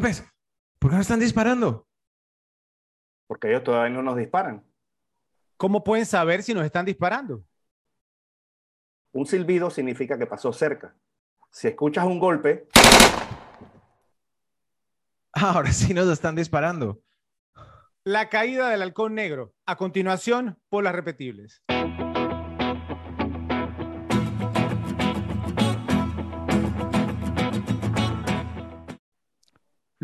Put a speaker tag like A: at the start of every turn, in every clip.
A: ¿por qué no están disparando?
B: Porque ellos todavía no nos disparan.
C: ¿Cómo pueden saber si nos están disparando?
B: Un silbido significa que pasó cerca. Si escuchas un golpe,
A: Ahora sí nos están disparando.
C: La caída del halcón negro. A continuación, por las repetibles.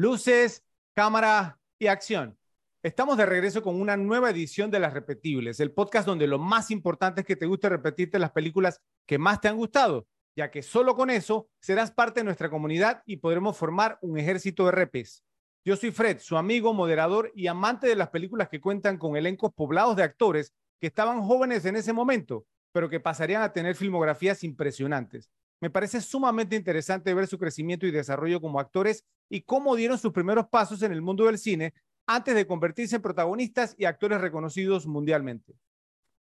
C: Luces, cámara y acción. Estamos de regreso con una nueva edición de Las Repetibles, el podcast donde lo más importante es que te guste repetirte las películas que más te han gustado, ya que solo con eso serás parte de nuestra comunidad y podremos formar un ejército de repes. Yo soy Fred, su amigo, moderador y amante de las películas que cuentan con elencos poblados de actores que estaban jóvenes en ese momento, pero que pasarían a tener filmografías impresionantes. Me parece sumamente interesante ver su crecimiento y desarrollo como actores y cómo dieron sus primeros pasos en el mundo del cine antes de convertirse en protagonistas y actores reconocidos mundialmente.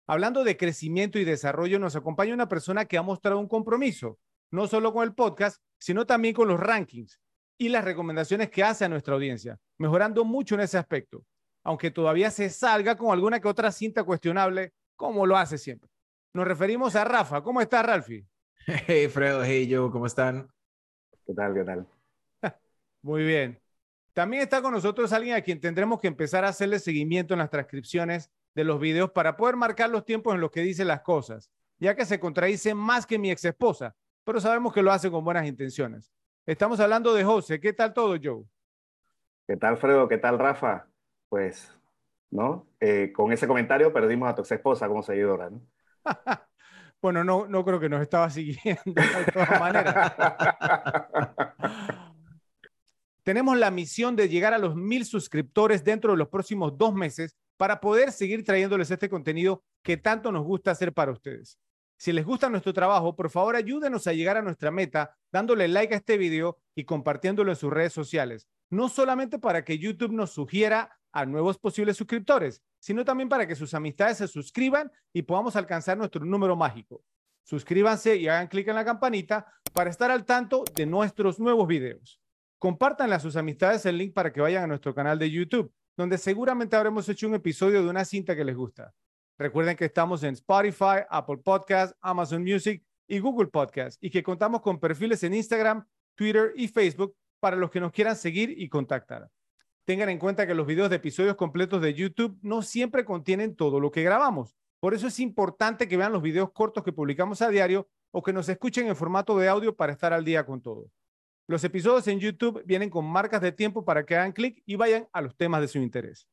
C: Hablando de crecimiento y desarrollo, nos acompaña una persona que ha mostrado un compromiso, no solo con el podcast, sino también con los rankings y las recomendaciones que hace a nuestra audiencia, mejorando mucho en ese aspecto, aunque todavía se salga con alguna que otra cinta cuestionable, como lo hace siempre. Nos referimos a Rafa. ¿Cómo está, Ralfi?
A: Hey, Fredo, hey, Joe, ¿cómo están?
B: ¿qué tal? ¿Qué tal?
C: Muy bien. También está con nosotros alguien a quien tendremos que empezar a hacerle seguimiento en las transcripciones de los videos para poder marcar los tiempos en los que dice las cosas, ya que se contradice más que mi ex esposa, pero sabemos que lo hace con buenas intenciones. Estamos hablando de José. ¿Qué tal todo, Joe?
B: ¿Qué tal, Fredo? ¿Qué tal, Rafa? Pues, ¿no? Eh, con ese comentario perdimos a tu ex esposa como seguidora, ¿no?
C: bueno, no, no creo que nos estaba siguiendo de todas maneras. Tenemos la misión de llegar a los mil suscriptores dentro de los próximos dos meses para poder seguir trayéndoles este contenido que tanto nos gusta hacer para ustedes. Si les gusta nuestro trabajo, por favor ayúdenos a llegar a nuestra meta dándole like a este video y compartiéndolo en sus redes sociales. No solamente para que YouTube nos sugiera a nuevos posibles suscriptores, sino también para que sus amistades se suscriban y podamos alcanzar nuestro número mágico. Suscríbanse y hagan clic en la campanita para estar al tanto de nuestros nuevos videos. Compártanle a sus amistades el link para que vayan a nuestro canal de YouTube, donde seguramente habremos hecho un episodio de una cinta que les gusta. Recuerden que estamos en Spotify, Apple Podcasts, Amazon Music y Google Podcasts y que contamos con perfiles en Instagram, Twitter y Facebook para los que nos quieran seguir y contactar. Tengan en cuenta que los videos de episodios completos de YouTube no siempre contienen todo lo que grabamos. Por eso es importante que vean los videos cortos que publicamos a diario o que nos escuchen en formato de audio para estar al día con todo. Los episodios en YouTube vienen con marcas de tiempo para que hagan clic y vayan a los temas de su interés.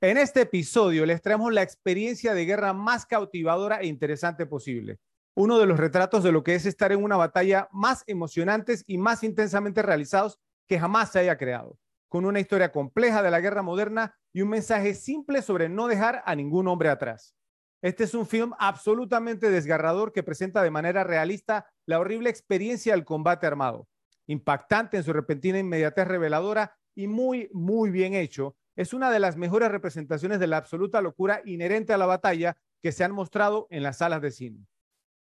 C: En este episodio les traemos la experiencia de guerra más cautivadora e interesante posible. Uno de los retratos de lo que es estar en una batalla más emocionantes y más intensamente realizados que jamás se haya creado, con una historia compleja de la guerra moderna y un mensaje simple sobre no dejar a ningún hombre atrás. Este es un film absolutamente desgarrador que presenta de manera realista la horrible experiencia del combate armado. Impactante en su repentina inmediatez reveladora y muy, muy bien hecho, es una de las mejores representaciones de la absoluta locura inherente a la batalla que se han mostrado en las salas de cine.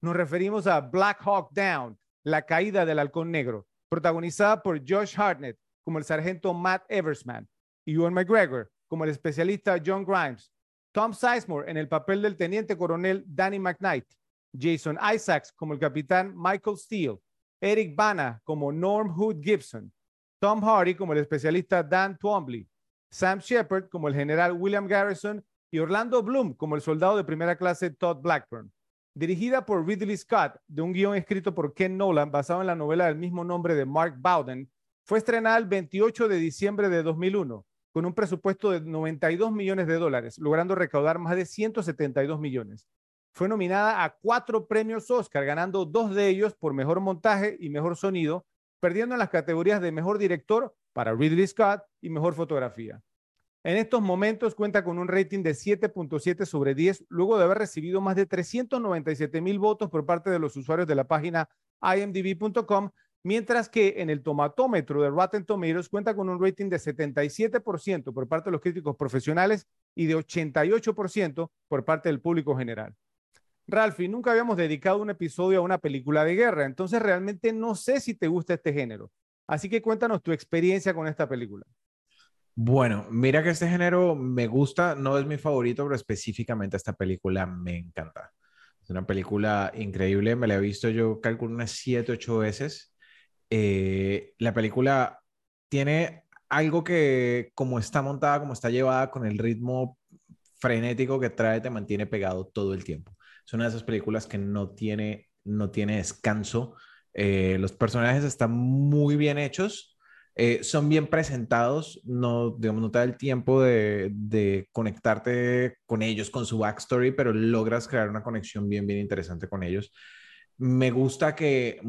C: Nos referimos a Black Hawk Down, la caída del halcón negro, protagonizada por Josh Hartnett como el sargento Matt Eversman, y Ewan McGregor como el especialista John Grimes, Tom Sizemore en el papel del teniente coronel Danny McKnight, Jason Isaacs como el capitán Michael Steele, Eric Bana como Norm Hood Gibson, Tom Hardy como el especialista Dan Twombly, Sam Shepard como el general William Garrison y Orlando Bloom como el soldado de primera clase Todd Blackburn. Dirigida por Ridley Scott, de un guion escrito por Ken Nolan basado en la novela del mismo nombre de Mark Bowden, fue estrenada el 28 de diciembre de 2001 con un presupuesto de 92 millones de dólares, logrando recaudar más de 172 millones. Fue nominada a cuatro premios Oscar, ganando dos de ellos por mejor montaje y mejor sonido, perdiendo en las categorías de mejor director para Ridley Scott y mejor fotografía. En estos momentos cuenta con un rating de 7.7 sobre 10, luego de haber recibido más de 397 mil votos por parte de los usuarios de la página imdb.com mientras que en el tomatómetro de Rotten Tomatoes cuenta con un rating de 77% por parte de los críticos profesionales y de 88% por parte del público general. Ralphie, nunca habíamos dedicado un episodio a una película de guerra, entonces realmente no sé si te gusta este género. Así que cuéntanos tu experiencia con esta película.
A: Bueno, mira que este género me gusta, no es mi favorito, pero específicamente esta película me encanta. Es una película increíble, me la he visto yo calculo unas 7, 8 veces. Eh, la película tiene algo que como está montada, como está llevada con el ritmo frenético que trae, te mantiene pegado todo el tiempo. Es una de esas películas que no tiene, no tiene descanso. Eh, los personajes están muy bien hechos, eh, son bien presentados, no, digamos, no te da el tiempo de, de, conectarte con ellos, con su backstory, pero logras crear una conexión bien, bien interesante con ellos. Me gusta que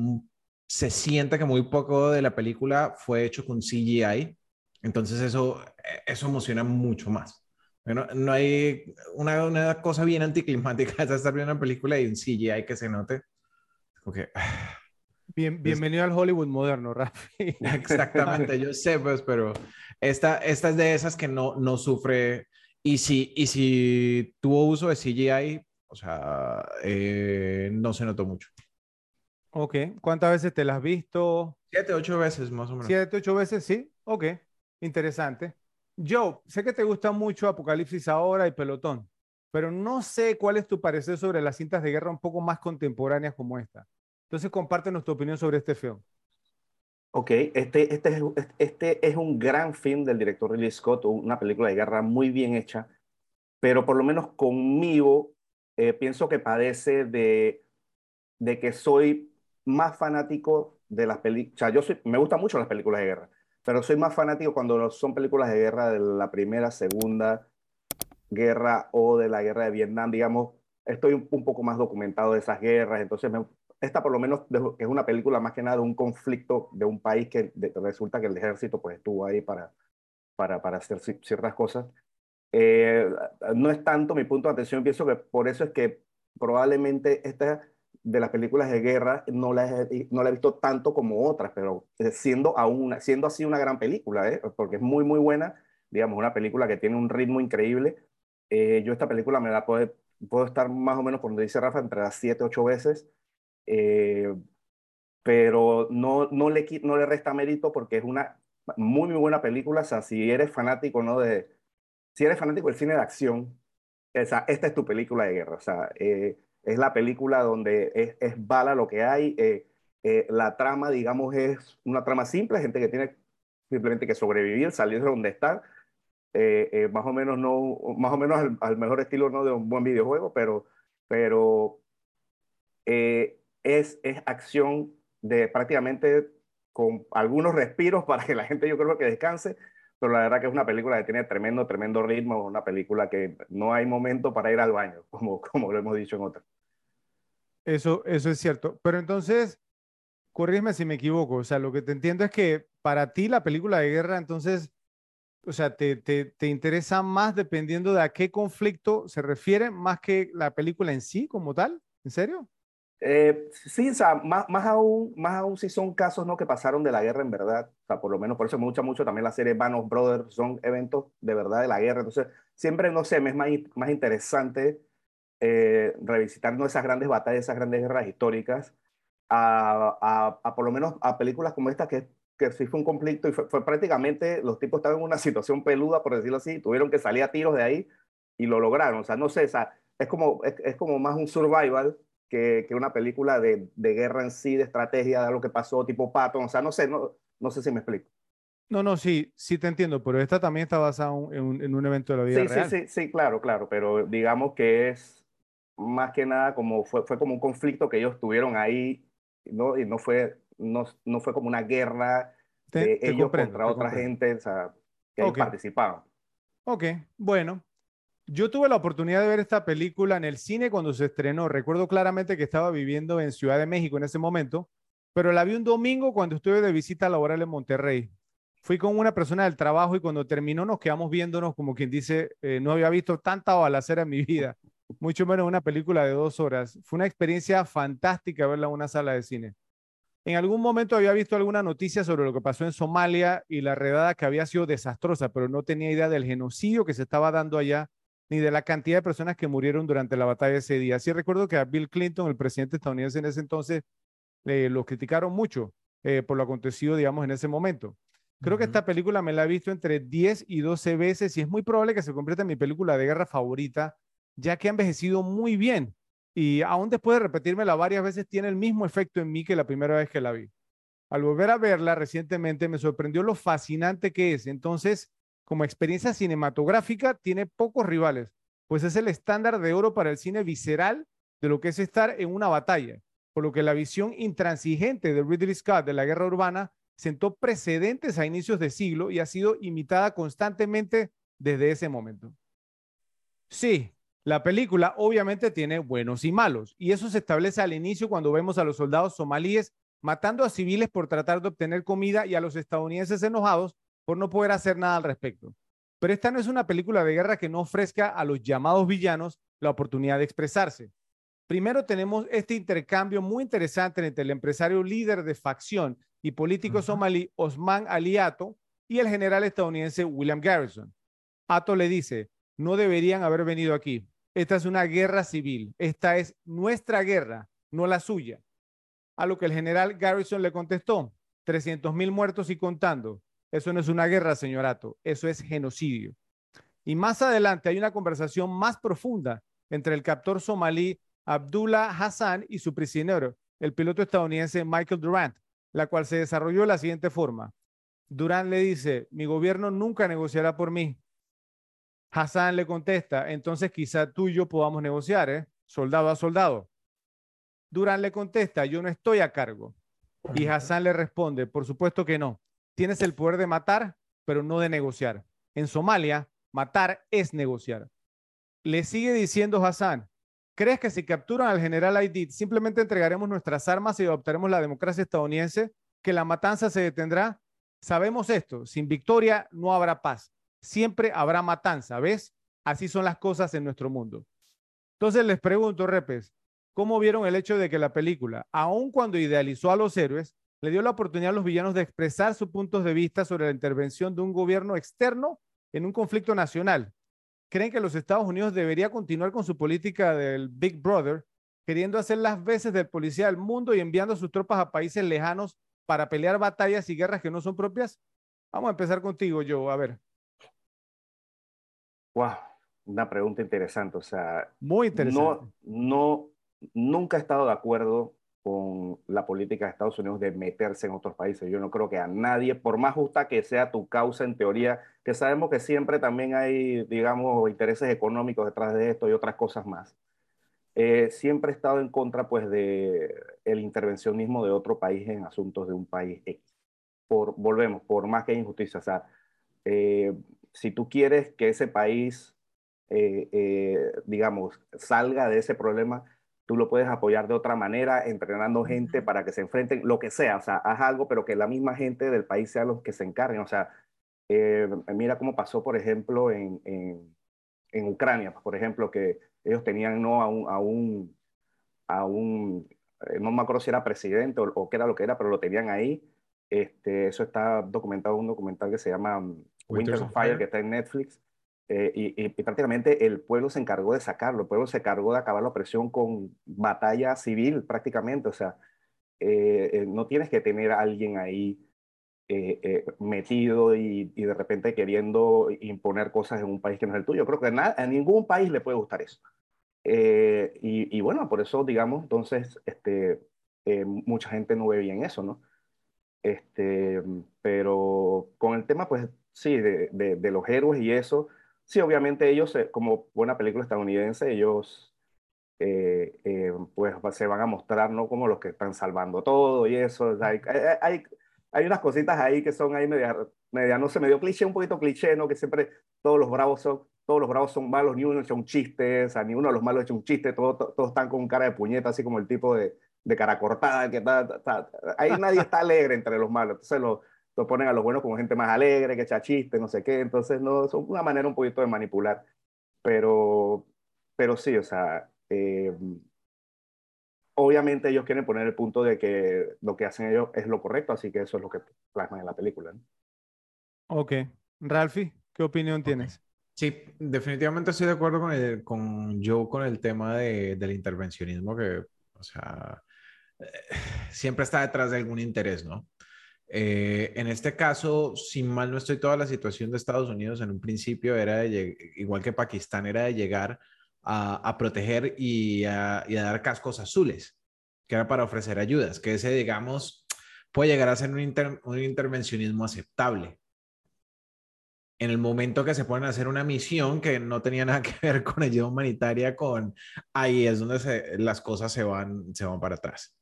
A: se sienta que muy poco de la película fue hecho con CGI, entonces eso, eso emociona mucho más. Bueno, no hay una, una cosa bien anticlimática es estar viendo una película y un CGI que se note. Okay.
C: Bien, bienvenido al Hollywood moderno, Rafi.
A: Exactamente, yo sé, pues, pero esta, esta es de esas que no, no sufre. Y si, y si tuvo uso de CGI, o sea, eh, no se notó mucho.
C: Ok, ¿cuántas veces te las has visto?
A: Siete, ocho veces más o menos.
C: Siete, ocho veces, sí. Ok, interesante. Joe, sé que te gusta mucho Apocalipsis ahora y Pelotón, pero no sé cuál es tu parecer sobre las cintas de guerra un poco más contemporáneas como esta. Entonces, compártenos tu opinión sobre este film.
B: Ok, este, este, es, este es un gran film del director Ridley Scott, una película de guerra muy bien hecha, pero por lo menos conmigo eh, pienso que padece de, de que soy más fanático de las películas, o sea, yo soy, me gustan mucho las películas de guerra, pero soy más fanático cuando son películas de guerra de la primera, segunda guerra o de la guerra de Vietnam, digamos, estoy un, un poco más documentado de esas guerras, entonces me, esta por lo menos es una película más que nada de un conflicto de un país que de, resulta que el ejército pues estuvo ahí para, para, para hacer ciertas cosas. Eh, no es tanto mi punto de atención, pienso que por eso es que probablemente esta de las películas de guerra no la he, no la he visto tanto como otras, pero siendo, aún, siendo así una gran película, ¿eh? porque es muy, muy buena, digamos, una película que tiene un ritmo increíble. Eh, yo esta película me la puedo, puedo estar más o menos, por donde dice Rafa, entre las 7, 8 veces. Eh, pero no, no, le, no le resta mérito porque es una muy, muy buena película. O sea, si eres fanático, ¿no? De, si eres fanático del cine de acción, o sea, esta es tu película de guerra. O sea, eh, es la película donde es, es, bala lo que hay. Eh, eh, la trama, digamos, es una trama simple, gente que tiene simplemente que sobrevivir, salir de donde está. Eh, más o menos no, más o menos al, al, mejor estilo no de un buen videojuego, pero, pero es, es acción de prácticamente con algunos respiros para que la gente yo creo que descanse, pero la verdad que es una película que tiene tremendo, tremendo ritmo, una película que no hay momento para ir al baño, como, como lo hemos dicho en otras.
C: Eso, eso es cierto, pero entonces, corrígeme si me equivoco, o sea, lo que te entiendo es que para ti la película de guerra, entonces, o sea, te, te, te interesa más dependiendo de a qué conflicto se refiere, más que la película en sí como tal, ¿en serio?
B: Eh, sí, o sea, más, más, aún, más aún si son casos ¿no? que pasaron de la guerra en verdad, o sea, por lo menos por eso me gusta mucho también la serie Band of Brothers, son eventos de verdad de la guerra, entonces siempre, no sé, me es más, más interesante eh, revisitando esas grandes batallas, esas grandes guerras históricas, a, a, a, por lo menos a películas como esta que, que sí fue un conflicto y fue, fue prácticamente, los tipos estaban en una situación peluda, por decirlo así, tuvieron que salir a tiros de ahí y lo lograron, o sea, no sé, o sea, es como, es, es como más un survival que, que una película de, de, guerra en sí, de estrategia, de lo que pasó, tipo Patton. O sea, no sé, no, no sé si me explico.
C: No, no, sí, sí te entiendo, pero esta también está basada en un, en un evento de la vida
B: sí,
C: real.
B: Sí, sí, sí, claro, claro, pero digamos que es más que nada como fue, fue como un conflicto que ellos tuvieron ahí, ¿no? Y no fue, no, no fue como una guerra te, de te ellos contra otra comprendo. gente, o sea, que okay. participaban.
C: Ok, bueno, yo tuve la oportunidad de ver esta película en el cine cuando se estrenó. Recuerdo claramente que estaba viviendo en Ciudad de México en ese momento, pero la vi un domingo cuando estuve de visita laboral en Monterrey. Fui con una persona del trabajo y cuando terminó nos quedamos viéndonos como quien dice, eh, no había visto tanta balacera en mi vida, mucho menos una película de dos horas. Fue una experiencia fantástica verla en una sala de cine. En algún momento había visto alguna noticia sobre lo que pasó en Somalia y la redada que había sido desastrosa, pero no tenía idea del genocidio que se estaba dando allá ni de la cantidad de personas que murieron durante la batalla ese día. Sí recuerdo que a Bill Clinton, el presidente estadounidense en ese entonces, eh, lo criticaron mucho. eh, por lo acontecido, digamos, en ese momento. Creo que esta película me la he visto entre 10 y 12 veces y es muy probable que se convierta en mi película de guerra favorita, ya que ha envejecido muy bien y aún después de repetírmela varias veces tiene el mismo efecto en mí que la primera vez que la vi. Al volver a verla recientemente me sorprendió lo fascinante que es. Entonces, como experiencia cinematográfica, tiene pocos rivales, pues es el estándar de oro para el cine visceral de lo que es estar en una batalla, por lo que la visión intransigente de Ridley Scott de la guerra urbana sentó precedentes a inicios de siglo y ha sido imitada constantemente desde ese momento. Sí, la película obviamente tiene buenos y malos, y eso se establece al inicio cuando vemos a los soldados somalíes matando a civiles por tratar de obtener comida y a los estadounidenses enojados por no poder hacer nada al respecto. Pero esta no es una película de guerra que no ofrezca a los llamados villanos la oportunidad de expresarse. Primero tenemos este intercambio muy interesante entre el empresario líder de facción y político somalí Osman Ali Ato y el general estadounidense William Garrison. Ato le dice, no deberían haber venido aquí. Esta es una guerra civil. Esta es nuestra guerra, no la suya. A lo que el general Garrison le contestó, 300 mil muertos y contando. Eso no es una guerra, señor Ato, eso es genocidio. Y más adelante hay una conversación más profunda entre el captor somalí Abdullah Hassan y su prisionero, el piloto estadounidense Michael Durant, la cual se desarrolló de la siguiente forma. Durán le dice, mi gobierno nunca negociará por mí. Hassan le contesta, entonces quizá tú y yo podamos negociar, ¿eh? soldado a soldado. Durán le contesta, yo no estoy a cargo. Y Hassan le responde, por supuesto que no. Tienes el poder de matar, pero no de negociar. En Somalia, matar es negociar. Le sigue diciendo Hassan, ¿Crees que si capturan al general Aidid simplemente entregaremos nuestras armas y adoptaremos la democracia estadounidense? ¿Que la matanza se detendrá? Sabemos esto, sin victoria no habrá paz. Siempre habrá matanza, ¿ves? Así son las cosas en nuestro mundo. Entonces les pregunto, Repes, ¿cómo vieron el hecho de que la película, aun cuando idealizó a los héroes, le dio la oportunidad a los villanos de expresar sus puntos de vista sobre la intervención de un gobierno externo en un conflicto nacional? creen que los Estados Unidos debería continuar con su política del Big Brother, queriendo hacer las veces del policía del mundo y enviando sus tropas a países lejanos para pelear batallas y guerras que no son propias? Vamos a empezar contigo, Joe. A ver.
B: Wow, una pregunta interesante. O sea,
C: muy interesante.
B: No, no, nunca he estado de acuerdo con la política de Estados Unidos de meterse en otros países. Yo no creo que a nadie, por más justa que sea tu causa en teoría, que sabemos que siempre también hay, digamos, intereses económicos detrás de esto y otras cosas más. Eh, siempre he estado en contra, pues, de el intervencionismo de otro país en asuntos de un país X. Por, volvemos, por más que hay injusticia. O sea, eh, si tú quieres que ese país, eh, digamos, salga de ese problema, tú lo puedes apoyar de otra manera, entrenando gente para que se enfrenten, lo que sea, o sea, haz algo, pero que la misma gente del país sea los que se encarguen, o sea, eh, mira cómo pasó, por ejemplo, en, en, en, Ucrania, por ejemplo, que ellos tenían no a un, a un, a un eh, no me acuerdo si era presidente o, qué era lo que era, pero lo tenían ahí. Este, eso está documentado en un documental que se llama mm, Winter of Fire, que está en Netflix. Eh, y, prácticamente el pueblo se encargó de sacarlo, el pueblo se encargó de acabar la opresión con batalla civil prácticamente, o sea, eh, eh, no tienes que tener a alguien ahí metido y, y, de repente queriendo imponer cosas en un país que no es el tuyo. Creo que a, a ningún país le puede gustar eso. Y, y, bueno, por eso, digamos, entonces, este, mucha gente no ve bien eso, ¿no? Este, pero con el tema, pues sí, de, de, de los héroes y eso, Sí, obviamente ellos, eh, como buena película estadounidense, ellos eh, eh, pues se van a mostrar no como los que están salvando todo y eso. hay, hay, hay, unas cositas ahí que son ahí media, media, no sé, medio cliché, un poquito cliché, ¿no? Que siempre todos los bravos son, todos los bravos son malos, ni uno echa un chiste, o sea, ni uno de los malos echa un chiste, todos, todos están con cara de puñeta, así como el tipo de, de cara cortada, que está, ahí nadie está alegre entre los malos. Entonces los lo ponen a los buenos como gente más alegre, que echa chistes, no sé qué, entonces no, son una manera un poquito de manipular, pero, pero sí, o sea, eh, obviamente ellos quieren poner el punto de que lo que hacen ellos es lo correcto, así que eso es lo que plasman en la película.
C: Ok. Ralphie, ¿qué opinión tienes?
A: Sí, definitivamente estoy de acuerdo con, el, con Joe con el tema de, del intervencionismo que, o sea, siempre está detrás de algún interés, ¿no? Eh, en este caso, si mal no estoy, toda la situación de Estados Unidos en un principio era, de, igual que Pakistán, era de llegar a, proteger y a, dar cascos azules, que era para ofrecer ayudas, que ese, digamos, puede llegar a ser un, un intervencionismo aceptable. En el momento que se ponen a hacer una misión que no tenía nada que ver con ayuda humanitaria, con ahí es donde las cosas se van, se van para atrás.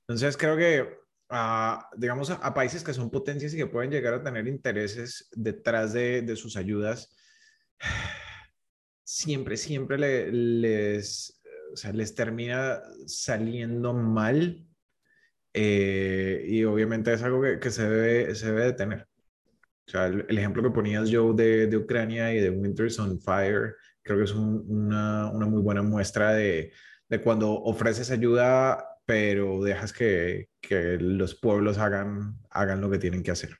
A: Entonces creo que a, digamos, a, países que son potencias y que pueden llegar a tener intereses detrás de, de sus ayudas, siempre, siempre les, o sea, les termina saliendo mal. Eh, y obviamente es algo que, que, se, debe, se debe detener. O sea, el, ejemplo que ponías, Joe, de, de, Ucrania y de Winters on Fire, creo que es una, una, muy buena muestra de, de cuando ofreces ayuda, pero dejas que, que, los pueblos hagan, hagan lo que tienen que hacer.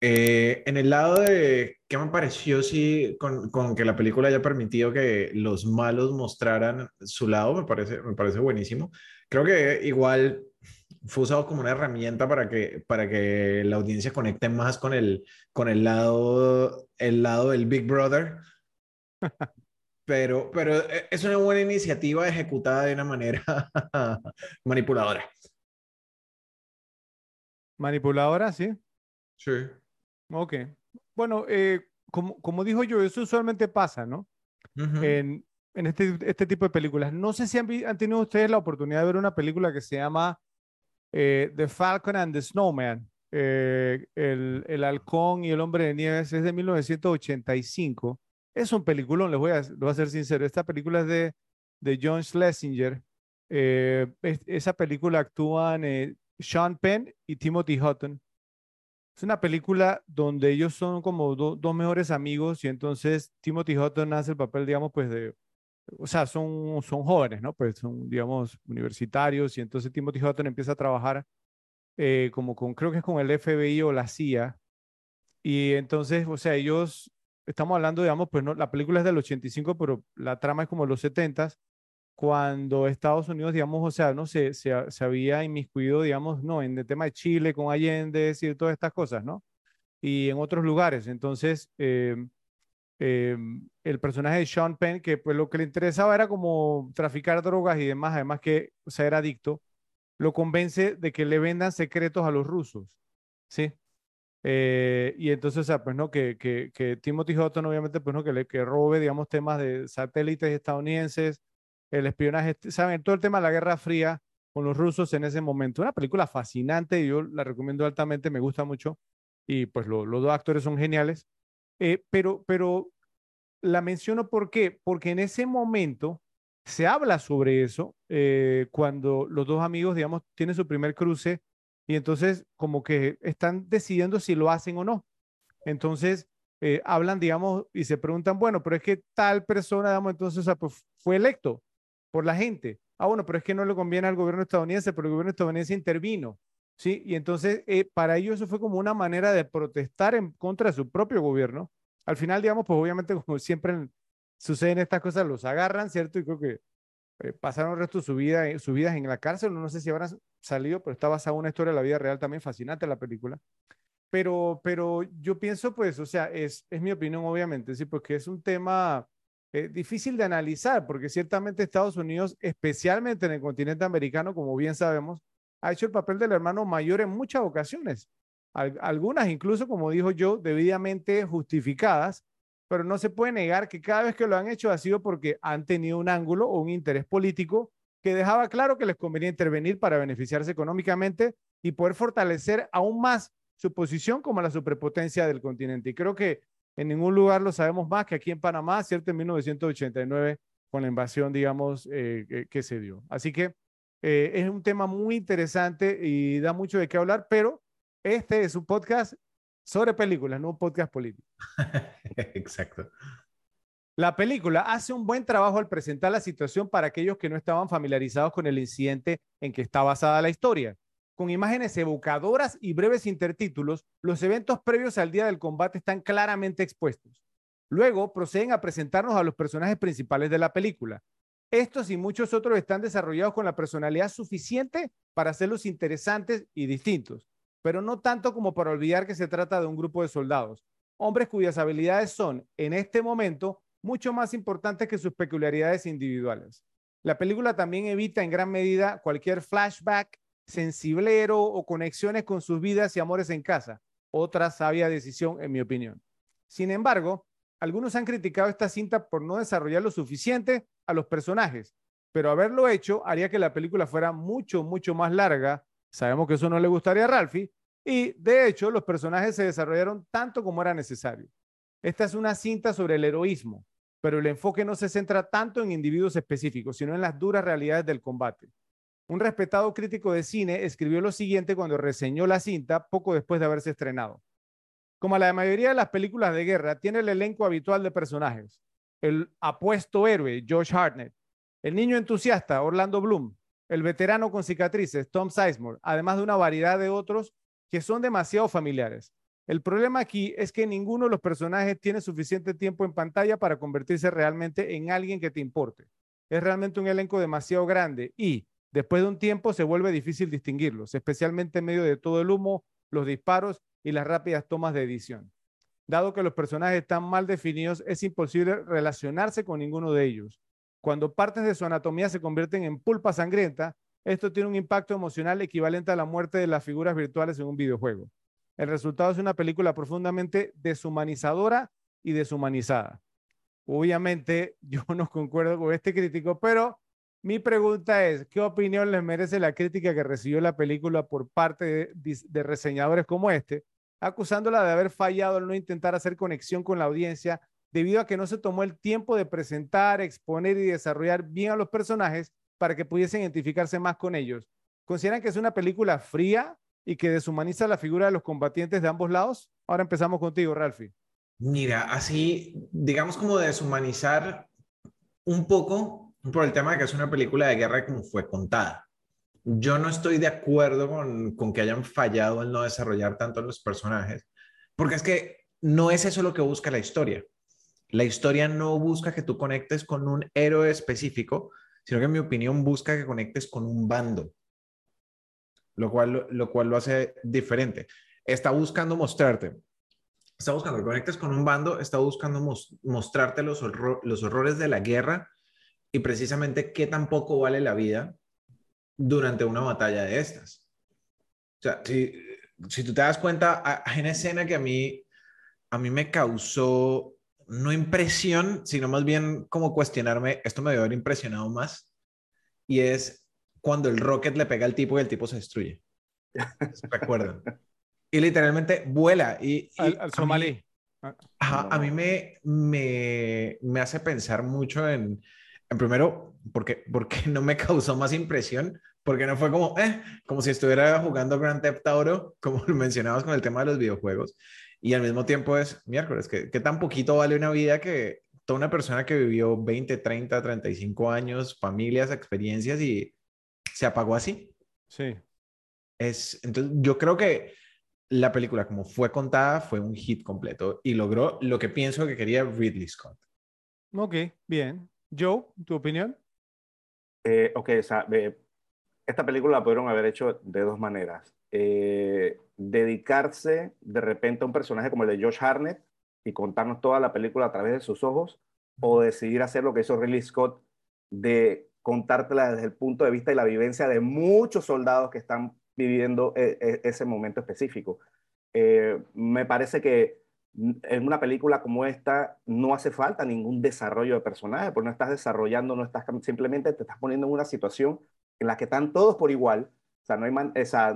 A: Eh, en el lado de qué me pareció, sí, con, con, que la película haya permitido que los malos mostraran su lado, me parece, me parece buenísimo. Creo que igual fue usado como una herramienta para que, para que la audiencia conecte más con el, con el, lado, el lado del Big Brother. Pero, pero eh, es una buena iniciativa ejecutada de una manera manipuladora.
C: Manipuladora, sí.
A: Sí.
C: Ok. Bueno, eh, como, como dijo yo, eso usualmente pasa, ¿no? En, en este, este tipo de películas. No sé si han, han, tenido ustedes la oportunidad de ver una película que se llama eh, The Falcon and the Snowman. Eh, el, el, halcón y el hombre de nieves es de 1985. Es un peliculón, les voy a, voy a ser sincero. Esta película es de, de John Schlesinger. esa película actúan Sean Penn y Timothy Hutton. Es una película donde ellos son como dos mejores amigos y entonces Timothy Hutton hace el papel, digamos, pues de, o sea, son, son jóvenes, ¿no? Pues son, digamos, universitarios y entonces Timothy Hutton empieza a trabajar eh, como con, creo que es con el FBI o la CIA. Y entonces, o sea, ellos, estamos hablando, digamos, pues no, la película es del 85, pero la trama es como de los 70 cuando Estados Unidos, digamos, o sea, no se, se, se, había inmiscuido, digamos, no, en el tema de Chile con Allende y todas estas cosas, ¿no? Y en otros lugares. Entonces, em, em, el personaje de Sean Penn, que pues lo que le interesaba era como traficar drogas y demás, además que, o sea, era adicto, lo convence de que le vendan secretos a los rusos, ¿sí? Eh, y entonces, o sea, pues no, que, que, que Timothy Hutton, obviamente, pues no, que, le, que robe, digamos, temas de satélites estadounidenses, el espionaje, saben, todo el tema de la Guerra Fría con los rusos en ese momento. Una película fascinante, yo la recomiendo altamente, me gusta mucho y pues los dos actores son geniales. Eh, pero, pero la menciono ¿por qué? Porque en ese momento se habla sobre eso eh, cuando los dos amigos, digamos, tienen su primer cruce y entonces como que están decidiendo si lo hacen o no. Entonces eh, hablan, digamos, y se preguntan, bueno, pero es que tal persona, digamos, entonces pues, fue electo por la gente. Ah, bueno, pero es que no le conviene al gobierno estadounidense, pero el gobierno estadounidense intervino. ¿sí? Y entonces, eh, para ellos eso fue como una manera de protestar en contra de su propio gobierno. Al final, digamos, pues obviamente, como siempre suceden estas cosas, los agarran, ¿cierto? Y creo que eh, pasaron el resto de su vida, sus vidas en la cárcel. No sé si habrán salido, pero está basada en una historia de la vida real también fascinante la película. Pero, pero yo pienso, pues, o sea, es, es mi opinión, obviamente, sí, porque es un tema eh, difícil de analizar, porque ciertamente Estados Unidos, especialmente en el continente americano, como bien sabemos, ha hecho el papel del hermano mayor en muchas ocasiones. algunas incluso, como dijo yo, debidamente justificadas, pero no se puede negar que cada vez que lo han hecho ha sido porque han tenido un ángulo o un interés político que dejaba claro que les convenía intervenir para beneficiarse económicamente y poder fortalecer aún más su posición como la superpotencia del continente. Y creo que en ningún lugar lo sabemos más que aquí en Panamá, ¿cierto? En 1989, con la invasión, digamos, eh, que, se dio. Así que eh, es un tema muy interesante y da mucho de qué hablar, pero este es un podcast sobre películas, no un podcast político.
A: Exacto.
C: La película hace un buen trabajo al presentar la situación para aquellos que no estaban familiarizados con el incidente en que está basada la historia con imágenes evocadoras y breves intertítulos, los eventos previos al día del combate están claramente expuestos. Luego proceden a presentarnos a los personajes principales de la película. Estos y muchos otros están desarrollados con la personalidad suficiente para hacerlos interesantes y distintos, pero no tanto como para olvidar que se trata de un grupo de soldados, hombres cuyas habilidades son, en este momento, mucho más importantes que sus peculiaridades individuales. La película también evita en gran medida cualquier flashback sensiblero o conexiones con sus vidas y amores en casa. Otra sabia decisión, en mi opinión. Sin embargo, algunos han criticado esta cinta por no desarrollar lo suficiente a los personajes, pero haberlo hecho haría que la película fuera mucho, mucho más larga. Sabemos que eso no le gustaría a Ralphie, y de hecho los personajes se desarrollaron tanto como era necesario. Esta es una cinta sobre el heroísmo, pero el enfoque no se centra tanto en individuos específicos, sino en las duras realidades del combate. Un respetado crítico de cine escribió lo siguiente cuando reseñó la cinta poco después de haberse estrenado. Como la mayoría de las películas de guerra, tiene el elenco habitual de personajes. El apuesto héroe, Josh Hartnett. El niño entusiasta, Orlando Bloom. El veterano con cicatrices, Tom Sizemore. Además de una variedad de otros que son demasiado familiares. El problema aquí es que ninguno de los personajes tiene suficiente tiempo en pantalla para convertirse realmente en alguien que te importe. Es realmente un elenco demasiado grande y, después de un tiempo, se vuelve difícil distinguirlos, especialmente en medio de todo el humo, los disparos y las rápidas tomas de edición. Dado que los personajes están mal definidos, es imposible relacionarse con ninguno de ellos. Cuando partes de su anatomía se convierten en pulpa sangrienta, esto tiene un impacto emocional equivalente a la muerte de las figuras virtuales en un videojuego. El resultado es una película profundamente deshumanizadora y deshumanizada. Obviamente yo no concuerdo con este crítico, pero mi pregunta es, ¿qué opinión les merece la crítica que recibió la película por parte de, reseñadores como este, acusándola de haber fallado al no intentar hacer conexión con la audiencia debido a que no se tomó el tiempo de presentar, exponer y desarrollar bien a los personajes para que pudiesen identificarse más con ellos? ¿Consideran que es una película fría, y que deshumaniza la figura de los combatientes de ambos lados? Ahora empezamos contigo, Ralphie.
A: Mira, así, digamos como deshumanizar un poco por el tema de que es una película de guerra como fue contada. Yo no estoy de acuerdo con, con que hayan fallado en no desarrollar tanto los personajes, porque es que no es eso lo que busca la historia. La historia no busca que tú conectes con un héroe específico, sino que en mi opinión busca que conectes con un bando lo cual, lo cual lo hace diferente. Está buscando mostrarte, está buscando que conectes con un bando, está buscando mostrarte los, los horrores de la guerra y precisamente qué tan poco vale la vida durante una batalla de estas. O sea, si, si tú te das cuenta, hay una escena que a mí, a mí me causó no impresión, sino más bien como cuestionarme, esto me debe haber impresionado más, y es cuando el rocket le pega al tipo y el tipo se destruye. ¿Se acuerdan? Y literalmente vuela. Y,
C: al, somalí.
A: A mí, me, me, me, hace pensar mucho en, en primero, porque, porque no me causó más impresión, porque no fue como, eh, como si estuviera jugando Grand Theft Auto, como lo mencionabas con el tema de los videojuegos, y al mismo tiempo es, miércoles, que, que tan poquito vale una vida que toda una persona que vivió 20, 30, 35 años, familias, experiencias y se apagó así.
C: Sí.
A: Es, entonces, yo creo que la película, como fue contada, fue un hit completo y logró lo que pienso que quería Ridley Scott.
C: Ok, bien. Joe, ¿tu opinión?
B: Eh, ok, o sea, esta película la pudieron haber hecho de dos maneras. Eh, dedicarse de repente a un personaje como el de Josh Harnett y contarnos toda la película a través de sus ojos, o decidir hacer lo que hizo Ridley Scott de contártela desde el punto de vista y la vivencia de muchos soldados que están viviendo e, e, ese momento específico. Eh, me parece que en una película como esta no hace falta ningún desarrollo de personaje, porque no estás desarrollando, no estás simplemente te estás poniendo en una situación en la que están todos por igual. O sea, no hay,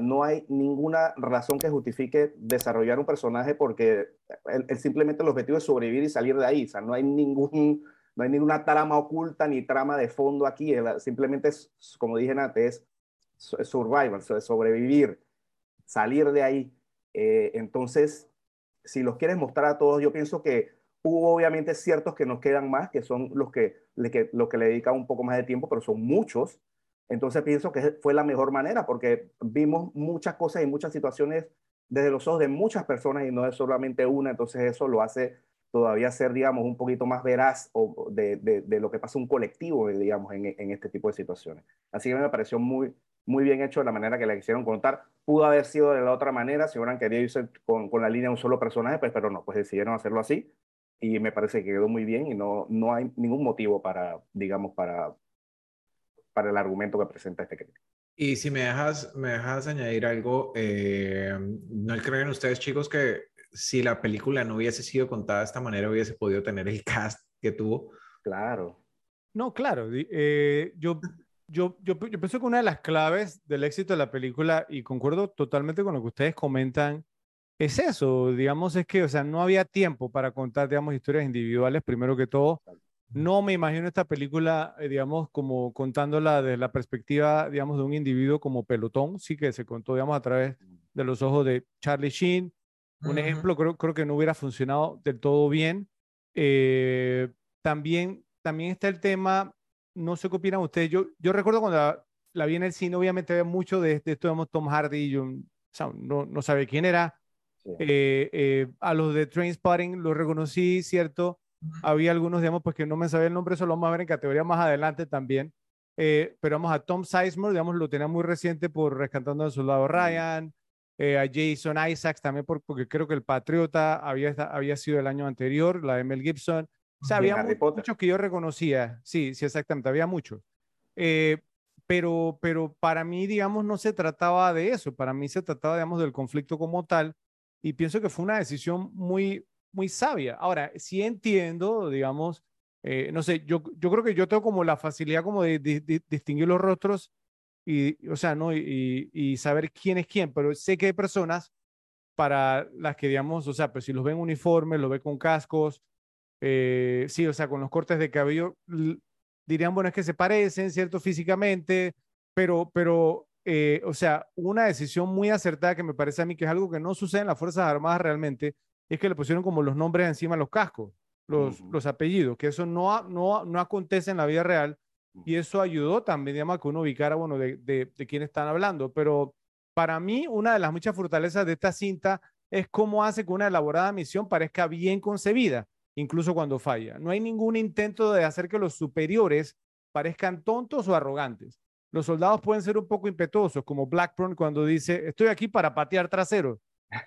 B: no hay ninguna razón que justifique desarrollar un personaje porque simplemente el objetivo es sobrevivir y salir de ahí. O sea, no hay ningún no hay ninguna trama oculta ni trama de fondo aquí, simplemente es, como dije antes, es survival, sobrevivir, salir de ahí. Eh, entonces, si los quieres mostrar a todos, yo pienso que hubo obviamente ciertos que nos quedan más, que son los que, que, que le dedican un poco más de tiempo, pero son muchos. Entonces pienso que fue la mejor manera porque vimos muchas cosas y muchas situaciones desde los ojos de muchas personas y no es solamente una, entonces eso lo hace todavía ser, digamos, un poquito más veraz o de, de, lo que pasa un colectivo, digamos, en, en, este tipo de situaciones. Así que me pareció muy, muy bien hecho la manera que la quisieron contar. Pudo haber sido de la otra manera, si hubieran querido irse con, con la línea de un solo personaje, pues, pero no, pues decidieron hacerlo así y me parece que quedó muy bien y no, no hay ningún motivo para, digamos, para, para el argumento que presenta este crítico.
A: Y si me dejas, me dejas añadir algo, eh, ¿no creen ustedes chicos que si la película no hubiese sido contada de esta manera, hubiese podido tener el cast que tuvo.
B: Claro.
C: No, claro. Eh, yo, yo, yo, yo pienso que una de las claves del éxito de la película, y concuerdo totalmente con lo que ustedes comentan, es eso, digamos, es que, o sea, no había tiempo para contar, digamos, historias individuales, primero que todo. No me imagino esta película, eh, digamos, como contándola desde la perspectiva, digamos, de un individuo como pelotón, sí que se contó, digamos, a través de los ojos de Charlie Sheen, un ejemplo creo, creo que no hubiera funcionado del todo bien. Eh, también, también está el tema, no sé qué opinan ustedes, yo, yo recuerdo cuando la, vi en el cine, obviamente había mucho de, esto, digamos, Tom Hardy, yo no, no sabía quién era. Eh, eh, a los de Trainspotting los reconocí, ¿cierto? Había algunos, digamos, pues que no me sabía el nombre, eso lo vamos a ver en categoría más adelante también. pero vamos a Tom Sizemore, digamos, lo tenía muy reciente por Rescatando al Soldado Ryan. Eh, a Jason Isaacs también porque creo que el Patriota había, había sido el año anterior, la de Mel Gibson. O sea, había muchos que yo reconocía, sí, sí, exactamente, había muchos. Eh, pero, pero para mí, digamos, no se trataba de eso, para mí se trataba, digamos, del conflicto como tal, y pienso que fue una decisión muy, muy sabia. Ahora, sí entiendo, digamos, eh, no sé, yo, yo creo que yo tengo como la facilidad como de distinguir los rostros y, o sea, ¿no? Y, y, saber quién es quién, pero sé que hay personas para las que, digamos, o sea, pues si los ven uniformes, los ven con cascos, eh, sí, o sea, con los cortes de cabello, dirían, bueno, es que se parecen, ¿cierto? Físicamente, pero, pero, eh, o sea, una decisión muy acertada que me parece a mí que es algo que no sucede en las Fuerzas Armadas realmente, es que le pusieron como los nombres encima de los cascos, los, los apellidos, que eso no, no, no acontece en la vida real y eso ayudó también, a que uno ubicara, bueno, de, de, de quién están hablando. Pero para mí, una de las muchas fortalezas de esta cinta es cómo hace que una elaborada misión parezca bien concebida, incluso cuando falla. No hay ningún intento de hacer que los superiores parezcan tontos o arrogantes. Los soldados pueden ser un poco impetuosos, como Blackburn cuando dice, estoy aquí para patear traseros,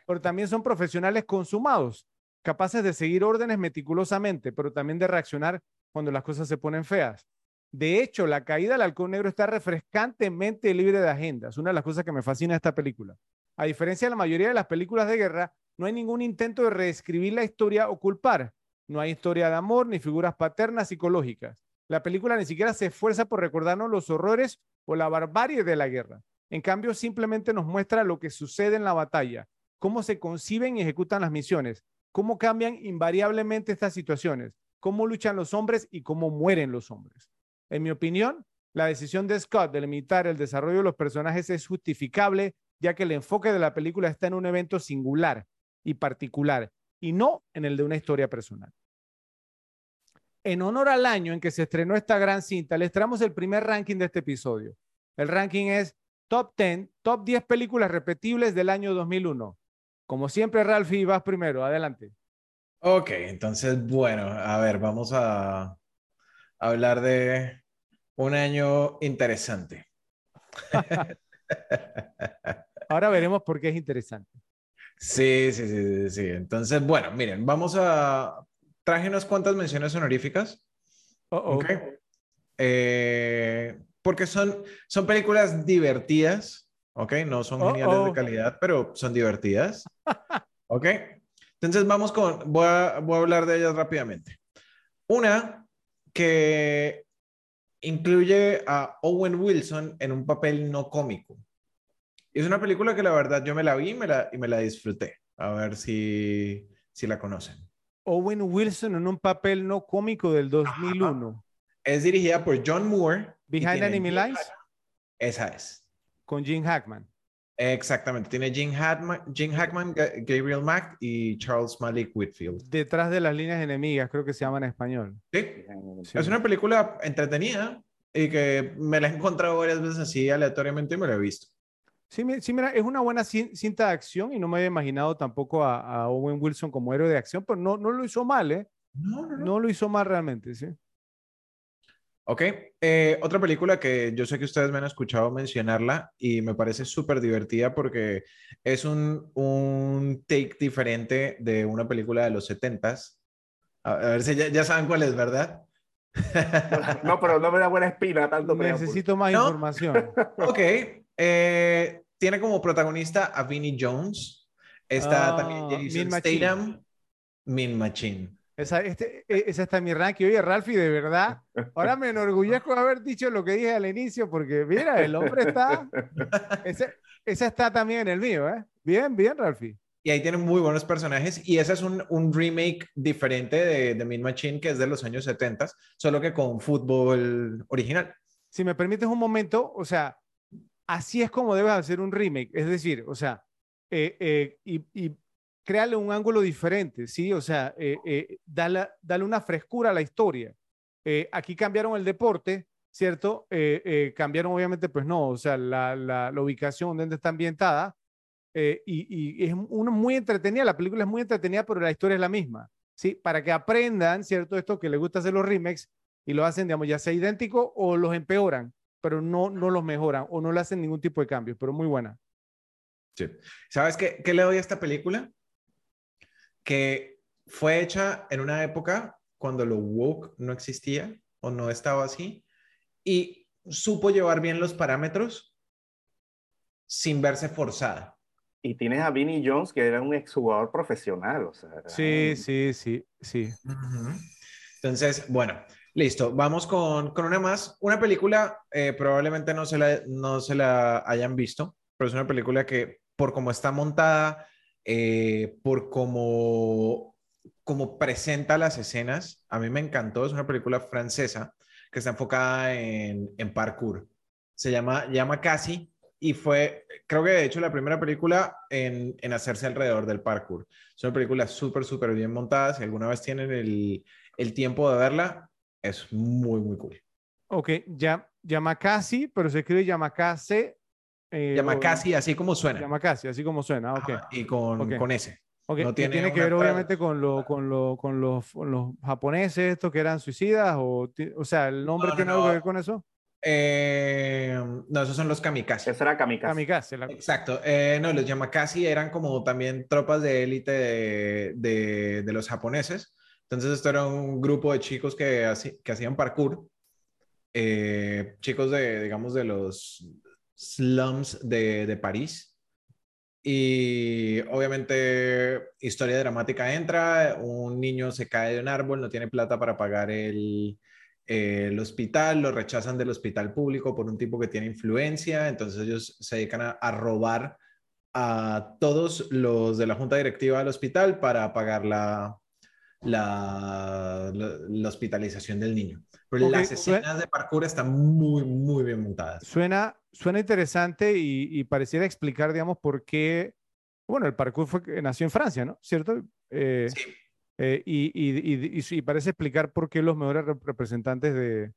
C: pero también son profesionales consumados, capaces de seguir órdenes meticulosamente, pero también de reaccionar cuando las cosas se ponen feas. De hecho, la caída del halcón negro está refrescantemente libre de agenda. Es una de las cosas que me fascina de esta película. A diferencia de la mayoría de las películas de guerra, no hay ningún intento de reescribir la historia o culpar. No hay historia de amor ni figuras paternas psicológicas. La película ni siquiera se esfuerza por recordarnos los horrores o la barbarie de la guerra. En cambio, simplemente nos muestra lo que sucede en la batalla, cómo se conciben y ejecutan las misiones, cómo cambian invariablemente estas situaciones, cómo luchan los hombres y cómo mueren los hombres. En mi opinión, la decisión de Scott de limitar el desarrollo de los personajes es justificable, ya que el enfoque de la película está en un evento singular y particular, y no en el de una historia personal. En honor al año en que se estrenó esta gran cinta, les traemos el primer ranking de este episodio. El ranking es Top 10, Top 10 películas repetibles del año 2001. Como siempre, Ralphie, vas primero. Adelante.
A: Ok, entonces, bueno, a ver, vamos a hablar de un año interesante.
C: Ahora veremos por qué es interesante.
A: Sí, sí, sí, sí, Entonces, bueno, miren, vamos a... Traje unas cuantas menciones honoríficas. Eh, porque son, son películas divertidas, ¿ok? No son geniales de calidad, pero son divertidas. ¿Ok? Entonces vamos con, voy a, voy a hablar de ellas rápidamente. Una que incluye a Owen Wilson en un papel no cómico. Es una película que la verdad yo me la vi y me la, y me la disfruté. A ver si, si la conocen.
C: Owen Wilson en un papel no cómico del 2001.
A: Es dirigida por John Moore.
C: Behind Enemy Lines.
A: Esa es.
C: Con Jim Hackman.
A: Exactamente, tiene Jim Hackman, Gabriel Mack y Charles Malik Whitfield.
C: Detrás de las líneas enemigas, creo que se llama en español.
A: Sí, es una película entretenida y que me la he encontrado varias veces así aleatoriamente y me la he visto.
C: Sí, sí, mira, es una buena cinta de acción y no me había imaginado tampoco a, Owen Wilson como héroe de acción, pero no, no lo hizo mal, ¿eh? No, no, no. lo hizo mal realmente, sí.
A: Ok, eh, otra película que yo sé que ustedes me han escuchado mencionarla y me parece súper divertida porque es un, un, take diferente de una película de los 70s. A, ver si ya, saben cuál es, ¿verdad?
B: No, pero no me da buena espina tanto.
C: Necesito más información.
A: Ok, eh, tiene como protagonista a Vinnie Jones. Está también ah, Jason Statham, Min Machine.
C: Esa, este, e, esa está en mi ranking. Oye, Ralphie, de verdad, ahora me enorgullezco de haber dicho lo que dije al inicio, porque mira, el hombre está. Ese, esa está también en el mío, ¿eh? Bien, bien, Ralphie.
A: Y ahí tienen muy buenos personajes. Y ese es un, un remake diferente de, de Mean Machine, que es de los años 70, solo que con fútbol original.
C: Si me permites un momento, o sea, así es como debes hacer un remake. Es decir, o sea, eh, eh, y, y créale un ángulo diferente, ¿sí? O sea, eh, eh, dale, una frescura a la historia. Eh, aquí cambiaron el deporte, ¿cierto? cambiaron obviamente, pues no, o sea, la, la, ubicación donde está ambientada y, es una muy entretenida, la película es muy entretenida, pero la historia es la misma, ¿sí? Para que aprendan, ¿cierto? Esto que les gusta hacer los remakes y lo hacen, digamos, ya sea idéntico o los empeoran, pero no, no los mejoran o no le hacen ningún tipo de cambio, pero muy buena.
A: Sí. ¿Sabes qué, qué le doy a esta película? Que fue hecha en una época cuando lo woke no existía o no estaba así y supo llevar bien los parámetros sin verse forzada.
B: Y tienes a Vinnie Jones, que era un exjugador profesional. O sea,
C: sí, sí, sí, sí.
A: Entonces, bueno, listo. Vamos con, con una más. Una película, eh, probablemente no se, la, no se la hayan visto, pero es una película que por cómo está montada, eh, por cómo, cómo presenta las escenas. A mí me encantó, es una película francesa que está enfocada en, en parkour. Se llama, llama Casi y fue, creo que de hecho, la primera película en, en hacerse alrededor del parkour. Es una película súper, súper bien montada. Si alguna vez tienen el, el tiempo de verla, es muy, muy cool.
C: Ok, ya, Yamakasi, pero se escribe Yamakase
A: eh, Yamakasi, así como suena.
C: Yamakasi, así como suena, ok.
A: y con, con ese.
C: No tiene, que ver obviamente con, lo, con, lo, con, los, los, japoneses, estos que eran suicidas, o, o sea, ¿el nombre tiene algo que ver con eso?
A: Eh, no, esos son los kamikaze.
B: Eso era kamikaze.
C: kamikaze
A: Exacto. Eh, no, los yamakasi eran como también tropas de élite de, de, de, los japoneses. Entonces, esto era un grupo de chicos que, que hacían parkour. Eh, chicos de, digamos, de los slums de, de París. Y obviamente historia dramática entra, un niño se cae de un árbol, no tiene plata para pagar el, el hospital, lo rechazan del hospital público por un tipo que tiene influencia, entonces ellos se dedican a, robar a todos los de la junta directiva del hospital para pagar la, la, hospitalización del niño. Pero las escenas de parkour están muy, muy bien montadas.
C: Suena, suena interesante y, pareciera explicar, digamos, por qué, bueno, el parkour fue, nació en Francia, ¿no? ¿Cierto? Eh, sí. Eh, y, y, y, parece explicar por qué los mejores representantes de,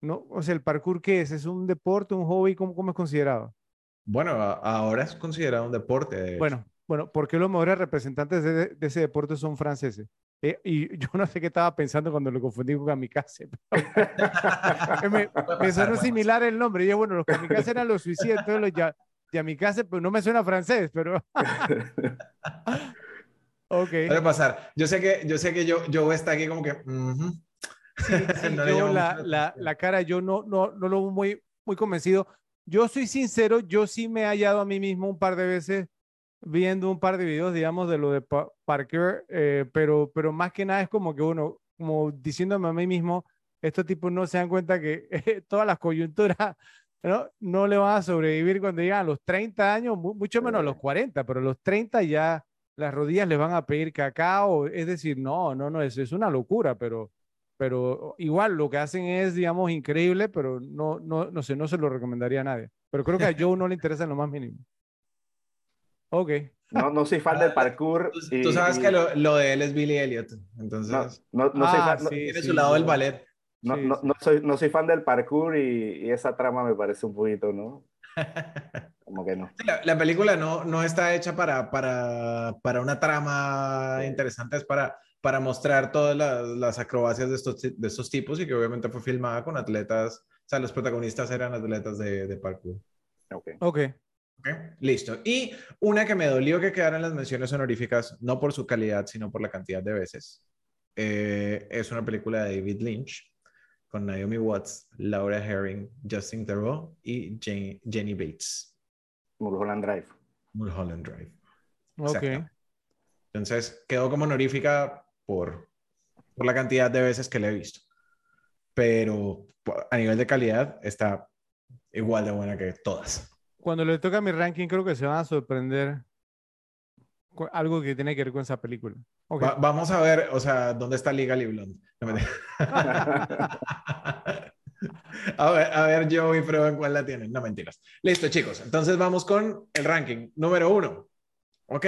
C: ¿no? O sea, el parkour, ¿qué es? ¿Es un deporte, un hobby? ¿Cómo, cómo es considerado?
A: Bueno, ahora es considerado un deporte.
C: Bueno, bueno, ¿por qué los mejores representantes de, de ese deporte son franceses? Eh, y yo no sé qué estaba pensando cuando lo confundí con kamikaze. me, me suena similar el nombre. Y yo, bueno, los kamikaze eran los suicidas, entonces los ya, yamikaze, pero no me suena francés, pero.
A: ok. Puede pasar. Yo sé que yo, sé que yo, yo está aquí como que.
C: yo la, la, la, cara, yo no, no, no lo muy, muy convencido. Yo soy sincero, yo sí me he hallado a mí mismo un par de veces viendo un par de videos, digamos, de lo de Parker, eh, pero, pero más que nada es como que uno, como diciéndome a mí mismo, estos tipos no se dan cuenta que todas las coyunturas ¿no? no le van a sobrevivir cuando llegan a los 30 años, mucho menos a los 40, pero a los 30 ya las rodillas les van a pedir cacao, es decir, no, no, no, es, es una locura, pero, pero igual lo que hacen es, digamos, increíble, pero no, no, no sé, no se lo recomendaría a nadie. Pero creo que a Joe no le interesa en lo más mínimo. Ok.
B: No, no soy fan del parkour.
A: Tú, sabes que lo, lo, de él es Billy Elliot. Entonces, no, no, soy ah, fan, tiene su lado del ballet.
B: No, no, no, soy, no soy fan del parkour y, y, esa trama me parece un poquito, ¿no? como que no.
A: La, la película no, no está hecha para, para, para una trama
B: Sí.
A: interesante, es para, para mostrar todas las, las acrobacias de estos, de estos tipos y que obviamente fue filmada con atletas, o sea, los protagonistas eran atletas de, de parkour.
B: Ok.
C: Ok.
A: Listo. Y una que me dolió que quedaran las menciones honoríficas, no por su calidad, sino por la cantidad de veces. eh, es una película de David Lynch con Naomi Watts, Laura Herring, Justin Theroux y Jane- Jenny Bates.
B: Mulholland Drive.
A: Mulholland Drive.
C: Ok.
A: Entonces, quedó como honorífica por, por la cantidad de veces que la he visto. Pero a nivel de calidad está igual de buena que todas.
C: Cuando le toca mi ranking, creo que se van a sorprender algo que tiene que ver con esa película. Ok.
A: Va- vamos a ver, o sea, ¿dónde está Legally Blonde? No me- a ver, a ver, yo y prueben cuál la tienen. No mentiras. Listo, chicos. Entonces vamos con el ranking número uno. ¿Ok?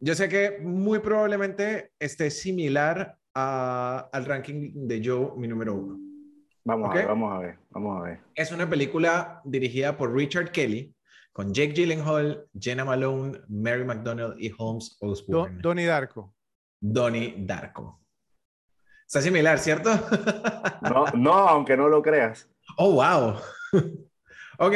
A: Yo sé que muy probablemente esté similar a- al ranking de Joe, mi número uno.
B: Vamos
A: Ok.
B: a ver, vamos a ver, vamos a ver.
A: Es una película dirigida por Richard Kelly, con Jake Gyllenhaal, Jenna Malone, Mary McDonnell y Holmes
C: Do-
A: Osborne.
C: Donnie Darko.
A: Donnie Darko. Está similar, ¿cierto?
B: No, no, aunque no lo creas.
A: oh, wow. ok.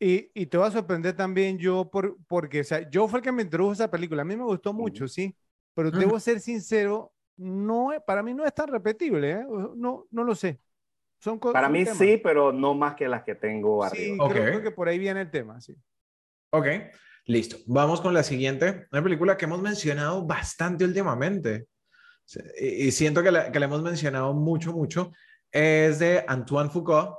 C: Y, y te va a sorprender también yo, por, porque o sea, yo fue el que me introdujo a esa película. A mí me gustó mucho, sí, pero debo ser sincero, no, es- para mí no es tan repetible, ¿eh? No, no lo sé. Son
B: Para
C: son
B: mí
C: temas.
B: sí, pero no más que las que tengo
C: Sí,
B: arriba.
A: Ok.
C: creo, creo que por ahí viene el tema, sí.
A: Ok. Listo. Vamos con la siguiente. Una película que hemos mencionado bastante últimamente. Y, siento que la, que la hemos mencionado mucho, mucho. Es de Antoine Foucault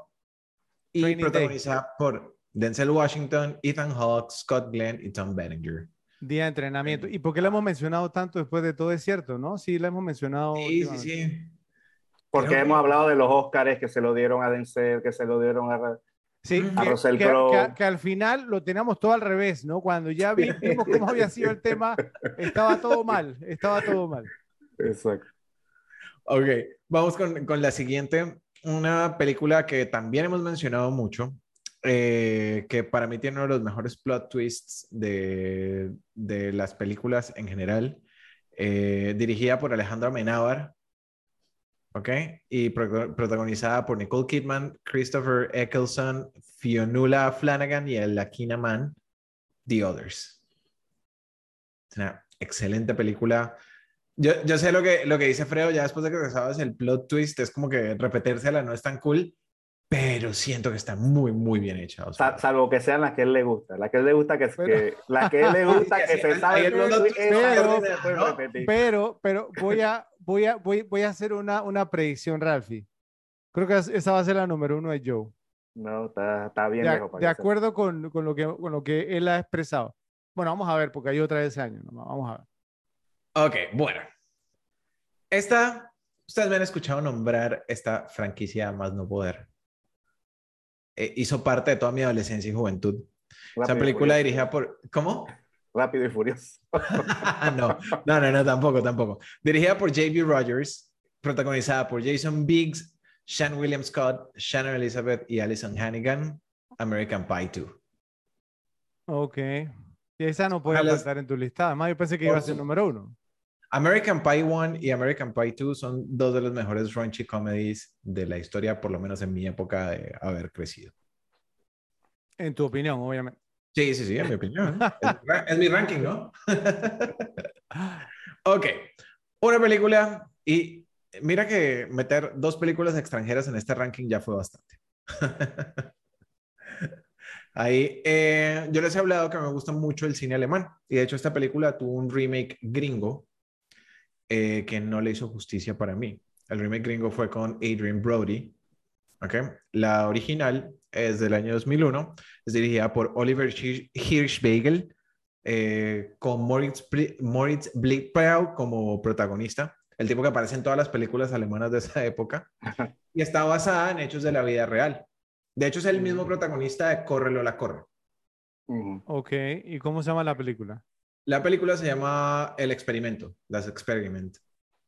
A: y
C: Training Day.
A: protagonizada por Denzel Washington, Ethan Hawke, Scott Glenn y Tom Berenger.
C: Día de entrenamiento. ¿Y por qué la hemos mencionado tanto después de todo? Es cierto, ¿no? Sí, la hemos mencionado.
A: Sí, sí, sí.
B: Porque
A: que-
B: hemos hablado de los Oscars que se lo dieron a Denzel, que se lo dieron a...
C: Sí, que,
B: A Russell
C: que-
B: Crowe.
C: que- que al final lo teníamos todo al revés, ¿no? Cuando ya vi- vimos cómo había sido el tema, estaba todo mal, estaba todo mal.
B: Exacto.
A: Ok, vamos con, con la siguiente. Una película que también hemos mencionado mucho, eh, que para mí tiene uno de los mejores plot twists de, de las películas en general, eh, dirigida por Alejandro Amenábar, ¿ok? Y pro- protagonizada por Nicole Kidman, Christopher Eccleston, Fionnuala Flanagan y el Akina Man, The Others. Es una excelente película. Yo, yo sé lo que, lo que dice Fredo, ya después de que sabes el plot twist, es como que repetírsela no es tan cool, pero siento que está muy, muy bien hecha. o sea.
B: Sa- salvo que sean las que a él le gusta. Las que él le gusta que,
C: Pero-
B: que- las que a él le gusta que
A: sí,
B: se sabe esa
C: pero-
B: no
A: ¿no?
C: Pero, pero voy a, voy a, voy, voy a hacer una, una predicción, Ralphie. Creo que es- esa va a ser la número uno de Joe.
B: No, está, está bien
C: De,
B: lejos. para
C: de
B: que
C: acuerdo con, con lo que, con lo que él ha expresado. Bueno, vamos a ver, porque hay otra de ese año. ¿no? Vamos a ver.
A: Ok, bueno. Esta, ustedes me han escuchado nombrar esta franquicia más no poder. Eh, hizo parte de toda mi adolescencia y juventud.
B: Rápido
A: Esa película dirigida por... ¿Cómo?
B: Rápido y Furioso.
A: no, no, no, no, tampoco, tampoco. Dirigida por J.B. Rogers, protagonizada por Jason Biggs, Sean William Scott, Shannon Elizabeth y Alison Hannigan, American Pie 2.
C: Ok. Y esa no puede
A: Ojalá-
C: faltar en tu lista. Además, yo pensé que iba a ser número uno.
A: American Pie 1 y American Pie 2 son dos de los mejores raunchy comedies de la historia, por lo menos en mi época de haber crecido.
C: En tu opinión, obviamente.
A: Sí, sí, sí, en mi opinión. Es, mi ra- es mi ranking, ¿no? ok, una película y mira que meter dos películas extranjeras en este ranking ya fue bastante. Ahí, eh, yo les he hablado que me gusta mucho el cine alemán y de hecho esta película tuvo un remake gringo eh, que no le hizo justicia para mí. El remake gringo fue con Adrian Brody. ¿ok? La original es del año 2001, es dirigida por Oliver Hirsch- Hirschbergel, eh, con Moritz, Moritz como protagonista, el tipo que aparece en todas las películas alemanas de esa época, y está basada en hechos de la vida real. De hecho, es el mismo protagonista de Corre Lola Corre.
B: Ujú.
C: Ok. ¿Y cómo se llama la película?
A: La película se llama El Experimento, Das Experiment.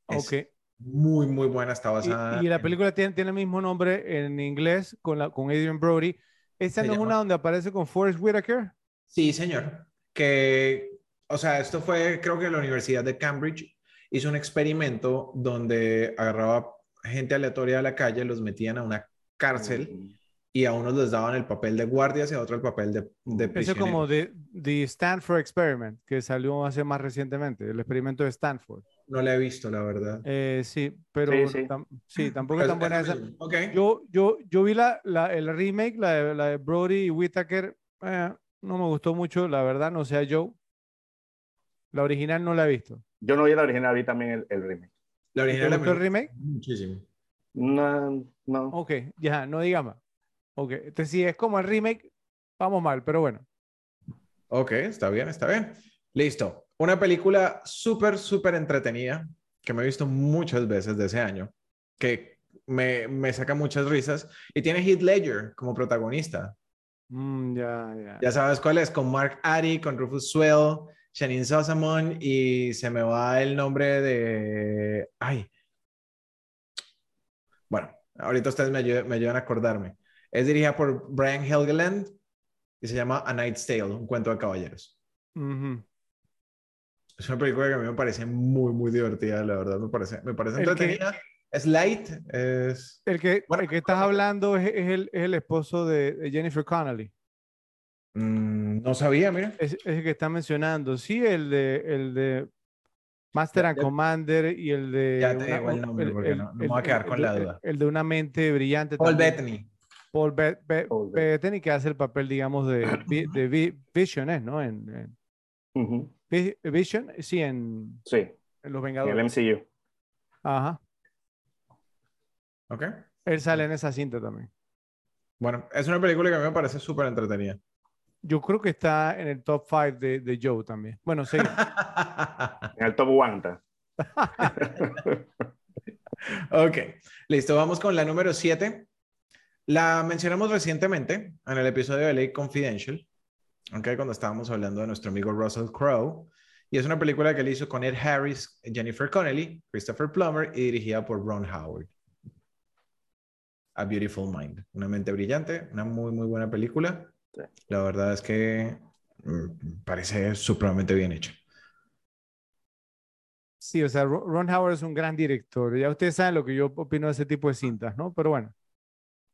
A: Es
C: Ok.
A: muy, muy buena, está basada
C: y la
A: en-
C: película tiene, tiene el mismo nombre en inglés con, la, con Adrian Brody. ¿Esa no es una donde aparece con Forrest Whitaker?
A: Sí, señor. Que, o sea, esto fue, creo que la Universidad de Cambridge hizo un experimento donde agarraba gente aleatoria de la calle, los metían a una cárcel
B: Mm.
A: Y a unos les daban el papel de guardias y a otro el papel de, de
C: Eso es
A: prisioneros.
C: como de, The Stanford Experiment, que salió hace más recientemente, el experimento de Stanford.
A: No la he visto, la verdad.
C: Eh, sí, pero
B: Sí, sí.
C: tam- sí, tampoco es tan buena esa.
A: Ok.
C: Yo, yo, yo vi la, la- el remake, la de, la de Brody y Whittaker, eh, no me gustó mucho, la verdad, no sé Joe. La original no la he visto.
B: Yo no vi la original, vi también el, el remake.
A: La
C: ¿Te
A: original mí
C: gustó el remake?
A: muchísimo.
B: No, no.
C: Ok, ya, no diga más. Ok, entonces si es como el remake, vamos mal, pero bueno.
A: Ok, está bien, está bien. Listo. Una película súper, súper entretenida que me he visto muchas veces de ese año, que me, me saca muchas risas y tiene Heath Ledger como protagonista.
C: Mm, ya, ya.
A: Ya sabes cuál es, con Mark Addy, con Rufus Swell, Shannon Sossamon y se me va el nombre de... Ay. Bueno, ahorita ustedes me ayudan, me ayudan a acordarme. Es dirigida por Brian Helgeland y se llama A Knight's Tale, un cuento de caballeros. Es una película que a mí me parece muy, muy divertida, la verdad, me parece, me parece
C: que-
A: entretenida. Es light, es...
C: El que,
A: Bueno,
C: el que estás hablando es, es el, es el esposo de, Jennifer Connelly.
A: mm, no sabía, mira.
C: Es, el que está mencionando. Sí, el de, el de Master
A: Ya-
C: and
A: ya-
C: Commander y el de.
A: Ya te digo el nombre, porque no- no me voy a quedar con la duda.
C: El de una mente brillante.
A: Paul. Bettany.
C: Paul
B: Paul
C: Bettany, que hace el papel, digamos, de, de Vi- Vision, ¿es, ¿no? En, en-
B: Ujú.
C: Vi- Vision, sí, en,
B: Sí,
C: en Los
B: en el
C: Vengadores.
B: MCU.
C: Ajá.
A: Ok.
C: Él sale en esa cinta también.
A: Bueno, es una película que a mí me parece súper entretenida.
C: Yo creo que está en el top 5 de, de Joe también. Bueno, sí.
B: En el top one. está.
A: ok, listo, vamos con la número 7. La mencionamos recientemente en el episodio de LA Confidential, ok, cuando estábamos hablando de nuestro amigo Russell Crowe. Y es una película que él hizo con Ed Harris, Jennifer Connelly, Christopher Plummer y dirigida por Ron Howard. A Beautiful Mind, una mente brillante, una muy, muy buena película.
B: Sí.
A: La verdad es que mm, parece supremamente bien hecha.
C: Sí, o sea, Ro- Ron Howard es un gran director. Ya ustedes saben lo que yo opino de ese tipo de cintas, ¿no? Pero bueno,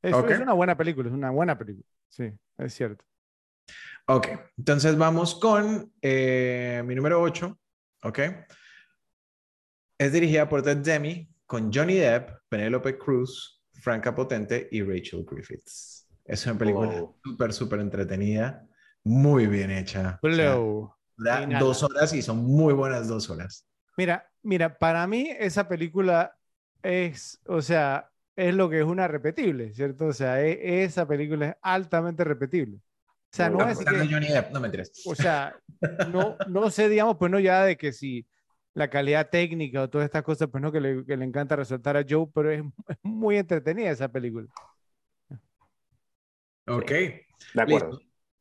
C: es, una buena película, es una buena película. Sí, es cierto.
A: Ok, entonces vamos con eh, mi número 8, ok. Es dirigida por Ted Demi, con Johnny Depp, Penelope Cruz, Franca Potente y Rachel Griffiths. Es una película
B: Wow.
A: súper, súper entretenida, muy bien hecha. O sea, dura
C: y
A: dos horas y son muy buenas dos horas.
C: Mira, mira, para mí esa película es, o sea, es lo que es una repetible, ¿cierto? O sea, e- esa película es altamente repetible. O sea, no
B: Bueno,
C: es que,
A: Johnny Depp, no me enteres.
C: o sea, no, no sé, digamos, pues no ya de que si la calidad técnica o todas estas cosas, pues no, que le, que le encanta resaltar a Joe, pero es, es muy entretenida esa película.
A: Ok,
B: De acuerdo.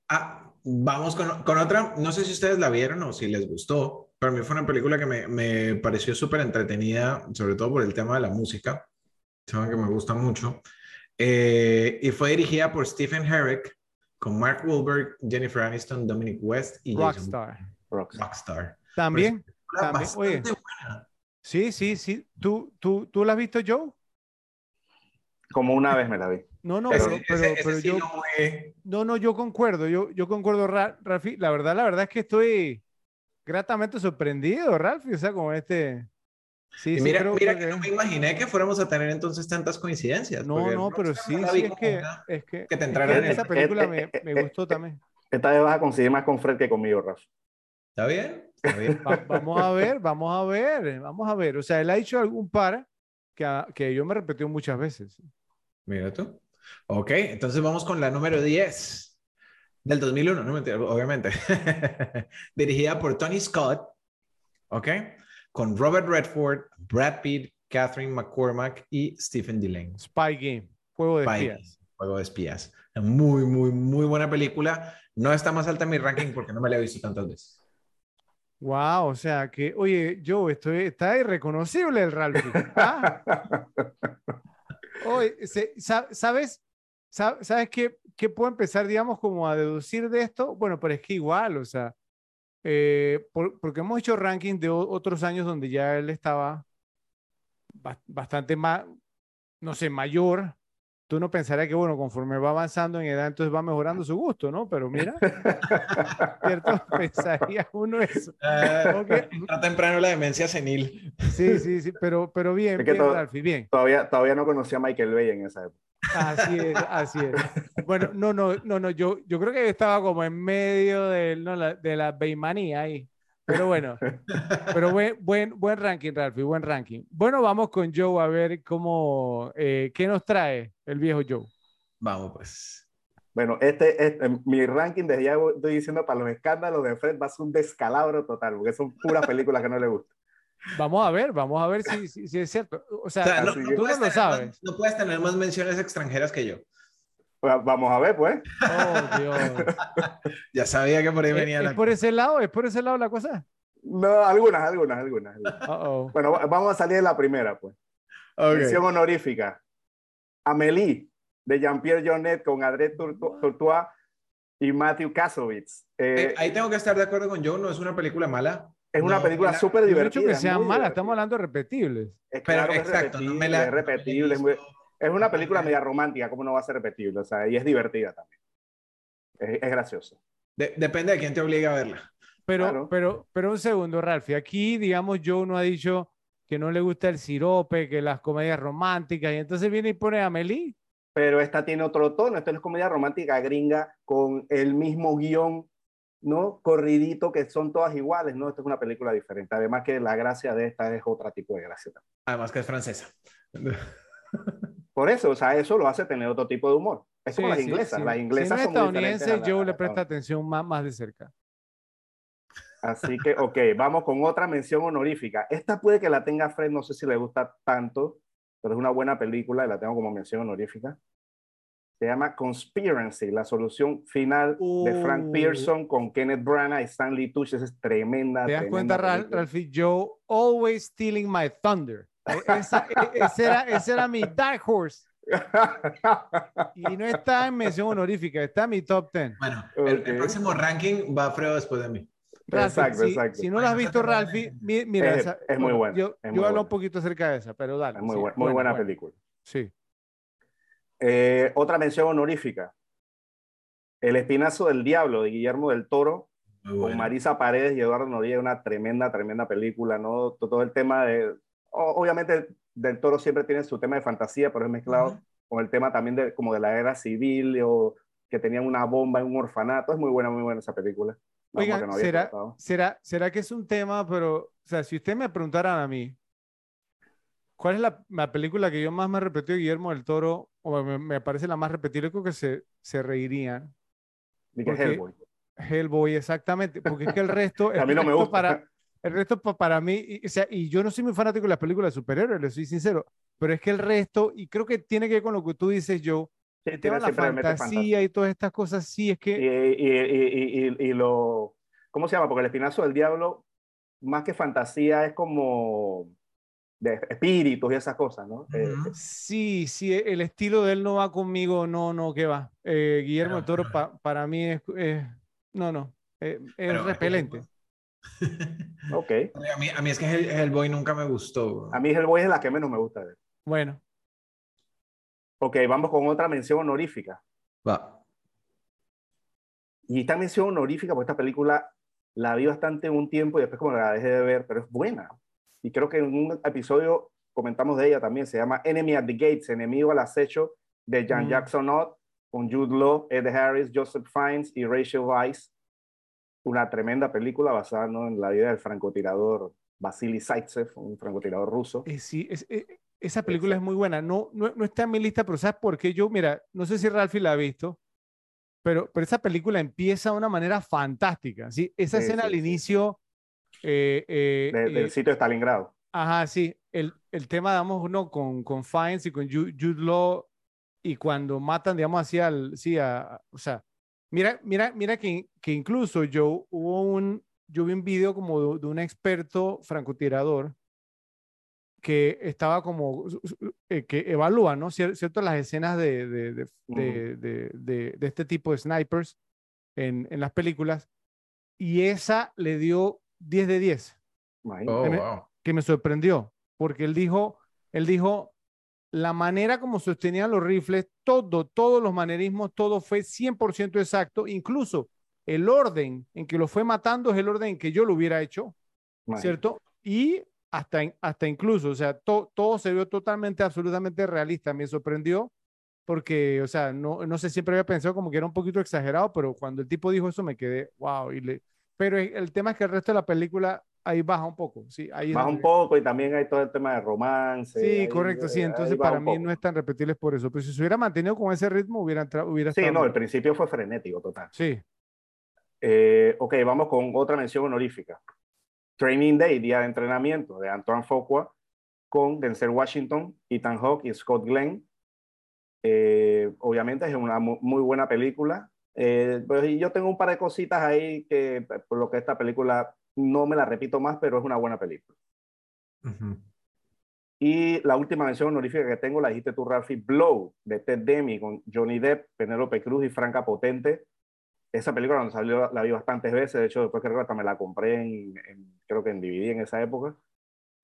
A: Ah, vamos con, con otra. No sé si ustedes la vieron o si les gustó. Para mí fue una película que me, me pareció súper entretenida, sobre todo por el tema de la música. Saben que me gusta mucho. Eh, y fue dirigida por Stephen Herrick, con Mark Wahlberg, Jennifer Aniston, Dominic West y Jason
C: Rockstar.
B: Rockstar.
A: Rockstar.
C: También.
A: Película
C: También, oye.
A: bastante buena.
C: Sí, sí, sí. ¿Tú, tú, ¿Tú la has visto, Joe?
B: Como una vez me la vi.
C: No, no,
A: Ese-
C: pero,
A: ese-
C: pero,
A: ese
C: pero
A: sí
C: yo,
A: no
C: no, no, yo concuerdo, yo, yo concuerdo, Ra- Rafi. La verdad, la verdad es que estoy gratamente sorprendido, Ralfi, o sea, con este. Sí,
A: Y
C: sí,
A: mira,
C: creo,
A: mira que no me imaginé que fuéramos a tener entonces tantas coincidencias.
C: No, no, pero sí, sí, es que,
A: una-
C: es que,
A: que te
C: es
A: entrara
C: que
A: en
C: esa película me, me gustó también.
B: Esta vez vas a conseguir más con Fred que conmigo, Rafa.
A: ¿Está bien? Está bien.
C: Va- vamos a ver, vamos a ver, vamos a ver. O sea, él ha hecho algún par que, a- que yo me repetido muchas veces.
A: Mira tú. Ok, entonces vamos con la número 10 del 2001, no mentira, obviamente. Dirigida por Tony Scott, ok, con Robert Redford, Brad Pitt, Catherine McCormack y Stephen Delane.
C: Spy Game, juego de
A: Spy
C: espías.
A: Juego de espías. Muy, muy, muy buena película. No está más alta en mi ranking porque no me la he visto tantas veces.
C: Wow, o sea que, oye, Joe, estoy, está irreconocible el Ralphie. ¿ah? Oye, ¿sabes? sa- ¿sabes qué, qué puedo empezar, digamos, como a deducir de esto? Bueno, pero es que igual, o sea, eh, por- porque hemos hecho rankings de otros años donde ya él estaba ba- bastante más, no sé, mayor. Tú no pensarías que, bueno, conforme va avanzando en edad, entonces va mejorando su gusto, ¿no? Pero mira, ¿cierto? Pensaría uno eso.
A: Está temprano la demencia senil.
C: Sí, sí, sí, pero, pero bien,
B: Es que
C: bien, Ralphie, bien.
B: Todavía, todavía no conocía a Michael Bay en esa época.
C: Así es, así es. Bueno, no, no, no, no, yo, yo creo que estaba como en medio de, la, de la beimanía ahí. Pero bueno, pero buen, buen, buen ranking, Ralphie, buen ranking. Bueno, vamos con Joe a ver cómo, eh, qué nos trae el viejo Joe.
A: Vamos, pues.
B: Bueno, este, este- mi ranking desde ya estoy diciendo para los escándalos de Fred va a ser un descalabro total, porque son puras películas que no le gustan.
C: Vamos a ver, vamos a ver si, si, si es cierto. O sea,
A: O sea, no,
C: tú no
A: puedes
C: lo
A: tener
C: sabes.
A: más- no puedes tener más menciones extranjeras que yo.
B: Va- Vamos a ver, pues.
C: Oh, Dios.
A: Ya sabía que por ahí
C: ¿Es,
A: venía
C: es
A: la...
C: por ese lado? ¿Es por ese lado la cosa?
B: No, algunas, algunas, algunas. algunas.
C: Uh-oh.
B: Bueno, va- vamos a salir de la primera, pues.
A: Ok.
B: Mención honorífica. Amélie, de Jean-Pierre Jeunet con André Tourtou- Tourtois y Matthew Kasovitz. Eh,
A: Eh, ahí tengo que estar de acuerdo con Joe, no es una película mala.
B: Es una
A: no,
B: película
A: la-
B: súper
C: No he
B: divertida.
C: dicho que malas,
B: divertida.
C: estamos hablando de repetibles.
B: Es
A: Pero
B: claro que es
A: exacto, no me
B: repetible,
A: la...
B: es repetible, es, muy- es una película media romántica, ¿cómo no va a ser repetible? O sea, y es divertida también. Es, es gracioso.
A: De- depende de quién te obliga a verla.
C: Pero,
B: Claro.
C: pero, pero un segundo, Ralphie. Aquí, digamos, Joe no ha dicho que no le gusta el sirope, que las comedias románticas, y entonces viene y pone a Amelie.
B: Pero esta tiene otro tono, esta no es comedia romántica gringa con el mismo guion, ¿no? Corridito, que son todas iguales, ¿no? Esta es una película diferente. Además que la gracia de esta es otro tipo de gracia. también.
A: Además que es francesa.
B: Por eso, o sea, eso lo hace tener otro tipo de humor. Es como
C: Sí,
B: las
C: sí,
B: inglesas.
C: sí.
B: Las
C: Si
B: inglesas
C: no es
B: son diferentes a
C: le presta atención más, más de cerca.
B: Así que, ok, vamos con otra mención honorífica. Esta puede que la tenga Fred, no sé si le gusta tanto, pero es una buena película y la tengo como mención honorífica. Se llama Conspiracy, la solución final de Frank
C: Uh.
B: Pearson con Kenneth Branagh y Stanley Tucci. Esa es tremenda.
C: ¿Te das
B: tremenda
C: cuenta, Ral-
B: película.
C: Ralphie? Joe, always stealing my thunder. E- esa- e- ese, era, ese era mi dark horse. Y no está en mención honorífica, está en mi top 10.
A: Bueno, el, el
B: Ok.
A: próximo ranking va Fredo después de mí.
C: Ralphie,
B: Exacto,
C: si,
B: exacto.
C: si no lo has
A: Bueno,
C: visto, Ralphie, mi- mira,
B: Es-
C: esa-
B: es muy buena,
C: Yo, yo hablo un poquito acerca de esa, pero dale.
B: Es muy,
C: sí,
B: buena, muy buena
C: buena.
B: película.
C: Sí.
B: Eh, otra mención honorífica. El Espinazo del Diablo de Guillermo del Toro con. Marisa Paredes y Eduardo Noriega, una tremenda, tremenda película, ¿no? Todo el tema de, obviamente del Toro siempre tiene su tema de fantasía, pero es mezclado con el tema también de como de la guerra civil o que tenían una bomba en un orfanato, es muy buena, muy buena esa película. Vamos,
C: Oigan,
B: no
C: ¿será, será, ¿será que es un tema, pero, o sea, si ustedes me preguntaran a mí, ¿cuál es la, la película que yo más me he repetido de Guillermo del Toro, o me, me parece la más repetida, creo que se, se reirían? Porque-
B: Hellboy.
C: Hellboy, exactamente, porque es que el resto,
B: A
C: el
B: mí no me gusta.
C: para, el resto pa- para mí, y, o sea, y yo no soy muy fanático de las películas de superhéroes, le soy sincero, pero es que el resto, y creo que tiene que ver con lo que tú dices, yo,
B: Sí,
C: el tema de la
B: mete
C: fantasía y todas estas cosas, sí, es que,
B: y, y- y lo, ¿cómo se llama? Porque el Espinazo del Diablo, más que fantasía, es como de espíritus y esas cosas, ¿no? Eh,
A: Ujú.
C: sí, sí, el estilo de él no va conmigo, no, no, ¿qué va? Eh, Guillermo del Toro pa- para mí es, no, no, eh, es
A: Pero-
C: repelente.
B: ok.
A: A mí, a mí es que Hell- Hellboy nunca me gustó.
B: A mí Hellboy es la que menos me gusta de él.
C: Bueno,
B: Ok, vamos con otra mención honorífica.
A: Va.
B: Y esta mención honorífica, porque esta película la vi bastante un tiempo y después como la dejé de ver, pero es buena. Y creo que en un episodio comentamos de ella también. Se llama Enemy at the Gates, Enemigo al Acecho, de Jan
C: Mm.
B: Jackson Ott, con Jude Law, Ed Harris, Joseph Fiennes y Rachel Weisz. Una tremenda película basada ¿no? en la vida del francotirador Vasily Zaitsev, un francotirador ruso.
C: Eh, sí, es- eh, esa película es muy buena. No, no, no está en mi lista, pero ¿sabes por qué? Yo, mira, no sé si Ralphie la ha visto, pero, pero esa película empieza de una manera fantástica. ¿sí? Esa
B: Sí,
C: escena
B: sí,
C: al inicio, eh, eh,
B: de-
C: eh,
B: del sitio de Stalingrado.
C: ajá, sí, el, el tema, digamos, ¿no? con, con Fiennes y con Ju- Jude Law, y cuando matan, digamos, así al, sí, a- o sea, mira, mira, mira que, que incluso yo hubo un, yo vi un video como de, de un experto francotirador que estaba como, eh, que evalúa, ¿no? Cier- ¿Cierto? Las escenas de, de, de- de este tipo de snipers en, en las películas. Y esa le dio 10 de 10
B: Imagínate.
A: Oh,
C: me-
A: wow.
C: que me sorprendió, porque él dijo, él dijo, la manera como sostenían los rifles, todo, todos los manerismos, todo fue 100% exacto, incluso el orden en que lo fue matando es el orden en que yo lo hubiera hecho,
B: Imagínate.
C: ¿cierto? Y hasta, in- hasta incluso, o sea, to- todo se vio totalmente, absolutamente realista, me sorprendió. Porque, o sea, no, no sé, siempre había pensado como que era un poquito exagerado, pero cuando el tipo dijo eso me quedé, wow. Y le... Pero el tema es que el resto de la película ahí baja un poco, sí, ahí
B: Baja un poco y también hay todo el tema de romance.
C: Sí,
B: ahí,
C: correcto, sí. Entonces para mí no es tan repetible por eso. Pero si se hubiera mantenido con ese ritmo, hubiera, entrado, hubiera
B: Sí, no, el principio fue frenético, total.
C: Sí.
B: Eh, ok, vamos con otra mención honorífica. Training Day, día de entrenamiento de Antoine Fuqua con Denzel Washington, Ethan Hawke y Scott Glenn. Eh, obviamente es una mu- muy buena película. Eh, pues, y yo tengo un par de cositas ahí que por lo que esta película no me la repito más, pero es una buena película.
A: Ujú.
B: Y la última mención honorífica que tengo, la dijiste tú, Ralphie, Blow, de Ted Demi, con Johnny Depp, Penélope Cruz y Franca Potente. Esa película cuando salió la vi bastantes veces, de hecho después creo que hasta me la compré en, en- creo que en DVD en esa época.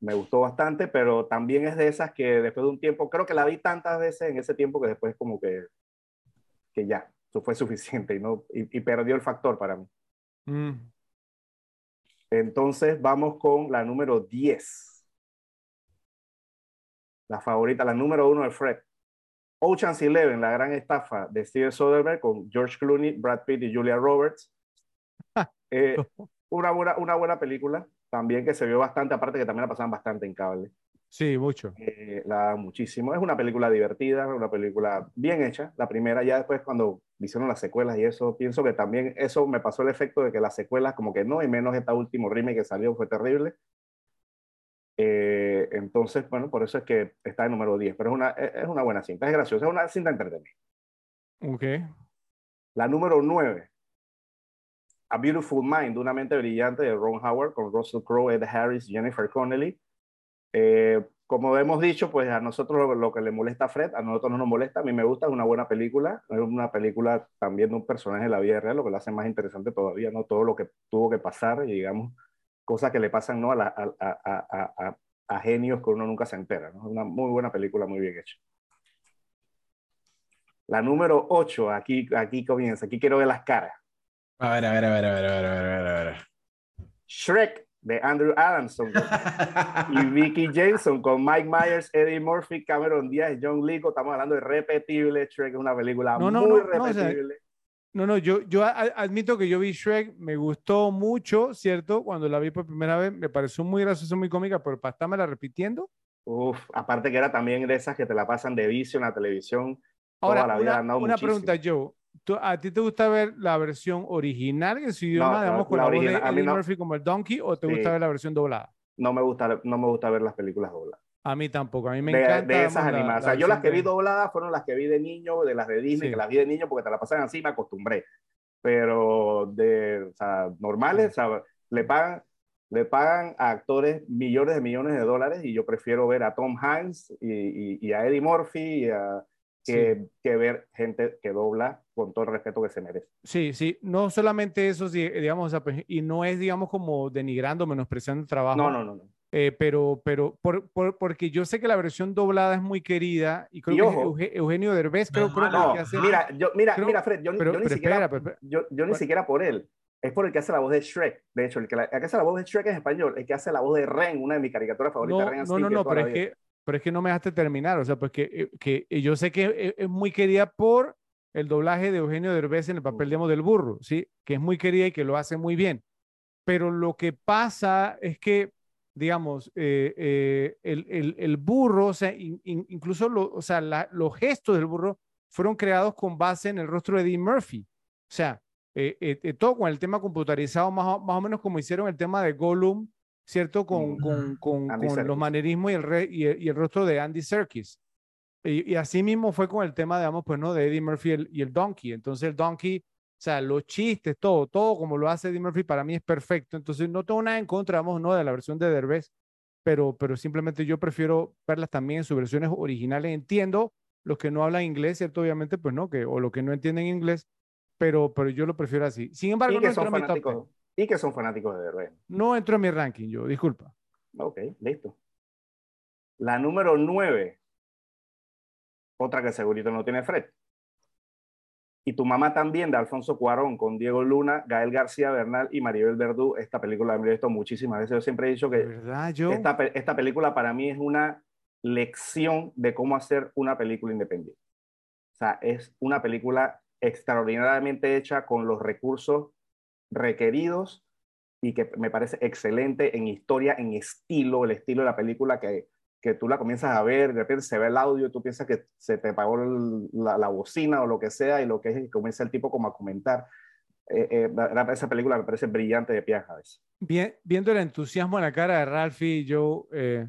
B: Me gustó bastante, pero también es de esas que después de un tiempo, creo que la vi tantas veces en ese tiempo que después como que, que ya, eso fue suficiente y, no, y, y perdió el factor para mí.
C: Mm.
B: Entonces vamos con la número 10. La favorita, la número uno de Fred. Ocean's Eleven, la gran estafa de Steven Soderbergh con George Clooney, Brad Pitt y Julia Roberts. Eh, una, buena, una buena película, también que se vio bastante, aparte que también la pasaban bastante en cable.
C: Sí, mucho.
B: Eh, la muchísimo. Es una película divertida, una película bien hecha. La primera, ya después cuando hicieron las secuelas y eso, pienso que también eso me pasó el efecto de que las secuelas como que no, y menos esta último remake que salió fue terrible. Eh, entonces, bueno, por eso es que está en número 10, pero es una, es una buena cinta, es graciosa, es una cinta entretenida.
C: Ok.
B: La número 9, A Beautiful Mind, una mente brillante de Ron Howard con Russell Crowe, Ed Harris, Jennifer Connelly. Eh, como hemos dicho, pues a nosotros lo, lo que le molesta a Fred, a nosotros no nos molesta, a mí me gusta, es una buena película, es una película también de un personaje de la vida real, lo que lo hace más interesante todavía, ¿no? Todo lo que tuvo que pasar y digamos, cosas que le pasan, ¿no? A, la- a, a, a, a, a genios que uno nunca se entera, ¿no? Es una muy buena película, muy bien hecha. La número 8, aquí, aquí comienza, aquí quiero ver las caras.
A: A ver, a ver, a ver, a ver, a ver, a ver, a ver.
B: Shrek de Andrew Adamson y Vicky Jameson con Mike Myers, Eddie Murphy, Cameron Díaz, John Lithgow. Estamos hablando de repetible. Shrek es una película
C: No, no,
B: muy
C: no, no, o sea,
B: repetible.
C: No, no, yo, yo admito que yo vi Shrek, me gustó mucho, ¿cierto? Cuando la vi por primera vez, me pareció muy graciosa, muy cómica, pero para estarme repitiendo.
B: Uf, aparte que era también de esas que te la pasan de vicio en la televisión.
C: Ahora,
B: Toda la vida
C: una, una pregunta, Joe. ¿Tú- ¿A ti te gusta ver la versión original en su idioma,
B: la-
C: digamos, con
B: la
C: voz de Eddie
B: no.
C: Murphy como el Donkey, o te
B: Sí.
C: gusta ver la versión doblada?
B: No me gusta, no me gusta ver las películas dobladas.
C: A mí tampoco, a mí me
B: de,
C: encanta.
B: de esas
C: digamos,
B: animadas.
C: la
B: o sea, yo las que vi dobladas fueron las que vi de niño, de las de Disney,
C: Sí.
B: que las vi de niño porque te la pasan así, me acostumbré. Pero de, o sea, normales, o sea, le pagan, le pagan a actores millones de millones de dólares y yo prefiero ver a Tom Hanks y, y- y a Eddie Murphy y a- que, que ver gente que dobla con todo el respeto que se merece.
C: Sí, sí, no solamente eso, digamos, pues, y no es, digamos, como denigrando, menospreciando el trabajo.
B: No, no, no. no.
C: Eh, pero, pero por, por- porque yo sé que la versión doblada es muy querida y creo
B: Y
C: que
B: ojo.
C: Euge- Eugenio Derbez creo,
A: No,
C: creo que
B: No,
C: que hace-
B: mira, yo, mira,
C: creo-
B: mira, Fred, yo,
C: pero,
B: yo ni siquiera,
C: espera, pero- pero-
B: yo, yo ni
C: Bueno.
B: siquiera por él. Es por el que hace la voz de Shrek. De hecho, el que, la- el que hace la voz de Shrek en español, el que hace la voz de Ren, una de mis caricaturas favoritas,
C: no,
B: Ren
C: no, no, no, pero es que, pero es que no me dejaste terminar, o sea, pues que, eh, que eh, yo sé que es, es muy querida por el doblaje de Eugenio Derbez en el papel, digamos, del burro, ¿sí? Que es muy querida y que lo hace muy bien. Pero lo que pasa es que, digamos, eh, eh, el, el- el burro, o sea, in- in- incluso lo- o sea, la- los gestos del burro fueron creados con base en el rostro de Eddie Murphy. O sea, eh, todo con el tema computarizado, más o, más o menos como hicieron el tema de Gollum, ¿cierto? Con, con, con, los manerismos y el, re- y, el, y el rostro de Andy Serkis. Y, y así mismo fue con el tema, digamos, pues, ¿no? De Eddie Murphy y el, y el Donkey. Entonces, el Donkey, o sea, los chistes, todo, todo como lo hace Eddie Murphy, para mí es perfecto. Entonces, no tengo nada en contra, digamos, ¿no? De la versión de Derbez. pero, pero simplemente yo prefiero verlas también en sus versiones originales. Entiendo los que no hablan inglés, ¿cierto? Obviamente, pues no, que, o los que no entienden inglés, pero, pero yo lo prefiero así. Sin embargo, no
B: son
C: entro en mi top
B: y que son fanáticos de Derbez.
C: 10. No entro en mi ranking, yo, disculpa.
B: Ok, listo. La número 9. Otra que segurito no tiene Fred. Y tu mamá también, de Alfonso Cuarón, con Diego Luna, Gael García Bernal y Maribel Verdú. Esta película la he visto muchísimas veces. Yo siempre he dicho
C: ¿De
B: que
C: verdad, yo?
B: esta, esta película para mí es una lección de cómo hacer una película independiente. O sea, es una película extraordinariamente hecha con los recursos requeridos y que me parece excelente en historia, en estilo, el estilo de la película que, que tú la comienzas a ver, de repente se ve el audio, tú piensas que se te apagó la, la bocina o lo que sea, y lo que es que comienza el tipo como a comentar. Eh, eh, esa película me parece brillante de pie a cabeza.
C: Bien- viendo el entusiasmo en la cara de Ralphie, yo, eh,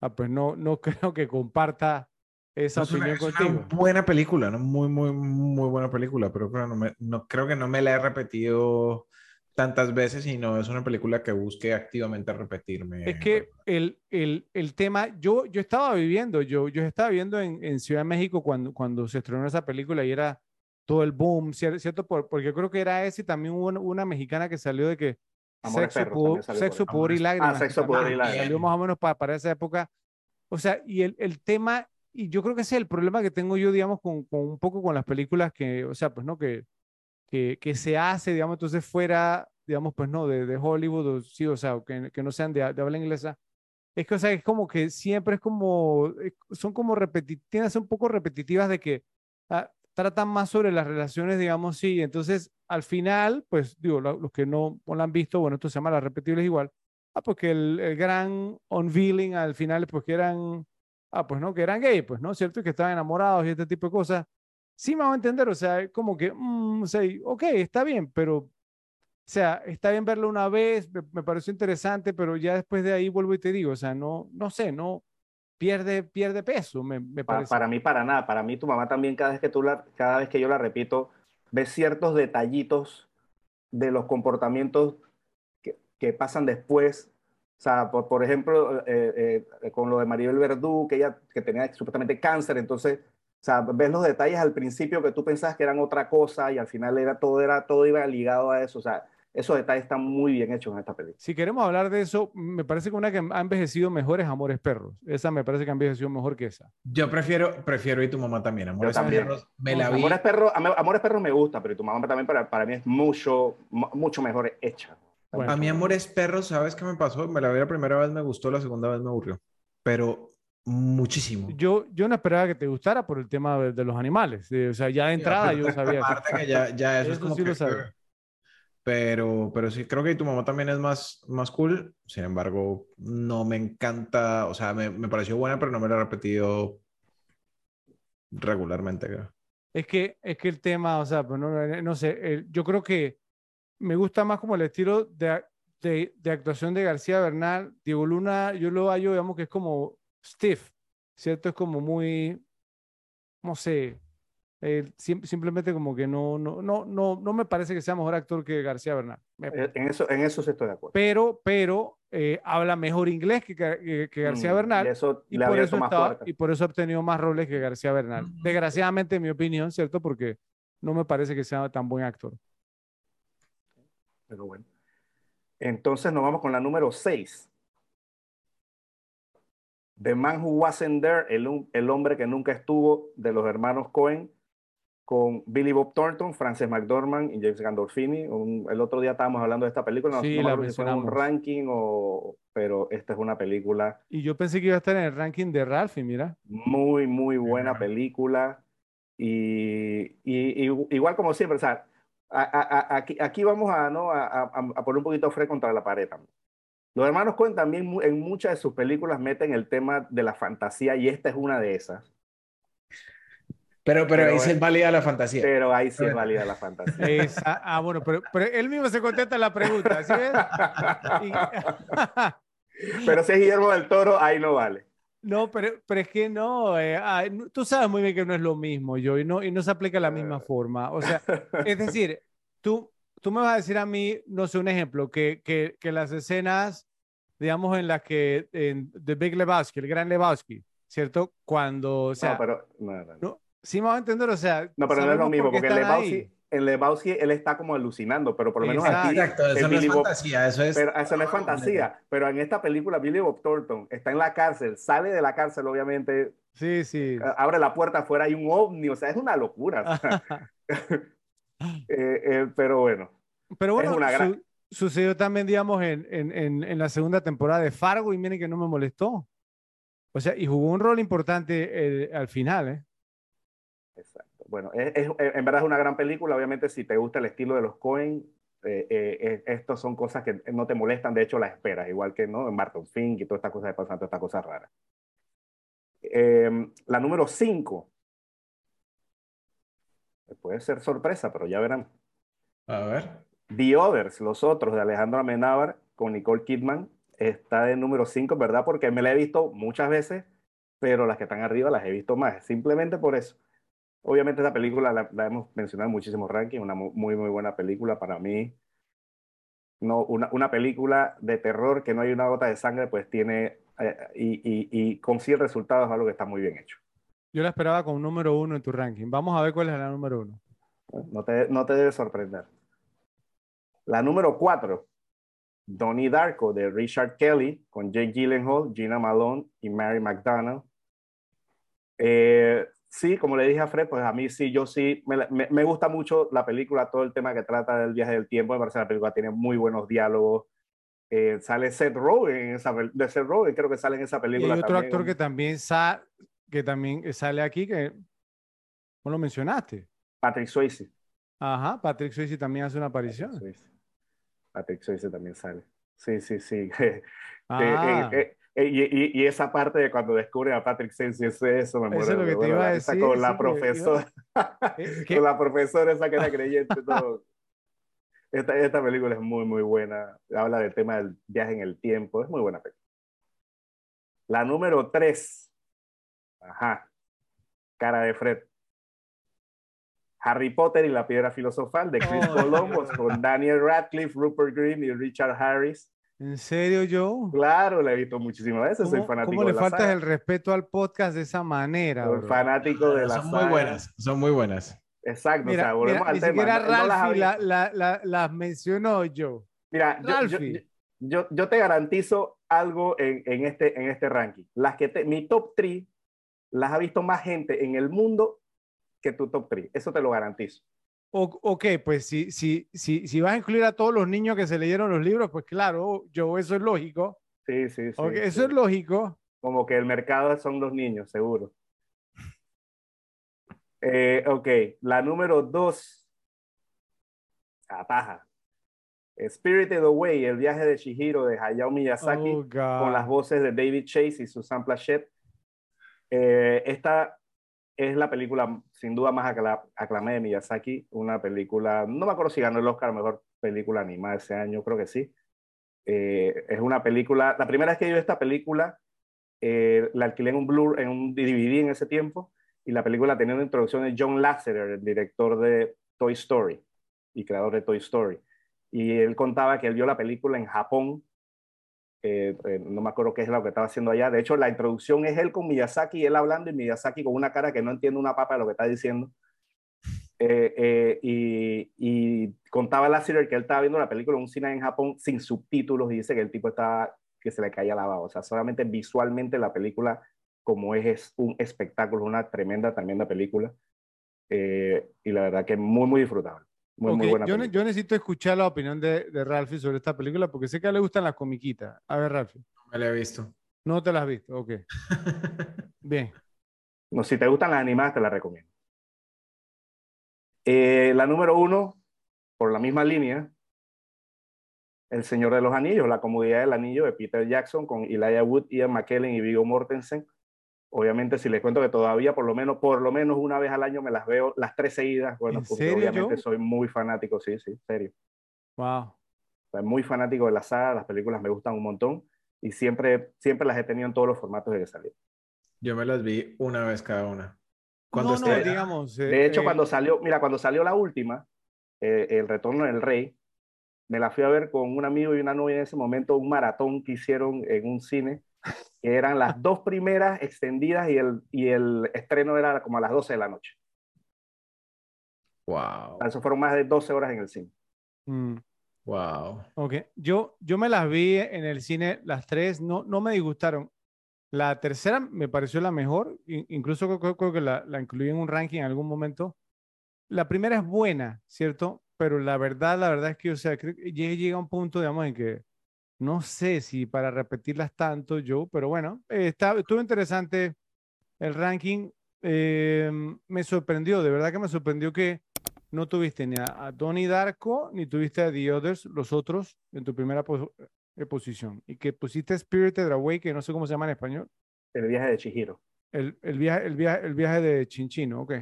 C: ah, pues no, no creo que comparta esa
A: Es una,
C: opinión
A: es una
C: contigo.
A: buena película, ¿no? Muy, muy, muy buena película, pero creo, no me, no, creo que no me la he repetido tantas veces y no es una película que busque activamente repetirme.
C: Es que el, el, el tema, yo, yo estaba viviendo, yo, yo estaba viviendo en, en Ciudad de México cuando, cuando se estrenó esa película y era todo el boom, cier- ¿cierto? Por- porque yo creo que era ese y también hubo una, una mexicana que salió de que
B: Amores
C: sexo,
B: Perros
C: pu-
B: también salió por
C: sexo pudor y
A: Amores-
C: lágrimas.
B: Ah, Sexo, Pudor y Lágrimas.
C: Salió más o menos para, para esa época. O sea, y el, el tema, y yo creo que ese es el problema que tengo yo, digamos, con, con un poco con las películas que, o sea, pues no, que, que, que se hace, digamos, entonces fuera, digamos, pues no, de, de Hollywood, o, sí, o sea, que, que no sean de, de habla inglesa. Es que, o sea, es como que siempre es como, son como repetitivas, un poco repetitivas de que ah, tratan más sobre las relaciones, digamos, sí. Entonces, al final, pues, digo, lo- los que no, no la han visto, bueno, esto se llama Las Repetibles igual. Ah, porque el, el gran unveiling al final, pues que eran, ah, pues no, que eran gay, pues, ¿no? ¿Cierto? Y que estaban enamorados y este tipo de cosas. Sí me va a entender, o sea, como que, mm, o sea, ok, está bien, pero, o sea, está bien verlo una vez, me, me pareció interesante, pero ya después de ahí vuelvo y te digo, o sea, no, no sé, no, pierde, pierde peso, me, me
B: Pa-
C: parece.
B: para mí, para nada. Para mí, tu mamá también, cada vez que, tú la, cada vez que yo la repito, ves ciertos detallitos de los comportamientos que, que pasan después. O sea, por, por ejemplo, eh, eh, con lo de Maribel Verdú, que ella que tenía supuestamente cáncer, entonces, sea, ves los detalles al principio que tú pensabas que eran otra cosa y al final era todo, era, todo iba ligado a eso. O sea, esos detalles están muy bien hechos en esta película.
C: Si queremos hablar de eso, me parece que una que ha envejecido mejor es Amores Perros. Esa me parece que ha envejecido mejor que esa.
A: Yo prefiero, prefiero y tu mamá también. Amores
B: también.
A: Perros, me la vi.
B: Amores Perros, Am- Amores Perros me gusta, pero tu mamá también para, para mí es mucho, mu- mucho mejor hecha.
C: Bueno.
A: A mí Amores Perros, ¿sabes qué me pasó? Me la vi la primera vez, me gustó, la segunda vez me aburrió. Pero muchísimo.
C: Yo, yo no esperaba que te gustara por el tema de, de los animales. o sea, ya de entrada yo sabía. que-
A: Aparte que ya, ya eso, es
C: Eso
A: como
C: sí
A: que...
C: lo sabía.
A: Pero, pero sí, creo que tu mamá también es más, más cool. Sin embargo, no me encanta, o sea, me, me pareció buena, pero no me la he repetido regularmente. creo.
C: Es que, es que el tema, o sea, pues no, no- sé, el- yo creo que me gusta más como el estilo de, de, de actuación de García Bernal. Diego Luna, yo lo hallo, digamos que es como stiff, ¿cierto? Es como muy, no sé, eh, sim- simplemente como que no, no, no, no, no me parece que sea mejor actor que García Bernal. Me-
B: Eh, En eso, en eso sí estoy de acuerdo.
C: pero, pero eh, habla mejor inglés que, Gar- que- que García
B: Mm,
C: Bernal.
B: Y eso
C: por, eso estaba-
B: puertas.
C: y por eso ha obtenido más roles que García Bernal. Desgraciadamente, en mi opinión, ¿cierto? Porque no me parece que sea tan buen actor.
B: Pero bueno. Entonces nos vamos con la número 6. The Man Who Wasn't There, el, el hombre que nunca estuvo, de los hermanos Cohen, con Billy Bob Thornton, Frances McDormand y James Gandolfini. Un- el otro día estábamos hablando de esta película, no,
C: Sí,
B: no
C: la
B: si fue en un
C: mencionamos.
B: ranking o... Pero esta es una película
C: Y yo pensé que iba a estar en el ranking de Ralphie, mira.
B: muy, muy buena
A: Ajá.
B: película. Y, y- y- igual como siempre, o sea, a- a- a- aquí, aquí vamos a, ¿no? a, a- a poner un poquito Fred contra la pared también. Los hermanos Cohen también en muchas de sus películas meten el tema de la fantasía y esta es una de esas.
A: Pero, pero,
B: Pero
A: ahí sí
B: es-
A: válida la fantasía.
B: Pero ahí sí es válida la fantasía.
C: Esa- ah, bueno, pero, pero él mismo se contesta la pregunta, ¿sí ves? Y-
B: Pero si es Guillermo del Toro, ahí no vale.
C: no, pero, pero es que no, eh, no- tú sabes muy bien que no es lo mismo, yo, y no, y no se aplica de la misma forma. O sea, es decir, tú, tú me vas a decir a mí, no sé, un ejemplo, que, que, que las escenas digamos, en la que, en The Big Lebowski, el gran Lebowski, ¿cierto? Cuando, o sea,
B: no, pero, no, no, no.
C: no, sí me va a entender, o sea,
B: No, pero no es lo mismo, porque Lebowski,
C: ahí.
B: en Lebowski él está como alucinando, pero por lo menos
C: Exacto.
B: aquí
A: Exacto, eso no es fantasía, eso es...
B: Pero eso no es fantasía. Pero en esta película, Billy Bob Thornton está en la cárcel, sale de la cárcel, obviamente,
C: Sí, sí.
B: abre la puerta afuera, hay un ovni, o sea, es una locura. Eh, eh, pero bueno,
C: Pero bueno,
B: una gran-
C: su- sucedió también, digamos, en, en, en, en la segunda temporada de Fargo y miren que no me molestó. O sea, y jugó un rol importante eh, al final, ¿eh?
B: exacto. Bueno, es, es- en verdad es una gran película. Obviamente, si te gusta el estilo de los Coen, eh, eh, eh, estos son cosas que no te molestan, de hecho las esperas, igual que ¿no? en Barton Fink y todas estas cosas que pasan, todas estas cosas raras. Eh, la número 5. Puede ser sorpresa, pero ya verán.
A: A ver.
B: The Others, Los Otros, de Alejandro Amenábar con Nicole Kidman, está de número 5, ¿verdad? Porque me la he visto muchas veces, pero las que están arriba las he visto más, simplemente por eso. Obviamente esta película la, la hemos mencionado en muchísimos rankings, una mu- muy, muy buena película para mí. No, una, una película de terror que no hay una gota de sangre, pues tiene eh, y, y, y consigue resultados, algo que está muy bien hecho.
C: Yo la esperaba con un número uno en tu ranking. Vamos a ver cuál es la número uno.
B: No te, no te debe sorprender. La número 4, Donnie Darko de Richard Kelly con Jake Gyllenhaal, Gina Malone y Mary McDonald. Eh, sí, como le dije a Fred, pues a mí sí, yo sí, me, me- me gusta mucho la película, todo el tema que trata del viaje del tiempo, me parece que la película tiene muy buenos diálogos. Eh, sale Seth Rogen, en esa, de Seth Rogen, creo que sale en esa
C: Y
B: película.
C: hay otro
B: también.
C: actor que también, sa- que también sale aquí, que no lo mencionaste.
B: Patrick Swayze.
C: Ajá, Patrick Swayze también hace una aparición.
B: Patrick Patrick Swayze también sale. Sí, sí, sí.
C: Ah,
B: Eh, eh, eh, y, y- y esa parte de cuando descubren a Patrick Swayze, eso, eso me
C: Eso
B: muero.
C: es lo que te iba a decir,
B: Con la profesora,
C: eh,
B: con la profesora esa que era creyente. todo. Esta, esta película es muy, muy buena. Habla del tema del viaje en el tiempo. Es muy buena película. La número tres. Ajá. Cara de Fred. Harry Potter y la piedra filosofal de Chris
C: Oh,
B: Columbus
C: Dios.
B: con Daniel Radcliffe, Rupert Green y Richard Harris.
C: ¿En serio, Joe?
B: Claro, la he visto muchísimas veces. Soy
C: ¿Cómo,
B: fanático
C: cómo
B: de
C: le
B: la
C: faltas
B: saga.
C: el respeto al podcast de esa manera,
B: Soy
C: bro?
B: fanático de la
A: Son
B: saga.
A: muy buenas, son muy buenas.
B: Exacto, o
C: Mira,
B: sea, volvemos
C: mira,
B: al
C: ni
B: tema.
C: siquiera
B: No- no las
C: la- la- la- las mencionó, Joe.
B: Mira, yo, yo, yo, yo te garantizo algo en, en este, en este ranking. Las que te- mi top 3 las ha visto más gente en el mundo que tu top 3. Eso te lo garantizo.
C: O- ok, pues si, si, si, si vas a incluir a todos los niños que se leyeron los libros, pues claro, Joe, eso es lógico.
B: Sí, sí, sí.
C: Ok,
B: sí.
C: Eso es lógico.
B: Como que el mercado son los niños, seguro. Eh, ok, la número 2. Ataja. Spirited Away, el viaje de Shihiro de Hayao Miyazaki.
C: Oh,
B: con las voces de David Chase y Susan Plachette. Eh, esta es la película sin duda más acla- aclamada de Miyazaki, una película, no me acuerdo si ganó el Oscar Mejor Película Animada ese año, creo que sí. Eh, es una película, la primera vez que yo vi esta película, eh, la alquilé en un Blu, en un DVD en ese tiempo, y la película tenía una introducción de John Lasseter, el director de Toy Story y creador de Toy Story. Y él contaba que él vio la película en Japón eh, eh, no me acuerdo qué es lo que estaba haciendo allá. De hecho, la introducción es él con Miyazaki, él hablando y Miyazaki con una cara que no entiende una papa de lo que está diciendo. Eh, eh, y, y contaba Lasseter que él estaba viendo la película en un cine en Japón sin subtítulos y dice que el tipo estaba, que se le caía la baba. O sea, solamente visualmente la película, como es, es un espectáculo, una tremenda, tremenda película. Eh, y la verdad que muy, muy disfrutable. Muy, muy buena
C: yo, ne-
B: película.
C: yo necesito escuchar la opinión de, de Ralphie sobre esta película porque sé que a él le gustan las comiquitas. A ver, Ralphie,
A: No me la he visto.
C: no te las has visto. Ok, bien.
B: No, si te gustan las animadas, te las recomiendo. Eh, la número uno, por la misma línea, El Señor de los Anillos, La Comodidad del Anillo de Peter Jackson con Elijah Wood, Ian McKellen y Viggo Mortensen. Obviamente, si les cuento que todavía por lo menos, por lo menos una vez al año me las veo las tres seguidas, bueno,
C: ¿En
B: porque
C: serio,
B: obviamente
C: Joe?
B: soy muy fanático, sí, sí, serio.
C: Wow.
B: Soy muy fanático de la saga, las películas me gustan un montón y siempre, siempre las he tenido en todos los formatos de que salieron.
A: Yo me las vi una vez cada una. Cuando
C: no, no,
A: esté-
C: digamos. eh,
B: De hecho,
C: eh,
B: cuando salió, mira, cuando salió la última, eh, El Retorno del Rey, me la fui a ver con un amigo y una novia en ese momento, un maratón que hicieron en un cine, que eran las dos primeras extendidas y el, y el estreno era como a las 12 de la noche.
A: Wow.
B: Eso fueron más de 12 horas en el cine.
C: Mm,
A: Wow.
C: ok. Yo, yo me las vi en el cine, las tres, no, no me disgustaron. La tercera me pareció la mejor, in- incluso creo, que la, la incluí en un ranking en algún momento. La primera es buena, ¿cierto? Pero la verdad, la verdad es que, o sea, creo que llega a un punto, digamos, en que no sé si para repetirlas tanto yo, pero bueno, eh, está, estuvo interesante el ranking. eh, me sorprendió, de verdad que me sorprendió que no tuviste ni a, a Donnie Darko ni tuviste a The Others, los otros, en tu primera pos- eh, posición. Y que pusiste Spirited Away, que no sé cómo se llama en español.
B: El viaje de Chihiro.
C: El, el viaje, el, viaje, el viaje de Chinchino, ok.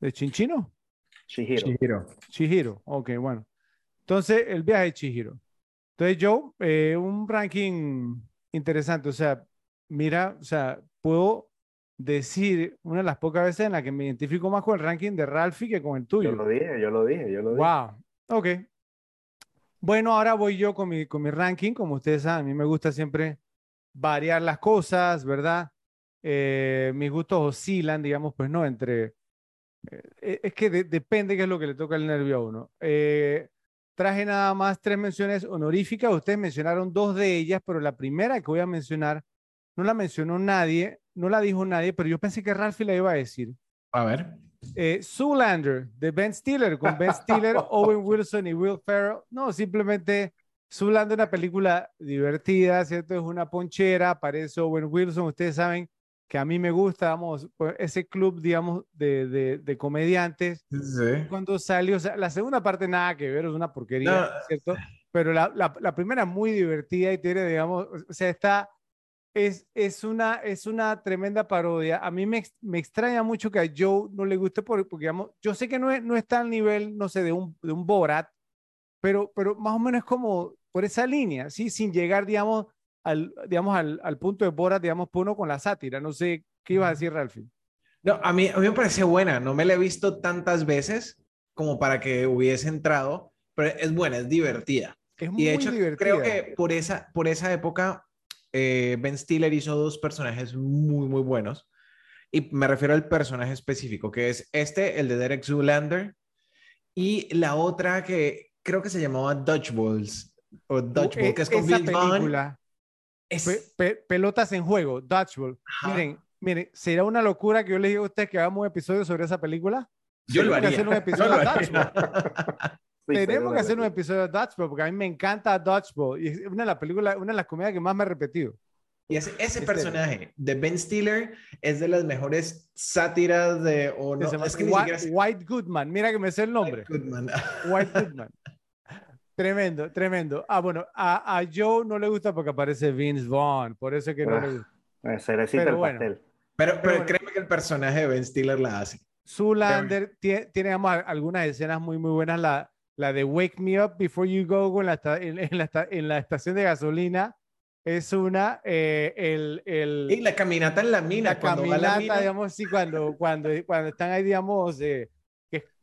C: ¿De Chinchino?
B: Chihiro.
A: Chihiro.
C: Chihiro, ok, bueno. Entonces, el viaje de Chihiro. Entonces, yo, eh, un ranking interesante, o sea, mira, o sea, puedo decir una de las pocas veces en la que me identifico más con el ranking de Ralphie que con el tuyo.
B: Yo lo dije, yo lo dije, yo lo dije.
C: Wow, ok. Bueno, ahora voy yo con mi, con mi ranking. Como ustedes saben, a mí me gusta siempre variar las cosas, ¿verdad? Eh, mis gustos oscilan, digamos, pues no, entre... eh, es que de- depende qué es lo que le toca el nervio a uno. Eh, traje nada más tres menciones honoríficas. Ustedes mencionaron dos de ellas, pero la primera que voy a mencionar no la mencionó nadie, no la dijo nadie, pero yo pensé que Ralphie la iba a decir.
A: A ver.
C: Eh, Zoolander de Ben Stiller, con Ben Stiller, Owen Wilson y Will Ferrell. No, simplemente Zoolander, una película divertida, ¿cierto? Es una ponchera, aparece Owen Wilson. Ustedes saben que a mí me gusta, vamos, pues, ese club, digamos, de, de, de comediantes.
A: Sí.
C: Cuando salió, o sea, la segunda parte nada que ver, es una porquería,
A: No.
C: ¿cierto? Pero la, la, la primera es muy divertida y tiene, digamos, o sea, está, es, es, una, es una tremenda parodia. A mí me, me extraña mucho que a Joe no le guste por- porque, digamos, yo sé que no, es, no está al nivel, no sé, de un, de un Borat, pero, pero más o menos es como por esa línea, ¿sí? Sin llegar, digamos, al, digamos, al, al punto de Borat, digamos, por uno con la sátira. No sé, ¿qué ibas a decir, Ralphie?
A: No, a mí, a mí me parece buena. No me la he visto tantas veces como para que hubiese entrado, pero es buena, es divertida.
C: Es
A: Y
C: muy
A: de hecho,
C: divertida.
A: creo que por esa, por esa época, eh, Ben Stiller hizo dos personajes muy, muy buenos. Y me refiero al personaje específico, que es este, el de Derek Zoolander, y la otra que creo que se llamaba Dodgeballs, o Dodgeball,
C: E-
A: que es con
C: esa
A: Bill Vaughn.
C: Película,
A: Es-
C: Pe- pe- pelotas en juego, Dodgeball.
A: Ajá.
C: Miren, miren, será una locura que yo les diga a ustedes que hagamos un episodio sobre esa película.
A: yo lo
C: tenemos que
A: haría.
C: hacer un episodio
A: Yo lo
C: de
A: haría.
B: Sí,
C: Tenemos que hacer un episodio de Dodgeball porque a mí me encanta Dodgeball y es una de las películas, una de las comedias que más me he repetido.
A: Y ese, ese
C: Este-
A: personaje de Ben Stiller es de las mejores sátiras de... O no, es que
C: White,
A: siquiera
C: White Goodman. Mira que me sé el nombre.
A: Goodman.
C: White Goodman. Tremendo, tremendo. Ah, bueno, a, a Joe no le gusta porque aparece Vince Vaughn, por eso es que no
B: Ah.
C: le gusta.
B: Cerecita
C: Pero
B: el
C: bueno.
B: pastel.
A: Pero, pero
C: bueno.
A: créeme que el personaje de Ben Stiller la hace.
C: Zoolander tie- tiene digamos, al- algunas escenas muy, muy buenas. La, la de Wake Me Up Before You Go en la, en, en la, en la estación de gasolina es una. eh, el, el,
A: Y la caminata en la mina.
C: la
A: cuando va a
C: caminata,
A: la mina,
C: digamos, sí, cuando, cuando, cuando están ahí, digamos, eh,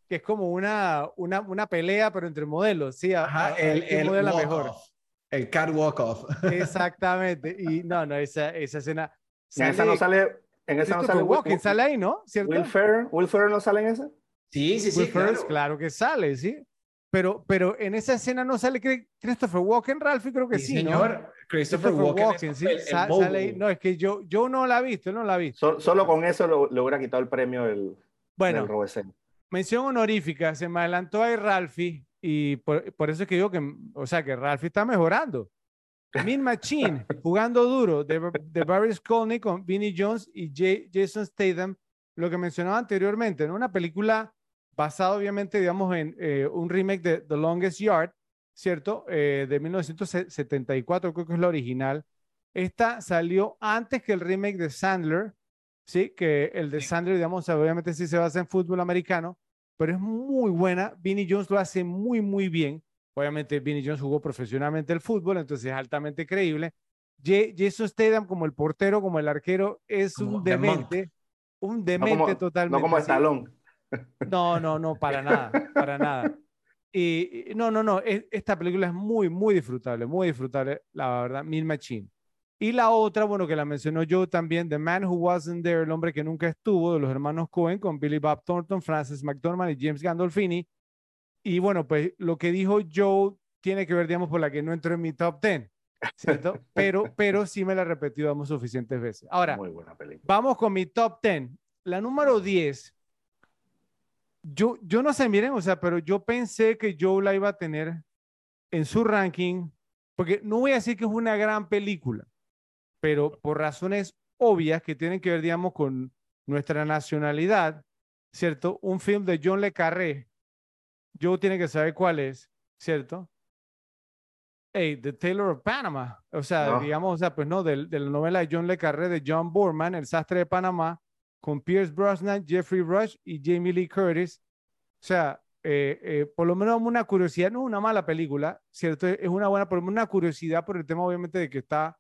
C: que, es como una, una, una pelea, pero entre modelos, ¿sí? A-
A: Ajá,
C: a- a
A: el, el
C: modela
A: walk
C: mejor.
A: off, el catwalk off.
C: Exactamente. Y no, no, esa, esa escena.
B: En esa no sale, en esa no
C: Christopher
B: sale Will,
C: Walken sale ahí, ¿no? ¿Cierto?
B: Will Ferrell. Will Ferrell no sale en esa.
A: Sí, sí, sí,
C: Will Ferrell,
A: claro.
C: claro que sale, sí. Pero, pero en esa escena no sale Christopher Walken, Ralphie, creo que sí, ¿no?
A: señor. Christopher, Walken, es
C: sí,
A: el- el
C: sa-
A: mogul.
C: sale ahí. No, es que yo, yo no la he visto, no la ha visto.
B: Sol- solo con eso lo- le hubiera quitado el premio del, del
C: Bueno,
B: Robesén.
C: Mención honorífica, se me adelantó ahí Ralphie y por, por eso es que digo que, o sea, que Ralphie está mejorando. Min Machine, jugando duro, de, de Barry Skolnick con Vinnie Jones y Jay- Jason Statham, lo que mencionaba anteriormente, ¿no? Una película basada obviamente, digamos, en eh, un remake de The Longest Yard, ¿cierto? Eh, de 1974, creo que es la original. Esta salió antes que el remake de Sandler, ¿sí? Que el de. Sandler, digamos, obviamente sí se basa en fútbol americano, pero es muy buena. Vinnie Jones lo hace muy, muy bien. Obviamente, Vinnie Jones jugó profesionalmente el fútbol, entonces es altamente creíble. Ja- Jason Statham, como el portero, como el arquero, es un demente. Un
B: No
C: demente
B: como,
C: totalmente.
B: no como
C: sí.
B: Estalón.
C: No, no, no, para nada, para nada. y, no, no, no, esta película es muy, muy disfrutable, muy disfrutable, la verdad, Mil Machine. Y la otra, bueno, que la mencionó yo también, The Man Who Wasn't There, el hombre que nunca estuvo, de los hermanos Cohen, con Billy Bob Thornton, Francis McDormand y James Gandolfini. Y bueno, pues lo que dijo Joe tiene que ver, digamos, por la que no entró en mi top 10, ¿cierto? pero, pero sí me la he repetido, digamos, suficientes veces. Ahora,
B: Muy buena
C: vamos con mi top 10. La número 10, yo, yo no sé, miren, o sea, pero yo pensé que Joe la iba a tener en su ranking, porque no voy a decir que es una gran película, pero por razones obvias que tienen que ver, digamos, con nuestra nacionalidad, ¿cierto? Un film de John Le Carré, Joe tiene que saber cuál es, ¿cierto? Hey, The Taylor of Panama, o sea,
B: No.
C: digamos, o sea, pues no, de, de la novela de John Le Carré de John Borman, El sastre de Panamá, con Pierce Brosnan, Jeffrey Rush y Jamie Lee Curtis. O sea, eh, eh, por lo menos una curiosidad, no es una mala película, ¿cierto? Es una buena, por lo menos una curiosidad por el tema, obviamente, de que está,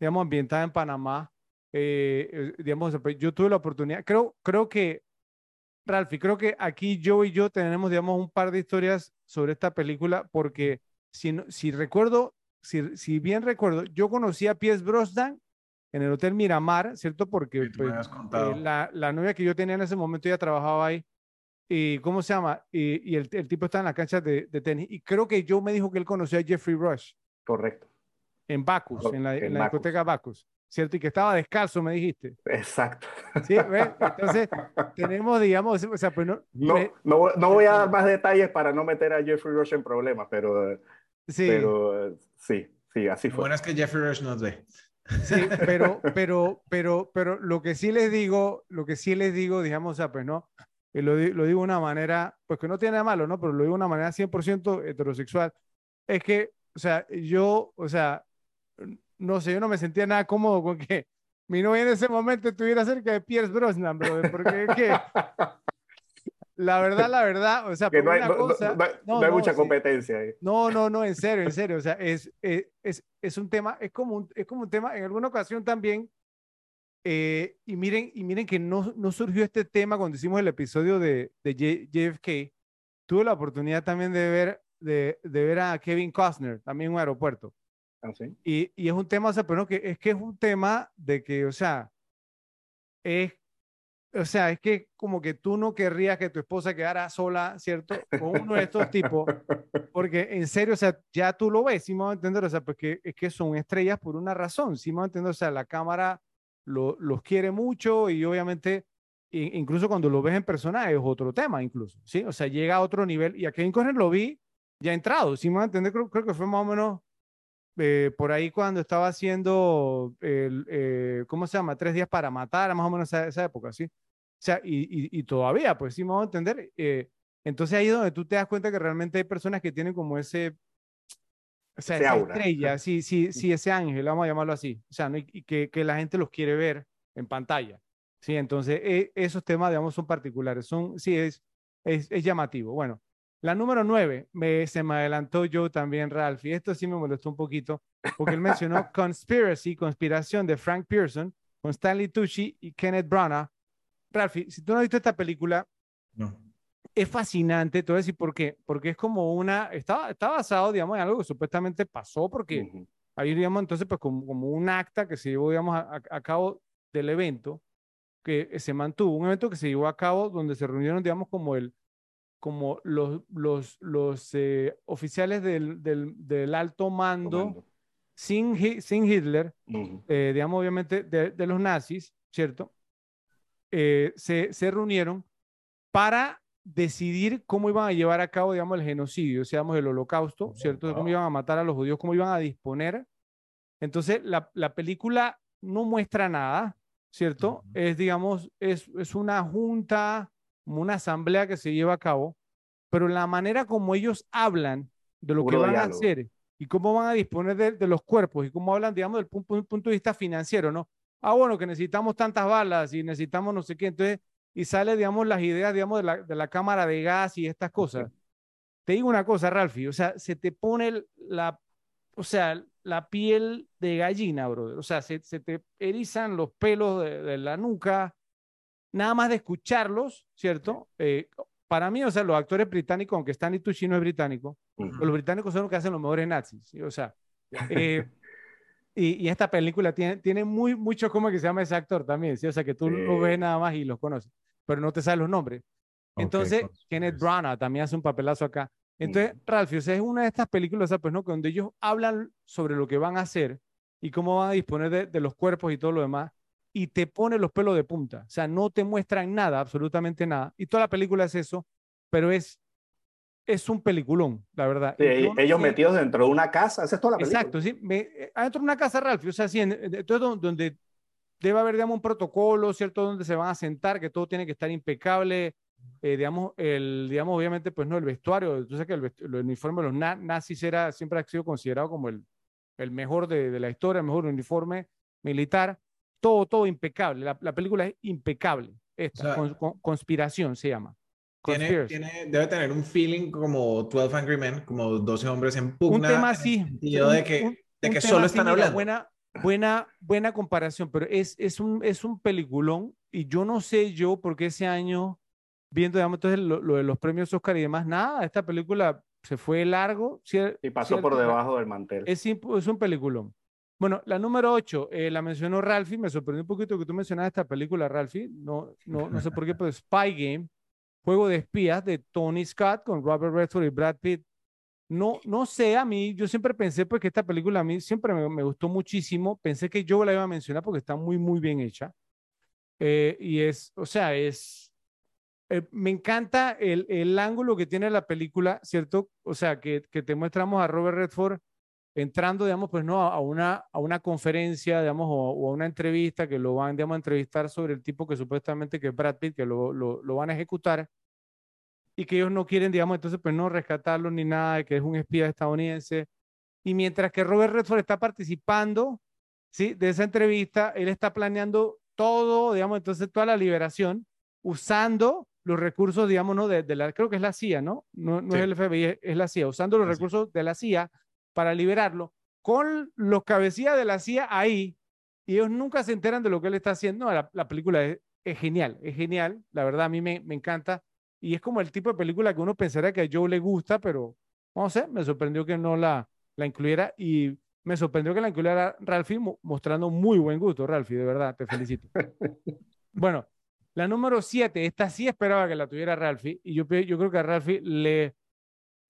C: digamos, ambientada en Panamá. Eh, eh, digamos, pues, yo tuve la oportunidad, creo, creo que, Ralphie, creo que aquí yo y yo tenemos, digamos, un par de historias sobre esta película, porque si, si recuerdo, si, si bien recuerdo, yo conocí a Pierce Brosnan en el Hotel Miramar, ¿cierto? Porque
A: Sí,
C: pues, eh, la, la novia que yo tenía en ese momento ya trabajaba ahí. ¿Y cómo se llama? Y, y el, el tipo está en la cancha de, de tenis. Y creo que Joe me dijo que él conoció a Jeffrey Rush
B: Correcto.
C: En Bacchus,
B: Oh,
C: en la, en
B: en
C: la
B: Bacchus.
C: discoteca Bacchus, ¿cierto? Y que estaba descalzo, me dijiste.
B: Exacto.
C: ¿Sí? ¿Ves? Entonces, tenemos, digamos, o sea, pues no.
B: No,
C: me-
B: no, voy- no voy a dar más detalles para no meter a Jeffrey Rush en problemas, pero,
C: sí,
B: pero eh, sí, sí, así
A: Lo
B: fue.
A: bueno es que Jeffrey Rush nos ve.
C: sí, pero, pero, pero, pero lo que sí les digo, lo que sí les digo, digamos, o sea, pues no, y lo, di- lo digo de una manera, pues que no tiene nada malo, ¿no? Pero lo digo de una manera 100% heterosexual. Es que, o sea, yo, o sea, no sé, yo no me sentía nada cómodo con que mi novia en ese momento estuviera cerca de Pierce Brosnan, brother, porque es que, la verdad, la verdad, o sea,
B: Que no hay, no-
C: cosa,
B: no
C: no,
B: no hay mucha
C: sí.
B: competencia ahí.
C: no, no, no, en serio, en serio. O sea, es, es, es, es un tema, es como un, es como un tema, en alguna ocasión también, eh, y miren, y miren que no, no surgió este tema cuando hicimos el episodio de, de JFK. Tuve la oportunidad también de ver, de, de ver a Kevin Costner, también en un aeropuerto.
B: ¿Ah, sí?
C: Y, y es un tema, o sea, pero no, que es que es un tema de que, o sea, es, o sea, es que como que tú no querrías que tu esposa quedara sola, ¿cierto? Con uno de estos tipos, porque en serio, o sea, ya tú lo ves, sí me a entender, o sea, porque es que son estrellas por una razón, sí me a entender, o sea, la cámara lo- los quiere mucho y obviamente, incluso cuando lo ves en persona es otro tema, incluso, ¿sí? O sea, llega a otro nivel y a Kevin Costner lo vi ya entrado, sí me va a entender, creo, creo que fue más o menos eh, por ahí cuando estaba haciendo, el, eh, ¿cómo se llama? Tres días para matar, más o menos esa, esa época, ¿sí? O sea, y, y, y todavía, pues sí, me vamos a entender. eh, entonces ahí es donde tú te das cuenta que realmente hay personas que tienen como ese, o sea,
B: Ese
C: esa
B: aura.
C: estrella, sí, sí, sí, ese ángel, vamos a llamarlo así. O sea, ¿no? y, y que, que la gente los quiere ver en pantalla. Sí, entonces eh, esos temas, digamos, son particulares, son, sí, es, es, es llamativo. Bueno, la número nueve, me, se me adelantó yo también, Ralph, y esto sí me molestó un poquito, porque él mencionó Conspiracy, Conspiración de Frank Pearson, con Stanley Tucci y Kenneth Branagh. Ralphie, si tú no has visto esta película,
A: No.
C: es fascinante, te voy a decir por qué, porque es como una, está, está basado, digamos, en algo que supuestamente pasó, porque
B: Ujú.
C: ahí, digamos, entonces, pues como, como un acta que se llevó, digamos, a- a cabo del evento, que se mantuvo, un evento que se llevó a cabo donde se reunieron, digamos, como el, como los, los, los eh, oficiales del, del, del alto mando,
B: Comando.
C: sin, sin Hitler,
B: Ujú.
C: eh, digamos, obviamente, de, de los nazis, ¿cierto? Eh, se, se reunieron para decidir cómo iban a llevar a cabo, digamos, el genocidio, o sea, digamos, el holocausto, ¿cierto? Cómo iban a matar a los judíos, cómo iban a disponer. Entonces, la, la película no muestra nada, ¿cierto?
A: Ujú.
C: Es, digamos, es, es una junta, una asamblea que se lleva a cabo, pero la manera como ellos hablan de lo que van a hacer y cómo van a disponer de, de los cuerpos y cómo hablan, digamos, del pu- pu- punto de vista financiero, ¿no? Ah, bueno, que necesitamos tantas balas y necesitamos no sé qué, entonces, y sale, digamos, las ideas, digamos, de la, de la cámara de gas y estas cosas. Te digo una cosa, Ralphie, o sea, se te pone la, o sea, la piel de gallina, brother. O sea, se, se te erizan los pelos de, de la nuca, nada más de escucharlos, ¿cierto? Eh, para mí, o sea, los actores británicos, aunque Stanley Tucci no es británico, los británicos son los que hacen los mejores nazis, ¿sí? O sea, eh, y, y esta película tiene, tiene muy, mucho como que se llama ese actor también, ¿sí? O sea, que tú lo
B: Sí.
C: ves nada más y los conoces, pero no te sabes los nombres. Entonces, Kenneth. Branagh también hace un papelazo acá. Entonces, Ralphie, o sea, es una de estas películas, pues, ¿no? Donde ellos hablan sobre lo que van a hacer y cómo van a disponer de, de los cuerpos y todo lo demás, y te pone los pelos de punta. O sea, no te muestran nada, absolutamente nada. Y toda la película es eso, pero es, es un peliculón, la verdad.
B: Sí,
C: yo no
B: ellos
C: sé-
B: metidos dentro de una casa, esa es toda la película.
C: Exacto, sí. Me, eh, adentro de una casa, Ralphie, o sea, sí, en- en- entonces don- donde debe haber, digamos, un protocolo, ¿cierto? Donde se van a sentar, que todo tiene que estar impecable, eh, digamos, el, digamos, obviamente, pues no, el vestuario, tú sabes que el, el uniforme de los na- nazis era, siempre ha sido considerado como el, el mejor de, de la historia, el mejor uniforme militar, todo, todo impecable. La, la película es impecable. Esta,
A: O sea,
C: con- con- conspiración se llama.
A: Tiene,
C: Conspiracy.
A: tiene- debe tener un feeling como 12 Angry Men, como 12 hombres en pugna.
C: un tema
A: en el
C: así.
A: sentido
C: un-
A: de que,
C: un-
A: de que solo están hablando.
C: Buena, buena, buena comparación, pero es, es, un, es un peliculón y yo no sé yo por qué ese año, viendo digamos, entonces lo, lo de los premios Oscar y demás, nada, esta película se fue largo. cier-
B: Y pasó por debajo del mantel.
C: Es, es un peliculón. Bueno, la número 8, la mencionó Ralphie, me sorprendió un poquito que tú mencionaras esta película, Ralphie, no, no, no sé por qué, pero Spy Game, Juego de Espías de Tony Scott con Robert Redford y Brad Pitt. No, no sé, a mí, yo siempre pensé pues que esta película a mí siempre me, me gustó muchísimo, pensé que yo la iba a mencionar porque está muy, muy bien hecha. Eh, y es, o sea, es, eh, me encanta el, el ángulo que tiene la película, ¿cierto? O sea, que, que te mostramos a Robert Redford entrando, digamos, pues no, a una, a una conferencia, digamos, o, o a una entrevista que lo van, digamos, a entrevistar sobre el tipo que supuestamente que es Brad Pitt, que lo, lo, lo van a ejecutar y que ellos no quieren, digamos, entonces pues no rescatarlo ni nada, de que es un espía estadounidense. Y mientras que Robert Redford está participando, ¿sí? De esa entrevista, él está planeando todo, digamos, entonces toda la liberación usando los recursos, digamos, ¿no? de, de la, creo que es la CIA, ¿no? No, no
A: Sí.
C: es el FBI, es, la CIA, usando los recursos de la CIA para liberarlo, con los cabecillas de la CIA ahí, y ellos nunca se enteran de lo que él está haciendo. No, la, la película es, es genial, es genial, la verdad a mí me, me encanta, y es como el tipo de película que uno pensaría que a Joe le gusta, pero no sé, me sorprendió que no la, la incluyera, y me sorprendió que la incluyera Ralphie mo- mostrando muy buen gusto, Ralphie, de verdad, te felicito. Bueno, la número 7, esta sí esperaba que la tuviera Ralphie, y yo, yo creo que a Ralphie le,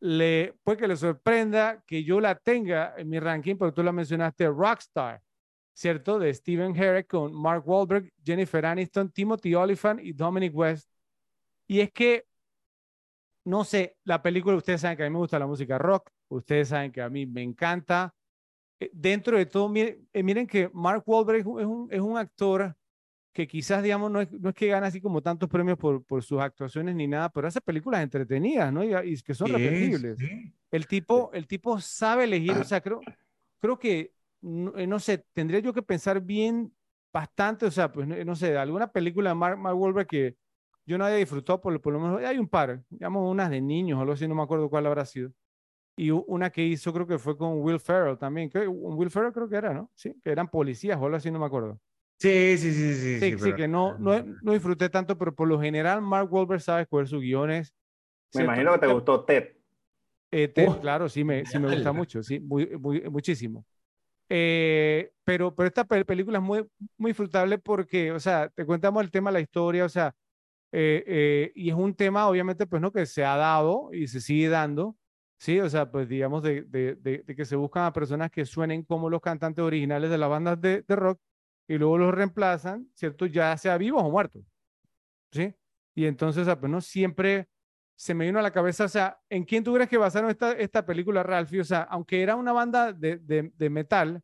C: le puede que le sorprenda que yo la tenga en mi ranking, pero tú la mencionaste, Rockstar, ¿cierto? De Steven Herrick con Mark Wahlberg, Jennifer Aniston, Timothy Olyphant y Dominic West. Y es que, no sé, la película, ustedes saben que a mí me gusta la música rock, ustedes saben que a mí me encanta. Eh, Dentro de todo, miren, eh, miren que Mark Wahlberg es un, es un actor que quizás, digamos, no es, no es que gana así como tantos premios por, por sus actuaciones ni nada, pero hace películas entretenidas, ¿no? Y, y que son
A: Sí,
C: repetibles.
A: sí.
C: El tipo, el tipo sabe elegir, o sea, creo, creo que, no, eh, no sé, tendría yo que pensar bien bastante, o sea, pues no, no sé, alguna película de Mark, Mark Wahlberg que yo no haya disfrutado, por, por lo menos, hay un par, digamos unas de niños o algo así, no me acuerdo cuál habrá sido. Y una que hizo, creo que fue con Will Ferrell también, que, Will Ferrell creo que era, ¿no? Sí, que eran policías o algo así, no me acuerdo.
A: Sí, sí, sí, sí.
C: Sí, sí,
A: pero-
C: que no, no, no disfruté tanto, pero por lo general Mark Wahlberg sabe escoger sus guiones.
B: Me
C: ¿cierto?
B: imagino que te gustó Ted.
C: Eh, Ted,
A: Oh,
C: claro, sí me, sí me gusta mucho, sí, muy, muy- muchísimo. Eh, pero, pero esta pel- película es muy, muy disfrutable porque, o sea, te contamos el tema, la historia, o sea, eh, eh, y es un tema, obviamente, pues, ¿no? Que se ha dado y se sigue dando, ¿sí? O sea, pues, digamos, de, de, de, de que se buscan a personas que suenen como los cantantes originales de las bandas de, de rock y luego los reemplazan, ¿cierto? Ya sea vivos o muertos, ¿sí? Y entonces, sea, pues, no siempre se me vino a la cabeza, o sea, ¿en quién tú crees que basaron esta, esta película, Ralphie? O sea, aunque era una banda de, de, de metal,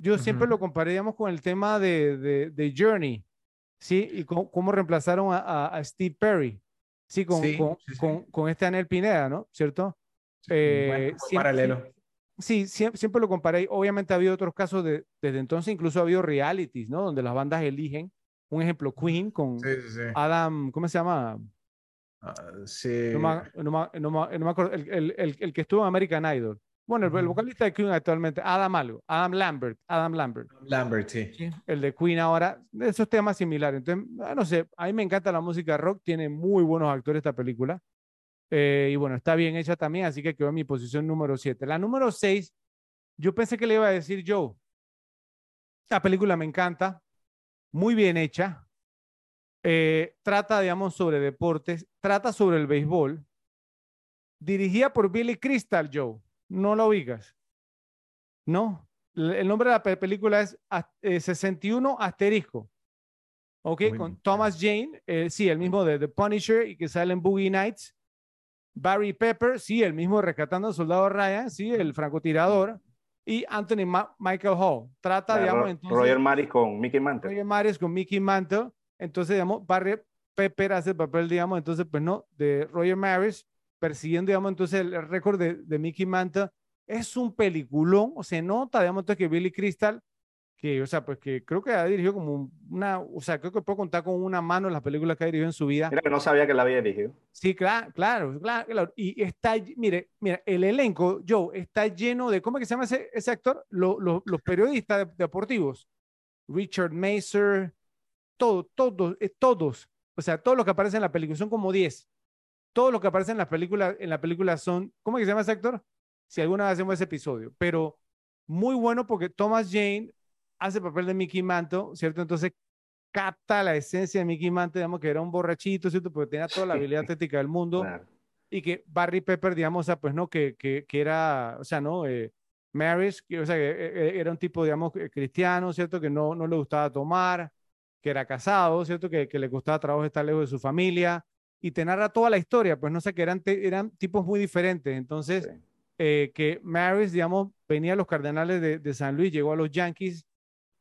C: yo siempre lo comparé, digamos, con el tema de, de, de Journey, ¿sí? Y cómo, cómo reemplazaron a, a- a Steve Perry, ¿sí? Con,
A: Sí,
C: con,
A: sí, sí.
C: con, con este Anel Pineda, ¿no? ¿Cierto?
A: Sí,
C: Eh,
A: buen- buen
C: siempre-
A: paralelo.
C: Sí, siempre, siempre lo comparé. Obviamente ha habido otros casos de, desde entonces, incluso ha habido realities, ¿no? Donde las bandas eligen. Un ejemplo, Queen con
A: Sí, sí, sí.
C: Adam, ¿cómo se llama?
A: Ah, sí.
C: No me, no me- no me- no me acuerdo, el, el- el- el que estuvo en American Idol. Bueno, el, el
A: Ujú.
C: vocalista de Queen actualmente, Adam algo, Adam Lambert, Adam Lambert.
A: Lambert, sí.
C: Sí, el de Queen ahora, esos temas similares. Entonces, ah, no sé, a mí me encanta la música rock, tiene muy buenos actores esta película. Eh, y bueno, está bien hecha también, así que quedó en mi posición número 7. La número 6, yo pensé que le iba a decir Joe. La película me encanta, muy bien hecha. Eh, trata, digamos, sobre deportes, trata sobre el béisbol. Dirigida por Billy Crystal, Joe. No lo oigas. No. El nombre de la pe- película es a- eh, 61 asterisco. Ok,
A: Muy
C: con
A: bien.
C: Thomas Jane, sí, el mismo de The Punisher y que sale en Boogie Nights. Barry Pepper, sí, el mismo rescatando al soldado Ryan, sí, el francotirador. Y Anthony Ma- Michael Hall. Trata,
B: La
C: digamos, entonces.
B: Roger Maris con Mickey Mantle.
C: Roger Maris con Mickey Mantle. Entonces, digamos, Barry Pepper hace el papel, digamos, entonces, pues no, de Roger Maris, persiguiendo, digamos, entonces el el récord de, de Mickey Mantle. Es un peliculón, o se nota, digamos, entonces que Billy Crystal, que, o sea, pues que creo que ha dirigido como una, o sea, creo que puedo contar con una mano las películas que ha dirigido en su vida.
B: Mira que no sabía que la había dirigido.
C: Sí, claro, claro, claro. Y está, mire, mira, el elenco, Joe, está lleno de, ¿cómo es que se llama ese, ese actor? Lo- lo- los periodistas de- deportivos. Richard Mazer, todo, todos, eh, todos. O sea, todos los que aparecen en la película, son como 10. Todos los que aparecen en la película, en la película son, ¿cómo es que se llama ese actor? Si alguna vez hacemos ese episodio. Pero muy bueno porque Thomas Jane hace el papel de Mickey Mantle, ¿cierto? Entonces capta la esencia de Mickey Mantle, digamos que era un borrachito, ¿cierto? Porque tenía toda la habilidad atlética del mundo
B: Claro.
C: y que Barry Pepper, digamos, o sea, pues no, que, que, que era, o sea, ¿no? Eh, Maris, que, o sea, que eh, eh, era un tipo, digamos, cristiano, ¿cierto? Que no, no le gustaba tomar, que era casado, ¿cierto? Que, que le gustaba trabajo estar lejos de su familia y te narra toda la historia, pues no sé, que eran, te- eran tipos muy diferentes. Entonces,
B: Sí.
C: eh, que Maris, digamos, venía a los Cardenales de, de San Luis, llegó a los Yankees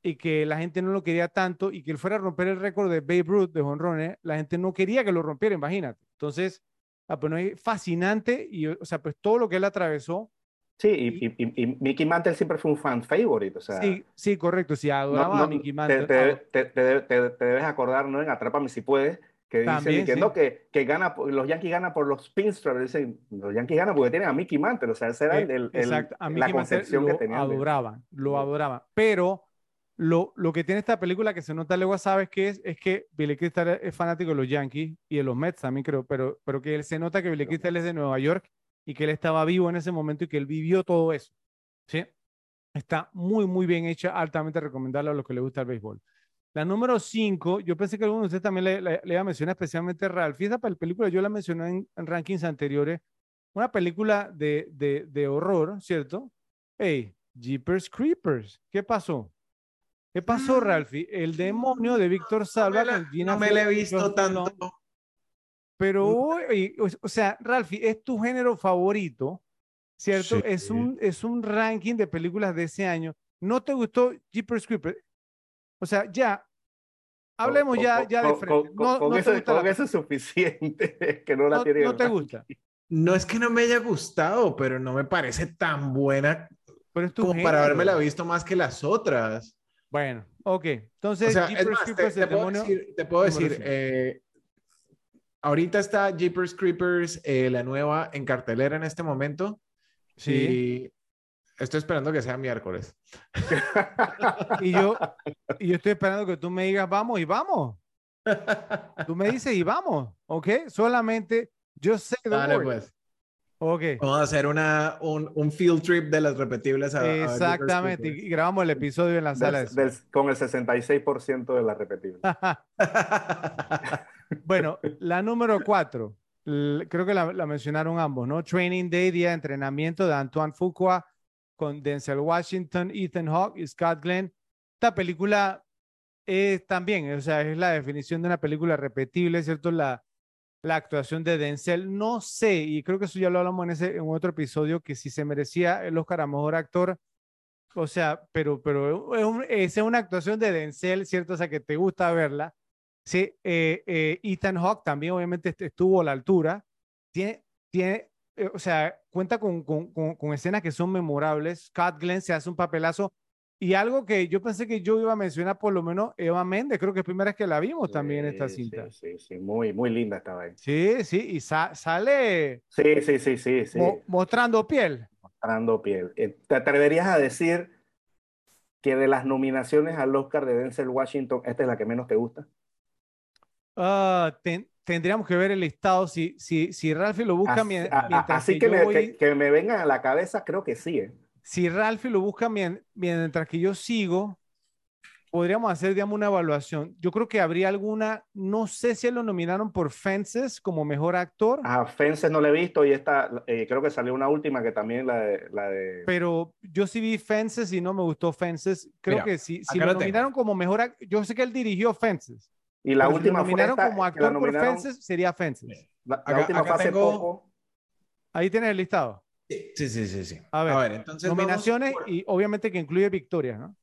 C: y que la gente no lo quería tanto y que él fuera a romper el récord de Babe Ruth de jonrones, la gente no quería que lo rompiera, imagínate. Entonces, ah, pues no, es fascinante y, o sea, pues todo lo que él atravesó,
B: Sí, y, y, y- y Mickey Mantle siempre fue un fan favorite. O sea,
C: sí, sí, correcto, sí,
B: no-
C: adoraba
B: no-
C: a Mickey Mantle.
B: te, te- te- te- debes acordar, ¿no? En Atrápame si puedes, que dicen
C: También,
B: que,
C: sí.
B: no, que, que gana, los Yankees ganan por los pinstripes. Dicen, los Yankees ganan porque tienen a Mickey Mantle. O sea, ese era
C: Eh,
B: el, el-
C: Exacto, a
B: la
C: Mickey Mantle
B: concepción que
C: lo
B: tenían. de-
C: adoraban, lo adoraban. Pero lo, lo que tiene esta película que se nota luego, ¿sabes qué es? Es que Billy Crystal es fanático de los Yankees y de los Mets también creo, pero, pero que él se nota que Billy Crystal es de Nueva York y que él estaba vivo en ese momento y que él vivió todo eso. ¿Sí? Está muy, muy bien hecha, altamente recomendable a los que les gusta el béisbol. La número 5, yo pensé que alguno de ustedes también le, le- le iba a mencionar, especialmente Ralph. Esa pel- película yo la mencioné en, en rankings anteriores. Una película de, de, de horror, ¿cierto? Hey, Jeepers Creepers. ¿Qué pasó? ¿Qué pasó,
A: Mm.
C: Ralphie? El demonio de Víctor
A: No
C: Salva
A: me la,
C: Gina
A: no me la he visto tanto.
C: Pero, o, sea, Ralphie, es tu género favorito, ¿cierto? Es, un, es un ranking de películas de ese año. ¿No te gustó Jeepers Creepers? O sea, ya, hablemos
B: Con-
C: ya,
B: con-
C: ya de frente.
B: con-
C: No,
B: con
C: no
B: eso,
C: gusta
B: con
C: la-
B: eso es suficiente. que no la
C: no-
B: tiene
C: no te gusta,
A: No es que no me haya gustado, pero no me parece tan buena
C: pero es tu
A: como para haberme visto más que las otras.
C: Bueno, ok. Entonces,
A: O sea, es
C: Jeepers
A: más, te,
C: Creepers,
A: te
C: el
A: puedo
C: demonio.
A: decir, te puedo
C: número
A: decir,
C: cinco.
A: eh, ahorita está Jeepers Creepers, eh, la nueva en cartelera en este momento.
C: Sí.
A: Y estoy esperando que sea miércoles.
C: Y yo, y yo estoy esperando que tú me digas, vamos y vamos. Tú me dices y vamos, ¿ok? Solamente yo sé the
A: Dale,
C: word.
A: pues.
C: Ok.
A: Vamos a hacer una, un, un field trip de las repetibles a,
C: Exactamente. Y grabamos el episodio en la sala de
B: Del- del- con el 66% de la repetible.
C: Bueno, la número cuatro, creo que la, la mencionaron ambos, ¿no? Training Day, día de entrenamiento de Antoine Fuqua con Denzel Washington, Ethan Hawke y Scott Glenn. Esta película es también, o sea, es la definición de una película repetible, ¿cierto? La, la actuación de Denzel, no sé, y creo que eso ya lo hablamos en, ese, en otro episodio, que si se merecía el Oscar a Mejor Actor, o sea, pero, pero es, es una actuación de Denzel, ¿cierto? O sea, que te gusta verla. Sí, eh, eh, Ethan Hawke también obviamente est- estuvo a la altura. Tiene, tiene, eh, o sea, cuenta con, con, con, con escenas que son memorables. Scott Glenn se hace un papelazo. Y algo que yo pensé que yo iba a mencionar, por lo menos Eva Méndez, creo que es primera vez que la vimos también esta cinta.
B: Sí, sí, sí, muy, muy linda estaba ahí.
C: Sí, sí, y sa- sale
B: Sí, sí, sí, sí, sí.
C: mo- mostrando piel.
B: Parando piel. Eh, ¿Te atreverías a decir que de las nominaciones al Oscar de Denzel Washington, esta es la que menos te gusta?
C: Ah, ten- tendríamos que ver el listado. Si, si, si Ralphie lo busca
B: Así, a-
C: mientras
B: así
C: que
B: que,
C: yo
B: me,
C: voy-
B: que, que me vengan a la cabeza, creo que sí. ¿eh?
C: Si Ralphie lo busca mien- mientras que yo sigo, podríamos hacer, digamos, una evaluación. Yo creo que habría alguna, no sé si lo nominaron por Fences como mejor actor,
B: A Fences no la he visto y esta, eh, creo que salió una última que también la de... La de
C: pero yo sí vi Fences y no me gustó Fences. Creo
A: Mira,
C: que si, si lo
A: lo tengo.
C: nominaron como mejor actor, yo sé que él dirigió Fences.
B: y la
C: pero si lo
B: última fue
C: nominaron
B: esta,
C: como actor por Fences, sería Fences.
B: La, la
A: Acá-
B: última
A: acá
B: hace
A: tengo-
B: poco.
C: Ahí tienes el listado.
A: Sí, sí, sí, sí.
C: A ver,
A: entonces vamos
C: Nominaciones
A: por-
C: y obviamente que incluye victorias, ¿no?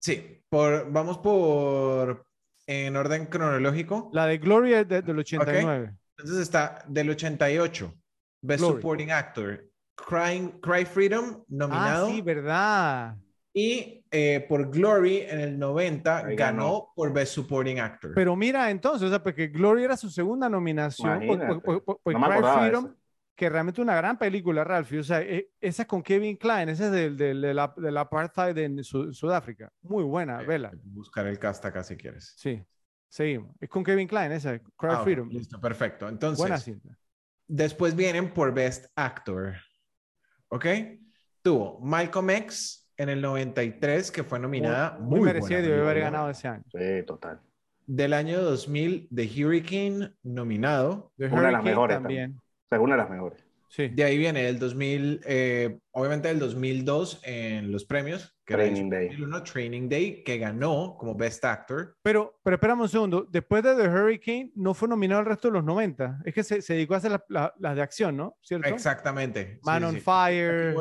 A: Sí, por, vamos por en orden cronológico.
C: La de Gloria es de- del 89.
A: Entonces está del 88, Best
C: Glory.
A: Supporting Actor, Cry, Cry Freedom, nominado.
C: Ah, sí, verdad.
A: Y eh, por Glory en el 90
B: Ahí
A: ganó.
B: ganó.
A: por Best Supporting Actor.
C: Pero mira, entonces, o sea, porque Gloria era su segunda nominación. Pues, pues, pues, pues
B: No me
C: Cry Freedom,
B: eso.
C: Que realmente una gran película, Ralphie. O sea, eh, esa es con Kevin Klein, esa es del, del, del, del apartheid en Su- Sudáfrica. Muy buena, vela.
A: Buscar el cast acá si quieres.
C: Sí, seguimos. Es con Kevin Klein, esa, Cry
A: Ah,
C: Freedom.
A: listo, perfecto. Entonces,
C: Buena cinta.
A: después vienen por Best Actor. ¿Ok? Tuvo Malcolm X en el 93, que fue nominada.
C: Muy,
A: Muy,
C: merecida de haber ganado ese año.
B: Sí, total.
A: Del año 2000, The Hurricane, nominado.
C: The
B: Una de las
C: Hurricane
B: mejores
C: también.
B: O sea, una de las mejores.
C: Sí.
A: De ahí viene el 2000, eh, obviamente el 2002 en los premios. Que era
B: Training Day.
A: 2001, Training Day, que ganó como Best Actor.
C: Pero, pero espérame un segundo. Después de The Hurricane, no fue nominado el resto de los 90. Es que se, se dedicó a hacer la- la- las de acción, ¿no? ¿Cierto?
A: Exactamente.
C: Man
A: sí,
C: on
A: sí.
C: Fire.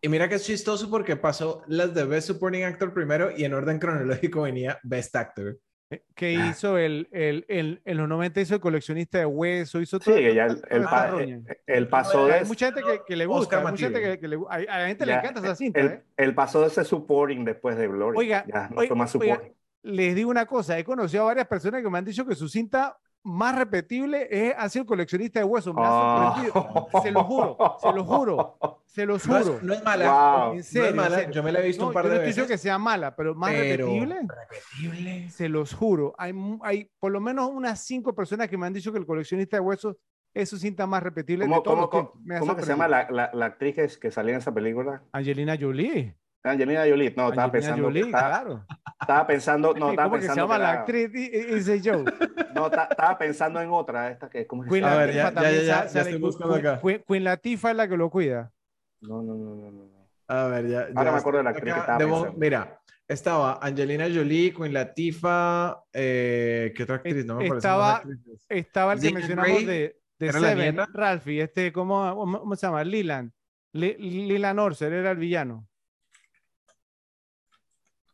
A: Y mira que es chistoso porque pasó las de Best Supporting Actor primero y en orden cronológico venía Best Actor.
C: Eh, que
B: Ah.
C: hizo el, el, el- en los 90 hizo el coleccionista de hueso, hizo
B: Sí,
C: todo.
B: que ya el, el, pa-
C: roña.
B: el- paso de
C: Hay mucha gente que, que le gusta, hay mucha gente que, que le, a, a la gente le
B: ya,
C: encanta esa cinta.
B: el,
C: ¿eh?
B: el paso de ese supporting después de Glory.
C: Oiga,
B: ya no
C: oiga,
B: fue más
C: oiga,
B: supporting.
C: Les digo una cosa, he conocido a varias personas que me han dicho que su cinta más repetible es ha sido coleccionista de huesos. Me ha
B: Ah.
C: sorprendido. Se lo juro, se lo juro. Se los
A: No
C: juro.
A: es, no es mala.
B: Wow.
C: En
A: no
C: serio,
A: es
C: en
A: mala.
C: serio.
A: Yo me la he visto
C: No,
A: un par
C: yo no
A: de
C: estoy que
A: veces.
C: sea mala, pero más
A: pero
C: repetible.
A: repetible.
C: Se los juro. Hay, hay por lo menos unas cinco personas que me han dicho que el coleccionista de huesos es su cinta más repetible de
B: ¿Cómo,
C: todos
B: cómo,
C: los
B: cómo,
C: tiempos. Me ha
B: cómo que se llama la, la, la actriz que, que salía en esa película?
C: Angelina Jolie.
B: Angelina Jolie. No, estaba
C: Angelina
B: pensando.
C: Jolie,
B: estaba,
C: claro.
B: estaba pensando. No, estaba
C: ¿Cómo que se
B: pensando.
C: llama
B: que
C: la
B: era-
C: actriz? Y- y- Dice Joe.
B: no, ta- estaba pensando en otra. Esta que, ¿cómo se
C: Queen
B: llama?
A: A ver, ya- ya,
C: también
A: ya, ya estoy buscando
C: Queen-
A: acá.
C: Queen- Queen Latifah es la que lo cuida.
B: No, no, no, no, no. no.
A: A ver, ya.
B: Ahora
A: ya
B: me acuerdo de la actriz que estaba pensando.
A: Mira, estaba Angelina Jolie, Queen Latifah, eh, ¿qué otra actriz? No me parece
C: Estaba- Estaba el que mencionamos de, de
A: ¿era la
C: Seven? Ralphie, este, ¿cómo, cómo cómo se llama? Leland. Le- Leland Orser era el villano.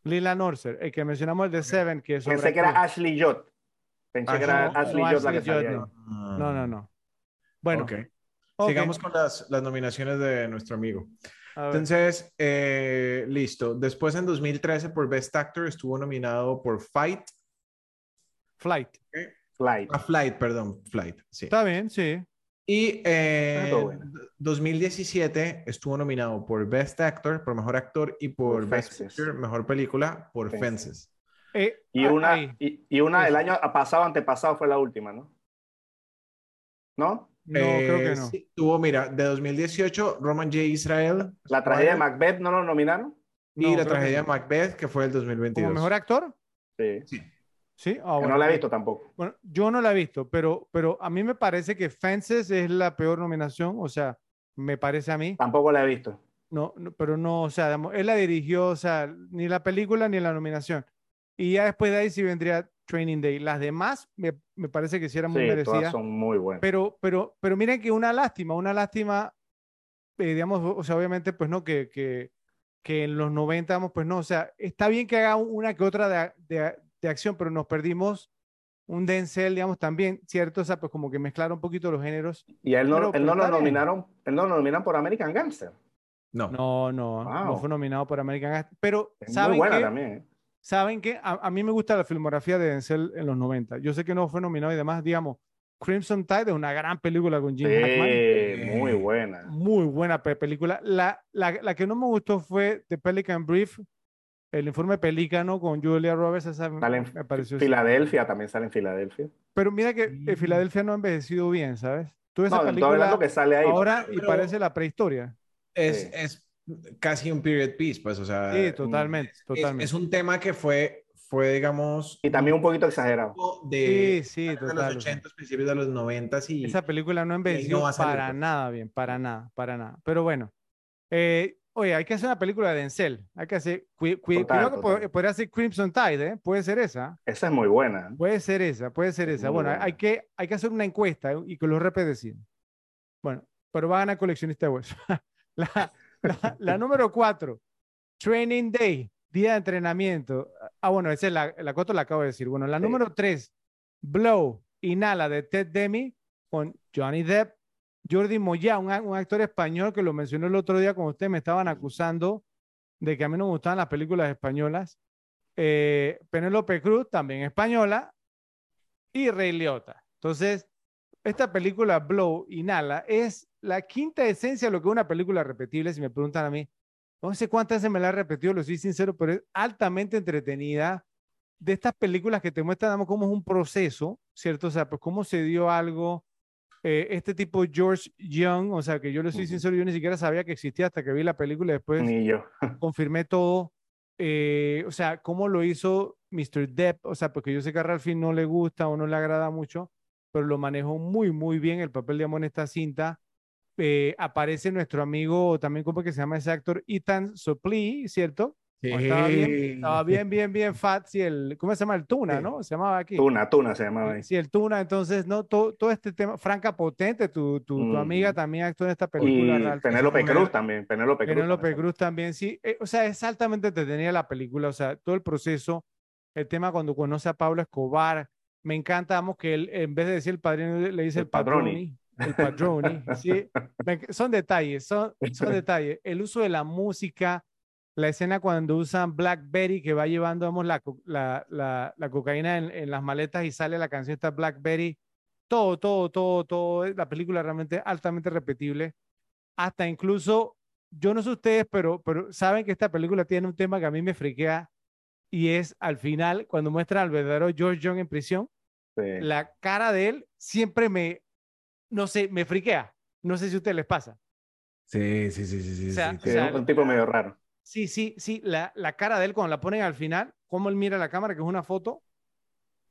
C: Leland Orser, el que mencionamos el de Seven, que es sobre
B: Pensé que era. Ashley Judd. Pensé
A: Ah,
B: que era
A: no,
B: Ashley Judd la que salía ahí.
C: no. No, no, no. Bueno,
A: Sigamos con las, las nominaciones de nuestro amigo. Entonces, eh, listo. Después, en 2013, por Best Actor, estuvo nominado por Fight.
C: Flight.
B: Flight.
A: Ah, Flight, perdón, Flight, sí.
C: Está bien, sí.
A: Y
B: Ah,
A: en
B: todo bueno.
A: 2017 estuvo nominado por Best Actor, por Mejor Actor, y por,
B: Por
A: Best. Picture, Mejor Película, por
B: Fences.
A: Fences.
C: Eh,
B: Y
C: ah,
B: una,
C: ahí.
B: y, y una el
C: Eso.
B: año pasado, antepasado fue la última, ¿no? ¿No?
C: No, creo
A: Eh,
C: que no.
A: sí, tuvo, mira, de 2018, Roman J. Israel.
B: La tragedia de Macbeth no lo nominaron.
A: Y
C: No,
A: la tragedia
C: no.
A: de Macbeth, que fue el 2022.
C: ¿Como mejor actor?
B: Sí.
C: Sí. Ah,
B: Que
C: bueno.
B: no la he visto tampoco.
C: Bueno, yo no la he visto, pero, pero a mí me parece que Fences es la peor nominación, o sea, me parece a mí.
B: Tampoco la he visto.
C: No, no, pero no, o sea, él la dirigió, o sea, ni la película ni la nominación. Y ya después de ahí sí vendría Training Day. Las demás me, me parece que sí eran muy
B: Sí, todas
C: merecidas.
B: son muy buenas.
C: Pero, pero, pero miren que una lástima, una lástima, eh, digamos, o sea, obviamente, pues no, que, que, que en los 90, vamos, pues no, o sea, está bien que haga una que otra de, de, de acción, pero nos perdimos un Denzel, digamos, también, ¿cierto? O sea, pues como que mezclar un poquito los géneros.
B: y a él no,
C: pero-
B: él no lo nominaron, él no lo nominan por American Gangster.
A: No.
C: No, no, no
B: Wow.
C: fue nominado por American Gangster. Pero,
B: Es muy
C: ¿saben
B: buena
C: qué?
B: también. ¿eh?
C: ¿Saben qué? A, a mí me gusta la filmografía de Denzel en los 90. Yo sé que no fue nominado y demás, digamos, Crimson Tide es una gran película con Jim
B: Sí,
C: Hackman.
B: muy buena.
C: Muy buena pe- película. La, la, la que no me gustó fue The Pelican Brief, el informe Pelícano con Julia Roberts. Esa me-
B: Sale en
C: me pareció.
B: Filadelfia, también sale en Filadelfia.
C: Pero mira que eh,
A: Mm.
C: Filadelfia no ha envejecido bien, ¿sabes? Tú ves esa
B: No,
C: película
B: que sale ahí.
C: ahora y parece la prehistoria.
A: Es,
B: Sí.
A: es casi un period piece, pues, o sea.
C: Sí, totalmente,
A: es-
C: totalmente.
A: Es, un tema que fue, fue digamos,
B: Y también un poquito exagerado.
A: de,
C: Sí, sí,
A: de los
C: total. o sea,
A: 80, principios de los 90 y
C: Esa película no envejeció
A: no
C: para
A: pues.
C: nada bien, para nada, para nada. Pero bueno, eh, oye, hay que hacer una película de Denzel. Hay que hacer,
B: Total,
C: creo que podría ser Crimson Tide, ¿eh? Puede ser esa.
B: Esa es muy buena.
C: Puede ser esa, puede ser
B: Es
C: esa.
B: muy
C: Bueno,
B: buena.
C: hay que, hay que hacer una encuesta ¿eh? y que los repes deciden. Bueno, pero va a ganar coleccionista de huesos. la, la- la número cuatro, Training Day, día de entrenamiento. Ah, bueno, esa es la, la cuatro la acabo de decir. Bueno, la
B: Sí.
C: número tres, Blow, Inhala de Ted Demi con Johnny Depp, Jordi Moya, un, actor español que lo mencionó el otro día cuando ustedes me estaban acusando de que a mí no me gustaban las películas españolas. Eh, Penélope Cruz, también española, y Rey Liotta. Entonces, esta película Blow, Inhala, es la quinta esencia de lo que es una película repetible, si me preguntan a mí. No sé cuántas veces me la he repetido, lo soy sincero, pero es altamente entretenida. De estas películas que te muestran cómo es un proceso, ¿cierto? O sea, pues cómo se dio algo. Eh, este tipo George Young, o sea, que yo le soy
B: Ujú.
C: sincero, yo ni siquiera sabía que existía hasta que vi la película después
B: Ni yo.
C: confirmé todo. eh, o sea, cómo lo hizo Mr. Depp, o sea, porque yo sé que a Ralphie no le gusta o no le agrada mucho, pero lo manejó muy, muy bien el papel de amor en esta cinta. Eh, aparece nuestro amigo, también, ¿cómo es que se llama ese actor? Ethan Suplee, ¿cierto? Cuando Estaba bien, estaba bien, bien, bien fat, sí, el, ¿cómo se llama? El Tuna,
B: Sí.
C: ¿no? Se llamaba aquí.
B: Tuna, Tuna se llamaba ahí.
C: Sí, el Tuna, entonces, ¿no? Todo, todo este tema, Franca Potente, tu, tu, tu amiga
B: Mm.
C: también actuó en esta película,
B: Y. Penélope Cruz también. Penélope Cruz.
C: Penélope
B: también.
C: Cruz también, sí. Eh, o sea, es altamente entretenida la película, o sea, todo el proceso, el tema cuando conoce a Pablo Escobar. Me encanta, vamos, que él, en vez de decir el padrino, le dice el,
B: El padroni.
C: El padroni, sí. Son detalles, son, son detalles. El uso de la música, la escena cuando usan Blackberry, que va llevando, vamos, la, la, la, la cocaína en, en las maletas y sale la canción esta Blackberry. Todo, todo, todo, todo. La película realmente altamente repetible. Hasta incluso yo no sé ustedes, pero, pero saben que esta película tiene un tema que a mí me friquea y es al final, cuando muestra al verdadero George Young en prisión,
B: Sí.
C: la cara de él siempre me, no sé, me friquea. No sé si a ustedes les pasa.
A: Sí, sí, sí, sí, sí.
C: O sea,
A: sí,
B: Sí,
C: o sea,
B: es un tipo medio raro.
C: Sí, sí, sí, la, la cara de él cuando la ponen al final, cómo él mira la cámara, que es una foto,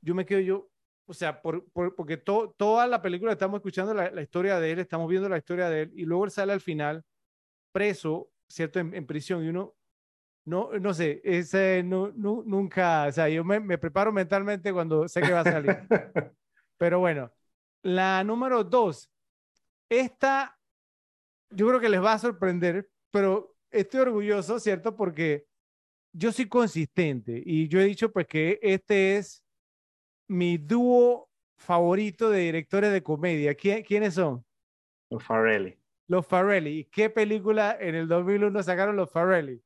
C: yo me quedo yo, o sea, por, por- porque to- toda la película estamos escuchando la, la historia de él, estamos viendo la historia de él, y luego él sale al final preso, ¿cierto? En, en prisión, y uno, no, no sé, ese no, nu- nunca, o sea, yo me, me preparo mentalmente cuando sé que va a salir. Pero bueno, la número dos, esta yo creo que les va a sorprender, pero estoy orgulloso, ¿cierto? Porque yo soy consistente y yo he dicho pues que este es mi dúo favorito de directores de comedia. ¿Quién- ¿Quiénes son?
B: Los Farrelly.
C: Los Farrelly. ¿Y ¿Qué película en el 2001 sacaron los Farrelly?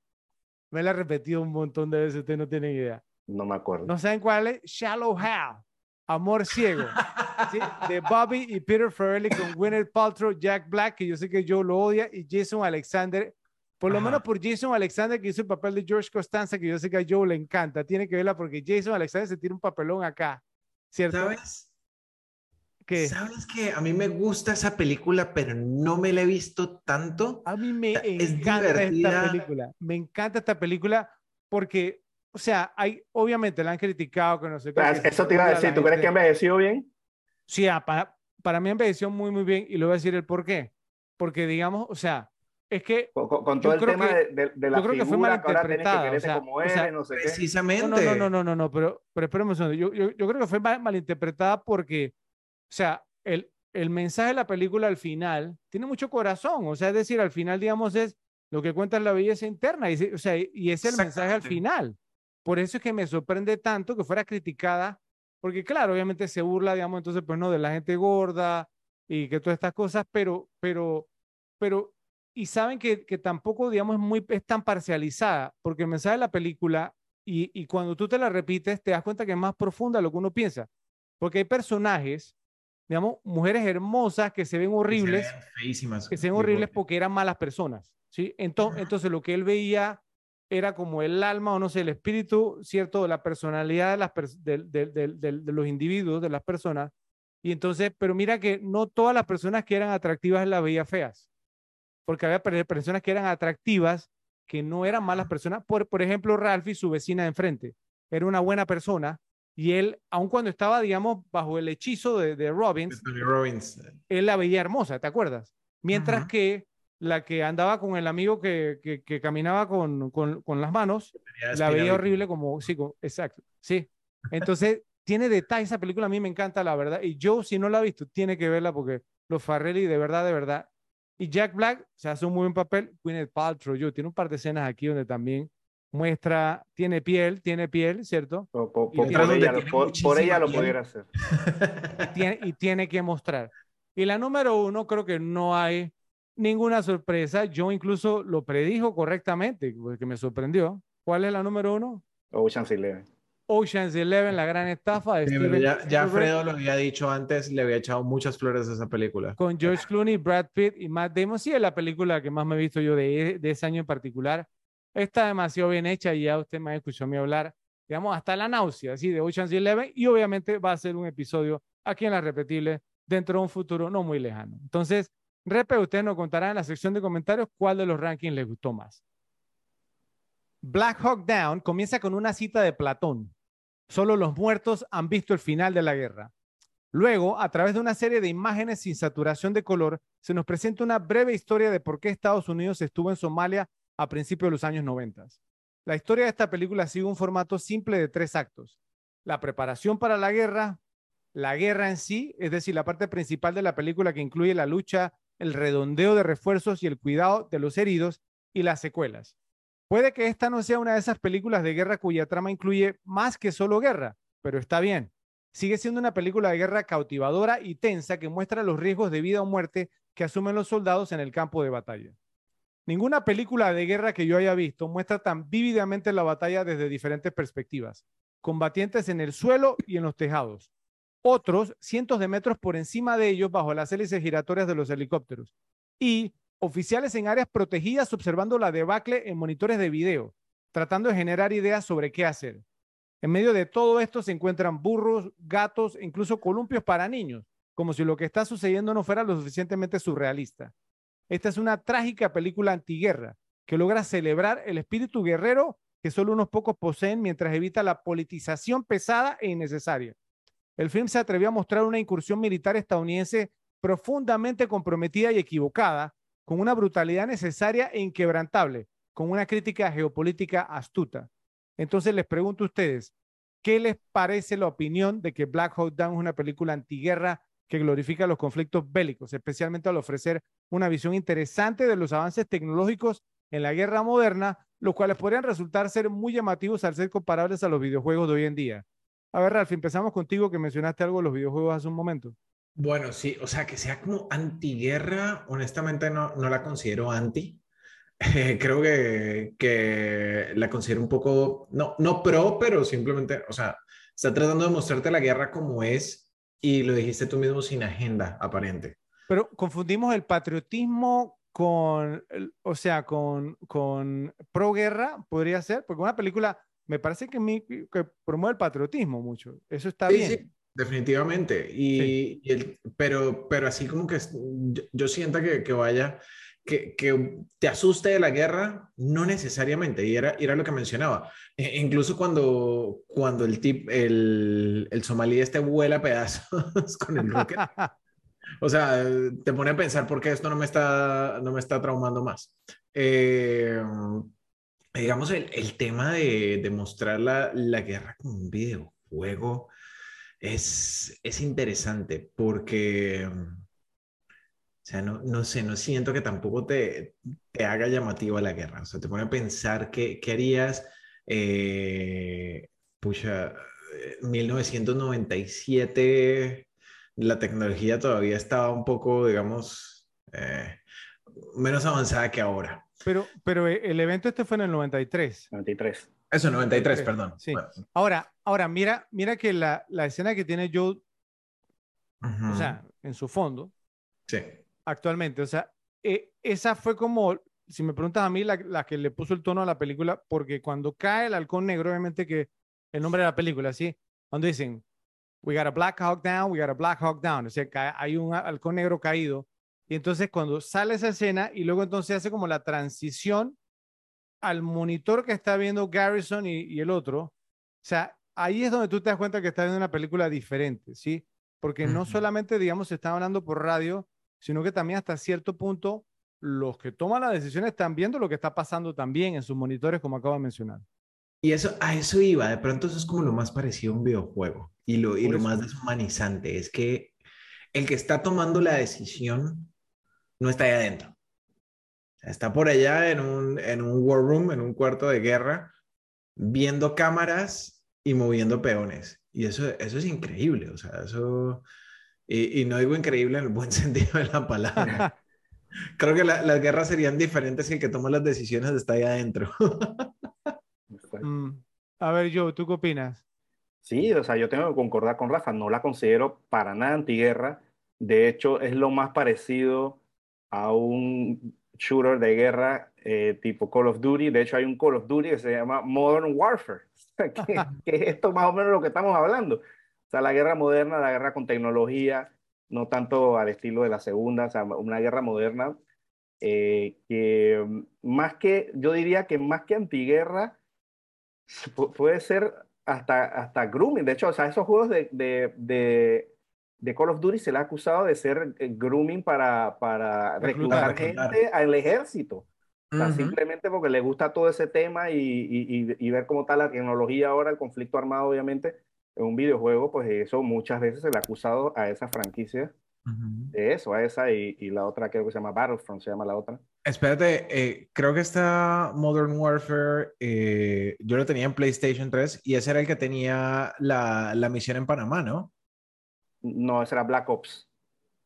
C: Me la he repetido un montón de veces, ustedes no tienen idea.
B: No me acuerdo.
C: ¿No saben cuál es? Shallow Hal. Amor ciego. ¿sí? De Bobby y Peter Farrelly con Gwyneth Paltrow, Jack Black, que yo sé que Joe lo odia, y Jason Alexander. Por lo
A: Ajá.
C: menos por Jason Alexander, que hizo el papel de George Costanza, que yo sé que a Joe le encanta. Tiene que verla porque Jason Alexander se tira un papelón acá. ¿Cierto?
A: ¿Sabes?
C: Que
A: ¿Sabes que A mí me gusta esa película, pero no me la he visto tanto.
C: a mí me
A: Es
C: encanta esta
A: divertida.
C: película. Me encanta esta película porque, o sea, hay, obviamente la han criticado, que no sé qué.
B: Ah, Eso te iba a decir. ¿Tú crees que
C: gente.
B: envejeció bien?
C: Sí, ah, para, para mí envejeció muy, muy bien y le voy a decir el por qué. Porque, digamos, o sea, es que
B: Con, con- todo el tema
C: que-
B: de, de- la
C: yo creo que fue
B: figura que
C: o sea,
B: como
C: o sea,
B: no sé qué.
A: Precisamente.
C: No, no, no, no, no, no, pero, pero espérame un segundo. Yo, yo, yo creo que fue mal, malinterpretada porque, o sea, el, el mensaje de la película al final tiene mucho corazón. O sea, es decir, al final, digamos, es lo que cuenta es la belleza interna. Y, o sea, y es el mensaje al final. Por eso es que me sorprende tanto que fuera criticada, porque claro, obviamente se burla, digamos, entonces, pues no, de la gente gorda y que todas estas cosas, pero, pero, pero, y saben que, que tampoco, digamos, es, muy, es tan parcializada, porque el mensaje de la película, y, y cuando tú te la repites, te das cuenta que es más profunda de lo que uno piensa, porque hay personajes, digamos, mujeres hermosas que se ven horribles,
A: Que se vean feísimas.
C: que se ven horribles porque eran malas personas, ¿sí? Entonces, entonces lo que él veía era como el alma o no sé, el espíritu, ¿cierto? La personalidad de, las pers- del- del- de los individuos, de las personas. Y entonces, pero mira que no todas las personas que eran atractivas las veía feas, porque había per- personas que eran atractivas que no eran malas personas. Por, por ejemplo, Ralphie, su vecina de enfrente, era una buena persona y él, aun cuando estaba, digamos, bajo el hechizo de, de Robbins,
A: Robbins.
C: él la veía hermosa, ¿te acuerdas? Mientras que la que andaba con el amigo que, que, que caminaba con, con, con las manos, la veía horrible como, sí, como- exacto, sí. Entonces, tiene detalles, esa película a mí me encanta, la verdad, y yo si no la he visto, tiene que verla porque los Farrelly, de verdad, de verdad, y Jack Black se hace un muy buen papel, Gwyneth Paltrow, yo, tiene un par de escenas aquí donde también muestra, tiene piel, tiene piel, ¿cierto?
B: Por, por-
C: Y
B: por- ella,
A: tiene
B: por- ella lo
A: piel.
B: pudiera hacer.
C: y tiene, y tiene que mostrar. Y la número uno, creo que no hay ninguna sorpresa. Yo incluso lo predijo correctamente, porque me sorprendió. ¿Cuál es la número uno?
B: Ocean's Eleven.
C: Ocean's Eleven, la gran estafa de
A: Sí,
C: Steven
A: ya, ya Fredo lo había dicho antes, le había echado muchas flores a esa película.
C: con George Clooney, Brad Pitt y Matt Damon. Sí, es la película que más me he visto yo de, de ese año en particular. Está demasiado bien hecha y ya usted me ha escuchado a mí hablar, digamos, hasta la náusea, ¿sí? De Ocean's Eleven. Y obviamente va a ser un episodio aquí en La Repetible dentro de un futuro no muy lejano. Entonces, Repe, ustedes nos contarán en la sección de comentarios cuál de los rankings les gustó más. Black Hawk Down comienza con una cita de Platón. Solo los muertos han visto el final de la guerra. Luego, a través de una serie de imágenes sin saturación de color, se nos presenta una breve historia de por qué Estados Unidos estuvo en Somalia a principios de los años 90. La historia de esta película sigue un formato simple de tres actos. La preparación para la guerra, la guerra en sí, es decir, la parte principal de la película que incluye la lucha, el redondeo de refuerzos y el cuidado de los heridos y las secuelas. Puede que esta no sea una de esas películas de guerra cuya trama incluye más que solo guerra, pero está bien. Sigue siendo una película de guerra cautivadora y tensa que muestra los riesgos de vida o muerte que asumen los soldados en el campo de batalla. Ninguna película de guerra que yo haya visto muestra tan vívidamente la batalla desde diferentes perspectivas. Combatientes en el suelo y en los tejados. Otros cientos de metros por encima de ellos bajo las hélices giratorias de los helicópteros. Y oficiales en áreas protegidas observando la debacle en monitores de video, tratando de generar ideas sobre qué hacer. En medio de todo esto se encuentran burros, gatos e incluso columpios para niños, como si lo que está sucediendo no fuera lo suficientemente surrealista. Esta es una trágica película antiguerra que logra celebrar el espíritu guerrero que solo unos pocos poseen mientras evita la politización pesada e innecesaria. El film se atrevió a mostrar una incursión militar estadounidense profundamente comprometida y equivocada, con una brutalidad necesaria e inquebrantable, con una crítica geopolítica astuta. Entonces les pregunto a ustedes, ¿qué les parece la opinión de que Black Hawk Down es una película antiguerra que glorifica los conflictos bélicos, especialmente al ofrecer una visión interesante de los avances tecnológicos en la guerra moderna, los cuales podrían resultar ser muy llamativos al ser comparables a los videojuegos de hoy en día? A ver, Ralph, empezamos contigo que mencionaste algo de los videojuegos hace un momento.
A: Bueno, sí, o sea, que sea como antiguerra, honestamente no, no la considero anti. Eh, creo que, que la considero un poco, no, no pro, pero simplemente, o sea, está tratando de mostrarte la guerra como es y lo dijiste tú mismo sin agenda aparente.
C: Pero confundimos el patriotismo con, o sea, con, con pro guerra, podría ser, porque una película me parece que, mi- que promueve el patriotismo mucho. Eso está
A: Sí,
C: bien.
A: sí, definitivamente. Y,
C: Sí.
A: y el- pero, pero así como que yo, yo siento que, que vaya, que, que te asuste de la guerra, no necesariamente. Y era, era lo que mencionaba. E- incluso cuando, cuando el, tip, el, el somalí este vuela a pedazos con el rocket. O sea, te pone a pensar por qué esto no me está, no me está traumando más. Eh, digamos, el, el tema de, de mostrar la, la guerra como un videojuego es, es interesante porque, o sea, no, no sé, no siento que tampoco te, te haga llamativa la guerra. O sea, te pone a pensar qué, qué harías, eh, pucha, eh, 1997 la tecnología todavía estaba un poco, digamos, eh, menos avanzada que ahora.
C: Pero, pero eh, el evento este fue en el 93.
B: 93.
A: Eso, 93,
C: 93,
A: perdón.
C: sí.
A: Bueno,
C: Ahora, ahora mira, mira que la, la escena que tiene Joe o sea, en su fondo.
A: Sí.
C: Actualmente, o sea, eh, esa fue como, si me preguntas a mí, la, la, que le puso el tono a la película, porque cuando cae el halcón negro, obviamente que el nombre de la película, ¿sí? Cuando dicen, we got a Black Hawk down, we got a Black Hawk down, o sea, hay un halcón negro caído. Y entonces cuando sale esa escena y luego entonces hace como la transición al monitor que está viendo Garrison y, y el otro, o sea, ahí es donde tú te das cuenta que estás viendo una película diferente, ¿sí? Porque no solamente, digamos, se está hablando por radio, sino que también hasta cierto punto los que toman las decisiones están viendo lo que está pasando también en sus monitores, como acabo de mencionar.
A: Y eso, a eso iba, de pronto eso es como lo más parecido a un videojuego y lo, y lo más deshumanizante, es que el que está tomando la decisión no está ahí adentro. Está por allá en un, en un war room, en un cuarto de guerra, viendo cámaras y moviendo peones. Y eso, eso es increíble, o sea, eso... Y, y no digo increíble en el buen sentido de la palabra. Creo que las guerras serían diferentes si el que toma las decisiones está ahí adentro.
C: Mm. A ver, Joe, ¿tú qué opinas?
B: Sí, o sea, yo tengo que concordar con Rafa, no la considero para nada antiguerra. De hecho, es lo más parecido a un shooter de guerra eh, tipo Call of Duty. De hecho, hay un Call of Duty que se llama Modern Warfare, que, es esto más o menos lo que estamos hablando. O sea, la guerra moderna, la guerra con tecnología, no tanto al estilo de la segunda, o sea, una guerra moderna eh, que más que, yo diría que más que antiguerra, puede ser hasta, hasta grooming. De hecho, o sea, esos juegos de, de, de, Call of Duty se le ha acusado de ser eh, grooming para, para reclutar, gente al ejército. O sea, simplemente porque le gusta todo ese tema y, y, y, ver cómo está la tecnología ahora, el conflicto armado, obviamente, en un videojuego, pues eso muchas veces se le ha acusado a esa franquicia de eso, a esa y, y, la otra creo que se llama Battlefront, se llama la otra.
A: Espérate, eh, creo que esta Modern Warfare eh, yo lo tenía en PlayStation 3 y ese era el que tenía la, la misión en Panamá, ¿no?
B: No, ese era Black Ops.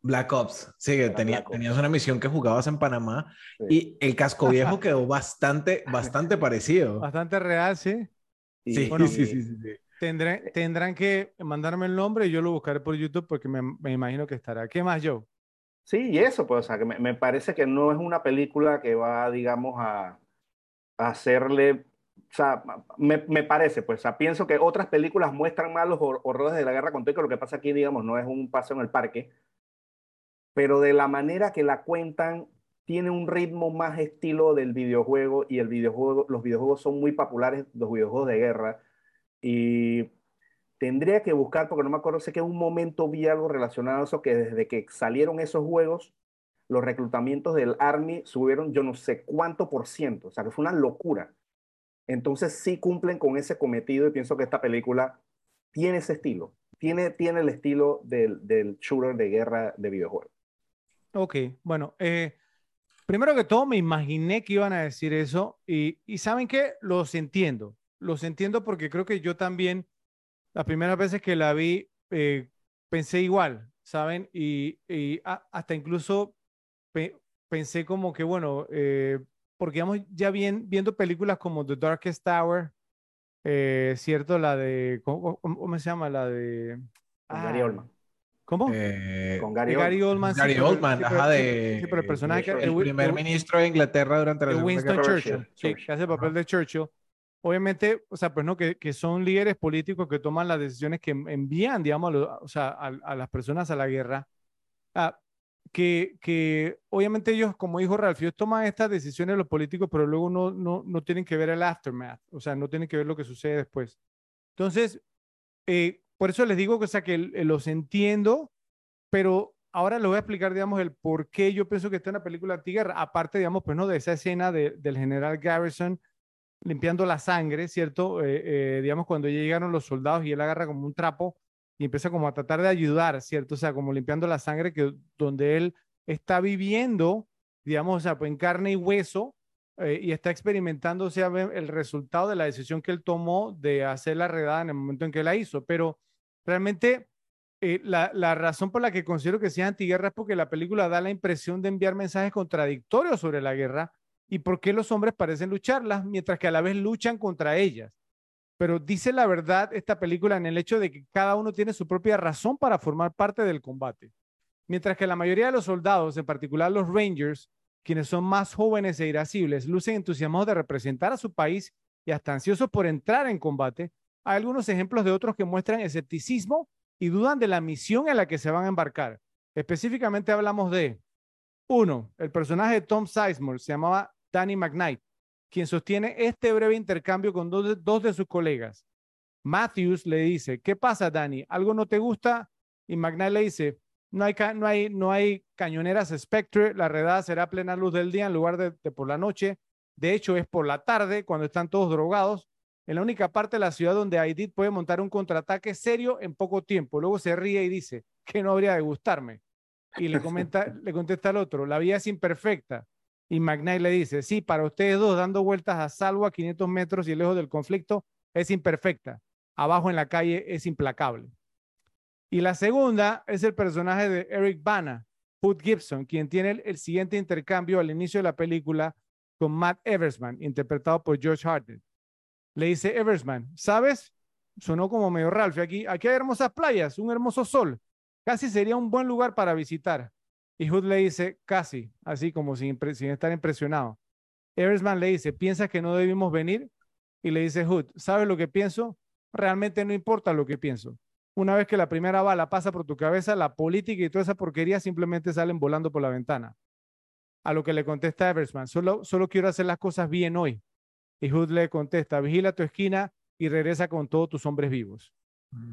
A: Black Ops, sí, que tenía, tenías una misión que jugabas en Panamá y el casco viejo quedó bastante, bastante parecido.
C: Bastante real, sí.
A: Sí, sí, sí, sí, sí.
C: Tendré, tendrán que mandarme el nombre y yo lo buscaré por YouTube porque me, me imagino que estará. ¿Qué más, Joe?
B: Sí, y eso, pues, o sea, que me, me, parece que no es una película que va, digamos, a, a hacerle, o sea, me, me, parece, pues, o sea, pienso que otras películas muestran más los horrores de la guerra contra que lo que pasa aquí, digamos, no es un paseo en el parque, pero de la manera que la cuentan, tiene un ritmo más estilo del videojuego y el videojuego, los videojuegos son muy populares, los videojuegos de guerra, y tendría que buscar, porque no me acuerdo, sé que un momento vi algo relacionado a eso, que desde que salieron esos juegos, los reclutamientos del Army subieron yo no sé cuánto por ciento, o sea, que fue una locura. Entonces sí cumplen con ese cometido y pienso que esta película tiene ese estilo, tiene, tiene el estilo del, del shooter de guerra de videojuegos.
C: Ok, bueno, eh, primero que todo me imaginé que iban a decir eso y, y saben que los entiendo los entiendo porque creo que yo también, las primeras veces que la vi, eh, pensé igual, ¿saben? Y, y hasta incluso pensé como que, bueno, eh, porque vamos ya bien, viendo películas como The Darkest Tower, eh, ¿cierto? La de, ¿cómo, ¿cómo, se llama? La de...
B: Gary Oldman.
C: ¿Cómo?
A: Eh,
B: con Gary,
C: Gary Oldman.
A: Gary sí, Oldman, ajá, de...
C: Sí, pero el personaje...
A: El, el primer ministro de Inglaterra durante la
C: Segunda Winston Churchill, sí, que hace el papel de Churchill obviamente, o sea, pues no, que, que, son líderes políticos que toman las decisiones que envían, digamos, a, o sea, a, a, las personas a la guerra, ah, que, que, obviamente ellos, como dijo Ralph, ellos toman estas decisiones los políticos, pero luego no, no, no tienen que ver el aftermath, o sea, no tienen que ver lo que sucede después. Entonces, eh, por eso les digo que, o sea, que los entiendo, pero ahora les voy a explicar, digamos, el por qué yo pienso que está en la película antiguerra, aparte, digamos, pues no, de esa escena de, del general Garrison, limpiando la sangre, ¿cierto? Eh, eh, digamos, cuando llegaron los soldados y él agarra como un trapo y empieza como a tratar de ayudar, ¿cierto? O sea, como limpiando la sangre que donde él está viviendo, digamos, o sea, pues en carne y hueso eh, y está experimentando, o sea, el resultado de la decisión que él tomó de hacer la redada en el momento en que la hizo. Pero realmente la, la, razón por la que considero que sea antiguerra es porque la película da la impresión de enviar mensajes contradictorios sobre la guerra y por qué los hombres parecen lucharlas mientras que a la vez luchan contra ellas. Pero dice la verdad esta película en el hecho de que cada uno tiene su propia razón para formar parte del combate. Mientras que la mayoría de los soldados, en particular los Rangers, quienes son más jóvenes e irascibles, lucen entusiasmados de representar a su país y hasta ansiosos por entrar en combate, hay algunos ejemplos de otros que muestran escepticismo y dudan de la misión en la que se van a embarcar. Específicamente hablamos de, uno, el personaje de Tom Sizemore se llamaba Danny McKnight, quien sostiene este breve intercambio con dos de, dos de sus colegas. Matthews le dice, ¿qué pasa, Danny? ¿Algo no te gusta? Y McKnight le dice, no hay, no hay, no hay cañoneras Spectre, la redada será a plena luz del día en lugar de, de por la noche. De hecho, es por la tarde, cuando están todos drogados en la única parte de la ciudad donde Aidit puede montar un contraataque serio en poco tiempo. Luego se ríe y dice que no habría de gustarme. Y le, comenta, le contesta al otro, la vida es imperfecta. Y McKnight le dice, sí, para ustedes dos dando vueltas a salvo a 500 metros y lejos del conflicto es imperfecta. Abajo en la calle es implacable. Y la segunda es el personaje de Eric Bana, Hood Gibson, quien tiene el, siguiente intercambio al inicio de la película con Matt Eversman, interpretado por George Harden. Le dice Eversman, ¿sabes? Sonó como medio Ralph. Aquí, aquí hay hermosas playas, un hermoso sol. Casi sería un buen lugar para visitar. Y Hood le dice, casi, así como sin, sin estar impresionado. Eversman le dice, ¿piensas que no debimos venir? Y le dice Hood, ¿sabes lo que pienso? Realmente no importa lo que pienso. Una vez que la primera bala pasa por tu cabeza, la política y toda esa porquería simplemente salen volando por la ventana. A lo que le contesta Eversman, solo, solo quiero hacer las cosas bien hoy. Y Hood le contesta, vigila tu esquina y regresa con todos tus hombres vivos.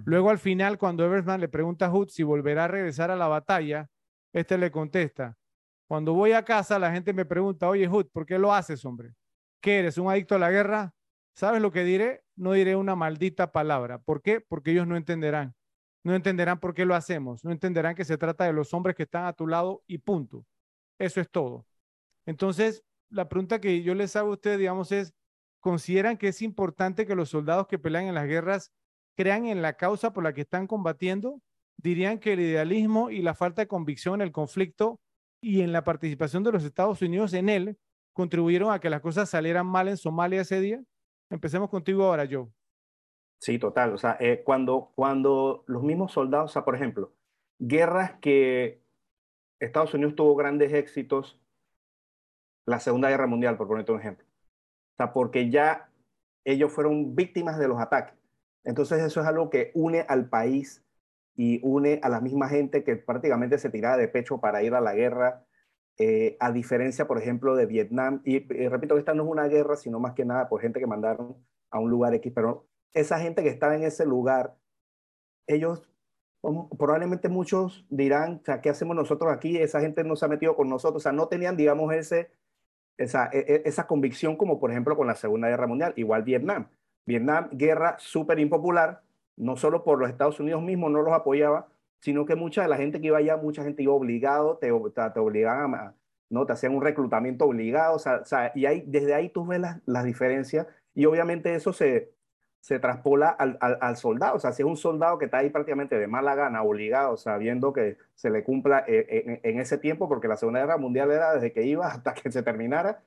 C: Luego al final, cuando Eversman le pregunta a Hood si volverá a regresar a la batalla, este le contesta, cuando voy a casa la gente me pregunta, oye Hood, ¿por qué lo haces, hombre? ¿Qué eres, un adicto a la guerra? ¿Sabes lo que diré? No diré una maldita palabra. ¿Por qué? Porque ellos no entenderán. No entenderán por qué lo hacemos. No entenderán que se trata de los hombres que están a tu lado y punto. Eso es todo. Entonces, la pregunta que yo les hago a ustedes, digamos, es, consideran que es importante que los soldados que pelean en las guerras crean en la causa por la que están combatiendo? Dirían que el idealismo y la falta de convicción en el conflicto y en la participación de los Estados Unidos en él contribuyeron a que las cosas salieran mal en Somalia ese día. Empecemos contigo ahora, Joe.
B: Sí, total. O sea, eh, cuando, cuando los mismos soldados, o sea, por ejemplo, guerras que Estados Unidos tuvo grandes éxitos, la Segunda Guerra Mundial, por ponerte un ejemplo. O sea, porque ya ellos fueron víctimas de los ataques. Entonces eso es algo que une al país y une a la misma gente que prácticamente se tiraba de pecho para ir a la guerra, eh, a diferencia, por ejemplo, de Vietnam. Y, y, repito esta no es una guerra, sino más que nada por gente que mandaron a un lugar X, pero esa gente que estaba en ese lugar, ellos probablemente muchos dirán, o ¿qué hacemos nosotros aquí? Esa gente no se ha metido con nosotros, o sea, no tenían, digamos, ese esa, e, e, esa convicción como por ejemplo con la Segunda Guerra Mundial, igual Vietnam. Vietnam, guerra súper impopular, no solo por los Estados Unidos mismos no los apoyaba, sino que mucha de la gente que iba allá, mucha gente iba obligado, te, te, obligaban a, ¿no? Te hacían un reclutamiento obligado, o sea, y ahí, desde ahí tú ves las, las diferencias y obviamente eso se, se traspola al, al, soldado. O sea, si es un soldado que está ahí prácticamente de mala gana, obligado, sabiendo que se le cumpla en, en, en, ese tiempo, porque la Segunda Guerra Mundial era desde que ibas hasta que se terminara,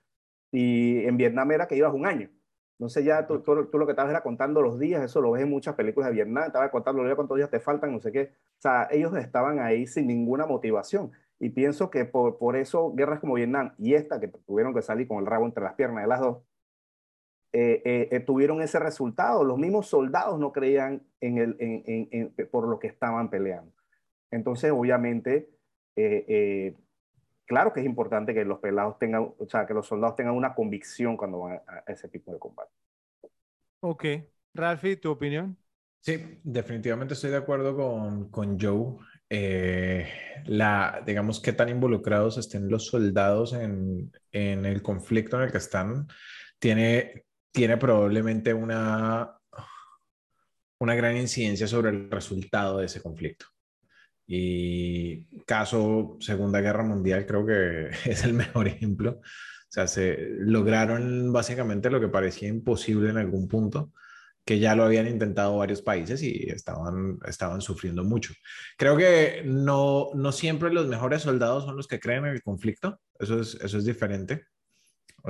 B: y en Vietnam era que ibas un año. Entonces ya tú, tú, tú, lo que estabas era contando los días, eso lo ves en muchas películas de Vietnam, estabas contando los días, cuántos días te faltan, no sé qué. O sea, ellos estaban ahí sin ninguna motivación. Y pienso que por, por eso guerras como Vietnam y esta, que tuvieron que salir con el rabo entre las piernas de las dos, eh, eh, eh, tuvieron ese resultado. Los mismos soldados no creían en el, en, en, en, por lo que estaban peleando. Entonces, obviamente, claro que es importante que los pelados tengan, o sea, que los soldados tengan una convicción cuando van a, ese tipo de combate.
C: Ok. Ralfi, ¿tu opinión?
A: Sí, definitivamente estoy de acuerdo con, con Joe. Eh, la, digamos, qué tan involucrados estén los soldados en, en el conflicto en el que están, tiene, tiene probablemente una, una gran incidencia sobre el resultado de ese conflicto. Y caso Segunda Guerra Mundial creo que es el mejor ejemplo. O sea, se lograron básicamente lo que parecía imposible en algún punto, que ya lo habían intentado varios países y estaban, estaban sufriendo mucho. Creo que no, no siempre los mejores soldados son los que creen en el conflicto, eso es, eso es diferente.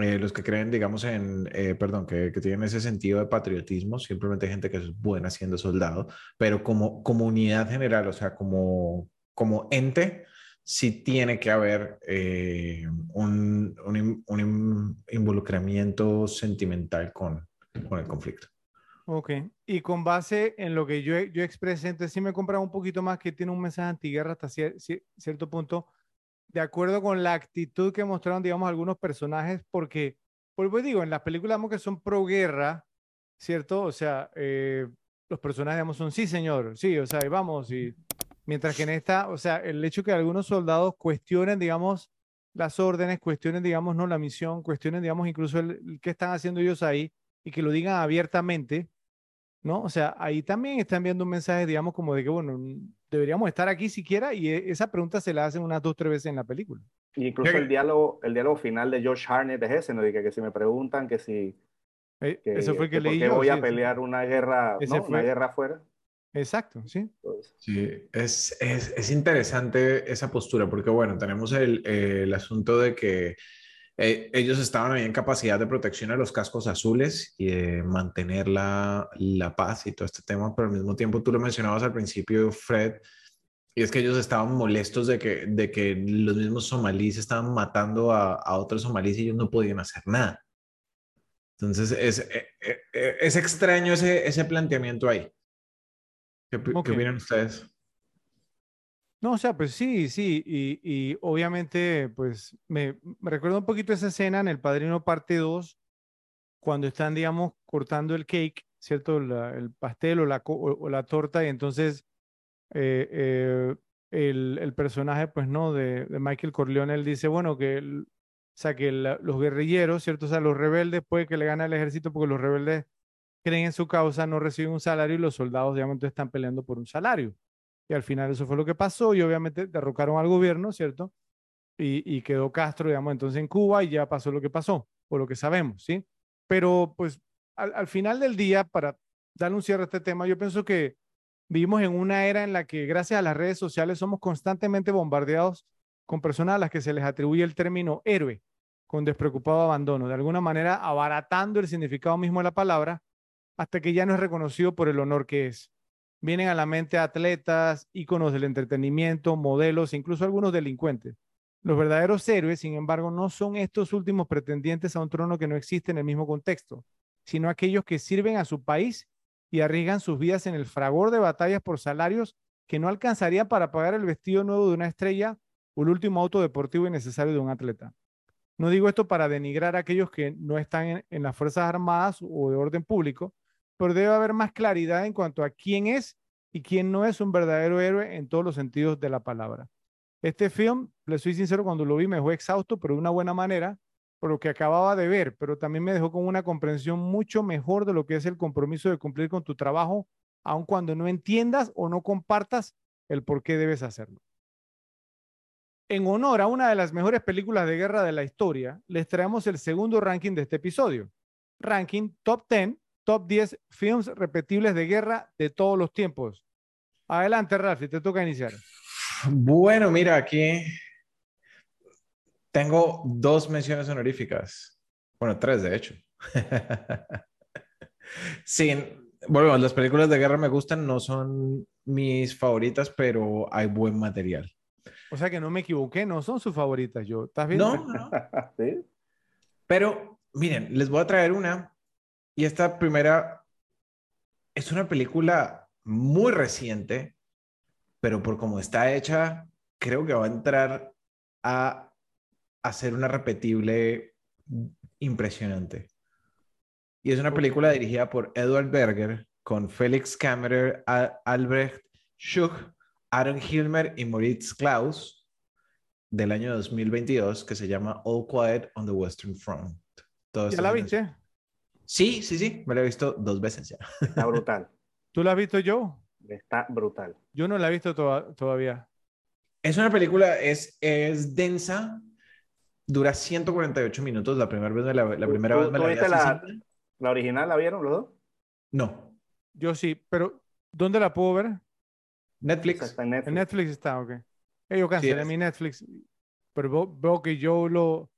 A: Eh, los que creen, digamos, en, eh, perdón, que, que, tienen ese sentido de patriotismo, simplemente hay gente que es buena siendo soldado, pero como comunidad general, o sea, como, como ente, sí tiene que haber eh, un, un, un, involucramiento sentimental con, con, el conflicto.
C: Ok, y con base en lo que yo, yo expresé, entonces sí me comprado un poquito más que tiene un mensaje antiguerra hasta cierto punto, de acuerdo con la actitud que mostraron, digamos, algunos personajes, porque, pues digo, en las películas digamos, que son pro guerra, ¿cierto? O sea, eh, los personajes, digamos, son sí, señor, sí, o sea, y vamos, y Mientras que en esta, o sea, el hecho que algunos soldados cuestionen, digamos, las órdenes, cuestionen, digamos, no la misión, cuestionen, digamos, incluso el, qué están haciendo ellos ahí y que lo digan abiertamente, ¿no? O sea, ahí también están viendo un mensaje, digamos, como de que, bueno, deberíamos estar aquí siquiera y e, esa pregunta se la hacen unas dos, tres veces en la película.
B: Y incluso el diálogo, el diálogo final de George Harnett es ese, ¿no? De que, que si me preguntan que si...
C: Eh, eso fue que, leí
B: yo. voy a pelear una guerra, ¿no? Una guerra afuera.
C: Exacto, sí.
A: Sí, es, es, es, interesante esa postura, porque bueno, tenemos el, el asunto de que eh, ellos estaban ahí en capacidad de protección a los cascos azules y de mantener la, la, paz y todo este tema, pero al mismo tiempo tú lo mencionabas al principio, Fred, y es que ellos estaban molestos de que, de que los mismos somalíes estaban matando a, a otros somalíes y ellos no podían hacer nada. Entonces es, es, eh, eh, es extraño ese, ese planteamiento ahí. ¿Qué, ¿qué opinan ustedes?
C: No, o sea, pues sí, sí, y, y obviamente, pues me, me, recuerdo un poquito esa escena en El Padrino Parte 2, cuando están, digamos, cortando el cake, ¿cierto? La, el pastel o la, o, la, torta, y entonces eh, eh, el, el, personaje, pues no, de, de, Michael Corleone, él dice, bueno, que, o sea, que los guerrilleros, ¿cierto? O sea, los rebeldes, puede que le gane al ejército porque los rebeldes creen en su causa, no reciben un salario y los soldados, digamos, están peleando por un salario. Y al final eso fue lo que pasó y obviamente derrocaron al gobierno, ¿cierto? Y, y quedó Castro, digamos, entonces en Cuba y ya pasó lo que pasó, por lo que sabemos, ¿sí? Pero pues al, al final del día, para darle un cierre a este tema, yo pienso que vivimos en una era en la que gracias a las redes sociales somos constantemente bombardeados con personas a las que se les atribuye el término héroe, con despreocupado abandono, de alguna manera abaratando el significado mismo de la palabra hasta que ya no es reconocido por el honor que es. Vienen a la mente atletas, íconos del entretenimiento, modelos, incluso algunos delincuentes. Los verdaderos héroes, sin embargo, no son estos últimos pretendientes a un trono que no existe en el mismo contexto, sino aquellos que sirven a su país y arriesgan sus vidas en el fragor de batallas por salarios que no alcanzarían para pagar el vestido nuevo de una estrella o el último auto deportivo innecesario de un atleta. No digo esto para denigrar a aquellos que no están en, en las Fuerzas Armadas o de orden público, pero debe haber más claridad en cuanto a quién es y quién no es un verdadero héroe en todos los sentidos de la palabra. Este film, le soy sincero, cuando lo vi me dejó exhausto, pero de una buena manera, por lo que acababa de ver, pero también me dejó con una comprensión mucho mejor de lo que es el compromiso de cumplir con tu trabajo, aun cuando no entiendas o no compartas el por qué debes hacerlo. En honor a una de las mejores películas de guerra de la historia, les traemos el segundo ranking de este episodio. Ranking Top 10 top 10 films repetibles de guerra de todos los tiempos. Adelante, Rafi, te toca iniciar.
A: Bueno, mira, aquí tengo dos menciones honoríficas. Bueno, tres, de hecho. sí, bueno, las películas de guerra me gustan, no son mis favoritas, pero hay buen material.
C: O sea que no me equivoqué, no son sus favoritas, yo. ¿Estás viendo?
A: No, no. ¿Sí? Pero miren, les voy a traer una y esta primera es una película muy reciente, pero por cómo está hecha, creo que va a entrar a hacer una repetible impresionante. Y es una película dirigida por Edward Berger con Felix Kammerer, Albrecht Schuch, Aaron Hilmer y Moritz Klaus del año 2022 que se llama All Quiet on the Western Front.
C: ¿Ya la viste?
A: Sí, sí, sí, me la he visto dos veces ya.
B: Está brutal.
C: ¿Tú la has visto yo?
B: Está brutal.
C: Yo no la he visto todavía.
A: Es una película, es, es densa, dura 148 minutos. La primera vez me la, la primera vez me la, vi
B: la, la original la vieron los dos?
A: No.
C: Yo sí, pero ¿dónde la puedo ver?
A: Netflix.
B: Está en Netflix.
C: En Netflix está, ok. Hey, yo cancelé sí, mi Netflix, pero veo, veo, que yo lo...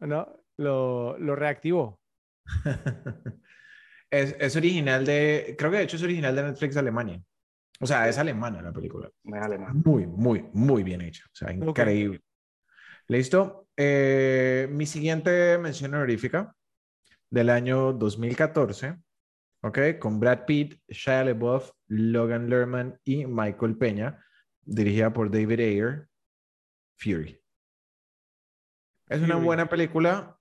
C: ¿no? lo, lo reactivó.
A: es, es original de, creo que de hecho es original de Netflix de Alemania. O sea, es alemana la película.
B: Es.
A: Muy, muy, muy bien hecha. O sea, increíble. ¿Listo? Eh, mi siguiente mención honorífica del año 2014, ¿ok? Con Brad Pitt, Shia LaBeouf, Logan Lerman y Michael Peña, dirigida por David Ayer, Fury. Es una buena película.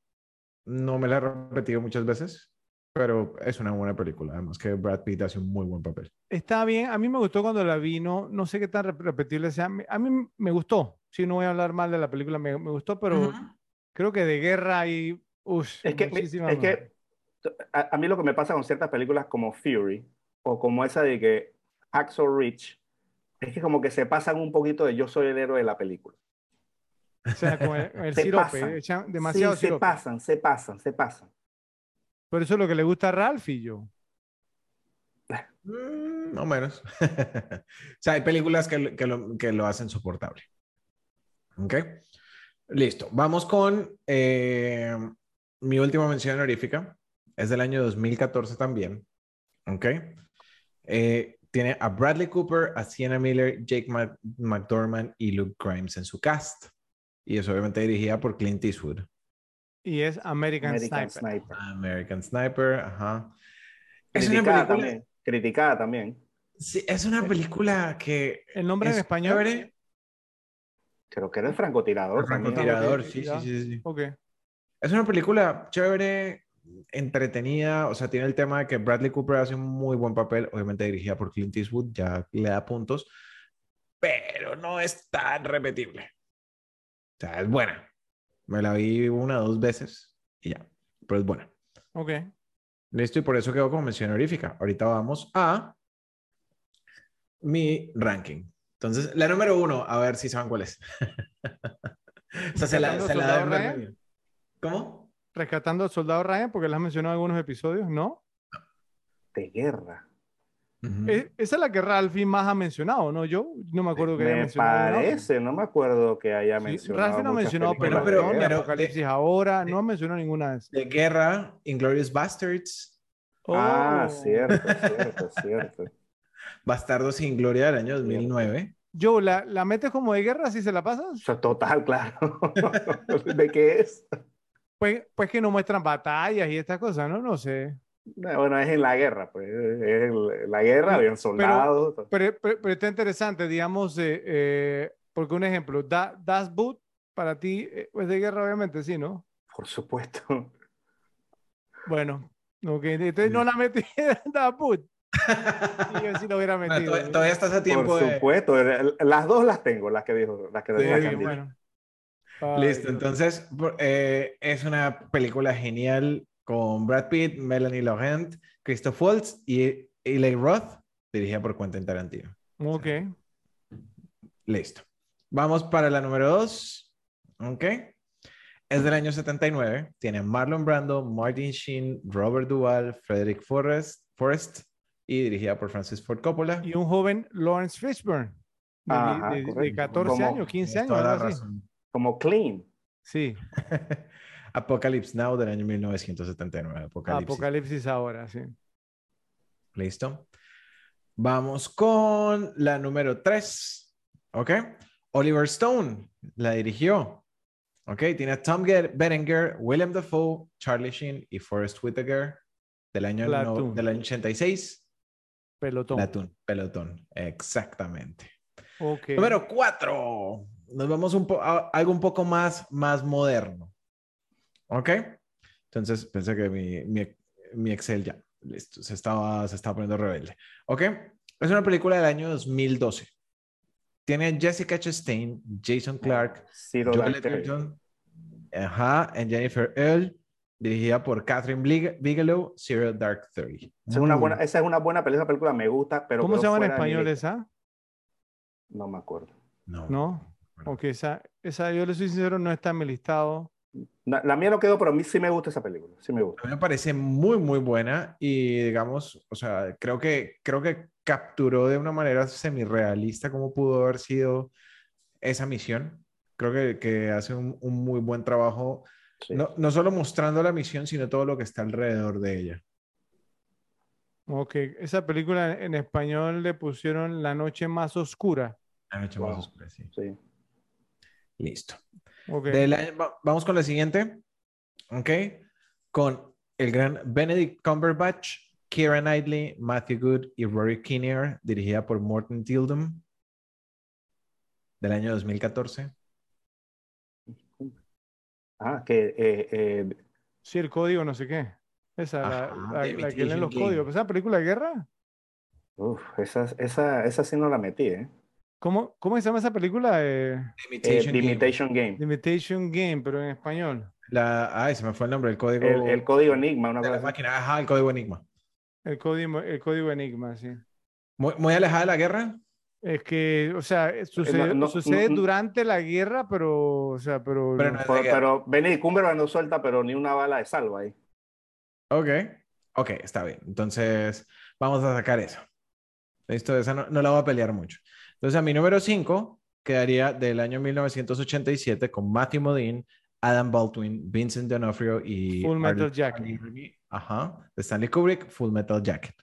A: No me la he repetido muchas veces, pero es una buena película. Además que Brad Pitt hace un muy buen papel.
C: Está bien, a mí me gustó cuando la vi, no, no sé qué tan rep- repetible sea. A mí me gustó, sí, no voy a hablar mal de la película, me, me gustó, pero creo que de guerra uff,
B: Es que, es
C: más.
B: que a, a mí lo que me pasa con ciertas películas como Fury o como esa de que Axel Rich es que como que se pasan un poquito de yo soy el héroe de la película.
C: O sea, con el, el
B: Se
C: sirope,
B: pasan.
C: echan demasiado
B: sí, se
C: sirope.
B: pasan, se pasan, se pasan.
C: Pero eso es lo que le gusta a Ralph y yo.
A: Mm, no menos. o sea, hay películas que, lo- que lo, que lo hacen soportable. ¿Ok? Listo. Vamos con eh, mi última mención honorífica. Es del año 2014 también. ¿Ok? Eh, tiene a Bradley Cooper, a Sienna Miller, Jake Mac- McDormand y Luke Grimes en su cast. Y es obviamente dirigida por Clint Eastwood.
C: Y es American,
B: American
C: Sniper.
B: Sniper.
A: American Sniper, ajá. Es una
B: Criticada
A: película-
B: también. Criticada también.
A: Sí, es una película que
C: El nombre en
A: es
C: español.
A: chévere.
B: Creo que era el francotirador.
A: Francotirador, sí, sí, sí, sí.
C: Ok.
A: Es una película chévere, entretenida, o sea, tiene el tema de que Bradley Cooper hace un muy buen papel, obviamente dirigida por Clint Eastwood, ya le da puntos, pero no es tan repetible. O sea, es buena. Me la vi una o dos veces y ya, pero es buena.
C: Ok.
A: Listo, y por eso quedó como mención honorífica. Ahorita vamos a mi ranking. Entonces, la número uno, a ver si saben cuál es. o sea, se la,
C: ¿Rescatando
A: se la. ¿Cómo?
C: Rescatando al soldado Ryan, porque le has mencionado en algunos episodios, ¿no?
B: De guerra.
C: E- esa es la que Ralphie más ha mencionado, ¿no? Yo no me acuerdo que haya
B: Me
C: mencionado. alguna otra.
B: parece, no me acuerdo que haya
C: Sí,
B: mencionado.
C: Ralphie no mencionado
B: películas
A: pero-
B: de
A: pero-
B: guerra.
C: Apocalipsis ahora, no ha mencionado ninguna de esas.
A: De guerra, Inglorious Bastards,
B: Ah,
C: Oh.
B: cierto, cierto, cierto.
A: Bastardos sin Gloria del año 2009.
C: Joe, ¿la, ¿la metes como de guerra si se la pasas?
B: O sea, total, claro. ¿De qué es?
C: Pues, pues que no muestran batallas y estas cosas, ¿no? No sé.
B: Bueno, es en la guerra, pues. Es en la guerra, habían soldados.
C: Pero, pero, pero está interesante, digamos, eh, eh, porque un ejemplo, da, Das Boot, para ti, eh, es de guerra, obviamente, sí, ¿no?
B: Por supuesto.
C: Bueno, ok, entonces no la metí en Das Boot. Y yo sí lo hubiera
A: Bueno,
C: metido.
A: todavía, todavía estás a tiempo
B: Por
A: de...
B: supuesto. Las dos las tengo, las que dijo, las que
A: Sí,
B: las dicho.
C: bueno. Ay,
A: Listo, entonces eh, es una película genial con Brad Pitt, Melanie Laurent, Christoph Waltz y Eli Roth, dirigida por Quentin Tarantino.
C: Ok.
A: Listo. Vamos para la número dos. Ok. Es del año 79. Tiene Marlon Brando, Martin Sheen, Robert Duvall, Frederick Forrest, Forrest y dirigida por Francis Ford Coppola.
C: Y un joven Lawrence Fishburne, de,
B: Ajá,
C: de- de
B: correcto.
C: 14
B: Como-
C: años, 15
A: Tienes
C: años.
A: toda la
C: algo así.
A: razón.
B: Como Clean.
C: Sí,
A: Apocalypse Now del año 1979. Apocalipsis.
C: Apocalipsis ahora, sí.
A: Listo. Vamos con la número 3. ¿Ok? Oliver Stone la dirigió. ¿Ok? Tiene a Tom Berenger, William Dafoe, Charlie Sheen y Forrest Whitaker del año, no- del año 86.
C: Pelotón.
A: Platoon, pelotón. Exactamente.
C: Ok.
A: Número 4. Nos vamos un a algo un poco más, más moderno. ¿Ok? Entonces pensé que mi, mi, mi Excel ya, listo, se estaba, se estaba poniendo rebelde. ¿Ok? Es una película del año 2012. Tiene a Jessica Chastain, Jason Clark,
B: Ciro
A: Joel. Edgerton, ajá, y Jennifer Earl, dirigida por Catherine Bigelow, Zero Dark Thirty.
B: Esa es una buena, esa es una buena película, esa película me gusta, pero
C: ¿Cómo se llama en
B: de
C: español esa?
B: No me acuerdo.
A: No.
C: ¿No? Ok, esa, esa, yo le soy sincero, no está en mi listado.
B: La, la mía no quedó, pero a mí sí me gusta esa película. Sí me gusta.
A: A mí me parece muy, muy buena y digamos, o sea, creo que, creo que capturó de una manera semi-realista cómo pudo haber sido esa misión. Creo que, que hace un, un muy buen trabajo
B: Sí.
A: No, no solo mostrando la misión, sino todo lo que está alrededor de ella.
C: Ok, esa película en español le pusieron La noche más oscura.
A: La noche
B: Wow.
A: más oscura, sí.
B: Sí.
A: Listo.
C: Ok.
A: Del año- va- vamos con la siguiente. Ok. Con el gran Benedict Cumberbatch, Keira Knightley, Matthew Good y Rory Kinnear, dirigida por Morton Tildum. Del año 2014.
B: Ah, que eh, eh,
C: Sí, el código no sé qué. Esa, la,
A: Ajá,
C: la-
A: The
C: la que leen los
A: Game.
C: códigos. ¿Esa película de guerra?
B: uf, esa, esa, esa sí no la metí, ¿eh?
C: ¿Cómo, cómo se llama esa película? Eh,
B: Eh, The Imitation Game.
C: The Imitation Game, pero en español.
A: La, ay, se me fue el nombre, el código.
B: El, el código Enigma, una
A: de la
B: cosa
A: máquina. Ajá, el código Enigma.
C: El código, el código Enigma, sí.
A: Muy, muy alejada de la guerra.
C: Es que, o sea, eh, sucede,
B: no,
C: sucede
B: no, no.
C: durante la guerra, pero, o sea, pero,
A: Pero no guerra.
B: pero Benedict Cumberbatch no suelta, pero ni una bala de salva ahí.
A: Ok. Ok, está bien. Entonces, vamos a sacar eso. Listo, esa no, no la voy a pelear mucho. Entonces, a mi número 5 quedaría del año 1987 con Matthew Modine, Adam Baldwin, Vincent D'Onofrio y
C: Full Metal
A: Arlie-
C: Jacket.
A: Ajá, de Stanley Kubrick, Full Metal Jacket.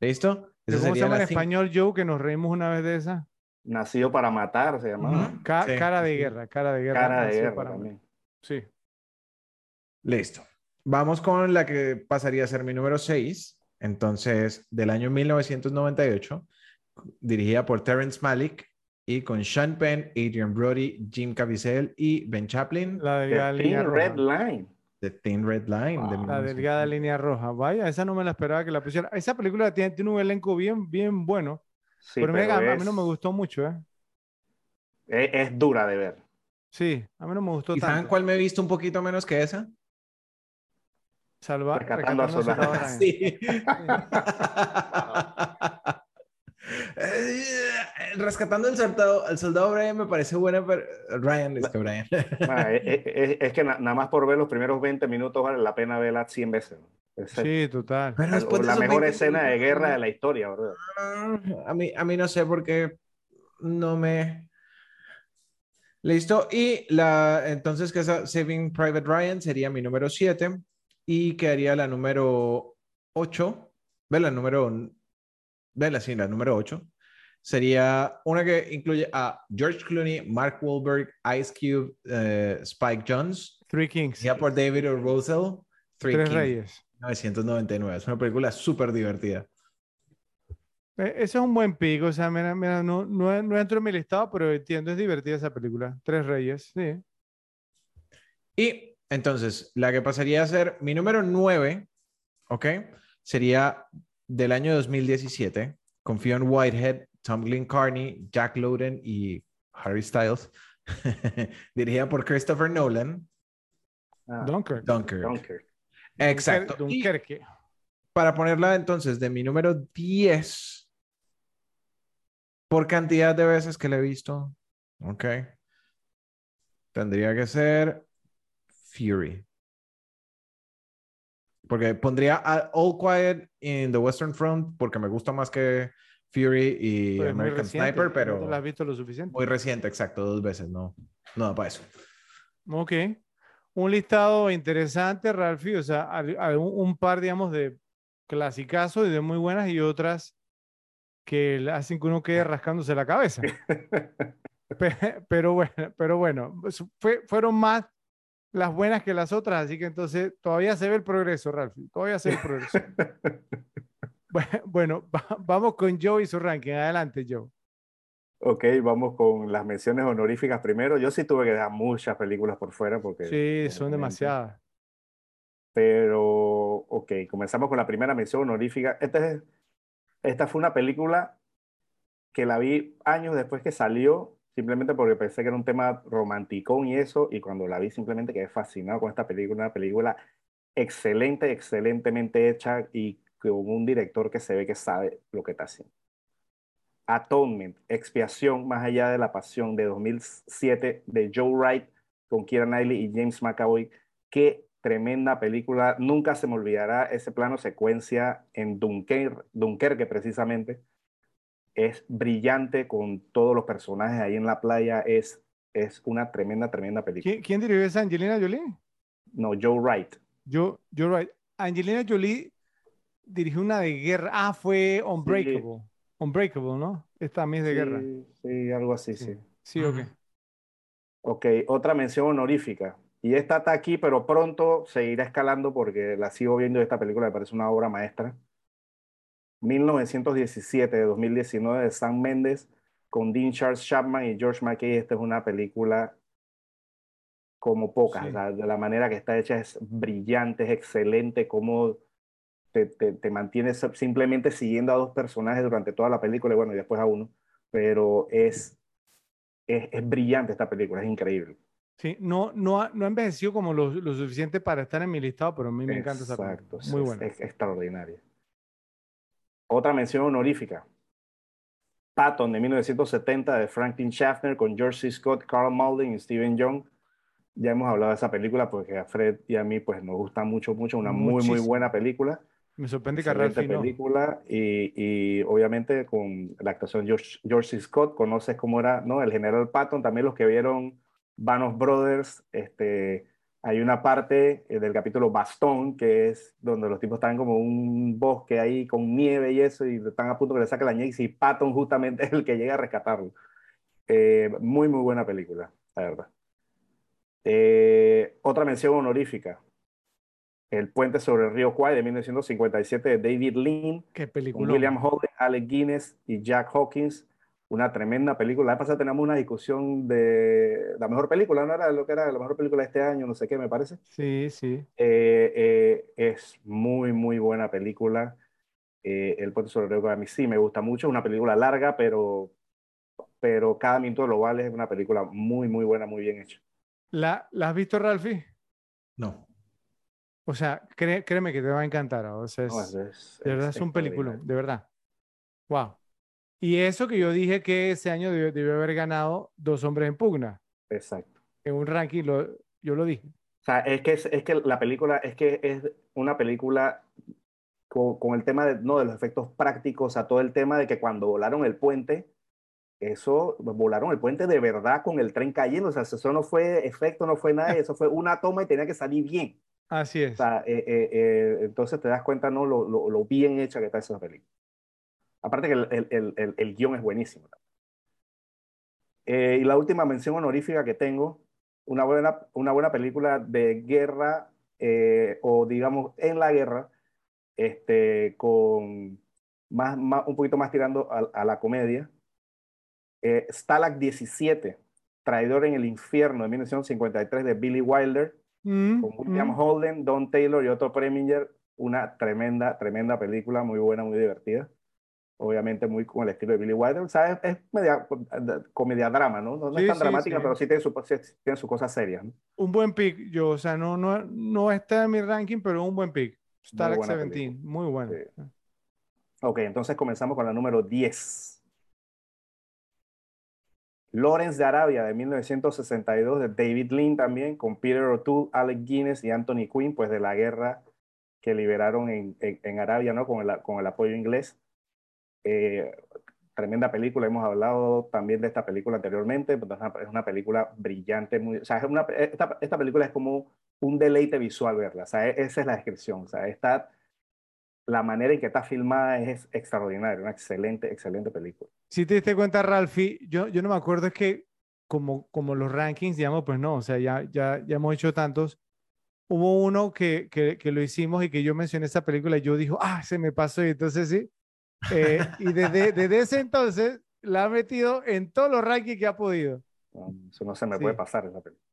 A: ¿Listo? Esa
C: ¿Cómo se llama en español, Joe? Que nos reímos una vez de esa.
B: Nacido para matar, se llamaba.
A: Ujú.
C: Ca-
A: Sí,
C: cara de guerra, cara de guerra.
B: Cara de guerra
C: para-
B: también.
C: Sí.
A: Listo. Vamos con la que pasaría a ser mi número 6. Entonces, del año 1998, dirigida por Terrence Malick y con Sean Penn, Adrian Brody, Jim Caviezel y Ben Chaplin,
C: La
B: The
C: delgada línea
B: Thin
C: roja.
B: Red Line.
A: The Thin Red Line. de.
C: La delgada
A: 1990.
C: línea roja. Vaya, esa no me la esperaba que la pusiera. Esa película tiene, tiene un elenco bien, bien bueno.
B: Sí,
C: pero a mí no me gustó mucho, ¿eh?
B: Es, es dura de ver.
C: Sí, a mí no me gustó
A: ¿Y saben
C: tanto.
A: cuál me he visto un poquito menos que esa?
C: Salva,
B: Rescatando a
C: Rescatando a
B: Soldado
C: Soldado Ryan.
A: Sí. Eh, Rescatando al soldado, al soldado Brian me parece buena, pero Ryan es que Brian.
B: Es, es- es- es que na- nada más por ver los primeros 20 minutos vale la pena verla 100 veces. Es
C: Sí, total.
A: Pero
B: la, la mejor
A: 20
B: escena de guerra de la historia, ¿verdad?
A: A mí, a mí no sé por qué no me. Listo. Y la entonces que esa Saving Private Ryan sería mi número 7 y quedaría la número 8. Ve la número. Sí, la número 8. Sería una que incluye a George Clooney, Mark Wahlberg, Ice Cube, eh, Spike Jones,
C: Three Kings.
A: ya por David O. Russell, Three
C: Tres
A: Kings,
C: Reyes.
A: 1999. Es una película súper divertida.
C: Eh, Ese es un buen pico. O sea, mira, mira, no, no, no entro en mi listado, pero entiendo, es divertida esa película. Tres Reyes, sí.
A: Y entonces, la que pasaría a ser mi número 9, ¿ok? Sería del año 2017, con Fionn Whitehead, Tom Carney, Jack Lowden y Harry Styles, dirigida por Christopher Nolan,
B: Ah,
C: Dunkirk.
A: Dunkirk.
B: Dunkirk.
A: Exacto.
C: Dunkerque.
A: para ponerla entonces de mi número 10, por cantidad de veces que la he visto, ¿ok? Tendría que ser Fury. Porque pondría a All Quiet in the Western Front porque me gusta más que Fury y
C: Pues,
A: American
C: reciente,
A: Sniper,
C: no
A: pero
C: la has visto lo suficiente.
A: muy reciente, exacto, dos veces, no, no para eso.
C: Ok. Un listado interesante, Ralphie. O sea, al- un, par, digamos, de clasicazos y de muy buenas y otras que hacen que uno quede rascándose la cabeza. Pe- Pero bueno, pero bueno, pues, fue- fueron más las buenas que las otras, así que entonces todavía se ve el progreso, Ralphie. Todavía se ve el progreso. Bu- Bueno, va- vamos con Joe y su ranking. Adelante, Joe.
B: Ok, vamos con las menciones honoríficas primero. Yo sí tuve que dejar muchas películas por fuera porque...
C: Sí, son demasiadas.
B: Pero, ok, comenzamos con la primera mención honorífica. Esta, es, esta fue una película que la vi años después que salió, simplemente porque pensé que era un tema romanticón y eso, y cuando la vi simplemente quedé fascinado con esta película, una película excelente, excelentemente hecha y con un director que se ve que sabe lo que está haciendo. Atonement, Expiación más allá de la pasión de 2007 de Joe Wright con Keira Knightley y James McAvoy. Qué tremenda película. Nunca se me olvidará ese plano secuencia en Dunker- Dunkerque precisamente. Es brillante con todos los personajes ahí en la playa. Es, es una tremenda, tremenda película.
C: ¿Quién, quién dirigió esa? ¿Angelina Jolie?
B: No, Joe Wright.
C: Joe, Joe Wright. Angelina Jolie dirigió una de guerra. Ah, fue Unbreakable. Unbreakable, ¿no? Esta también es de guerra.
B: Sí, algo así, sí.
C: Sí, ok.
B: Ok, otra mención honorífica. Y esta está aquí, pero pronto seguirá escalando porque la sigo viendo esta película me parece una obra maestra. 1917 de 2019 de Sam Mendes con Dean Charles Chapman y George McKay. Esta es una película como pocas. de la manera que está hecha es brillante, es excelente, cómo te, te, mantienes simplemente siguiendo a dos personajes durante toda la película y bueno, y después a uno. Pero es, es, es brillante esta película, es increíble.
C: Sí, no, no, ha, no ha envejecido como lo, lo, suficiente para estar en mi listado, pero a mí me encanta esa película. Muy buena.
B: Es, extraordinaria. Otra mención honorífica. Patton de 1970 de Franklin Schaffner con George C. Scott, Carl Malden y Stephen Young. Ya hemos hablado de esa película porque a Fred y a mí pues nos gusta mucho, mucho. Una muy, muy buena película.
C: Me sorprende que Ralphie
B: película y, y, obviamente con la actuación de George, George C. Scott, conoces cómo era ¿no? el general Patton, también los que vieron Band Brothers, este, hay una parte eh, del capítulo Bastón, que es donde los tipos están como un bosque ahí con nieve y eso, y están a punto que le saque la nieve, y Patton justamente es el que llega a rescatarlo. Eh, muy, muy buena película, la verdad. Eh, otra mención honorífica. El puente sobre el río Kwai de 1957 de David Lean.
C: Qué película.
B: William Holden, Alec Guinness y Jack Hawkins una tremenda película. La pasada tenemos una discusión de la mejor película, ¿no era lo que era la mejor película de este año? No sé qué, me parece.
C: Sí, sí.
B: Eh, eh, es muy, muy buena película. Eh, el Puente sobre el Río a mí sí me gusta mucho. Es una película larga, pero, pero cada minuto lo vale. Es una película muy, muy buena, muy bien hecha.
C: ¿La, ¿la has visto, Ralphie?
A: No.
C: O sea, créeme que te va a encantar. O sea, es, de verdad es un película, de verdad. Wow. Y eso que yo dije que ese año debió, haber ganado Dos Hombres en Pugna.
B: Exacto.
C: En un ranking, lo, yo lo dije.
B: O sea, es que, es, que la película, es que es una película con, con, el tema de, no, de los efectos prácticos, a todo el tema de que cuando volaron el puente, eso, volaron el puente de verdad con el tren cayendo, o sea, eso no fue efecto, no fue nada, eso fue una toma y tenía que salir bien.
C: Así es.
B: O sea, eh, eh, eh, entonces te das cuenta, ¿no? Lo, lo, lo, bien hecha que está esa película. Aparte que el, el, el, el guion es buenísimo. Eh, y la última mención honorífica que tengo, una buena, una buena película de guerra, eh, o digamos en la guerra, este, con más, más, un poquito más tirando a, a la comedia. Eh, Stalag 17, Traidor en el Infierno de 1953 de Billy Wilder, mm, con William mm. Holden, Don Taylor y Otto Preminger. Una tremenda, tremenda película, muy buena, muy divertida obviamente muy con el estilo de Billy Wilder. O sea, es, media, comedia drama, ¿no? No, es tan dramática, pero sí tiene, su, tiene sus cosas serias.
C: Un buen pick, yo, o sea, no, no, no está en mi ranking, pero un buen pick. Stark 17, muy bueno.
B: Ok, entonces comenzamos con la número 10. Lawrence de Arabia de 1962 de David Lean también, con Peter O'Toole, Alec Guinness y Anthony Quinn, pues de la guerra que liberaron en, en, en Arabia, ¿no? Con el, con el apoyo inglés. Eh, tremenda película, hemos hablado también de esta película anteriormente, pues, es una película brillante, muy, o sea, es una, esta, esta, película es como un deleite visual verla, o sea, e, esa es la descripción, o sea, está, la manera en que está filmada es extraordinaria, una excelente, excelente película.
C: Si te diste cuenta, Ralphie, yo, yo no me acuerdo, es que como, como los rankings, digamos, pues no, o sea, ya, ya, ya hemos hecho tantos, hubo uno que, que, que, lo hicimos y que yo mencioné esa película y yo dijo, ah, se me pasó y entonces sí, eh, y desde, desde, ese entonces la ha metido en todos los rankings que ha podido.
B: eso no se me puede pasar esa película.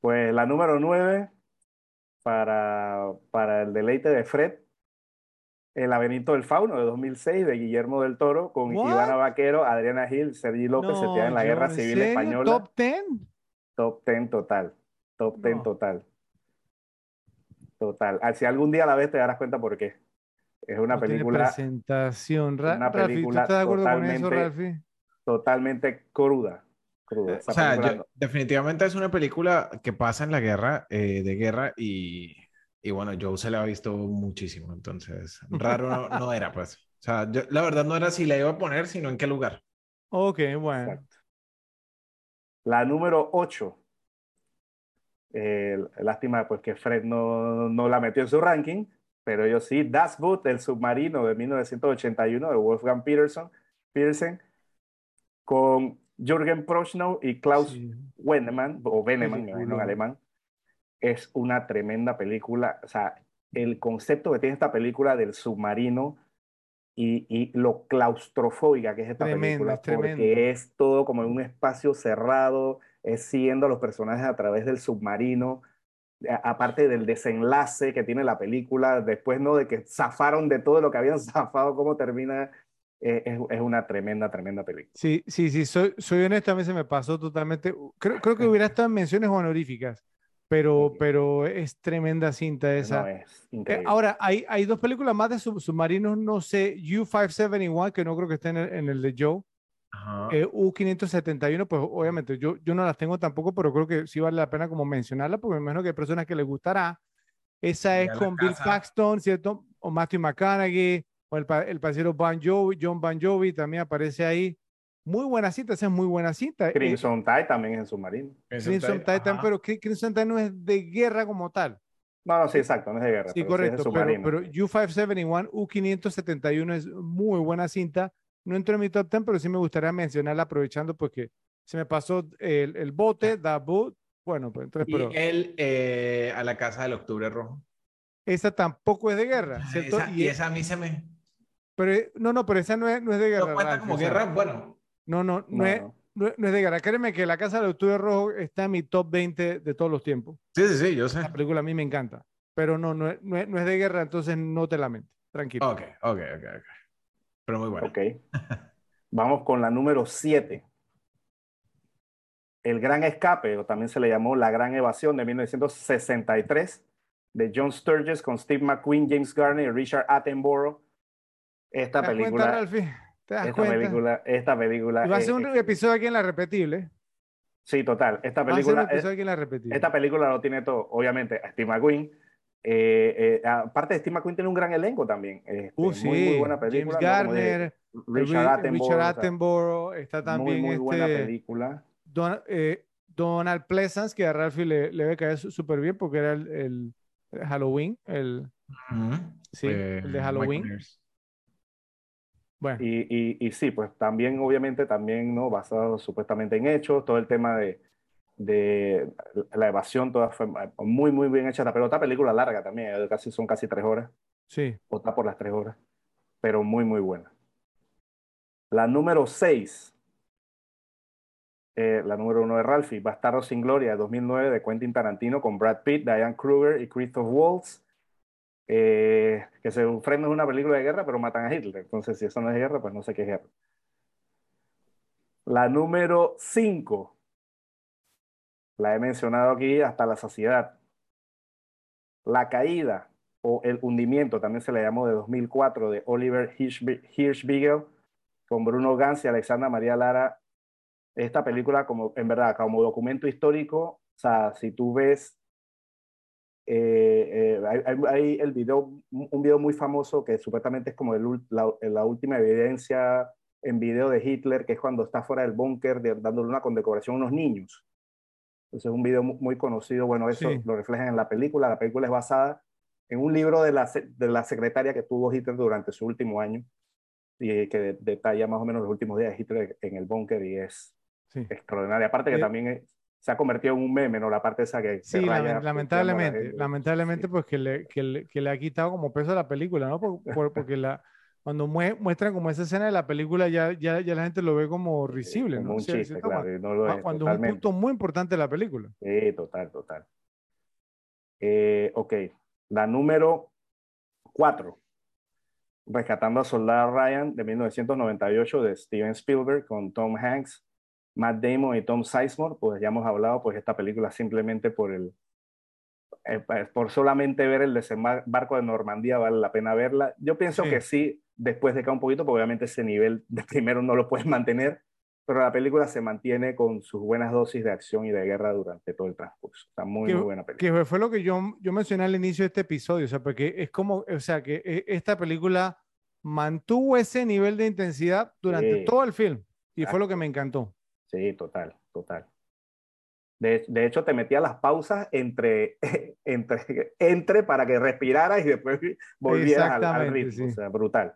B: Pues la número 9 para, para el deleite de Fred, El laberinto del fauno de 2006 de Guillermo del Toro con Ivana Vaquero, Adriana Gil, Sergi López, se en la Guerra Civil Española.
C: ¿Top 10?
B: Top 10 total. Top 10 total. Total. Ah, si algún día la ves te darás cuenta por qué. Es una película.
C: presentación. una película ¿tú estás de acuerdo con eso, Ralfi?
B: Totalmente cruda. cruda.
A: o sea, definitivamente es una película que pasa en la guerra, eh, de guerra, y, y, bueno, Joe se la ha visto muchísimo, entonces raro no, era, pues. O sea, la verdad no era si la iba a poner, sino en qué lugar.
C: Ok, bueno.
B: La número 8. Eh, lástima pues que Fred no, no la metió en su ranking, pero yo sí, Das Boot, el submarino de 1981 de Wolfgang Peterson, Petersen, con Jürgen Prochnow y Klaus
C: Sí.
B: Wennemann, o Wennemann, me imagino en alemán, es una tremenda película. O sea, el concepto que tiene esta película del submarino y, y lo claustrofóbica que es esta
C: Tremendo,
B: película,
C: es tremendo.
B: porque es todo como en un espacio cerrado, es siguiendo a los personajes a través del submarino. Aparte del desenlace que tiene la película, después no de que zafaron de todo lo que habían zafado, cómo termina, eh, es, es una tremenda, tremenda película.
C: Sí, sí, sí, soy, soy honesto, a mí se me pasó totalmente. Creo, creo que hubiera estado en menciones honoríficas, pero,
B: Ok.
C: pero es tremenda cinta esa.
B: No, es
C: Eh,
B: increíble.
C: ahora, hay, hay dos películas más de sub- submarinos, no sé, U-571, que no creo que esté en el, en el de Joe. Eh, U-571, pues obviamente yo, yo no las tengo tampoco, pero creo que sí vale la pena como mencionarla, porque me imagino que hay personas que les gustará. Esa es con Bill
A: casa.
C: Paxton, ¿cierto? O Matthew McConaughey, o el, el parcero Bon Jovi, John Bon Jovi también aparece ahí. Muy buena cinta, esa es muy buena cinta. Eh,
B: Crimson Tide también es en submarino.
C: Crimson Titan, pero Cri- Crimson Tide no es de guerra como tal.
B: No, no, sí, exacto, no es de guerra.
C: Sí,
B: pero
C: correcto,
B: es de
C: pero, pero U571, U571 es muy buena cinta. No entró en mi top 10, pero sí me gustaría mencionarla aprovechando porque se me pasó el, el bote, The Boat. Bueno, pues entonces,
A: Y
C: pero
A: él eh, a la casa del Octubre Rojo.
C: esa tampoco es de guerra, ¿cierto?
A: Esa-
C: Y-
A: y esa a mí se me...
C: pero, eh, no, no, pero esa no es, no es de guerra.
A: ¿No cuenta como guerra? Bueno,
C: No, no, no,
B: No,
C: es,
B: no.
C: no es- de guerra. Créeme que La Casa del Octubre Rojo está en mi top 20 de todos los tiempos.
A: sí, sí, sí, yo sé.
C: La película a mí me encanta. Pero no, no, es- no, es, no es de guerra, entonces no te lamentes. Tranquilo.
A: Ok, ok, ok, ok. Pero muy bueno.
B: Ok. Vamos con la número 7. El Gran Escape, o también se le llamó La Gran Evasión de 1963, de John Sturges con Steve McQueen, James Garner y Richard Attenborough. Esta
C: ¿Te das cuenta,
B: película,
C: Ralphie? ¿Te das
B: esta
C: cuenta?
B: película, esta película.
C: Y va a
B: es-
C: ser un
B: es-
C: episodio aquí en la repetible.
B: sí, total. Esta
C: Va a ser un
B: película, es-
C: episodio aquí en la repetible.
B: esta película lo tiene todo. Obviamente, a Steve McQueen. Eh, eh, aparte de Steve McQueen tiene un gran elenco también. Este,
C: Uh,
B: muy,
C: sí.
B: muy buena
C: James
B: película. dije,
C: Garner,
B: Richard
C: Ri-
B: Attenborough. O sea,
C: está también
B: muy, muy buena
C: este
B: película.
C: Don- eh, Donald Pleasance, que a Ralphie le, le debe caer súper bien porque era el, Halloween, el, sí,
A: Eh,
C: el de
A: Mike
C: Halloween. Bueno,
B: Y, y, y sí, pues también, obviamente, también, ¿no? Basado supuestamente en hechos, todo el tema de, de la evasión, toda fue muy, muy bien hecha, pero otra película larga también, casi, son casi tres horas,
C: sí.
B: o está por las tres horas, pero muy, muy buena. La número seis, eh, la número uno de Ralphie, Bastardo sin Gloria, de 2009, de Quentin Tarantino, con Brad Pitt, Diane Kruger y Christoph Waltz. Eh, que Fred no es una película de guerra, pero matan a Hitler. Entonces, si eso no es guerra, pues no sé qué es guerra. La número 5, la he mencionado aquí hasta la saciedad. La caída o el hundimiento, también se le llamó de 2004, de Oliver Hirschbi- Hirschbiegel, con Bruno Ganz y Alexandra María Lara. Esta película, como, en verdad, como documento histórico, o sea, si tú ves eh, eh, hay, el video, un video muy famoso que supuestamente es como la, la última evidencia en video de Hitler, que es cuando está fuera del búnker dándole una condecoración a unos niños. Entonces es un video mu- muy conocido, bueno, eso
C: Sí.
B: lo reflejan en la película. La película es basada en un libro de la, se- de la secretaria que tuvo Hitler durante su último año y que de- detalla más o menos los últimos días de Hitler en el búnker y es
C: Sí,
B: extraordinaria. Aparte que
C: Eh,
B: también es- se ha convertido en un meme, ¿no? La parte esa que se
C: Sí,
B: raya
C: lamen-
B: puteando a la
C: lamentablemente, lamentablemente, pues que le, que, le, que le ha quitado como peso a la película, ¿no? Por- por- porque la, cuando mue- muestran como esa escena de la película, ya, ya, ya la gente lo ve como risible,
B: como
C: ¿no?
B: un
C: Sí,
B: chiste, claro,
C: Cuando,
B: no lo es,
C: cuando es un punto muy importante de la película.
B: Sí, total, total. Eh, ok, la número 4. Rescatando a Soldado Ryan de 1998 de Steven Spielberg con Tom Hanks, Matt Damon y Tom Sizemore. Pues ya hemos hablado, pues esta película simplemente por el eh, por solamente ver el desembarco de Normandía vale la pena verla. Yo pienso
C: Sí.
B: que sí, después de caer un poquito, porque obviamente ese nivel de primero no lo puedes mantener, pero la película se mantiene con sus buenas dosis de acción y de guerra durante todo el transcurso. Está muy,
C: Que-
B: muy buena película.
C: Que fue lo que yo, yo mencioné al inicio de este episodio, o sea, porque es como, o sea, que eh, esta película mantuvo ese nivel de intensidad durante
B: Sí.
C: todo el film y fue lo que
B: Exacto.
C: me encantó.
B: Sí, total, total. De, de hecho, te metía las pausas entre, entre, entre para que respiraras y después volvieras al, al ritmo.
C: sí.
B: O sea, brutal.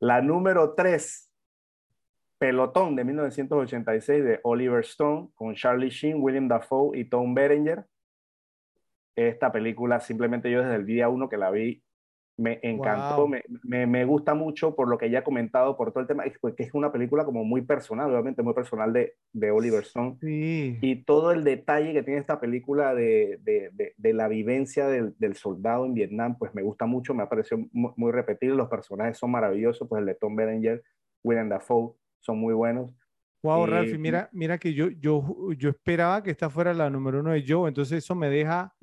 B: La número 3, Pelotón de 1986 de Oliver Stone con Charlie Sheen, William Dafoe y Tom Berenger. Esta película simplemente yo desde el día uno que la vi me encantó,
C: Wow.
B: me, me, me gusta mucho por lo que ya he comentado, por todo el tema, que es una película como muy personal, obviamente muy personal de, de Oliver Stone
C: Sí.
B: y todo el detalle que tiene esta película de, de, de, de la vivencia del, del, soldado en Vietnam, pues me gusta mucho, me ha parecido muy, muy repetible, los personajes son maravillosos, pues el de Tom Berenger, William Dafoe, son muy buenos.
C: Wow,
B: Eh,
C: Ralphie, mira, mira que yo, yo, yo esperaba que esta fuera la número uno de Joe, entonces eso me deja,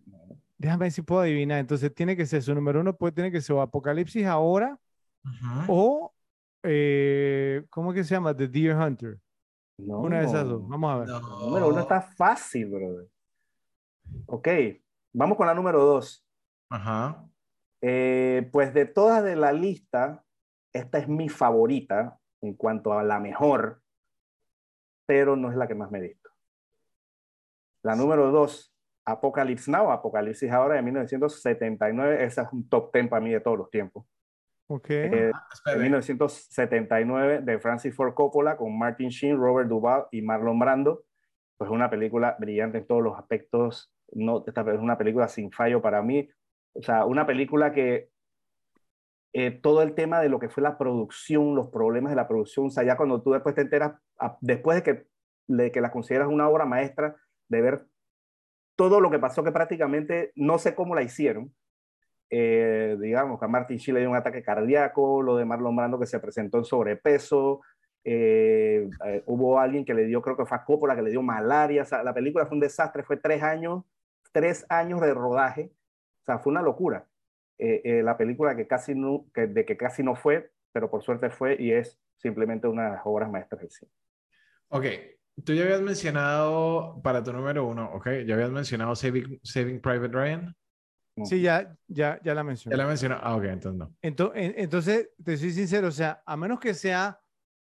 C: déjame ver si puedo adivinar, entonces tiene que ser su número uno, puede tener que ser o Apocalipsis ahora
A: Ujú.
C: o, eh, ¿cómo que se llama? The Deer Hunter,
B: No,
C: una de esas dos, vamos a ver.
B: La número uno está fácil, brother. Ok, vamos con la número dos.
A: Ajá.
B: Eh, pues de todas de la lista, esta es mi favorita en cuanto a la mejor, pero no es la que más me he visto. La número dos, Apocalypse Now, Apocalipsis ahora de 1979, esa es un top 10 para mí de todos los tiempos.
C: Ok,
B: Eh,
A: Ah,
B: en
A: espere.
B: 1979 de Francis Ford Coppola con Martin Sheen, Robert Duvall y Marlon Brando. Pues una película brillante en todos los aspectos. No, esta es una película sin fallo para mí. O sea, una película que eh, todo el tema de lo que fue la producción, los problemas de la producción, o sea, ya cuando tú después te enteras, a- después de que, de que la consideras una obra maestra, de ver todo lo que pasó, que prácticamente no sé cómo la hicieron, eh, digamos, que a Martin Sheen le dio un ataque cardíaco, lo de Marlon Brando que se presentó en sobrepeso, eh, eh, hubo alguien que le dio, creo que fue a Coppola, que le dio malaria, o sea, la película fue un desastre, fue tres años, tres años de rodaje, o sea, fue una locura. Eh, eh, la película que casi no, que, de que casi no fue, pero por suerte fue y es simplemente una de las obras maestras del cine.
A: Ok, tú ya habías mencionado para tu número uno, ok, ya habías mencionado Saving, Saving Private Ryan.
C: sí, ya, ya, ya la
A: Ya
C: mencioné.
A: la mencionó. Ah, ok, entonces no.
C: Ento- en- Entonces, te soy sincero, o sea, a menos que sea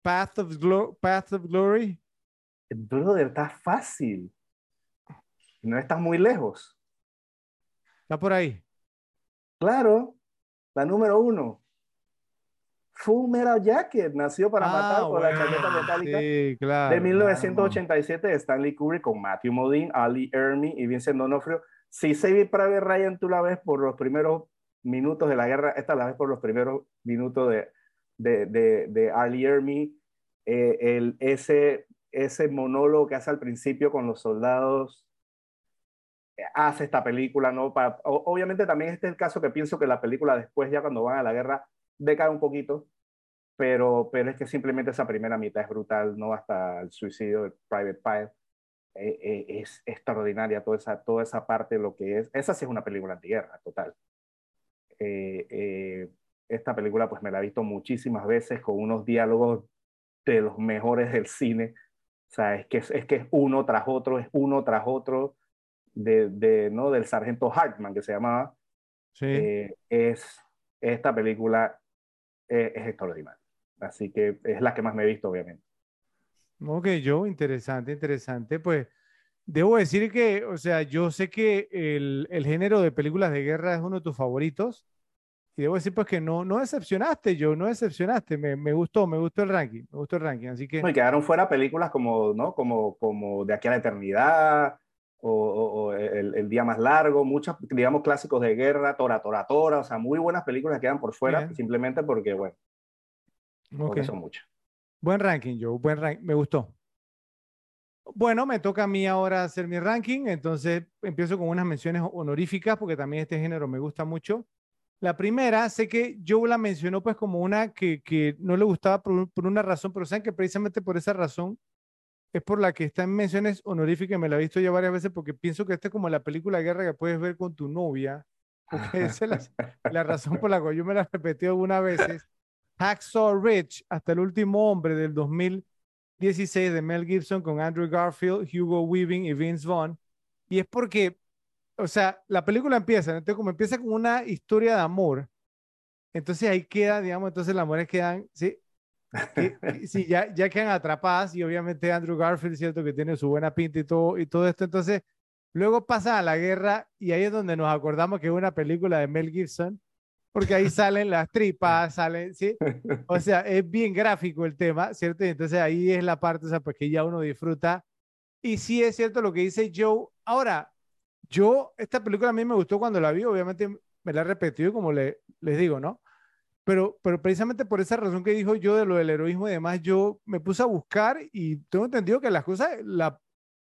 C: Path of, Glo- Path of Glory,
B: Brother, está fácil. No estás muy lejos.
C: está por ahí.
B: Claro, la número uno. Full Metal Jacket nació para
C: Ah,
B: matar con la chaqueta metálica
C: Sí, claro.
B: de 1987 de Stanley Kubrick con Matthew Modine, Ali Ermey y Vincent D'Onofrio. Si Saving Private Ryan tú la ves por los primeros minutos de la guerra, esta la ves por los primeros minutos de, de, de, de Ali Ermey, eh, el, ese, ese monólogo que hace al principio con los soldados eh, hace esta película, ¿no? Pa- o- obviamente también este es el caso que pienso que la película después, ya cuando van a la guerra, decae un poquito, pero, pero es que simplemente esa primera mitad es brutal, ¿no? Hasta el suicidio de Private Pie. eh, eh, es extraordinaria toda esa, toda esa parte de lo que es. Esa sí es una película antiguerra, total. Eh, eh, esta película pues me la he visto muchísimas veces con unos diálogos de los mejores del cine. O sea, es que es, es que es uno tras otro, es uno tras otro de, de, ¿no? del sargento Hartman, que se llamaba.
C: Sí.
B: Eh, es, esta película es, es extraordinaria. Así que es la que más me he visto, obviamente.
C: Ok, yo, interesante, interesante. Pues debo decir que, o sea, yo sé que el, el género de películas de guerra es uno de tus favoritos. Y debo decir pues que no, no decepcionaste, yo, no decepcionaste. Me, me gustó, me gustó el ranking, me gustó el ranking. Así que,
B: y quedaron fuera películas como, ¿no? como, como De aquí a la eternidad, o, o- o el, el Día Más Largo, muchos, digamos, clásicos de guerra, Tora, Tora, Tora, o sea, muy buenas películas que quedan por fuera,
C: Bien.
B: simplemente porque, bueno, porque
C: ok.
B: son muchas.
C: Buen ranking, Joe, buen ranking, me gustó. Bueno, me toca a mí ahora hacer mi ranking, entonces empiezo con unas menciones honoríficas porque también este género me gusta mucho. La primera, sé que Joe la mencionó pues como una que, que no le gustaba por, por una razón, pero saben que precisamente por esa razón es por la que está en menciones honoríficas, me la he visto ya varias veces porque pienso que esta es como la película de guerra que puedes ver con tu novia, porque esa es la, la razón por la cual yo me la he repetido algunas veces. Hacksaw Ridge, hasta el último hombre del 2016 de Mel Gibson con Andrew Garfield, Hugo Weaving y Vince Vaughn. Y es porque, o sea, la película empieza, ¿no? entonces como empieza con una historia de amor, entonces ahí queda, digamos, entonces las amores quedan, ¿sí? sí, ya, ya quedan atrapadas y obviamente Andrew Garfield, cierto, que tiene su buena pinta y todo, y todo esto. Entonces, luego pasa a la guerra y ahí es donde nos acordamos que es una película de Mel Gibson, porque ahí salen las tripas, salen, ¿sí? O sea, es bien gráfico el tema, ¿cierto? Y entonces ahí es la parte, o sea, pues que ya uno disfruta. Y sí es cierto lo que dice Joe. Ahora, yo, esta película a mí me gustó cuando la vi, obviamente me la he repetido, como le, les digo, ¿no? Pero, pero precisamente por esa razón que dijo yo de lo del heroísmo y demás, yo me puse a buscar y tengo entendido que las cosas la,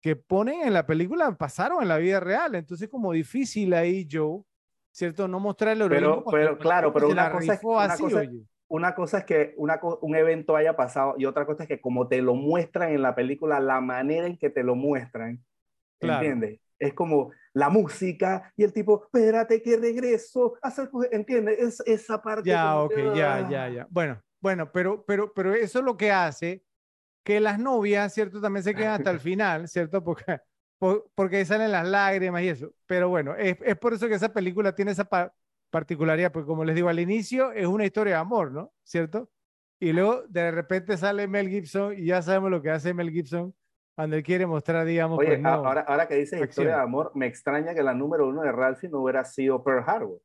C: que ponen en la película pasaron en la vida real. Entonces, como difícil ahí, Joe, ¿cierto? No mostrar el.
B: Pero, pero claro, pero una cosa, es, una, cosa, una cosa, es, que una, un evento haya pasado y otra cosa es que como te lo muestran en la película, la manera en que te lo muestran, ¿entiendes? Es como, la música y el tipo, espérate que regreso, ¿entiendes? Es, esa parte.
C: Ya, ok, ya, ya, ya. Bueno, bueno, pero, pero, pero eso es lo que hace que las novias, ¿cierto? También se quedan hasta el final, ¿cierto? Porque, porque salen las lágrimas y eso. Pero bueno, es, es por eso que esa película tiene esa particularidad, porque como les digo al inicio, es una historia de amor, ¿no? ¿Cierto? Y luego de repente sale Mel Gibson y ya sabemos lo que hace Mel Gibson cuando él quiere mostrar, digamos.
B: Oye, pues, ahora, ahora que dices historia de amor, me extraña que la número uno de Ralphie no hubiera sido Pearl Harbor.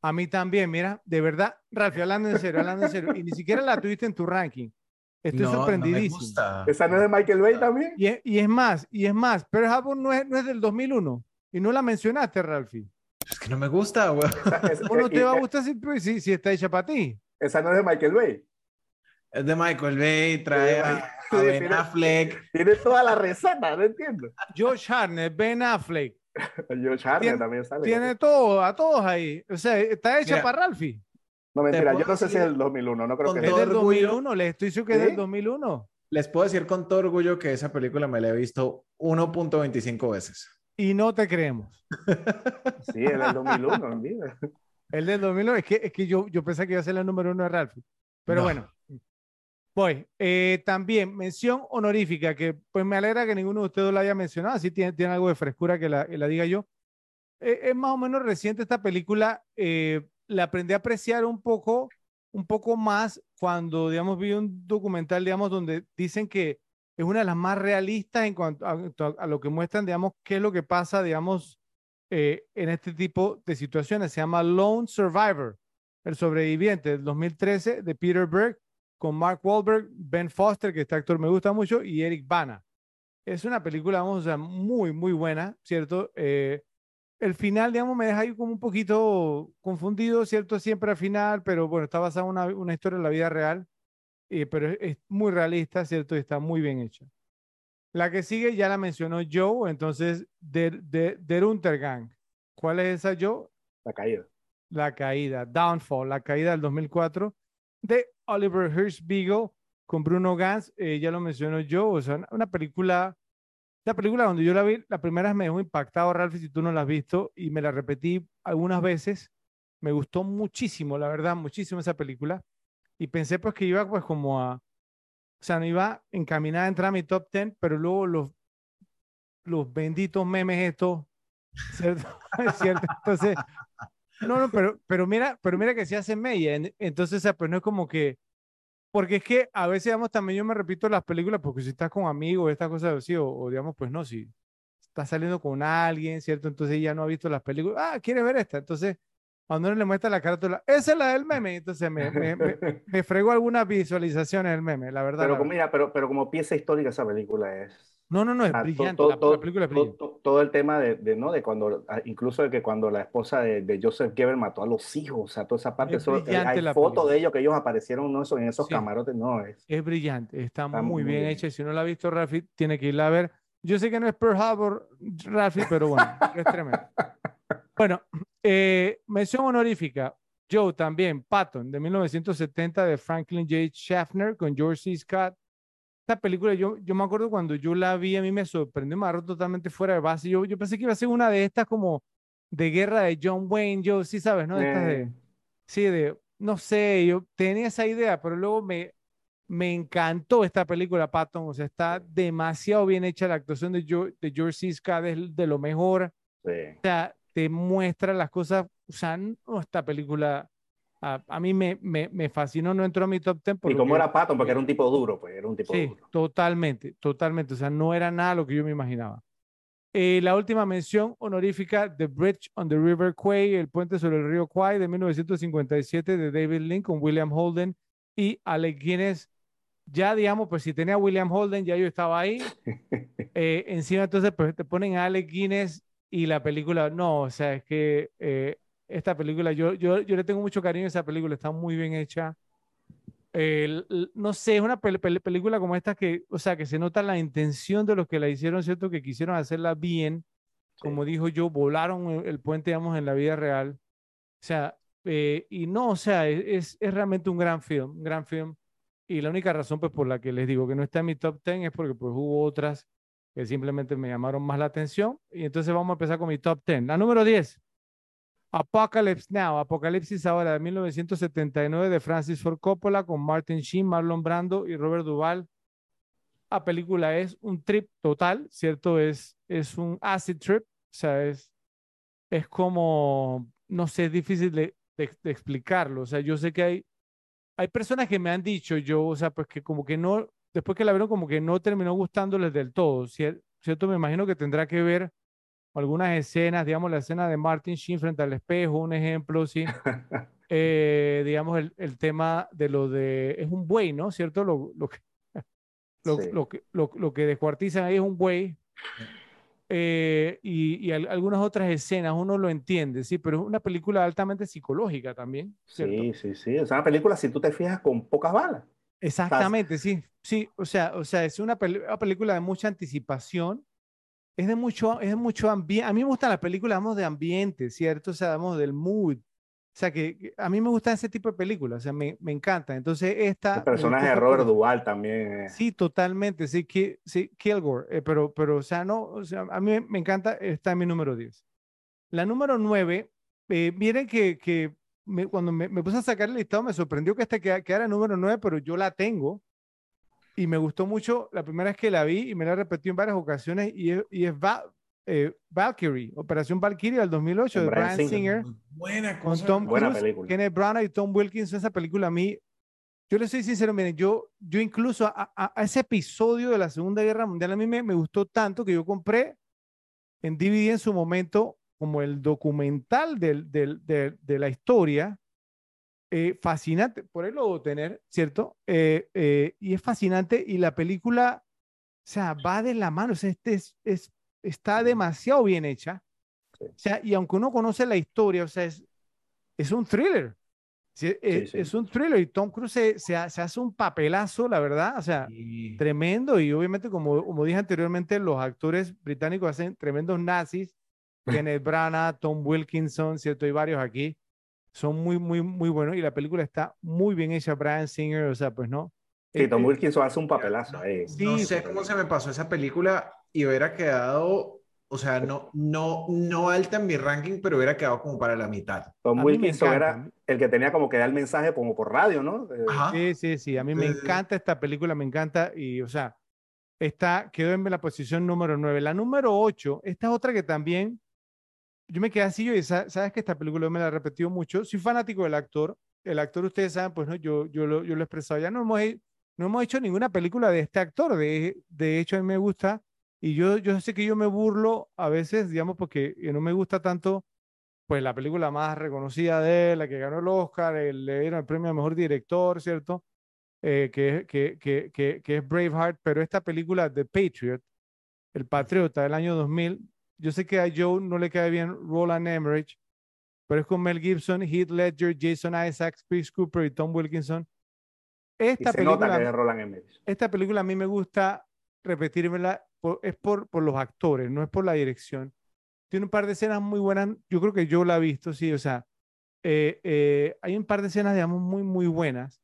C: A mí también, mira, de verdad, Ralphie, hablando en serio, hablando en serio, y ni siquiera la tuviste en tu ranking. Estoy sorprendidísimo.
B: ¿Esa no es de Michael Bay también?
C: Y, y, es más, y es más, Pearl Harbor no es, no es del 2001 y no la mencionaste, Ralphie.
A: Es que no me gusta, güey.
C: ¿Cómo no te va a gustar si, si, si está hecha para ti?
B: Esa no es de Michael Bay.
A: Es de Michael Bay, trae a, Ben Affleck.
B: Tiene toda la receta, no entiendo.
C: Josh Hartnett, Ben Affleck.
B: Josh Hartnett también sale.
C: Tiene todo, a todos ahí. O sea, está hecha para Ralphie.
B: No, mentira, yo no sé si es del 2001, no creo que
C: es del 2001, les estoy diciendo que es del 2001.
A: Les puedo decir con todo orgullo que esa película me la he visto 1.25 veces.
C: Y no te creemos.
B: sí, es del 2001,
C: El del 2001, es que, es que yo, yo pensé que iba a ser el número uno de Ralphie. Pero bueno, Voy. Eh, también mención honorífica, que pues me alegra que ninguno de ustedes la haya mencionado, así tiene, tiene algo de frescura que la, la diga yo. Eh, es más o menos reciente esta película, eh, la aprendí a apreciar un poco, un poco más cuando, digamos, vi un documental, digamos, donde dicen que es una de las más realistas en cuanto a, lo que muestran, digamos, qué es lo que pasa, digamos, en este tipo de situaciones. Se llama Lone Survivor, el sobreviviente del 2013 de Peter Berg con Mark Wahlberg, Ben Foster, que este actor me gusta mucho, y Eric Bana. Es una película, vamos, muy, muy buena, ¿cierto? Eh, el final, digamos, me deja ahí como un poquito confundido, ¿cierto? Siempre al final, pero bueno, está basada en una, una historia en la vida real, eh, pero es, muy realista, ¿cierto? Y está muy bien hecha. La que sigue ya la mencionó Joe, entonces, de, de, de Untergang. ¿Cuál es esa Joe?
B: La caída.
C: La caída, Downfall, la caída del 2004 de Oliver Hirschbiegel con Bruno Gans, eh, ya lo mencionó yo, o sea, una película, la película donde yo la vi, la primera vez me dejó impactado, Ralph, si tú no la has visto, y me la repetí algunas veces, me gustó muchísimo, la verdad, muchísimo esa película, y pensé pues que iba pues como a, o sea, no iba encaminada a entrar a mi top 10, pero luego los, los benditos memes estos, ¿cierto? ¿cierto? Entonces, no, no, pero, pero mira, pero mira que se hace media. Entonces, pues no es como que. Porque es que a veces, digamos, también yo me repito las películas, porque si estás con amigos, estas cosas así, o, digamos, pues no, si estás saliendo con alguien, ¿cierto? Entonces ya no ha visto las películas. Ah, quiere ver esta. Entonces, cuando uno le muestra la carátula, esa es la del meme. Entonces me, me, me, fregó algunas visualizaciones del meme, la verdad.
B: Pero,
C: la
B: mira, pero, pero como pieza histórica esa película es
C: no, no, no, es brillante. Todo, la, película es brillante.
B: Todo, el tema de, de, ¿no? De cuando, ah, incluso de que cuando la esposa de, de Joseph Geber mató a los hijos, o sea, toda esa parte, eso, eh, hay fotos de ellos que ellos aparecieron ¿no? en esos camarotes, no es.
C: Es brillante, está, muy, bien, hecha. Si no la ha visto Rafi, tiene que irla a ver. Yo sé que no es Pearl Harbor, Rafi, pero bueno, es tremendo. Bueno, eh, mención honorífica. Joe también, Patton, de 1970, de Franklin J. Schaffner, con George C. Scott esta película, yo, yo me acuerdo cuando yo la vi, a mí me sorprendió, me agarró totalmente fuera de base. Yo, yo pensé que iba a ser una de estas como de guerra de John Wayne, yo sí sabes, ¿no? De estas de, sí, de, no sé, yo tenía esa idea, pero luego me, me encantó esta película, Patton, o sea, está demasiado bien hecha la actuación de, de George. Scott, es de lo mejor.
B: Sí.
C: O sea, te muestra las cosas, o sea, no, esta película a, a mí me, me, me, fascinó, no entró a mi top 10.
B: ¿Y cómo era Patton? Porque era un tipo duro, pues era un tipo
C: sí,
B: duro.
C: totalmente, totalmente. O sea, no era nada lo que yo me imaginaba. Eh, la última mención honorífica, The Bridge on the River Quay, el puente sobre el río Kwai de 1957 de David Link con William Holden y Alec Guinness. Ya, digamos, pues si tenía William Holden, ya yo estaba ahí. Eh, encima, entonces, pues te ponen a Alec Guinness y la película, no, o sea, es que eh, esta película, yo, yo, yo le tengo mucho cariño a esa película, está muy bien hecha. Eh, no sé, es una pel pel película como esta que, o sea, que se nota la intención de los que la hicieron, ¿cierto? Que quisieron hacerla bien. Como sí. dijo yo, volaron el, el, puente, digamos, en la vida real. O sea, eh, y no, o sea, es, es realmente un gran film, un gran film. Y la única razón, pues, por la que les digo que no está en mi top 10 es porque, pues, hubo otras que simplemente me llamaron más la atención. Y entonces vamos a empezar con mi top 10. La número 10. Apocalypse Now, Apocalipsis ahora de 1979 de Francis Ford Coppola con Martin Sheen, Marlon Brando y Robert Duvall. La película es un trip total, ¿cierto? Es, es un acid trip, o sea, es, es como, no sé, es difícil de, de, de, explicarlo. O sea, yo sé que hay, hay personas que me han dicho, yo, o sea, pues que como que no, después que la vieron, como que no terminó gustándoles del todo, ¿cierto? Me imagino que tendrá que ver algunas escenas, digamos, la escena de Martin Sheen frente al espejo, un ejemplo, sí. eh, digamos, el, el, tema de lo de, es un buey, ¿no? ¿Cierto? Lo, lo, que, lo, sí. lo, que, lo, que descuartizan ahí es un buey. Eh, y, y algunas otras escenas uno lo entiende, sí, pero es una película altamente psicológica también. ¿cierto?
B: Sí, sí, sí. Es una película, si tú te fijas, con pocas balas.
C: Exactamente, sí, sí. O sea, o sea, es una, pel una película de mucha anticipación es de mucho, es de mucho ambiente. A mí me gustan las películas, vamos, de ambiente, ¿cierto? O sea, vamos, del mood. O sea, que, que, a mí me gustan ese tipo de películas, o sea, me, me encanta. Entonces, esta...
B: El personaje de Robert Duvall también. Eh.
C: Sí, totalmente, sí, ki, sí Kilgore, eh, pero, pero, o sea, no, o sea, a mí me encanta, está en mi número 10. La número 9, eh, miren que, que me, cuando me, me, puse a sacar el listado me sorprendió que esta quedara número 9, pero yo la tengo y me gustó mucho la primera vez que la vi y me la repetí en varias ocasiones y es, y es Val, eh, Valkyrie, Operación Valkyrie del 2008 de Brian Singer, Singer
A: buena
C: con Tom
B: buena
C: Cruise,
B: película.
C: Kenneth Branagh y Tom Wilkins. Esa película a mí, yo le soy sincero, miren, yo, yo incluso a, a, a, ese episodio de la Segunda Guerra Mundial a mí me, me gustó tanto que yo compré en DVD en su momento como el documental del, del, de, de la historia eh, fascinante, por ahí lo debo tener, ¿cierto? Eh, eh, y es fascinante y la película, o sea, va de la mano, o sea, este es, es, está demasiado bien hecha. Sí. O sea, y aunque uno conoce la historia, o sea, es, es un thriller. Sí, es, sí, es, un thriller y Tom Cruise se, se, se, hace un papelazo, la verdad, o sea, tremendo. Y obviamente, como, como dije anteriormente, los actores británicos hacen tremendos nazis. Kenneth Branagh, Tom Wilkinson, ¿cierto? Hay varios aquí son muy, muy, muy buenos y la película está muy bien hecha. Brian Singer, o sea, pues no.
B: Sí, Tom Wilkinson hace un papelazo ahí.
A: Sí, no sé cómo se me pasó esa película y hubiera quedado, o sea, no, no, no alta en mi ranking, pero hubiera quedado como para la mitad.
B: Tom Wilkinson era el que tenía como que dar el mensaje como por radio, ¿no?
C: Ajá. Sí, sí, sí. A mí me encanta esta película, me encanta y, o sea, está, quedó en la posición número 9. La número 8, esta es otra que también yo me quedé así, yo, sabes que esta película me la he repetido mucho, soy fanático del actor, el actor ustedes saben, pues no, yo, yo, lo, yo lo he expresado, ya. No hemos, no hemos hecho ninguna película de este actor, de, de hecho a mí me gusta, y yo, yo sé que yo me burlo a veces, digamos, porque no me gusta tanto, pues la película más reconocida de él, la que ganó el Oscar, el, le dieron el premio a Mejor Director, ¿cierto? Eh, que, que, que, que, que es Braveheart, pero esta película, The Patriot, El Patriota del año 2000, yo sé que a Joe no le cae bien Roland Emmerich, pero es con Mel Gibson, Heath Ledger, Jason Isaacs, Chris Cooper y Tom Wilkinson. Esta, película, esta película a mí me gusta repetírmela, por, es por, por los actores, no es por la dirección. Tiene un par de escenas muy buenas, yo creo que yo la he visto, sí, o sea, eh, eh, hay un par de escenas, digamos, muy, muy buenas.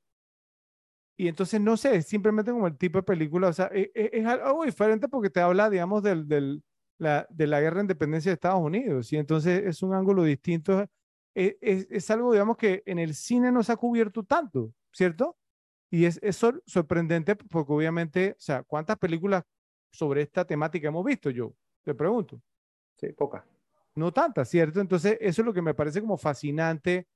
C: Y entonces, no sé, es simplemente como el tipo de película, o sea, es, es, es algo diferente porque te habla, digamos, del, del, la, de la guerra de independencia de Estados Unidos. Y entonces es un ángulo distinto. Es, es, es, algo, digamos, que en el cine no se ha cubierto tanto, ¿cierto? Y es, es sor sorprendente porque obviamente, o sea, ¿cuántas películas sobre esta temática hemos visto yo? Te pregunto.
B: Sí, pocas.
C: No tantas, ¿cierto? Entonces, eso es lo que me parece como fascinante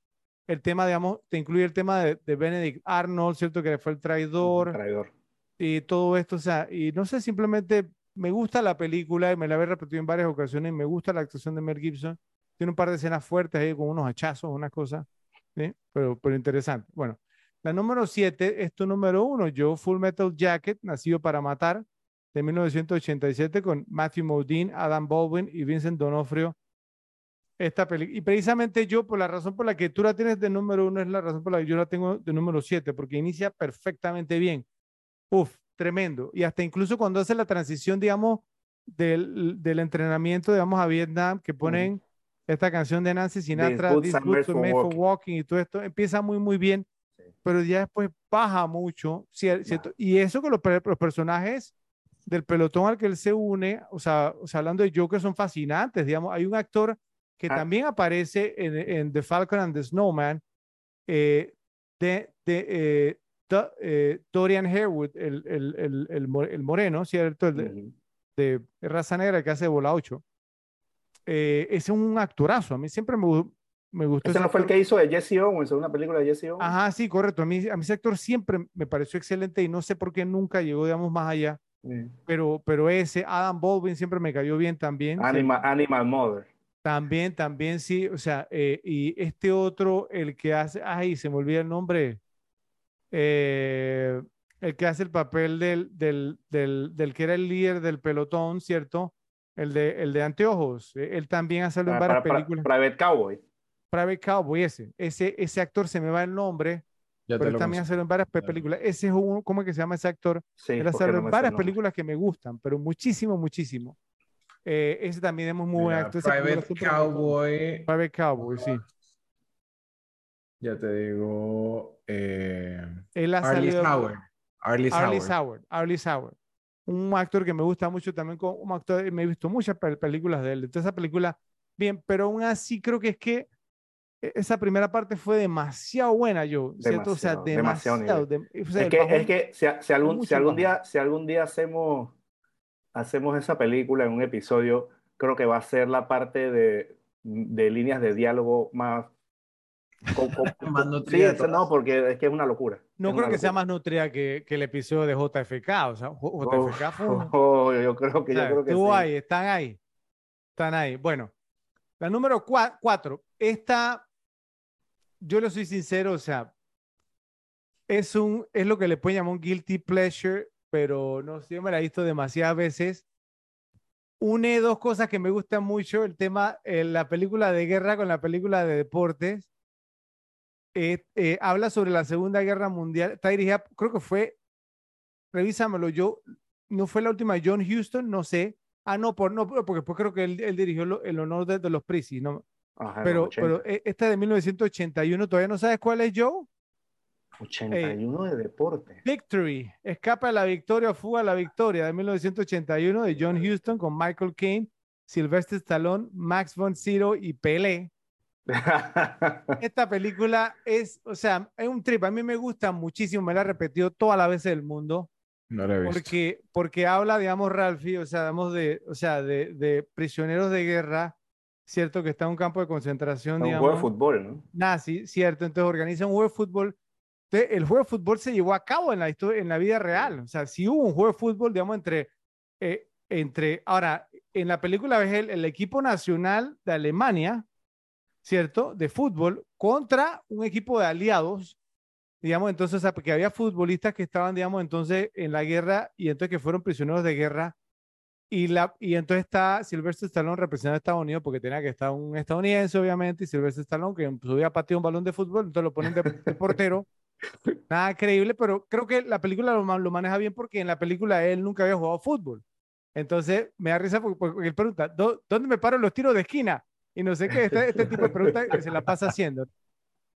C: el tema, digamos, te incluye el tema de, de Benedict Arnold, ¿cierto? Que fue el traidor.
B: Traidor.
C: Y todo esto, o sea, y no sé, simplemente me gusta la película y me la he repetido en varias ocasiones me gusta la actuación de Mel Gibson. Tiene un par de escenas fuertes ahí con unos hachazos, una cosa, ¿sí? pero, interesante. Bueno, la número 7 es tu número uno, Joe Full Metal Jacket, Nacido para Matar, de 1987, con Matthew Modine, Adam Baldwin y Vincent Donofrio. Esta película. Y precisamente yo, por la razón por la que tú la tienes de número uno, es la razón por la que yo la tengo de número 7, porque inicia perfectamente bien. Uf, tremendo. Y hasta incluso cuando hace la transición, digamos, del, del entrenamiento, digamos, a Vietnam, que ponen esta canción de Nancy Sinatra,
B: are made for
C: made for
B: walking.
C: y todo esto, empieza muy, muy bien,
B: Sí.
C: pero ya después baja mucho, cier- ¿cierto? Y eso con los, los personajes del pelotón al que él se une, o sea, o sea, hablando de Joker, son fascinantes, digamos, hay un actor que
B: Ah.
C: también aparece en, en The Falcon and the Snowman, eh, de, de eh, eh, Dorian Harewood, el, el, el, el, mo- el moreno, ¿cierto? El de, de raza negra que hace Bola 8. Eh, ese es un actorazo. A mí siempre me, me gustó.
B: Ese
C: ese
B: no fue el que hizo de Jesse Owens, una película de Jesse Owens.
C: Ajá, sí, correcto. A mí, a mí ese actor siempre me pareció excelente y no sé por qué nunca llegó, digamos, más allá.
B: Sí.
C: Pero, pero ese, Adam Baldwin siempre me cayó bien también.
B: Animal, Animal Mother.
C: También, también, sí. O sea, eh, y este otro, el que hace, ay, se me olvida el nombre. Eh, el que hace el papel del, del, del, del que era el líder del pelotón, ¿cierto? El de, el de anteojos. Eh, Él también ha salido en varias películas.
B: Private Cowboy.
C: Private Cowboy, ese. Ese, ese actor se me va el nombre,
A: Ya
C: pero él también ha salido en varias películas. Ese es un, ¿cómo es que se llama ese actor?
B: Sí,
C: Él ha salido
B: no
C: en varias
B: el nombre.
C: películas que me gustan, pero muchísimo, muchísimo. Eh, ese también es muy buen actor.
A: Private. Cowboy.
C: Private Cowboy, sí.
A: Ya te digo. Eh,
C: Él ha
A: Arlie
C: salido.
A: Sauer. Arlie
C: Arlie
A: Sauer.
C: Sauer. Arlie Sauer. Un actor que me gusta mucho también, como un actor, me he visto muchas pel- películas de él. Entonces, esa película, bien, pero aún así creo que es que e- esa primera parte fue demasiado buena, yo, ¿cierto? O sea,
B: Demasiado, demasiado
C: demasiado. de- o sea,
B: Es que, es que si, si algún, si algún día, si algún día hacemos, hacemos esa película en un episodio, creo que va a ser la parte de, de líneas de diálogo más... con- con-
A: Más
B: sí,
A: nutrida de
B: eso no, porque es que es una locura.
C: no
B: es
C: creo que sea más nutrida que, que el episodio de JFK. O sea, JFK fue
B: Oh, yo creo que, yo creo que sí.
C: ahí, están ahí. Están ahí. Bueno, la número cua- cuatro. Esta, yo le soy sincero, o sea, es un, es lo que le pueden llamar un guilty pleasure, pero no sé, yo me la he visto demasiadas veces. Une dos cosas que me gustan mucho, el tema, eh, la película de guerra con la película de deportes. Eh, eh, habla sobre la Segunda Guerra Mundial. Está dirigida, creo que fue, revísamelo, yo, no fue la última John Houston, no sé. Ah, no, por, no porque pues creo que él, él dirigió lo- el honor de, de los Prisi, ¿no?
B: Ajá,
C: Pero,
B: los 80.
C: pero eh, esta de 1981, ¿todavía no sabes cuál es, Joe?
B: 81 de deporte.
C: Victory, Escapa de la Victoria Fuga a la Victoria de 1981 de John Houston con Michael Caine, Sylvester Stallone, Max von Sydow y Pelé. Esta película es, o sea, es un trip. A mí me gusta muchísimo, me la he repetido todas las veces del mundo.
A: No lo he visto.
C: porque, porque habla, digamos, Ralphie, o sea, digamos, de, o sea, de, de prisioneros de guerra, cierto, que está en un campo de concentración,
B: un
C: digamos,
B: juego de fútbol, ¿no?
C: nazi, cierto, entonces organiza un juego de fútbol. Entonces, el juego de fútbol se llevó a cabo en la historia, en la vida real, o sea, si hubo un juego de fútbol, digamos, entre, eh, entre, ahora, en la película ves el, el equipo nacional de Alemania, cierto, de fútbol contra un equipo de aliados digamos, entonces, porque había futbolistas que estaban, digamos, entonces en la guerra y entonces que fueron prisioneros de guerra. Y, la, y entonces está Sylvester Stallone representando a Estados Unidos porque tenía que estar un estadounidense, obviamente, y Sylvester Stallone que subía a patear un balón de fútbol, entonces lo ponen de, de portero. Nada creíble, pero creo que la película lo, lo maneja bien porque en la película él nunca había jugado fútbol. Entonces me da risa porque, porque él pregunta, "¿Dó- ¿dónde me paro los tiros de esquina? Y no sé qué, este, este tipo de preguntas que se la pasa haciendo.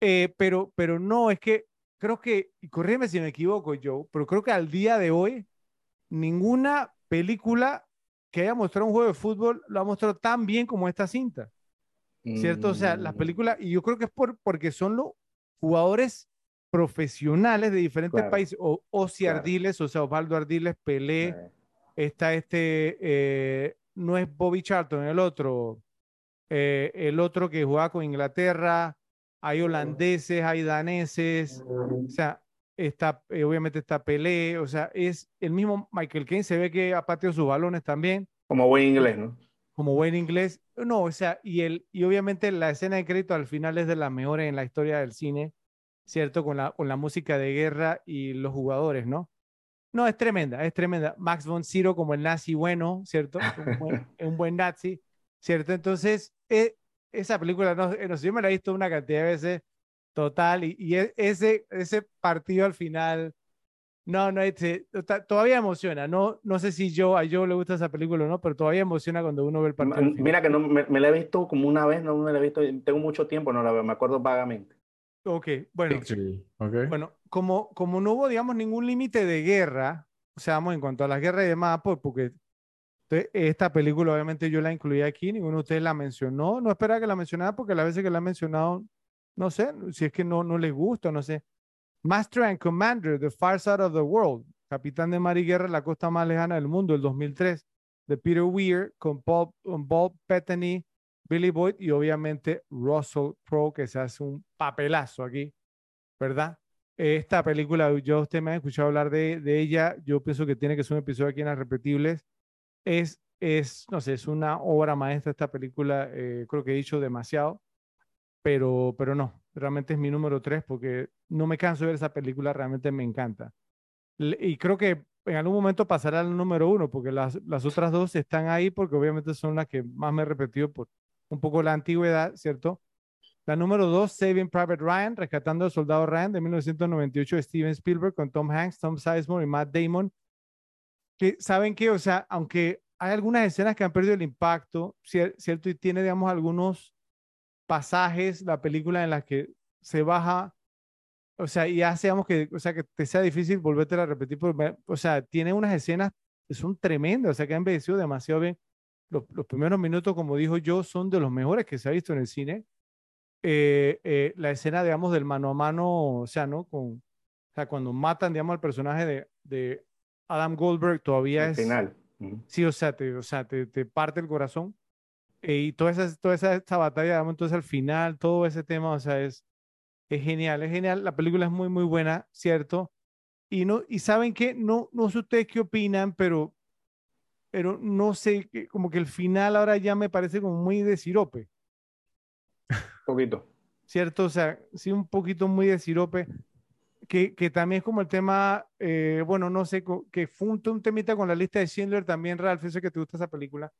C: Eh, pero, pero no, es que creo que, y corrígeme si me equivoco, Joe, pero creo que al día de hoy, ninguna película que haya mostrado un juego de fútbol lo ha mostrado tan bien como esta cinta, ¿cierto? O sea, las
B: Mm,
C: películas, y yo creo que es por, porque son los jugadores profesionales de diferentes
B: Claro.
C: países, o Ozzy
B: Claro.
C: Ardiles, o sea, Osvaldo Ardiles, Pelé,
B: eh,
C: está este, eh, no es Bobby Charlton, el otro, eh, el otro que jugaba con Inglaterra, hay holandeses, hay daneses, o sea, está, eh, obviamente está Pelé, o sea, es el mismo Michael Caine, se ve que ha pateado sus balones también.
B: Como buen inglés, ¿no?
C: Como buen inglés. No, o sea, y, el, y obviamente la escena de crédito al final es de las mejores en la historia del cine, ¿cierto? Con la, con la música de guerra y los jugadores, ¿no? No, es tremenda, es tremenda. Max von Sydow como el nazi bueno, ¿cierto? Un buen, un buen nazi, ¿cierto? Entonces, eh, esa película, no, no sé, yo me la he visto una cantidad de veces, total, y, y e, ese, ese partido al final, no, no, este, todavía emociona, no, no sé si yo, a yo le gusta esa película o no, pero todavía emociona cuando uno ve el partido.
B: Mira que no, me, me, la he visto como una vez, no me la he visto, tengo mucho tiempo, no la veo, me acuerdo vagamente.
C: Ok, bueno. Bueno, como, como no hubo, digamos, ningún límite de guerra, o sea, vamos, en cuanto a las guerras y demás, pues, porque esta película obviamente yo la incluí aquí, ninguno de ustedes la mencionó, no esperaba que la mencionara porque las veces que la han mencionado, no sé, si es que no, no les gusta, no sé. Master and Commander, The Far Side of the World, Capitán de Mar y Guerra, la costa más lejana del mundo, el 2003, de Peter Weir, con Paul, con Paul Bettany, Billy Boyd y obviamente Russell Crowe, que se hace un papelazo aquí, ¿verdad? Esta película, yo usted me ha escuchado hablar de, de, ella, yo pienso que tiene que ser un episodio aquí en las repetibles. Es, es no sé, es una obra maestra esta película, eh, creo que he dicho demasiado, pero, pero no, realmente es mi número tres porque no me canso de ver esa película, realmente me encanta. Y creo que en algún momento pasará al número uno, porque las, las otras dos están ahí porque obviamente son las que más me he repetido por, un poco la antigüedad, ¿cierto? La número dos, Saving Private Ryan, Rescatando al Soldado Ryan, de 1998, de Steven Spielberg, con Tom Hanks, Tom Sizemore y Matt Damon. Que saben que, o sea, aunque hay algunas escenas que han perdido el impacto, ¿cierto? Y tiene, digamos, algunos pasajes, la película en las que se baja, o sea, y hace, digamos, que, o sea, que te sea difícil volverte a repetir, o sea, tiene unas escenas que son tremendas, o sea, que han envejecido demasiado bien los, primeros minutos, como dijo yo, son de los mejores que se ha visto en el cine. Eh, eh, la escena, digamos, del mano a mano, o sea, ¿no? Con, o sea, cuando matan, digamos, al personaje de Adam Goldberg, todavía es...
B: Final.
C: Sí, o sea, te, o sea, te, te parte el corazón. Eh, y toda esa, toda esa, esa batalla, entonces al final, todo ese tema, o sea, es, es genial, es genial. La película es muy, muy buena, ¿cierto? Y, no, y saben que, no, no sé ustedes qué opinan, pero pero no sé, como que el final ahora ya me parece como muy de sirope.
B: Un poquito.
C: ¿Cierto? O sea, sí, un poquito muy de sirope. Que, que también es como el tema, eh, bueno, no sé, que fue un, temita con la lista de Schindler también, Ralph, sé que te gusta esa película,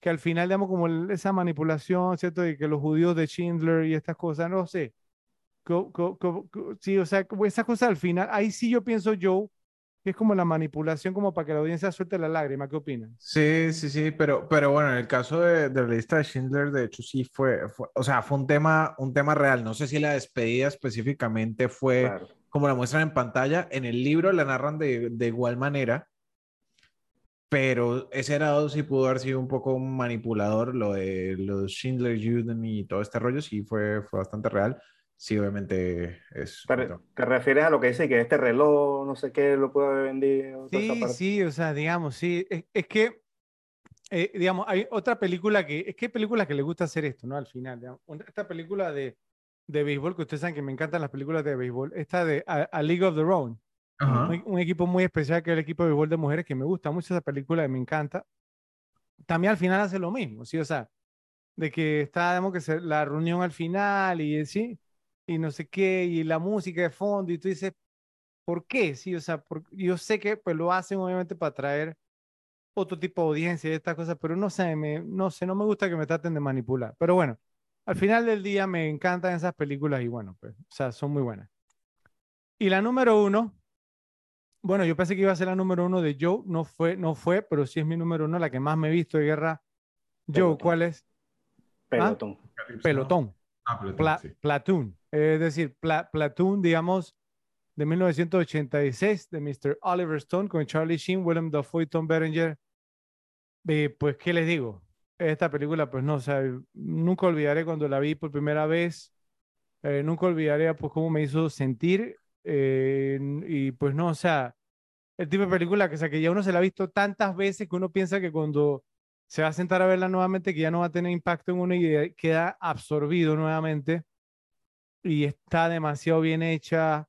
C: que al final, digamos, como esa manipulación, ¿cierto? De que los judíos de Schindler y estas cosas, no sé. sí, o sea, esas cosas al final, ahí sí yo pienso, Joe, es como la manipulación como para que la audiencia suelte la lágrima. ¿Qué opinan?
A: Sí, sí, sí, pero, pero bueno, en el caso de, de, la lista de Schindler, de hecho sí fue, fue, o sea, fue un tema, un tema real. No sé si la despedida específicamente fue claro. Como la muestran en pantalla. En el libro la narran de, de igual manera, pero ese era sí pudo haber sido un poco manipulador. Lo de los Schindler Juden y todo este rollo sí fue, fue bastante real sí, obviamente es.
B: Pero, ¿Te refieres a lo que dice que este reloj, no sé qué, lo puede haber vendido?
C: Sí, sí, o sea, digamos, sí. Es, es que, eh, digamos, hay otra película que. Es que hay películas que le gusta hacer esto, ¿no? Al final, digamos. Esta película de, de béisbol, que ustedes saben que me encantan las películas de béisbol, esta de A, a League of Their Own. Uh -huh. un, un, equipo muy especial que es el equipo de béisbol de mujeres, que me gusta mucho esa película y me encanta. También al final hace lo mismo, ¿sí? O sea, de que está, digamos, que se, la reunión al final y sí y no sé qué, y la música de fondo, y tú dices, ¿por qué? Sí, o sea, por, yo sé que pues lo hacen obviamente para traer otro tipo de audiencia y estas cosas, pero no sé, me, no sé, no me gusta que me traten de manipular. Pero bueno, al final del día me encantan esas películas y bueno, pues, o sea, son muy buenas. Y la número uno, bueno, yo pensé que iba a ser la número uno de Joe, no fue, no fue, pero sí es mi número uno, la que más me he visto de guerra. Joe,
B: Pelotón.
C: ¿cuál es?
B: Pelotón.
C: ¿Ah? Pelotón.
A: Ah, Platoon,
C: Pla
A: sí.
C: Platoon. Es decir, Pla Platoon, digamos, de 1986, de Mr. Oliver Stone, con Charlie Sheen, Willem Dafoe y Tom Berenger. Eh, pues, ¿qué les digo? Esta película, pues no, o sea, nunca olvidaré cuando la vi por primera vez. Eh, nunca olvidaré, pues, cómo me hizo sentir. Eh, y pues no, o sea, el tipo de película que, o sea, que ya uno se la ha visto tantas veces que uno piensa que cuando se va a sentar a verla nuevamente, que ya no va a tener impacto en uno y queda absorbido nuevamente. y está demasiado bien hecha.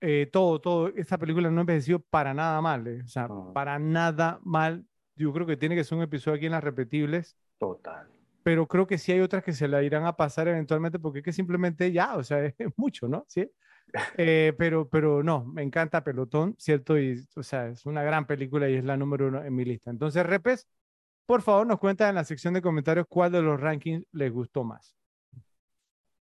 C: Eh, todo, todo. Esta película no envejeció para nada mal. eh, O sea,
B: No.
C: para nada mal. Yo creo que tiene que ser un episodio aquí en las repetibles.
B: Total.
C: pero creo que sí hay otras que se la irán a pasar eventualmente porque es que simplemente ya, o sea, es mucho, ¿no? Sí. Eh, pero, pero no, me encanta Pelotón, ¿cierto? Y, o sea, es una gran película y es la número uno en mi lista. Entonces, Repes, por favor, nos cuenta en la sección de comentarios cuál de los rankings les gustó más.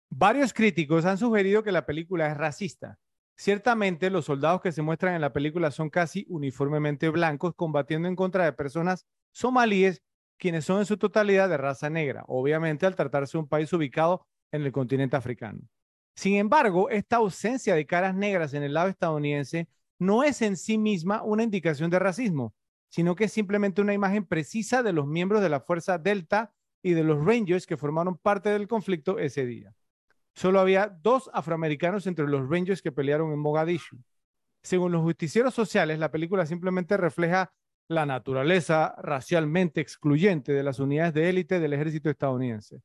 C: Varios críticos han sugerido que la película es racista. Ciertamente, los soldados que se muestran en la película son casi uniformemente blancos, combatiendo en contra de personas somalíes quienes son en su totalidad de raza negra, obviamente al tratarse de un país ubicado en el continente africano. Sin embargo, esta ausencia de caras negras en el lado estadounidense no es en sí misma una indicación de racismo, sino que es simplemente una imagen precisa de los miembros de la Fuerza Delta y de los Rangers que formaron parte del conflicto ese día. Solo había dos afroamericanos entre los Rangers que pelearon en Mogadishu. Según los justicieros sociales, la película simplemente refleja la naturaleza racialmente excluyente de las unidades de élite del ejército estadounidense.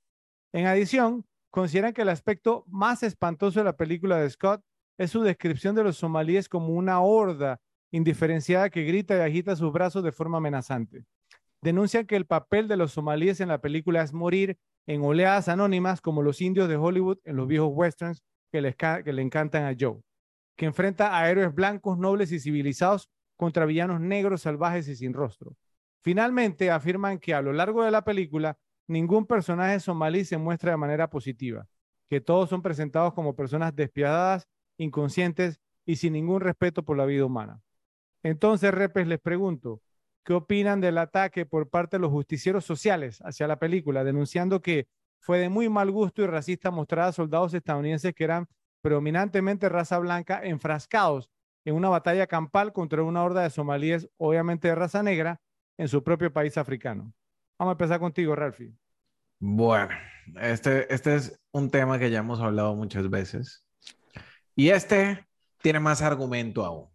C: En adición, consideran que el aspecto más espantoso de la película de Scott es su descripción de los somalíes como una horda indiferenciada que grita y agita sus brazos de forma amenazante. Denuncian que el papel de los somalíes en la película es morir en oleadas anónimas como los indios de Hollywood en los viejos westerns que, le encantan a Joe, que enfrenta a héroes blancos, nobles y civilizados contra villanos negros, salvajes y sin rostro. Finalmente, afirman que a lo largo de la película, ningún personaje somalí se muestra de manera positiva, que todos son presentados como personas despiadadas, inconscientes y sin ningún respeto por la vida humana. Entonces, Repes, les pregunto, ¿qué opinan del ataque por parte de los justicieros sociales hacia la película, denunciando que fue de muy mal gusto y racista mostrar a soldados estadounidenses que eran predominantemente raza blanca enfrascados en una batalla campal contra una horda de somalíes, obviamente de raza negra, en su propio país africano? Vamos a empezar contigo, Ralphie.
A: Bueno, este, este es un tema que ya hemos hablado muchas veces. Y este tiene más argumento aún.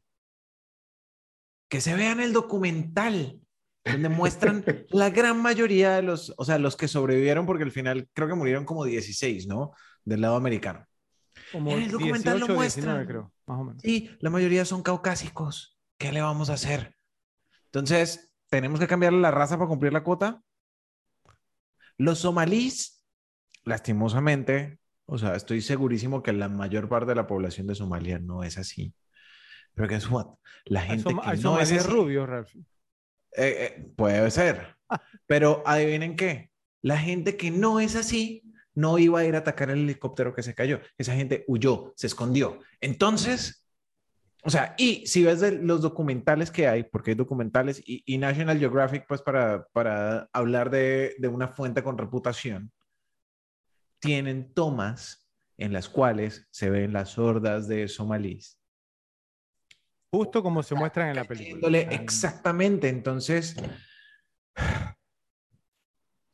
A: Que se vean el documental, donde muestran la gran mayoría de los, o sea, los que sobrevivieron, porque al final creo que murieron como 16, ¿no? Del lado americano.
C: Como
A: En el documental lo
C: 18 o 19,
A: muestran.
C: creo, más o menos.
A: Sí, la mayoría son caucásicos. ¿Qué le vamos a hacer? Entonces, ¿tenemos que cambiarle la raza para cumplir la cuota? Los somalíes, lastimosamente, o sea, estoy segurísimo que la mayor parte de la población de Somalia no es así. Pero guess what? La gente que no es
C: rubios, Ralphie.
A: eh, eh, puede ser. Pero adivinen qué, la gente que no es así no iba a ir a atacar el helicóptero que se cayó. Esa gente huyó, se escondió. Entonces, o sea, y si ves de los documentales que hay, porque hay documentales y, y National Geographic, pues para, para hablar de, de una fuente con reputación, tienen tomas en las cuales se ven las hordas de somalíes
C: Justo como se muestran en la película.
A: Exactamente. Entonces,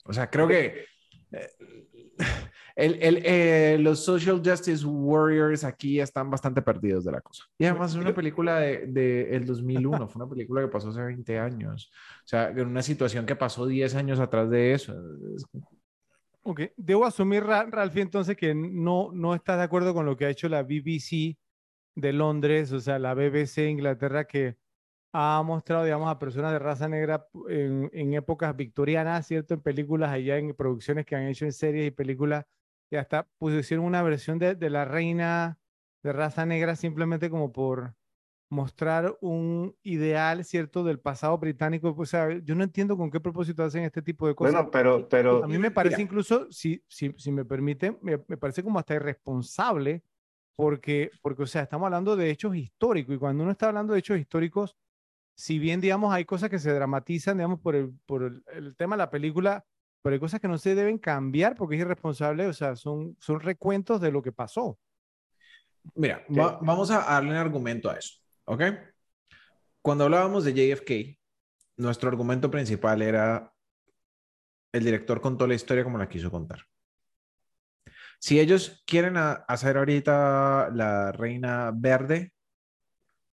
A: o sea, creo que eh, el, el, eh, los social justice warriors aquí están bastante perdidos de la cosa. Y además es una película de, de el 2001, fue una película que pasó hace 20 años. O sea, en una situación que pasó 10 años atrás de eso. Es-
C: Ok, debo asumir, Ra- Ralphie, entonces que no, no estás de acuerdo con lo que ha hecho la BBC de Londres, o sea, la BBC de Inglaterra, que ha mostrado, digamos, a personas de raza negra en, en épocas victorianas, ¿cierto? En películas allá, en producciones que han hecho en series y películas, y hasta pusieron una versión de, de la reina de raza negra simplemente como por mostrar un ideal, ¿cierto? Del pasado británico. O sea, yo no entiendo con qué propósito hacen este tipo de cosas.
B: Bueno, pero, pero
C: A mí me parece
B: mira,
C: incluso, si, si, si me permiten, me, me parece como hasta irresponsable, porque, porque, o sea, estamos hablando de hechos históricos, y cuando uno está hablando de hechos históricos, si bien, digamos, hay cosas que se dramatizan, digamos, por el, por el, el tema de la película, pero hay cosas que no se deben cambiar porque es irresponsable, o sea, son, son recuentos de lo que pasó.
A: Mira, va- vamos a darle un argumento a eso, ¿ok? Cuando hablábamos de JFK, nuestro argumento principal era el director contó la historia como la quiso contar. Si ellos quieren a- hacer ahorita la reina verde,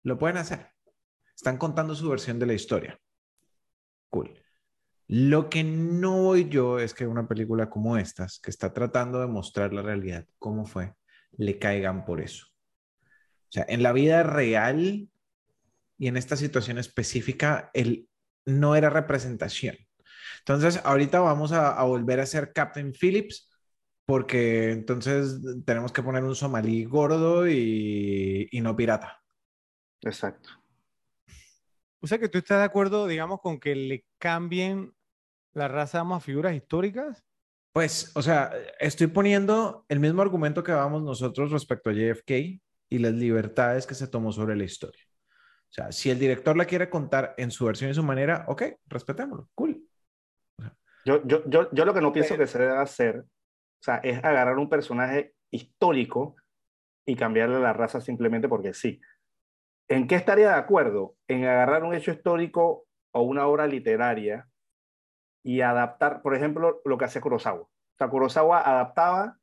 A: lo pueden hacer. Están contando su versión de la historia. Cool. Lo que no voy yo es que una película como estas, que está tratando de mostrar la realidad, cómo fue, le caigan por eso. O sea, en la vida real y en esta situación específica, él no era representación. Entonces, ahorita vamos a, volver a ser Captain Phillips porque entonces tenemos que poner un somalí gordo y, y no pirata.
B: Exacto.
C: O sea que tú estás de acuerdo, digamos, con que le cambien la raza a figuras históricas.
A: Pues, o sea, estoy poniendo el mismo argumento que dábamos nosotros respecto a JFK y las libertades que se tomó sobre la historia. O sea, si el director la quiere contar en su versión y su manera, ok, respetémoslo, cool.
B: yo, yo, yo, yo, lo que no pienso que se debe hacer, o sea, es agarrar un personaje histórico y cambiarle la raza simplemente porque sí. ¿En qué estaría de acuerdo? En agarrar un hecho histórico o una obra literaria y adaptar, por ejemplo, lo que hace Kurosawa. O sea, Kurosawa adaptaba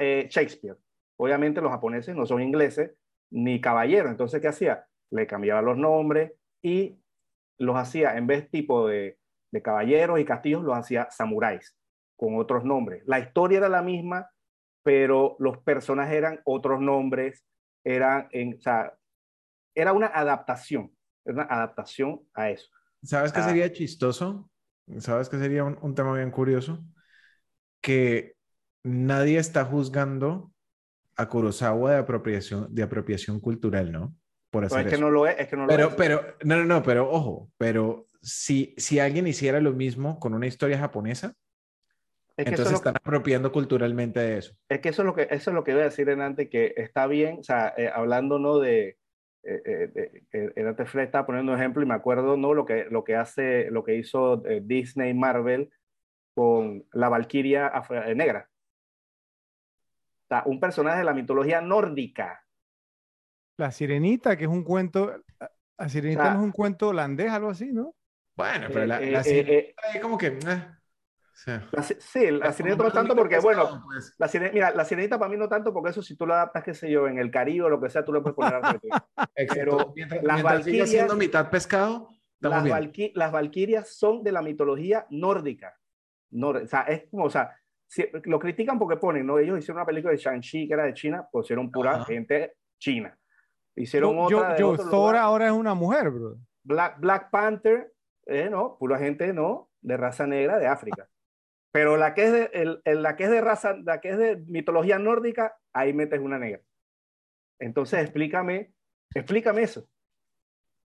B: eh, Shakespeare. Obviamente los japoneses no son ingleses ni caballeros, entonces ¿qué hacía? Le cambiaba los nombres y los hacía, en vez tipo de, de caballeros y castillos, los hacía samuráis, con otros nombres. La historia era la misma, pero los personajes eran otros nombres, eran, en, o sea, era una adaptación, era una adaptación a eso.
A: ¿Sabes qué ah. sería chistoso? ¿Sabes qué sería un, tema bien curioso? Que nadie está juzgando a Kurosawa de apropiación, de apropiación cultural, ¿no?
B: Por hacer es que no lo es, es que no lo
A: pero,
B: es.
A: Pero, no, no, no, pero ojo, pero si, si alguien hiciera lo mismo con una historia japonesa, entonces están apropiando culturalmente de eso.
B: Es que eso es lo que, eso es lo que voy a decir en antes, que está bien, o sea, eh, hablando no de, eh, eh, eh, eh estaba poniendo un ejemplo y me acuerdo no lo que lo que hace lo que hizo Disney Marvel con la Valquiria negra. O un personaje de la mitología nórdica.
C: La sirenita que es un cuento la sirenita no es un cuento holandés algo así no
A: bueno pero la, la sirenita es como que
B: Sí, la, sí, la sirenita no tanto porque, bueno, pues. la sirenita, mira, la sirenita para mí no tanto porque eso si tú lo adaptas, qué sé yo, en el Caribe o lo que sea, tú lo puedes poner a
A: Pero mientras, las valquirias siendo mitad pescado,
B: las, las valquirias son de la mitología nórdica. o sea, es como, o sea, lo critican porque ponen, ¿no? Ellos hicieron una película de Shang-Chi que era de China, pusieron pura gente china. Hicieron otra.
C: Yo, Thor ahora es una mujer, bro.
B: Black, Black Panther, eh, ¿no? Pura gente, ¿no? De raza negra de África. Pero la que es de, el, la que es de raza, la que es de mitología nórdica, ahí metes una negra. Entonces, explícame, explícame eso.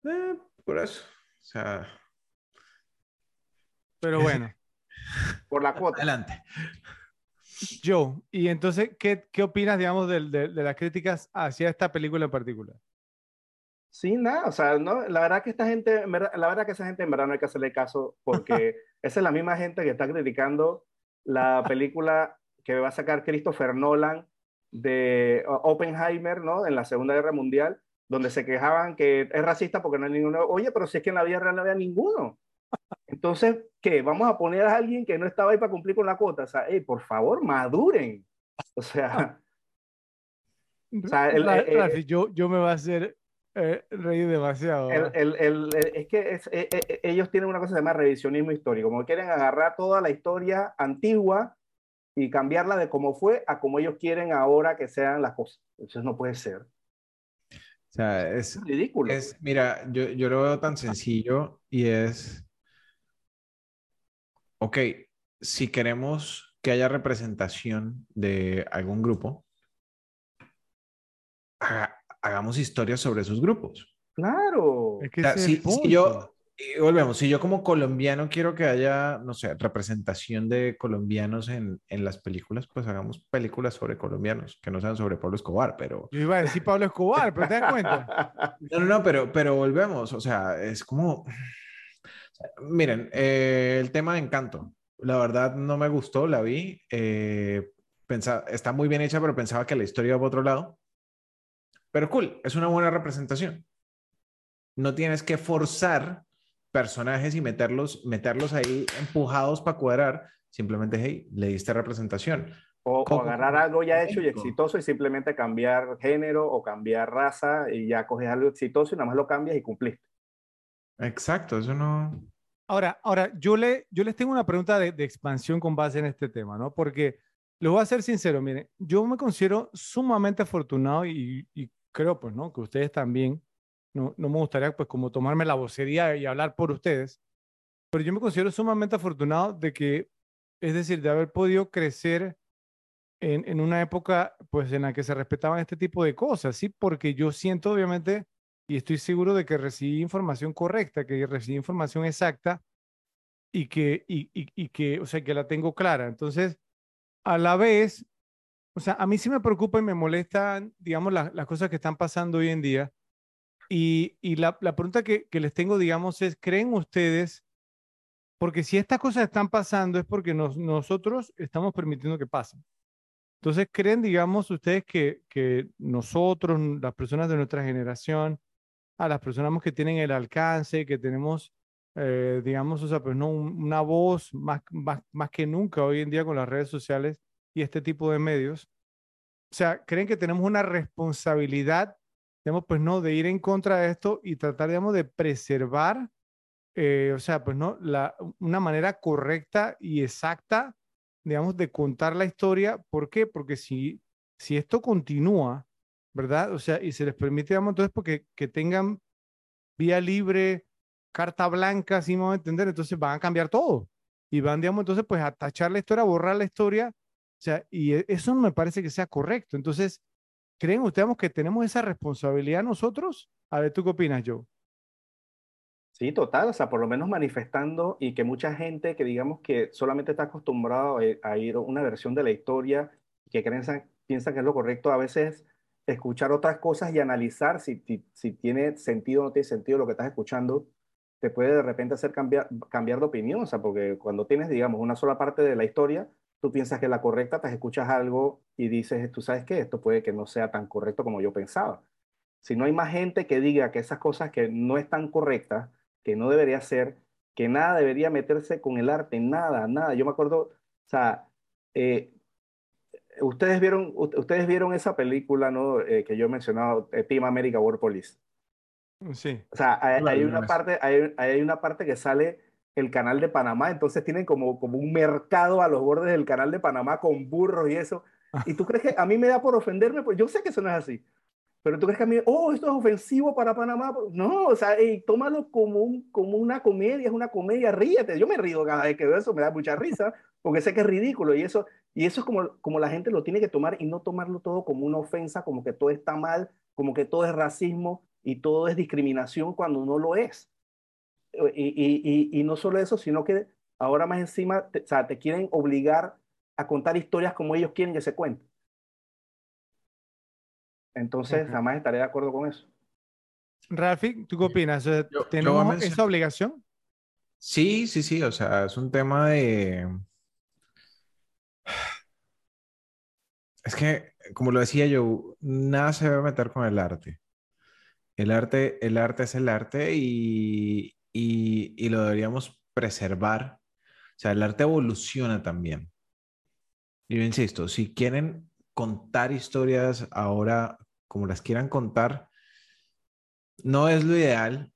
A: Eh, por eso. O sea.
C: Pero bueno.
B: por la cuota.
A: Adelante.
C: Joe, y entonces, ¿qué, qué opinas, digamos, de, de, de, las críticas hacia esta película en particular?
B: Sí, nada, o sea, no, la verdad que esta gente, la verdad que esa gente en verdad no hay que hacerle caso porque esa es la misma gente que está criticando la película que va a sacar Christopher Nolan de Oppenheimer, ¿no? En la Segunda Guerra Mundial, donde se quejaban que es racista porque no hay ninguno. Oye, pero si es que en la vida real no había ninguno. Entonces, ¿qué? Vamos a poner a alguien que no estaba ahí para cumplir con la cuota. O sea, hey, por favor, maduren. O sea,
C: o sea el, eh, yo, yo me va a hacer eh, reír demasiado.
B: El, el, es que es, eh, eh, ellos tienen una cosa que se llama revisionismo histórico, como quieren agarrar toda la historia antigua y cambiarla de cómo fue a como ellos quieren ahora que sean las cosas. Eso no puede ser.
A: O sea, es, ridículo. Es, mira, yo, yo lo veo tan sencillo y es, ok, si queremos que haya representación de algún grupo, hagamos historias sobre esos grupos.
B: Claro.
A: si, yo, volvemos, si yo como colombiano quiero que haya, no sé, representación de colombianos en, en, las películas, pues hagamos películas sobre colombianos, que no sean sobre Pablo Escobar, pero...
C: Yo iba a decir Pablo Escobar, pero te das cuenta.
A: No, no, no, pero, pero volvemos, o sea, es como... Miren, eh, el tema de Encanto, la verdad no me gustó, la vi, eh, pensaba, está muy bien hecha, pero pensaba que la historia iba por otro lado. Pero cool, es una buena representación. No tienes que forzar personajes y meterlos, meterlos ahí empujados para cuadrar. Simplemente, hey, le diste representación.
B: O, agarrar algo ya hecho y exitoso y simplemente cambiar género o cambiar raza y ya coges algo exitoso y nada más lo cambias y cumpliste.
A: Exacto, eso no.
C: Ahora, ahora yo, le, yo les tengo una pregunta de, de expansión con base en este tema, ¿no? Porque Les voy a ser sincero, miren, yo me considero sumamente afortunado y, y creo, pues, ¿no? Que ustedes también, no, no me gustaría, pues, como tomarme la vocería y hablar por ustedes, pero yo me considero sumamente afortunado de que, es decir, de haber podido crecer en, en, una época pues en la que se respetaban este tipo de cosas, ¿sí? Porque yo siento obviamente y estoy seguro de que recibí información correcta, que recibí información exacta y que, y, y, que, o sea, que la tengo clara. Entonces, a la vez, o sea, a mí sí me preocupa y me molestan, digamos, las, las cosas que están pasando hoy en día. Y, la, la, pregunta que, les tengo, digamos, es, ¿creen ustedes porque si estas cosas están pasando es porque nos, nosotros estamos permitiendo que pasen. Entonces, ¿creen, digamos, ustedes que, que nosotros, las personas de nuestra generación, a las personas que tienen el alcance, que tenemos, eh, digamos, o sea, pues no, una voz más, más, más que nunca hoy en día con las redes sociales y este tipo de medios? O sea, ¿creen que tenemos una responsabilidad, digamos, pues no, de ir en contra de esto y tratar, digamos, de preservar eh, o sea, pues no, la, una manera correcta y exacta, digamos, de contar la historia. ¿Por qué? Porque si, si esto continúa, ¿verdad? O sea, y se les permite, digamos, entonces, porque que tengan vía libre, carta blanca, así vamos a entender, entonces van a cambiar todo. Y van, digamos, entonces, pues a tachar la historia, a borrar la historia. O sea, y e, eso no me parece que sea correcto. Entonces, ¿creen ustedes que tenemos esa responsabilidad nosotros? A ver, ¿tú qué opinas, Joe?
B: Sí, total, o sea, por lo menos manifestando y que mucha gente que digamos que solamente está acostumbrado a, ir a una versión de la historia, que creen, piensa que es lo correcto, a veces escuchar otras cosas y analizar si, si, tiene sentido o no tiene sentido lo que estás escuchando, te puede de repente hacer cambiar, cambiar de opinión, o sea, porque cuando tienes, digamos, una sola parte de la historia, tú piensas que es la correcta, te escuchas algo y dices, tú sabes qué, esto puede que no sea tan correcto como yo pensaba. Si no hay más gente que diga que esas cosas que no están correctas, que no debería ser, que nada debería meterse con el arte, nada, nada. Yo me acuerdo, o sea, eh, ustedes vieron, ustedes vieron esa película, ¿no? Eh, que yo he mencionado, eh, Team America War Police.
C: Sí.
B: O sea, hay, una parte, hay, hay, una parte que sale el canal de Panamá, entonces tienen como, como un mercado a los bordes del canal de Panamá con burros y eso. ¿Y tú crees que a mí me da por ofenderme? Pues yo sé que eso no es así. Pero tú crees que a mí, oh, esto es ofensivo para Panamá. No, o sea, tómalo como, un, como una comedia, es una comedia, ríete. Yo me río cada vez que veo eso, me da mucha risa, porque sé que es ridículo. Y eso, y eso es como, como la gente lo tiene que tomar y no tomarlo todo como una ofensa, como que todo está mal, como que todo es racismo y todo es discriminación cuando no lo es. Y, y, y, no solo eso, sino que ahora más encima, o sea, te quieren obligar a contar historias como ellos quieren que se cuenten. Entonces, jamás estaré de acuerdo con eso.
C: Ralfi, ¿tú qué opinas? ¿Tenemos esa obligación?
A: Sí, sí, sí, o sea, es un tema de... Es que, como lo decía yo, nada se debe meter con el arte. El arte, el arte es el arte y, y, y lo deberíamos preservar. O sea, el arte evoluciona también. Yo insisto, si quieren contar historias ahora como las quieran contar, no es lo ideal,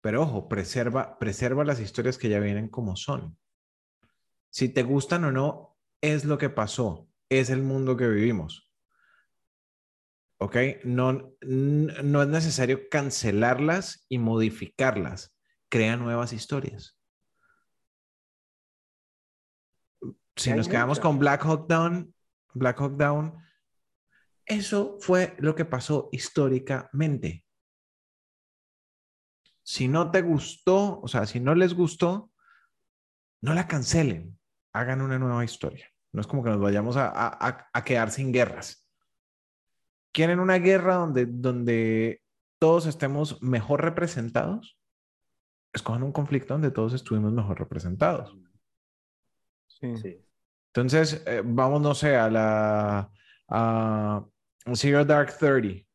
A: pero ojo, preserva, preserva las historias que ya vienen como son. Si te gustan o no, es lo que pasó, es el mundo que vivimos. ¿Ok? No, no es necesario cancelarlas y modificarlas. Crea nuevas historias. Si nos quedamos con Black Hawk Down, Black Hawk Down, eso fue lo que pasó históricamente. Si no te gustó, o sea, si no les gustó, no la cancelen, hagan una nueva historia. No es como que nos vayamos a, quedar sin guerras. ¿Quieren una guerra donde, donde todos estemos mejor representados? Escojan un conflicto donde todos estuvimos mejor representados.
C: Sí.
A: Entonces, eh, vamos, no sé, a la, a Zero Dark 30.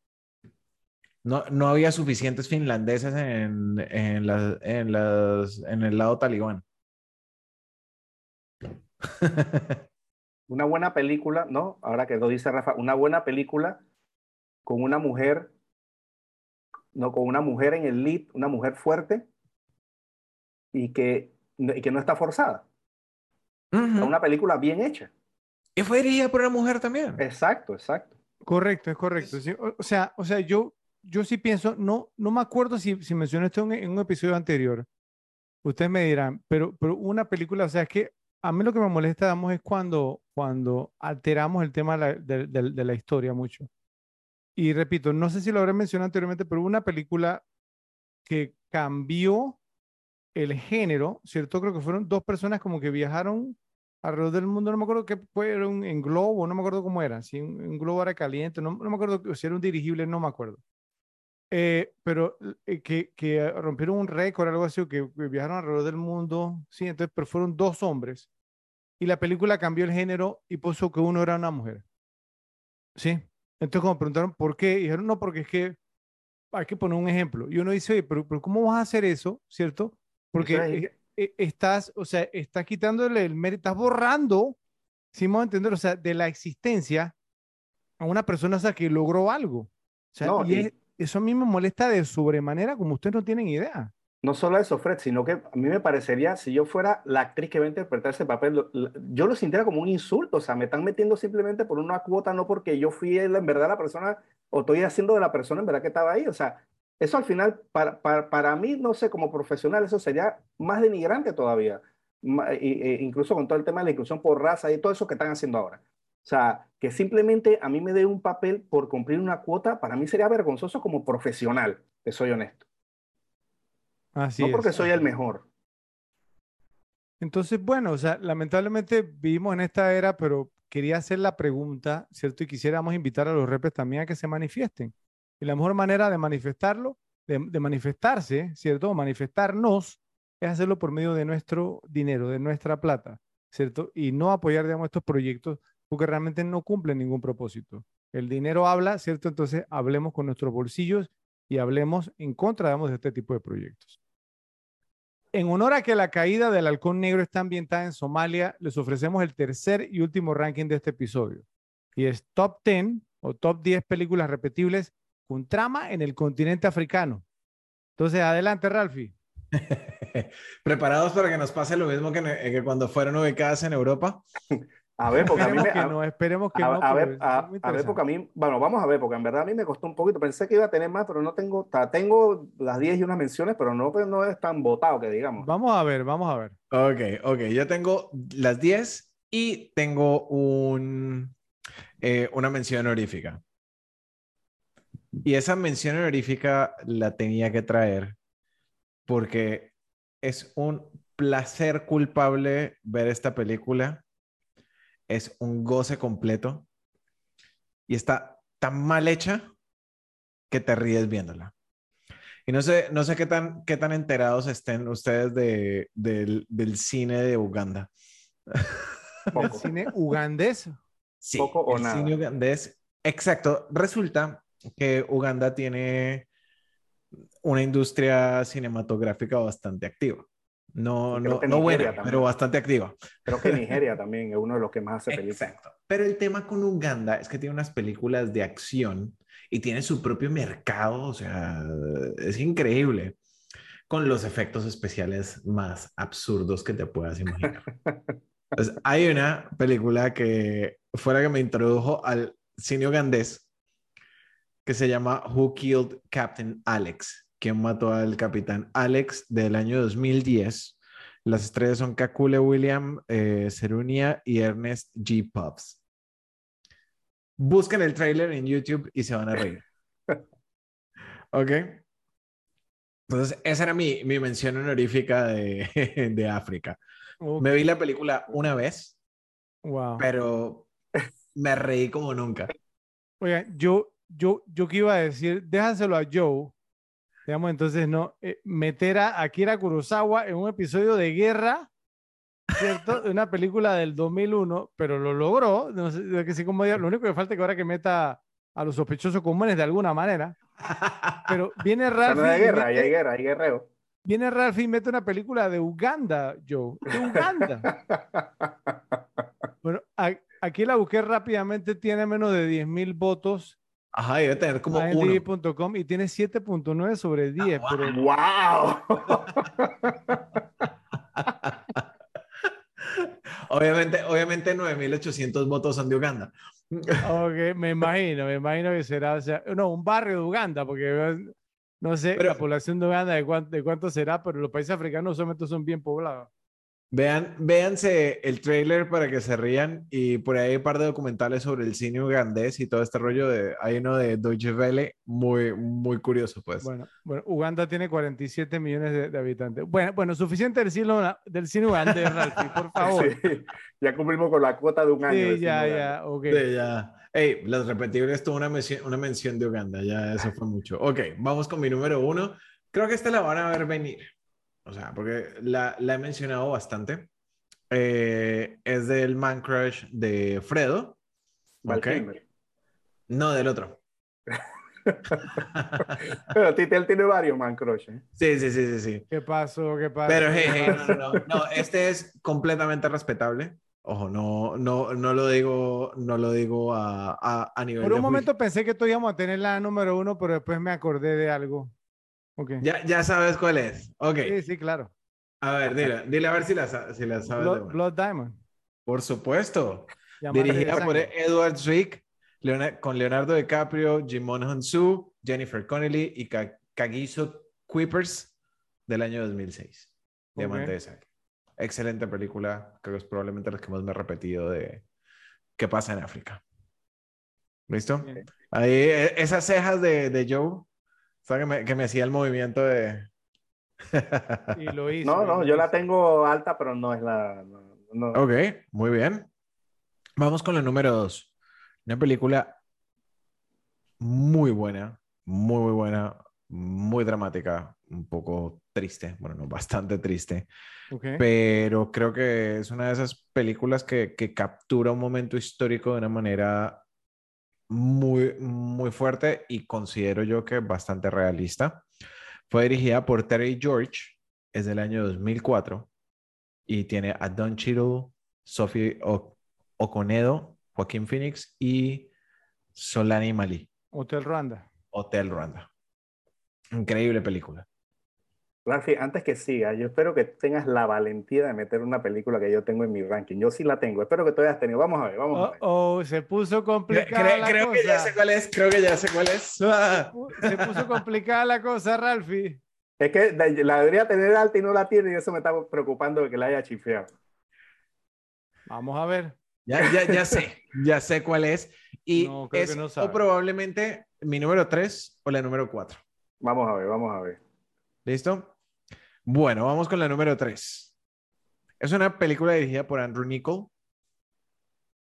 A: No, no había suficientes finlandeses en, en, en, las, en el lado talibán.
B: una buena película, ¿no? Ahora que lo dice Rafa, una buena película con una mujer, no, con una mujer en el lead, una mujer fuerte y que, y que no está forzada. Una película bien hecha.
A: Y fue dirigida por una mujer también.
B: Exacto, exacto.
C: Correcto, es correcto. Sí, o, o sea, o sea, yo, yo sí pienso, no, no me acuerdo si, si mencioné esto en, en un episodio anterior. Ustedes me dirán, pero, pero una película, o sea, es que a mí lo que me molesta, digamos, es cuando, cuando alteramos el tema de la, de- de- de la historia mucho. Y repito, no sé si lo habré mencionado anteriormente, pero una película que cambió el género, ¿cierto? Creo que fueron dos personas como que viajaron alrededor del mundo, no me acuerdo qué fueron en globo, no me acuerdo cómo era, si un, un globo era caliente, no, no me acuerdo si era un dirigible, no me acuerdo. Eh, pero eh, que, que rompieron un récord, algo así, que, que viajaron alrededor del mundo, sí, entonces, pero fueron dos hombres. Y la película cambió el género y puso que uno era una mujer. Sí. Entonces, como preguntaron por qué, dijeron, no, porque es que hay que poner un ejemplo. Y uno dice, oye, pero, pero ¿cómo vas a hacer eso? ¿Cierto? Porque
B: es-
C: eh, eh, estás, o sea, estás quitándole el mérito, estás borrando, si me a entender, o sea, de la existencia a una persona o sea, que logró algo. O sea,
B: No,
C: y
B: y-
C: es- eso a mí me molesta de sobremanera, como ustedes no tienen idea.
B: No solo eso, Fred, sino que a mí me parecería, si yo fuera la actriz que va a interpretar ese papel, lo- lo- yo lo sintiera como un insulto, o sea, me están metiendo simplemente por una cuota, no porque yo fui en verdad la persona, o estoy haciendo de la persona en verdad que estaba ahí, o sea, eso al final, para, para, para mí, no sé, como profesional, eso sería más denigrante todavía, e incluso con todo el tema de la inclusión por raza y todo eso que están haciendo ahora. O sea, que simplemente a mí me dé un papel por cumplir una cuota, para mí sería vergonzoso como profesional, te soy honesto.
C: Así
B: no
C: es.
B: porque soy el mejor.
C: Entonces, bueno, o sea, lamentablemente vivimos en esta era, pero quería hacer la pregunta, ¿cierto? Y quisiéramos invitar a los repes también a que se manifiesten. Y la mejor manera de manifestarlo, de, manifestarse, ¿cierto? O manifestarnos, es hacerlo por medio de nuestro dinero, de nuestra plata, ¿cierto? Y no apoyar, digamos, estos proyectos porque realmente no cumplen ningún propósito. El dinero habla, ¿cierto? Entonces, hablemos con nuestros bolsillos y hablemos en contra, digamos, de este tipo de proyectos. En honor a que la caída del halcón negro está ambientada en Somalia, les ofrecemos el tercer y último ranking de este episodio. Y es Top 10 o Top 10 películas repetibles con trama en el continente africano. Entonces, adelante, Ralphie.
A: ¿Preparados para que nos pase lo mismo que, ne- que cuando fueron ubicadas en Europa?
B: A ver, porque a mí
C: Esperemos
B: me,
C: que
B: a-
C: no, esperemos que
B: a,
C: no.
B: a ver, a, a ver, porque a mí, bueno, vamos a ver, porque en verdad a mí me costó un poquito. Pensé que iba a tener más, pero no tengo, ta- tengo las 10 y unas menciones, pero no, pues, no es tan votado que digamos.
C: Vamos a ver, vamos a ver.
A: Ok, ok. Yo tengo las 10 y tengo un, eh, una mención honorífica. Y esa mención honorífica la tenía que traer porque es un placer culpable ver esta película. Es un goce completo y está tan mal hecha que te ríes viéndola. Y no sé, no sé qué tan, qué tan enterados estén ustedes de, del, del cine de Uganda.
C: El cine ugandés.
A: Sí,
B: Poco o
A: el
B: nada.
A: cine ugandés. Exacto. Resulta que Uganda tiene una industria cinematográfica bastante activa. No, no, no buena,
B: también.
A: pero bastante activa.
B: Creo que Nigeria también es uno de los que más hace películas.
A: Exacto. Pero el tema con Uganda es que tiene unas películas de acción y tiene su propio mercado, o sea, es increíble, con los efectos especiales más absurdos que te puedas imaginar. Pues, hay una película que fue la que me introdujo al cine ugandés que se llama Who Killed Captain Alex? ¿Quién mató al capitán Alex? del año 2010. Las estrellas son Kakule William, eh, Serunia y Ernest G. Pubbs. Busquen el tráiler en YouTube y se van a reír. ¿Ok? Entonces, esa era mi, mi mención honorífica de, de África. Me vi la película una vez,
C: Wow.
A: pero me reí como nunca.
C: Oigan, yo, yo, yo que iba a decir, déjaselo a Joe, digamos, entonces, ¿no? Eh, meter a Akira Kurosawa en un episodio de guerra, ¿cierto? De una película del 2001, pero lo logró, no sé, de que sí, como diga, lo único que falta es que ahora que meta a los sospechosos comunes de alguna manera, pero viene
B: no hay guerra, hay guerra, hay guerreo.
C: viene Ralphie y mete una película de Uganda, Joe, de Uganda. Bueno, a- aquí la busqué rápidamente, tiene menos de 10.000 votos
A: Ajá, debe tener como.
C: IMDb.com y tiene 7.9 sobre 10,
A: wow.
C: pero
B: ¡Wow!
A: Obviamente, obviamente 9.800 votos son de Uganda.
C: Ok, me imagino, me imagino que será, o sea, no, un barrio de Uganda, porque no sé
A: Pero-
C: la población de Uganda de cuánto, de cuánto será, pero los países africanos usualmente son bien poblados.
A: Vean, véanse el trailer para que se rían y por ahí hay un par de documentales sobre el cine ugandés y todo este rollo de, hay uno de Deutsche Welle muy, muy curioso pues.
C: Bueno, bueno, Uganda tiene 47 millones de, de habitantes. Bueno, bueno, suficiente del cine, del cine ugandés, Ralphie, por favor.
B: Sí, ya cumplimos con la cuota de un año.
C: Sí,
B: de
C: ya, ya, ok.
A: Sí, ya. Ey, Los Repetibles tuvo una mención, una mención de Uganda, ya eso fue mucho. Ok, vamos con mi número uno. Creo que esta la van a ver venir. O sea, porque la, la he mencionado bastante. Eh, es del Man Crush de Fredo.
B: Val
A: Ok.
B: Kilmer.
A: No, del otro.
B: Pero Tite, él tiene varios man crush. ¿eh?
A: Sí, sí, sí, sí, sí.
C: ¿Qué pasó? ¿Qué pasó?
A: Pero, hey,
C: ¿Qué
A: hey, no, no, no, no, este es completamente respetable. Ojo, no, no, no lo digo, no lo digo a, a, a nivel
C: Por
A: de
C: un
A: juicio.
C: momento pensé que esto íbamos a tener la número uno, pero después me acordé de algo. Ok.
A: Ya, ya sabes cuál es. Ok.
C: Sí, sí, claro.
A: A ver, dile, dile a ver si la, si la sabes.
C: Blood, Diamond.
A: Por supuesto. Dirigida por. Edward Zwick, con Leonardo DiCaprio, Jimon Hansu, Jennifer Connelly y Ka- Kagiso Kuipers del año 2006. Diamante
C: Ok.
A: de sangre. Excelente película. Creo que es probablemente la que más me he repetido de qué pasa en África. ¿Listo?
C: Bien.
A: Ahí, e- esas cejas de, de Joe, ¿sabes? Que me, que me hacía el movimiento de...
C: Y lo hizo.
B: No, no, yo la tengo alta, pero no es la. no- no.
A: Ok, muy bien. Vamos con la número dos. Una película muy buena, muy, muy buena, muy dramática, un poco triste, bueno, no, bastante triste,
C: Ok.
A: pero creo que es una de esas películas que, que captura un momento histórico de una manera muy, muy fuerte y considero yo que bastante realista. Fue dirigida por Terry George, es del año 2004 y tiene a Don Cheadle, Sophie O- Okonedo, Joaquín Phoenix y Solani Mali,
C: Hotel Rwanda.
A: Hotel Rwanda. Increíble película.
B: Ralphie, antes que siga, yo espero que tengas la valentía de meter una película que yo tengo en mi ranking. Yo sí la tengo, espero que tú hayas tenido. Vamos a ver, vamos a
C: Oh,
B: ver.
C: oh, se puso complicada
A: cre-
C: la
A: creo
C: cosa.
A: que ya sé cuál es, creo que ya sé cuál es.
C: Se puso complicada la cosa, Ralphie.
B: Es que la, debería tener alta y no la tiene y eso me está preocupando de que la haya chifeado.
C: Vamos a ver.
A: Ya, ya, ya sé, ya sé cuál es. Y
C: No, creo que
A: es
C: no
A: o probablemente mi número 3 o la número 4.
B: Vamos a ver, vamos a ver.
A: ¿Listo? Bueno, vamos con la número 3. Es una película dirigida por Andrew Nichol.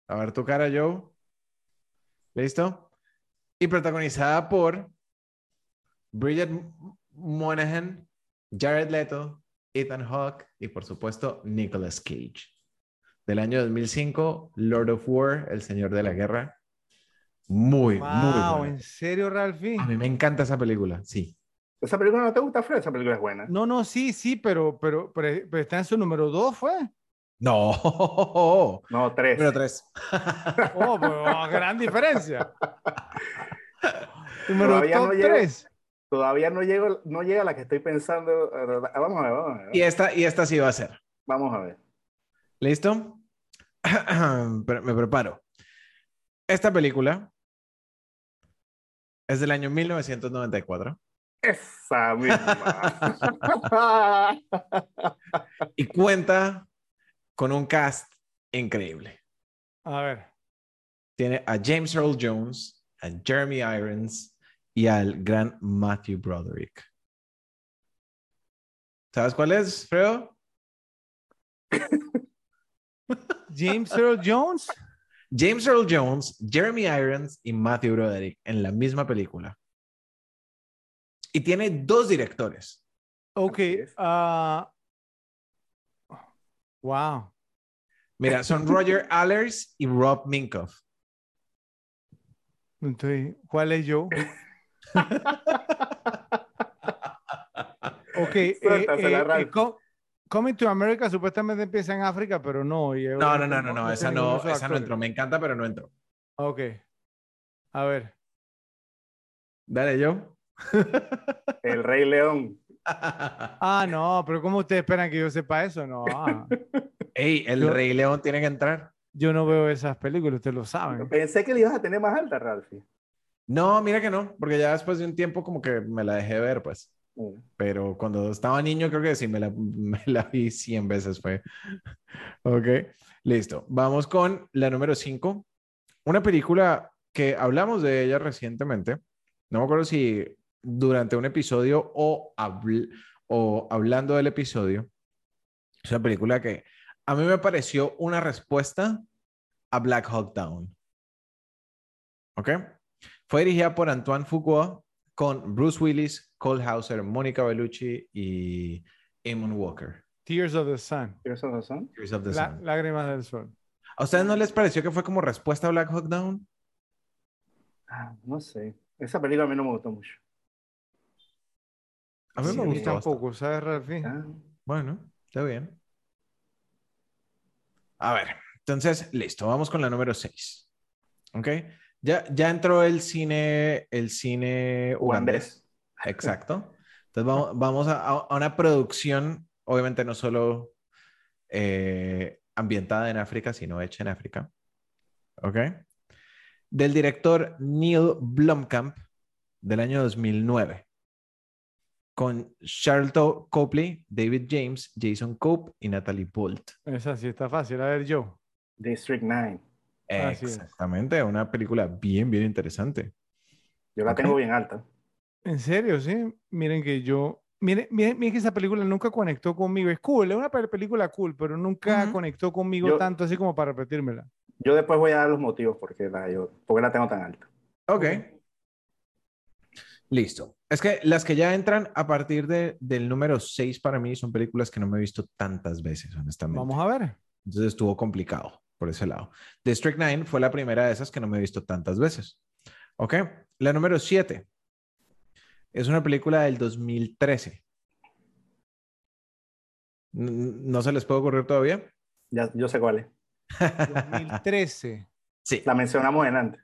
A: A ver tu cara, Joe. ¿Listo? Y protagonizada por Bridget Monahan, Jared Leto, Ethan Hawke y por supuesto Nicolas Cage. Del año 2005, Lord of War, El Señor de la Guerra. Muy, muy
C: Wow,
A: buena.
C: ¿en serio, Ralphie?
A: A mí me encanta esa película, sí.
B: ¿Esa película no te gusta, Fred? Esa película es buena.
C: No, no, sí, sí, pero, pero, pero, pero está en su número dos, ¿fue?
A: No,
B: No, tres.
A: número 3.
C: Oh, pues, oh, gran diferencia. Número
B: Todavía
C: top
B: no llego.
C: tres.
B: Todavía no, llego, no llega a la que estoy pensando. Ah, Vamos a ver, vamos a ver.
A: Y esta, y esta sí va a ser.
B: Vamos a ver.
A: ¿Listo? Pero me preparo. Esta película es del año 1994
B: Esa misma.
A: y cuenta con un cast increíble.
C: A ver.
A: Tiene a James Earl Jones, a Jeremy Irons y al gran Matthew Broderick. ¿Sabes cuál es, Fredo?
C: James Earl Jones.
A: James Earl Jones, Jeremy Irons y Matthew Broderick en la misma película. Y tiene dos directores.
C: Ok. Ah, wow.
A: Mira, son Roger Allers y Rob Minkoff.
C: Entonces, ¿cuál es yo? Ok. eh, eh, eh, Co- Coming to America supuestamente empieza en África, pero no.
A: No, no, no, no, no, esa no, esa no entró. Me encanta, pero no entró.
C: Ok. A ver.
A: Dale, yo.
B: El Rey León.
C: Ah, no, pero ¿cómo ustedes esperan que yo sepa eso? No. ah.
A: Ey, el
C: Yo-
A: Rey León tiene que entrar.
C: Yo no veo esas películas, ustedes lo saben.
B: Pensé que le ibas a tener más alta, Ralphie.
A: No, mira que no, porque ya después de un tiempo como que me la dejé ver, pues.
B: Mm.
A: Pero cuando estaba niño creo que sí, me la, me la vi 100 veces fue. Ok, listo. Vamos con la número 5. Una película que hablamos de ella recientemente. No me acuerdo si durante un episodio o, habl- o hablando del episodio. Es una película que a mí me pareció una respuesta a Black Hawk Down. ¿Ok? Fue dirigida por Antoine Fuqua con Bruce Willis, Cole Hauser, Mónica Bellucci y Eamon Walker.
C: Tears of the Sun.
B: ¿Tienes razón?
A: Tears of the
C: La-
A: Sun.
C: lágrimas del sol.
A: ¿A ustedes no les pareció que fue como respuesta a Black Hawk Down?
B: Ah, no sé. Esa película a mí no me gustó mucho.
A: A mí
B: Sí,
A: me
B: a mí
A: gustó. bastante.
C: Tampoco, ¿sabes, Ralphie?
B: Ah,
A: Bueno, está bien. A ver, entonces, listo, vamos con la número 6. ¿Ok? Ya, ya entró el cine, el cine ugandés.
B: ugandés.
A: Exacto. Entonces vamos, vamos a, a una producción, obviamente no solo eh, ambientada en África, sino hecha en África. ¿Ok? Del director Neil Blomkamp del año 2009. Con Charlton Copley, David James, Jason Cope y Natalie Bolt.
C: Esa sí está fácil. A ver, yo.
B: District 9.
C: Así es.
A: Exactamente, una película bien, bien interesante.
B: Yo la tengo bien alta.
C: En serio, sí. Miren que yo. Miren, miren, miren que esa película nunca conectó conmigo. Es cool, es una pe- película cool, pero nunca
A: Ujú.
C: conectó conmigo
B: Yo-
C: tanto así como para repetírmela.
B: Yo después voy a dar los motivos porque la, yo, porque la tengo tan alta.
A: Ok. Listo. Es que las que ya entran a partir de, del número 6 para mí son películas que no me he visto tantas veces, honestamente.
C: Vamos a ver.
A: Entonces estuvo complicado por ese lado. District 9 fue la primera de esas que no me he visto tantas veces. Ok. La número 7 es una película del 2013. N- ¿No se les puede ocurrir todavía?
B: Ya, yo sé cuál es.
C: 2013.
A: sí.
B: La mencionamos en antes.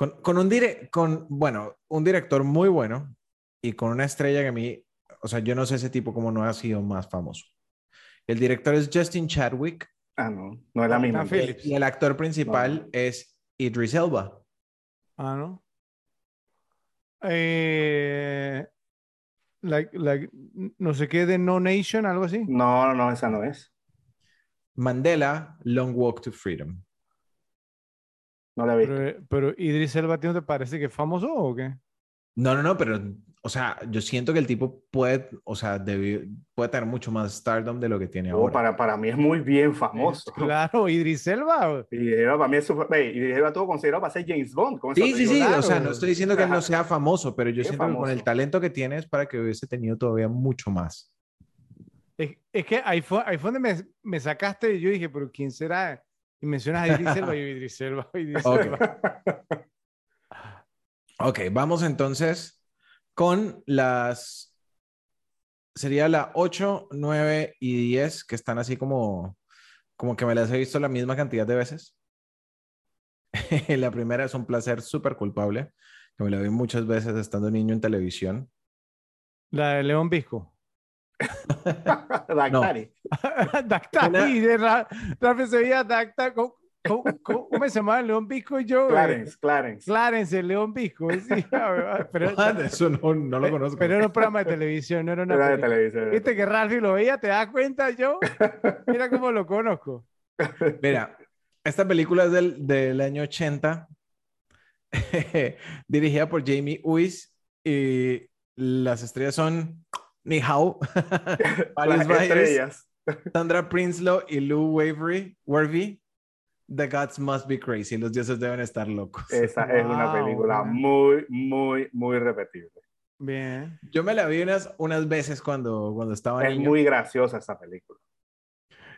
A: Con, con un dire con, bueno, un director muy bueno y con una estrella que a mí, o sea, yo no sé ese tipo cómo no ha sido más famoso. El director es Justin Chadwick
B: Ah, no, no es la misma.
C: Capitán Phillips.
A: y el actor principal
B: No.
A: es Idris Elba.
C: Ah, ¿no? Eh, like, like, no sé qué de No Nation, algo así.
B: No, no, no, esa no es.
A: Mandela, Long Walk to Freedom.
B: No la he visto.
C: Pero, pero Idris Elba, ¿a ti no te parece que es famoso o qué?
A: No, no, no, pero, o sea, yo siento que el tipo puede, o sea, debi- puede tener mucho más stardom de lo que tiene
B: Oh,
A: ahora.
B: para, para mí es muy bien famoso.
C: Claro, Idris Elba.
B: Y Eva para mí es super. ve, Y Eva tuvo considerado para ser James Bond. con
A: Sí, sí, sí, o sea, no estoy diciendo que él no sea famoso, pero yo siento que con el
B: famoso.
A: talento que tiene es para que hubiese tenido todavía mucho más.
C: Es, es que ahí fue, ahí fue donde me, me sacaste y yo dije, pero ¿quién será? Y mencionas a Idris Elba y Idris Elba, Idris
A: Ok.
C: Elba.
A: Ok, vamos entonces con las, sería la 8, 9 y 10, que están así como, como que me las he visto la misma cantidad de veces. la primera es un placer súper culpable, que me la vi muchas veces estando niño en televisión.
C: La de León Visco.
B: Dactari.
C: Dactari, de Ra- Rafa se veía Dacta. ¿Cómo, cómo, cómo- cómo se llama el León Visco y yo? eh,
B: Clarence, Clarence.
C: Clarence, el León Visco. sí, pero,
A: Ah, eso no, no lo conozco.
C: pero era un programa de televisión, no era una
B: Era de
C: película.
B: televisión.
C: Viste que Ralphie lo veía, ¿te das cuenta yo? Mira cómo lo conozco.
A: Mira, esta película es del, del año 80, dirigida por Jamie Uys y las estrellas son Ni Hao, Alice
B: estrellas.
A: Sandra Prinsloo y Lou Wavery, Worthy. The gods must be crazy. Los dioses deben estar locos.
B: Esa es una película
C: man.
B: muy, muy, muy repetible.
C: Bien.
A: Yo me la vi unas, unas veces cuando, cuando estaba
B: Es
A: niño.
B: muy graciosa esa película.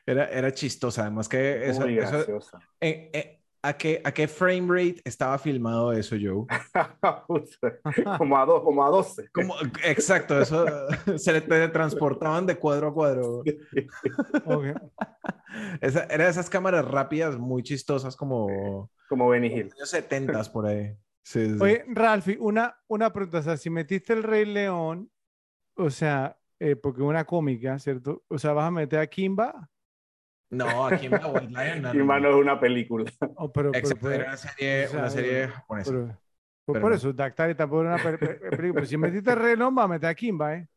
A: Era, era chistosa, además que eso,
B: muy
A: eso-
B: graciosa.
A: eh, eh, ¿a, qué, ¿a qué frame rate estaba filmado eso, Joe?
B: como, a dos, como a 12.
A: Como, exacto, eso se le teletransportaban de cuadro a cuadro.
C: Ok.
A: Esa, era de esas cámaras rápidas, muy chistosas, como
B: como Benny Hill.
A: años 70 por ahí. Sí, sí.
C: Oye, Ralphie, una, una pregunta. O sea, si metiste el Rey León, o sea, eh, porque una cómica, ¿cierto? O sea, vas a meter a Kimba
A: No, Kimba White Lion. No,
B: Kimba no es una película.
C: Oh, pero, pero-
A: Excepto
C: pero-
A: era una serie,
C: o sea,
A: una serie
C: pero-
A: japonesa.
C: pero- pues
A: Pero
C: por
A: no.
C: eso, Dactari tampoco era una pe- pe- película. Pues si metiste reloj, va a meter a Kimba, ¿eh?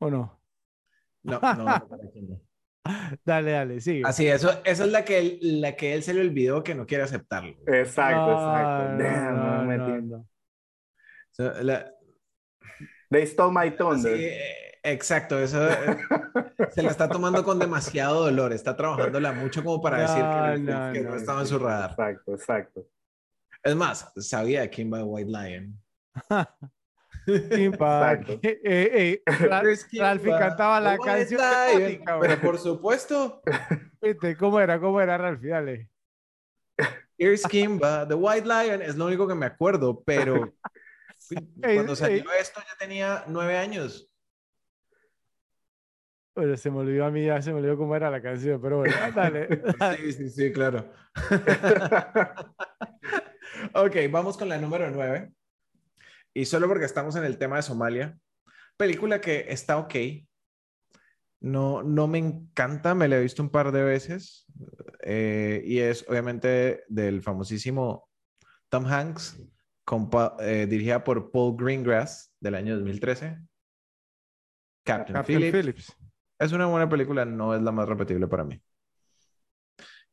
C: ¿O no?
A: No, no, no.
C: Dale, dale, sigue.
A: Así, eso, esa es la que, él, la que él se le olvidó que no quiere aceptarlo.
B: Exacto,
C: No,
B: exacto.
C: no,
B: Damn,
C: no,
B: no me
C: no,
B: entiendo.
C: no.
A: O sea, la-
B: They stole my thunder.
A: eh, exacto, eso eh, se la está tomando con demasiado dolor. Está trabajándola mucho como para decir que,
C: No,
A: no,
C: no,
A: que no
C: no,
A: estaba en su radar.
B: Exacto, exacto.
A: Es más, sabía Kimba White Lion.
C: Kimba. Eh, eh, eh, Ralphie cantaba la canción
A: Lion. Pero por supuesto,
C: ¿Viste? ¿Cómo era? ¿Cómo era, Ralphie? Dale.
A: Here's Kimba, The White Lion es lo único que me acuerdo, pero cuando salió esto ya tenía nueve años.
C: Bueno, se me olvidó a mí, ya se me olvidó cómo era la canción, pero bueno, dale.
A: Sí, sí, sí, claro. ok, vamos con la número nueve. Y solo porque estamos en el tema de Somalia, película que está ok. No, no me encanta, me la he visto un par de veces. eh, y es obviamente del famosísimo Tom Hanks, con eh, dirigida por Paul Greengrass del año 2013. Captain,
C: Captain
A: Phillips.
C: Phillips.
A: Es una buena película, no es la más repetible para mí.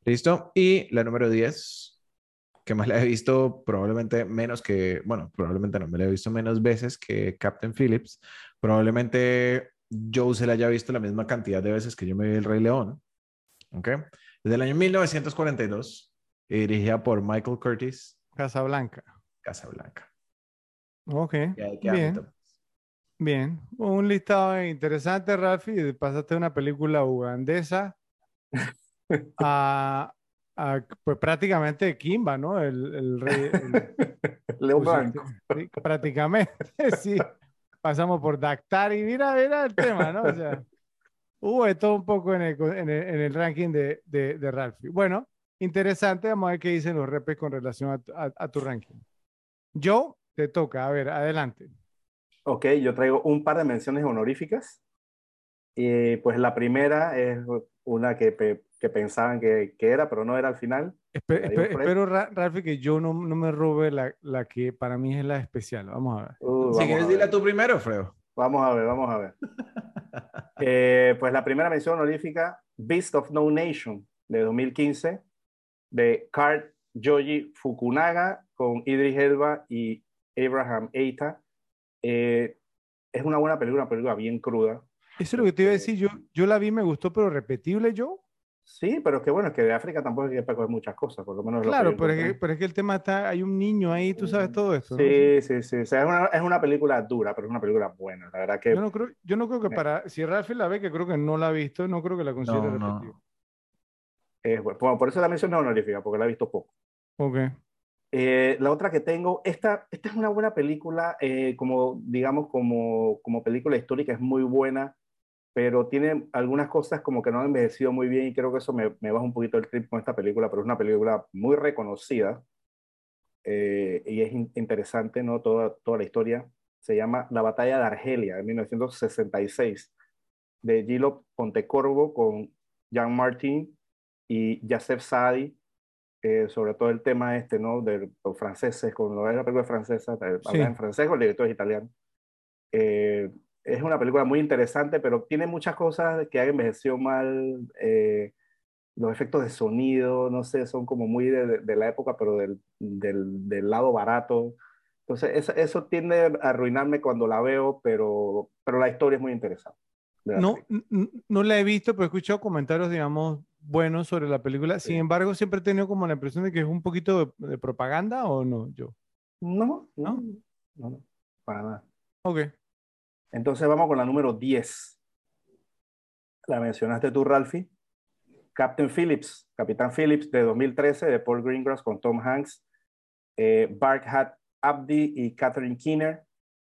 A: ¿Listo? Y la número 10, que más la he visto probablemente menos que, bueno, probablemente no, me la he visto menos veces que Captain Phillips. Probablemente Joe se la haya visto la misma cantidad de veces que yo me vi El Rey León. ¿Ok? Desde el año 1942, y dirigida por Michael Curtis,
C: Casablanca.
A: Casablanca.
C: Ok,
A: Y ahí queda
C: bien. Bien. Un listado interesante, Ralphie. Pasaste de una película ugandesa a, a, pues prácticamente Kimba, ¿no? El, el rey. el-
B: Leo Blanco.
C: sí, prácticamente, sí. Pasamos por Dactari. Mira, mira el tema, ¿no? O sea, hubo de todo un poco en el, en el, en el ranking de, de, de. Bueno, interesante. Vamos a ver qué dicen los repes con relación a, tu- a- a tu ranking. Joe, te toca. A ver, adelante.
B: Ok, yo traigo un par de menciones honoríficas. Y pues la primera es una que, pe- que pensaban que, que era, pero no era al final.
C: Espe- espe- espero, Ra- que yo no, no me robe la, la que para mí es la especial. Vamos a ver.
B: Uh,
A: Si quieres, dila tú primero, Fredo.
B: vamos a ver, vamos a ver. Eh, pues la primera mención honorífica, Beast of No Nation, de 2015, de Kurt Joji Fukunaga, con Idris Elba y Abraham Eita. Eh, es una buena película, una película bien cruda.
C: Eso es lo que te iba a
B: Este-
C: decir. Yo, yo la vi, me gustó, pero repetible yo.
B: Sí, pero es que bueno, es que de África tampoco hay que coger muchas cosas, por lo menos lo
C: Claro,
B: yo
C: pero es, que, pero es que el tema está, hay un niño ahí, tú sabes todo esto. ¿no?
B: Sí, sí, sí. O sea, es una, es una película dura, pero es una película buena. La verdad que
C: Yo no creo, yo no creo que para, si Ralphie la ve, que creo que no la ha visto, no creo que la considere
A: No, no.
C: repetible.
B: es buena. Bueno, por eso la mención es honorífica, porque la he visto poco.
C: Ok.
B: Eh, la otra que tengo, esta, esta es una buena película, eh, como digamos, como, como película histórica, es muy buena, pero tiene algunas cosas como que no han envejecido muy bien y creo que eso me, me baja un poquito el trip con esta película, pero es una película muy reconocida eh, y es in- interesante, ¿no? Toda, toda la historia. Se llama La Batalla de Argelia, de 1966, de Gilo Pontecorvo con Jean Martin y Yasef Saadi, eh, sobre todo el tema este, ¿no? De los franceses, con la película francesa, de-
C: Sí.
B: habla en francés el director es italiano. Eh, es una película muy interesante, pero tiene muchas cosas que han envejecido mal. eh, los efectos de sonido, no sé, son como muy de, de- la época, pero del, del, del lado barato. Entonces, eso, eso tiende a arruinarme cuando la veo, pero, pero la historia es muy interesante.
C: No, no la he visto, pero he escuchado comentarios, digamos, buenos sobre la película. Sin
B: Sí.
C: embargo, siempre he tenido como la impresión de que es un poquito de, de propaganda o no, yo.
B: No,
C: ¿No?
B: no, no, no, para nada.
C: Ok.
B: Entonces vamos con la número 10. La mencionaste tú, Ralphie. Captain Phillips, Capitán Phillips de 2013 de Paul Greengrass con Tom Hanks, eh, Barkhat Abdi y Catherine Keener.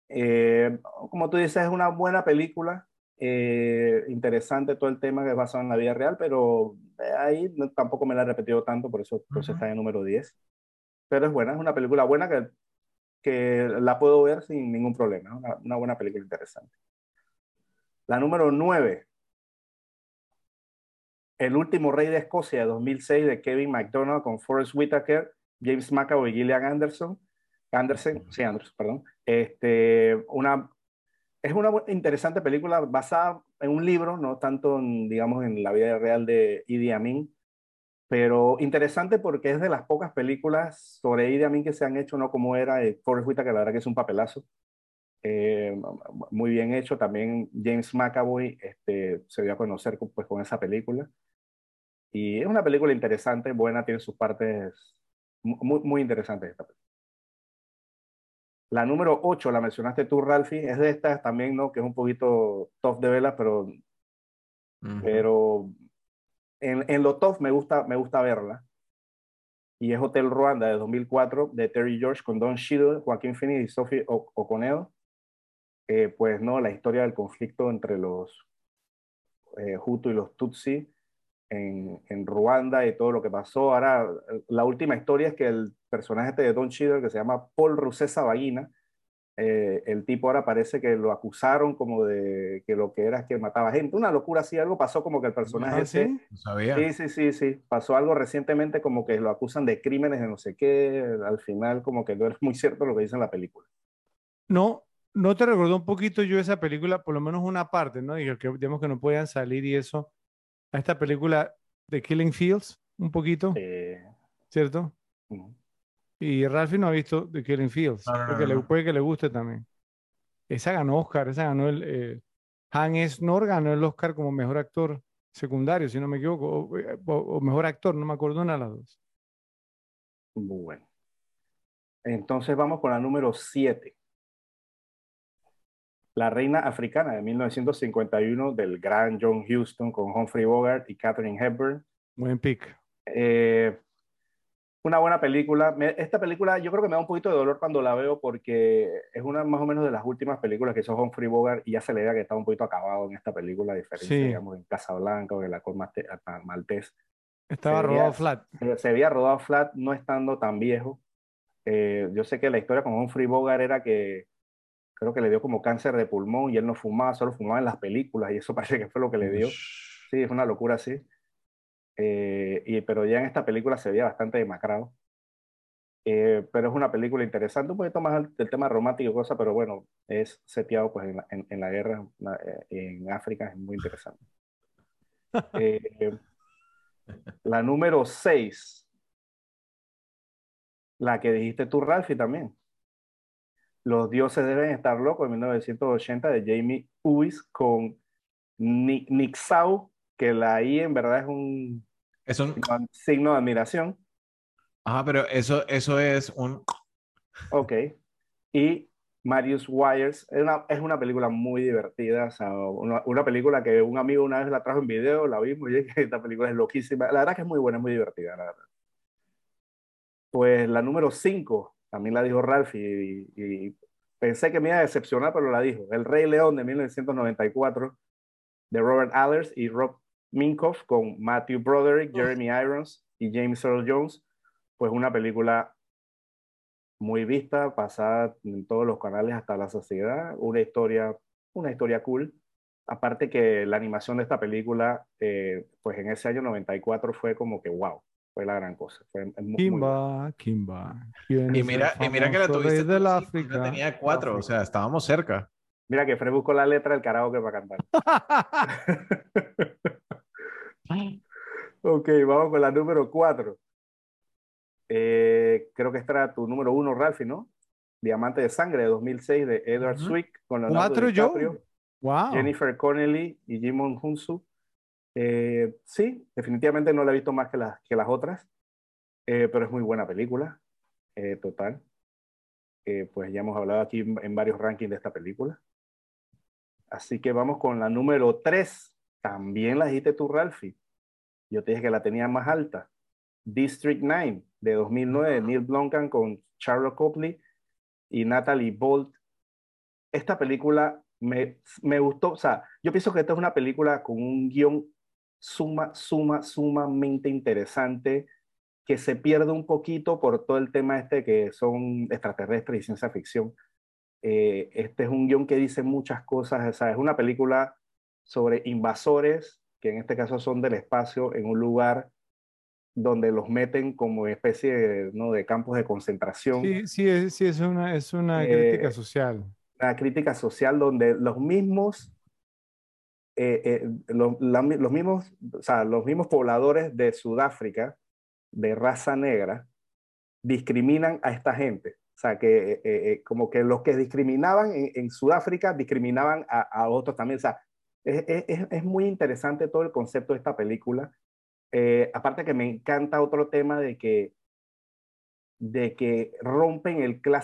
B: Eh, como tú dices, es una buena película. Eh, interesante todo el tema que es basado en la vida real, pero eh, ahí no- tampoco me la he repetido tanto, por eso
C: Ujú.
B: está en el número 10. Pero es buena, es una película buena que, que la puedo ver sin ningún problema. Una, una buena película interesante. La número 9. El último rey de Escocia de 2006 de Kevin McDonald con Forrest Whitaker, James McAvoy y Gillian Anderson. Anderson, sí, Anderson, perdón. Este, una, es una interesante película basada en un libro, no tanto, en, digamos, en la vida real de Idi Amin, pero interesante porque es de las pocas películas sobre Idi Amin que se han hecho, no como era eh, Forrest Whitaker, la verdad que es un papelazo. Eh, muy bien hecho. También James McAvoy este, se dio a conocer pues, con esa película. Y es una película interesante, buena, tiene sus partes muy, muy interesantes. La número 8, la mencionaste tú, Ralphie, es de estas también, ¿no? Que es un poquito tough de vela, pero, pero en, en, lo tough me gusta, me gusta verla. Y es Hotel Ruanda de 2004, de Terry George, con Don Cheadle, Joaquín Phoenix y Sophie Oconedo. Eh, pues no, la historia del conflicto entre los eh, Hutu y los Tutsi en, en, Ruanda y todo lo que pasó. Ahora, la última historia es que el personaje este de Don Cheadle, que se llama Paul Rusesa Vagina, eh, el tipo ahora parece que lo acusaron como de que lo que era es que mataba gente. Una locura así, algo pasó como que el personaje...
A: ¿Ah, sí? sabía.
B: Sí, sí, sí, sí. Pasó algo recientemente como que lo acusan de crímenes de no sé qué. Al final como que no es muy cierto lo que dice en la película.
C: No, ¿No te recordó un poquito yo esa película, por lo menos una parte, ¿no? Y que digamos que no podían salir y eso, a esta película de Killing Fields, un poquito, ¿cierto? Y Ralphie no ha visto The Killing Fields, porque le, puede que le guste también. Esa ganó Oscar, esa ganó el... Eh, Han Snor ganó el Oscar como mejor actor secundario, si no me equivoco, o, mejor actor, no me acuerdo una de las dos.
B: Bueno. Entonces vamos con la número 7. La Reina Africana de 1951 del gran John Huston con Humphrey Bogart y Catherine Hepburn.
C: Buen pick.
B: Eh, una buena película. esta película yo creo que me da un poquito de dolor cuando la veo porque es una más o menos de las últimas películas que hizo Humphrey Bogart y ya se le ve que está un poquito acabado en esta película, a diferencia, digamos, en Casablanca o en La Cor Maltés.
C: Estaba rodado flat.
B: Se había rodado flat no estando tan viejo. Eh, yo sé que la historia con Humphrey Bogart era que creo que le dio como cáncer de pulmón y él no fumaba, solo fumaba en las películas y eso parece que fue lo que le dio. Sí, es una locura así. Eh, y, pero ya en esta película se veía bastante demacrado. Eh, pero es una película interesante, un poquito más del tema romántico y cosas, pero bueno, es seteado pues en la, en, la guerra eh, en África, es muy interesante. la número 6, la que dijiste tú, Ralphie, también. Los dioses deben estar locos, en 1980, de Jamie Uis con Nick, Sau, que la I en verdad es un,
A: es un...
B: signo de admiración.
A: Ajá, pero eso, eso es un...
B: Ok. Y Marius Wires es una, es una película muy divertida, o sea, una, una, película que un amigo una vez la trajo en video, la vimos y esta película es loquísima. La verdad que es muy buena, es muy divertida, la verdad. Pues la número 5 también la dijo Ralph y, pensé que me iba a decepcionar, pero la dijo. El Rey León de 1994 de Robert Allers y Rob Minkoff con Matthew Broderick, Jeremy Irons y James Earl Jones. Pues una película muy vista, pasada en todos los canales hasta la sociedad, una historia, una historia cool. Aparte que la animación de esta película, eh, pues en ese año 94 fue como que wow fue la gran cosa. Fue,
C: Kimba, Kimba.
A: Y mira, y mira que la tuviste del África. tenía cuatro, o sea, estábamos cerca.
B: Mira que Fred buscó la letra del karaoke para cantar. ok, vamos con la número cuatro. Eh, creo que esta era tu número uno, Ralphie, ¿no? Diamante de Sangre de 2006 de Edward Swick con
C: ¿Cuatro yo?
B: Wow. Jennifer Connelly y Jimon Hunsu. Eh, sí, definitivamente no la he visto más que, las que las otras, eh, pero es muy buena película, eh, total. pues ya hemos hablado aquí en varios rankings de esta película. Así que vamos con la número 3. También la dijiste tú, Ralphie. Yo te dije que la tenía más alta. District 9 de 2009, Neil Blomkamp con Charlotte Copley y Natalie Bolt. Esta película me, me, gustó, o sea, yo pienso que esta es una película con un guion suma, suma, sumamente interesante que se pierde un poquito por todo el tema este que son extraterrestres y ciencia ficción. Eh, este es un guion que dice muchas cosas, es una película sobre invasores que en este caso son del espacio, en un lugar donde los meten como especie de, ¿no? de campos de concentración.
C: Sí, sí, es, sí, es una, es una crítica
B: Eh,
C: social.
B: Una crítica social donde los mismos, eh, eh, los, los mismos, o sea, los mismos pobladores de Sudáfrica, de raza negra, discriminan a esta gente. O sea, que eh, como que los que discriminaban en, en Sudáfrica discriminaban a, a otros también. O sea, es, es- es- muy interesante todo el concepto de esta película. Aparte que me encanta otro tema de que, de que rompen el clásico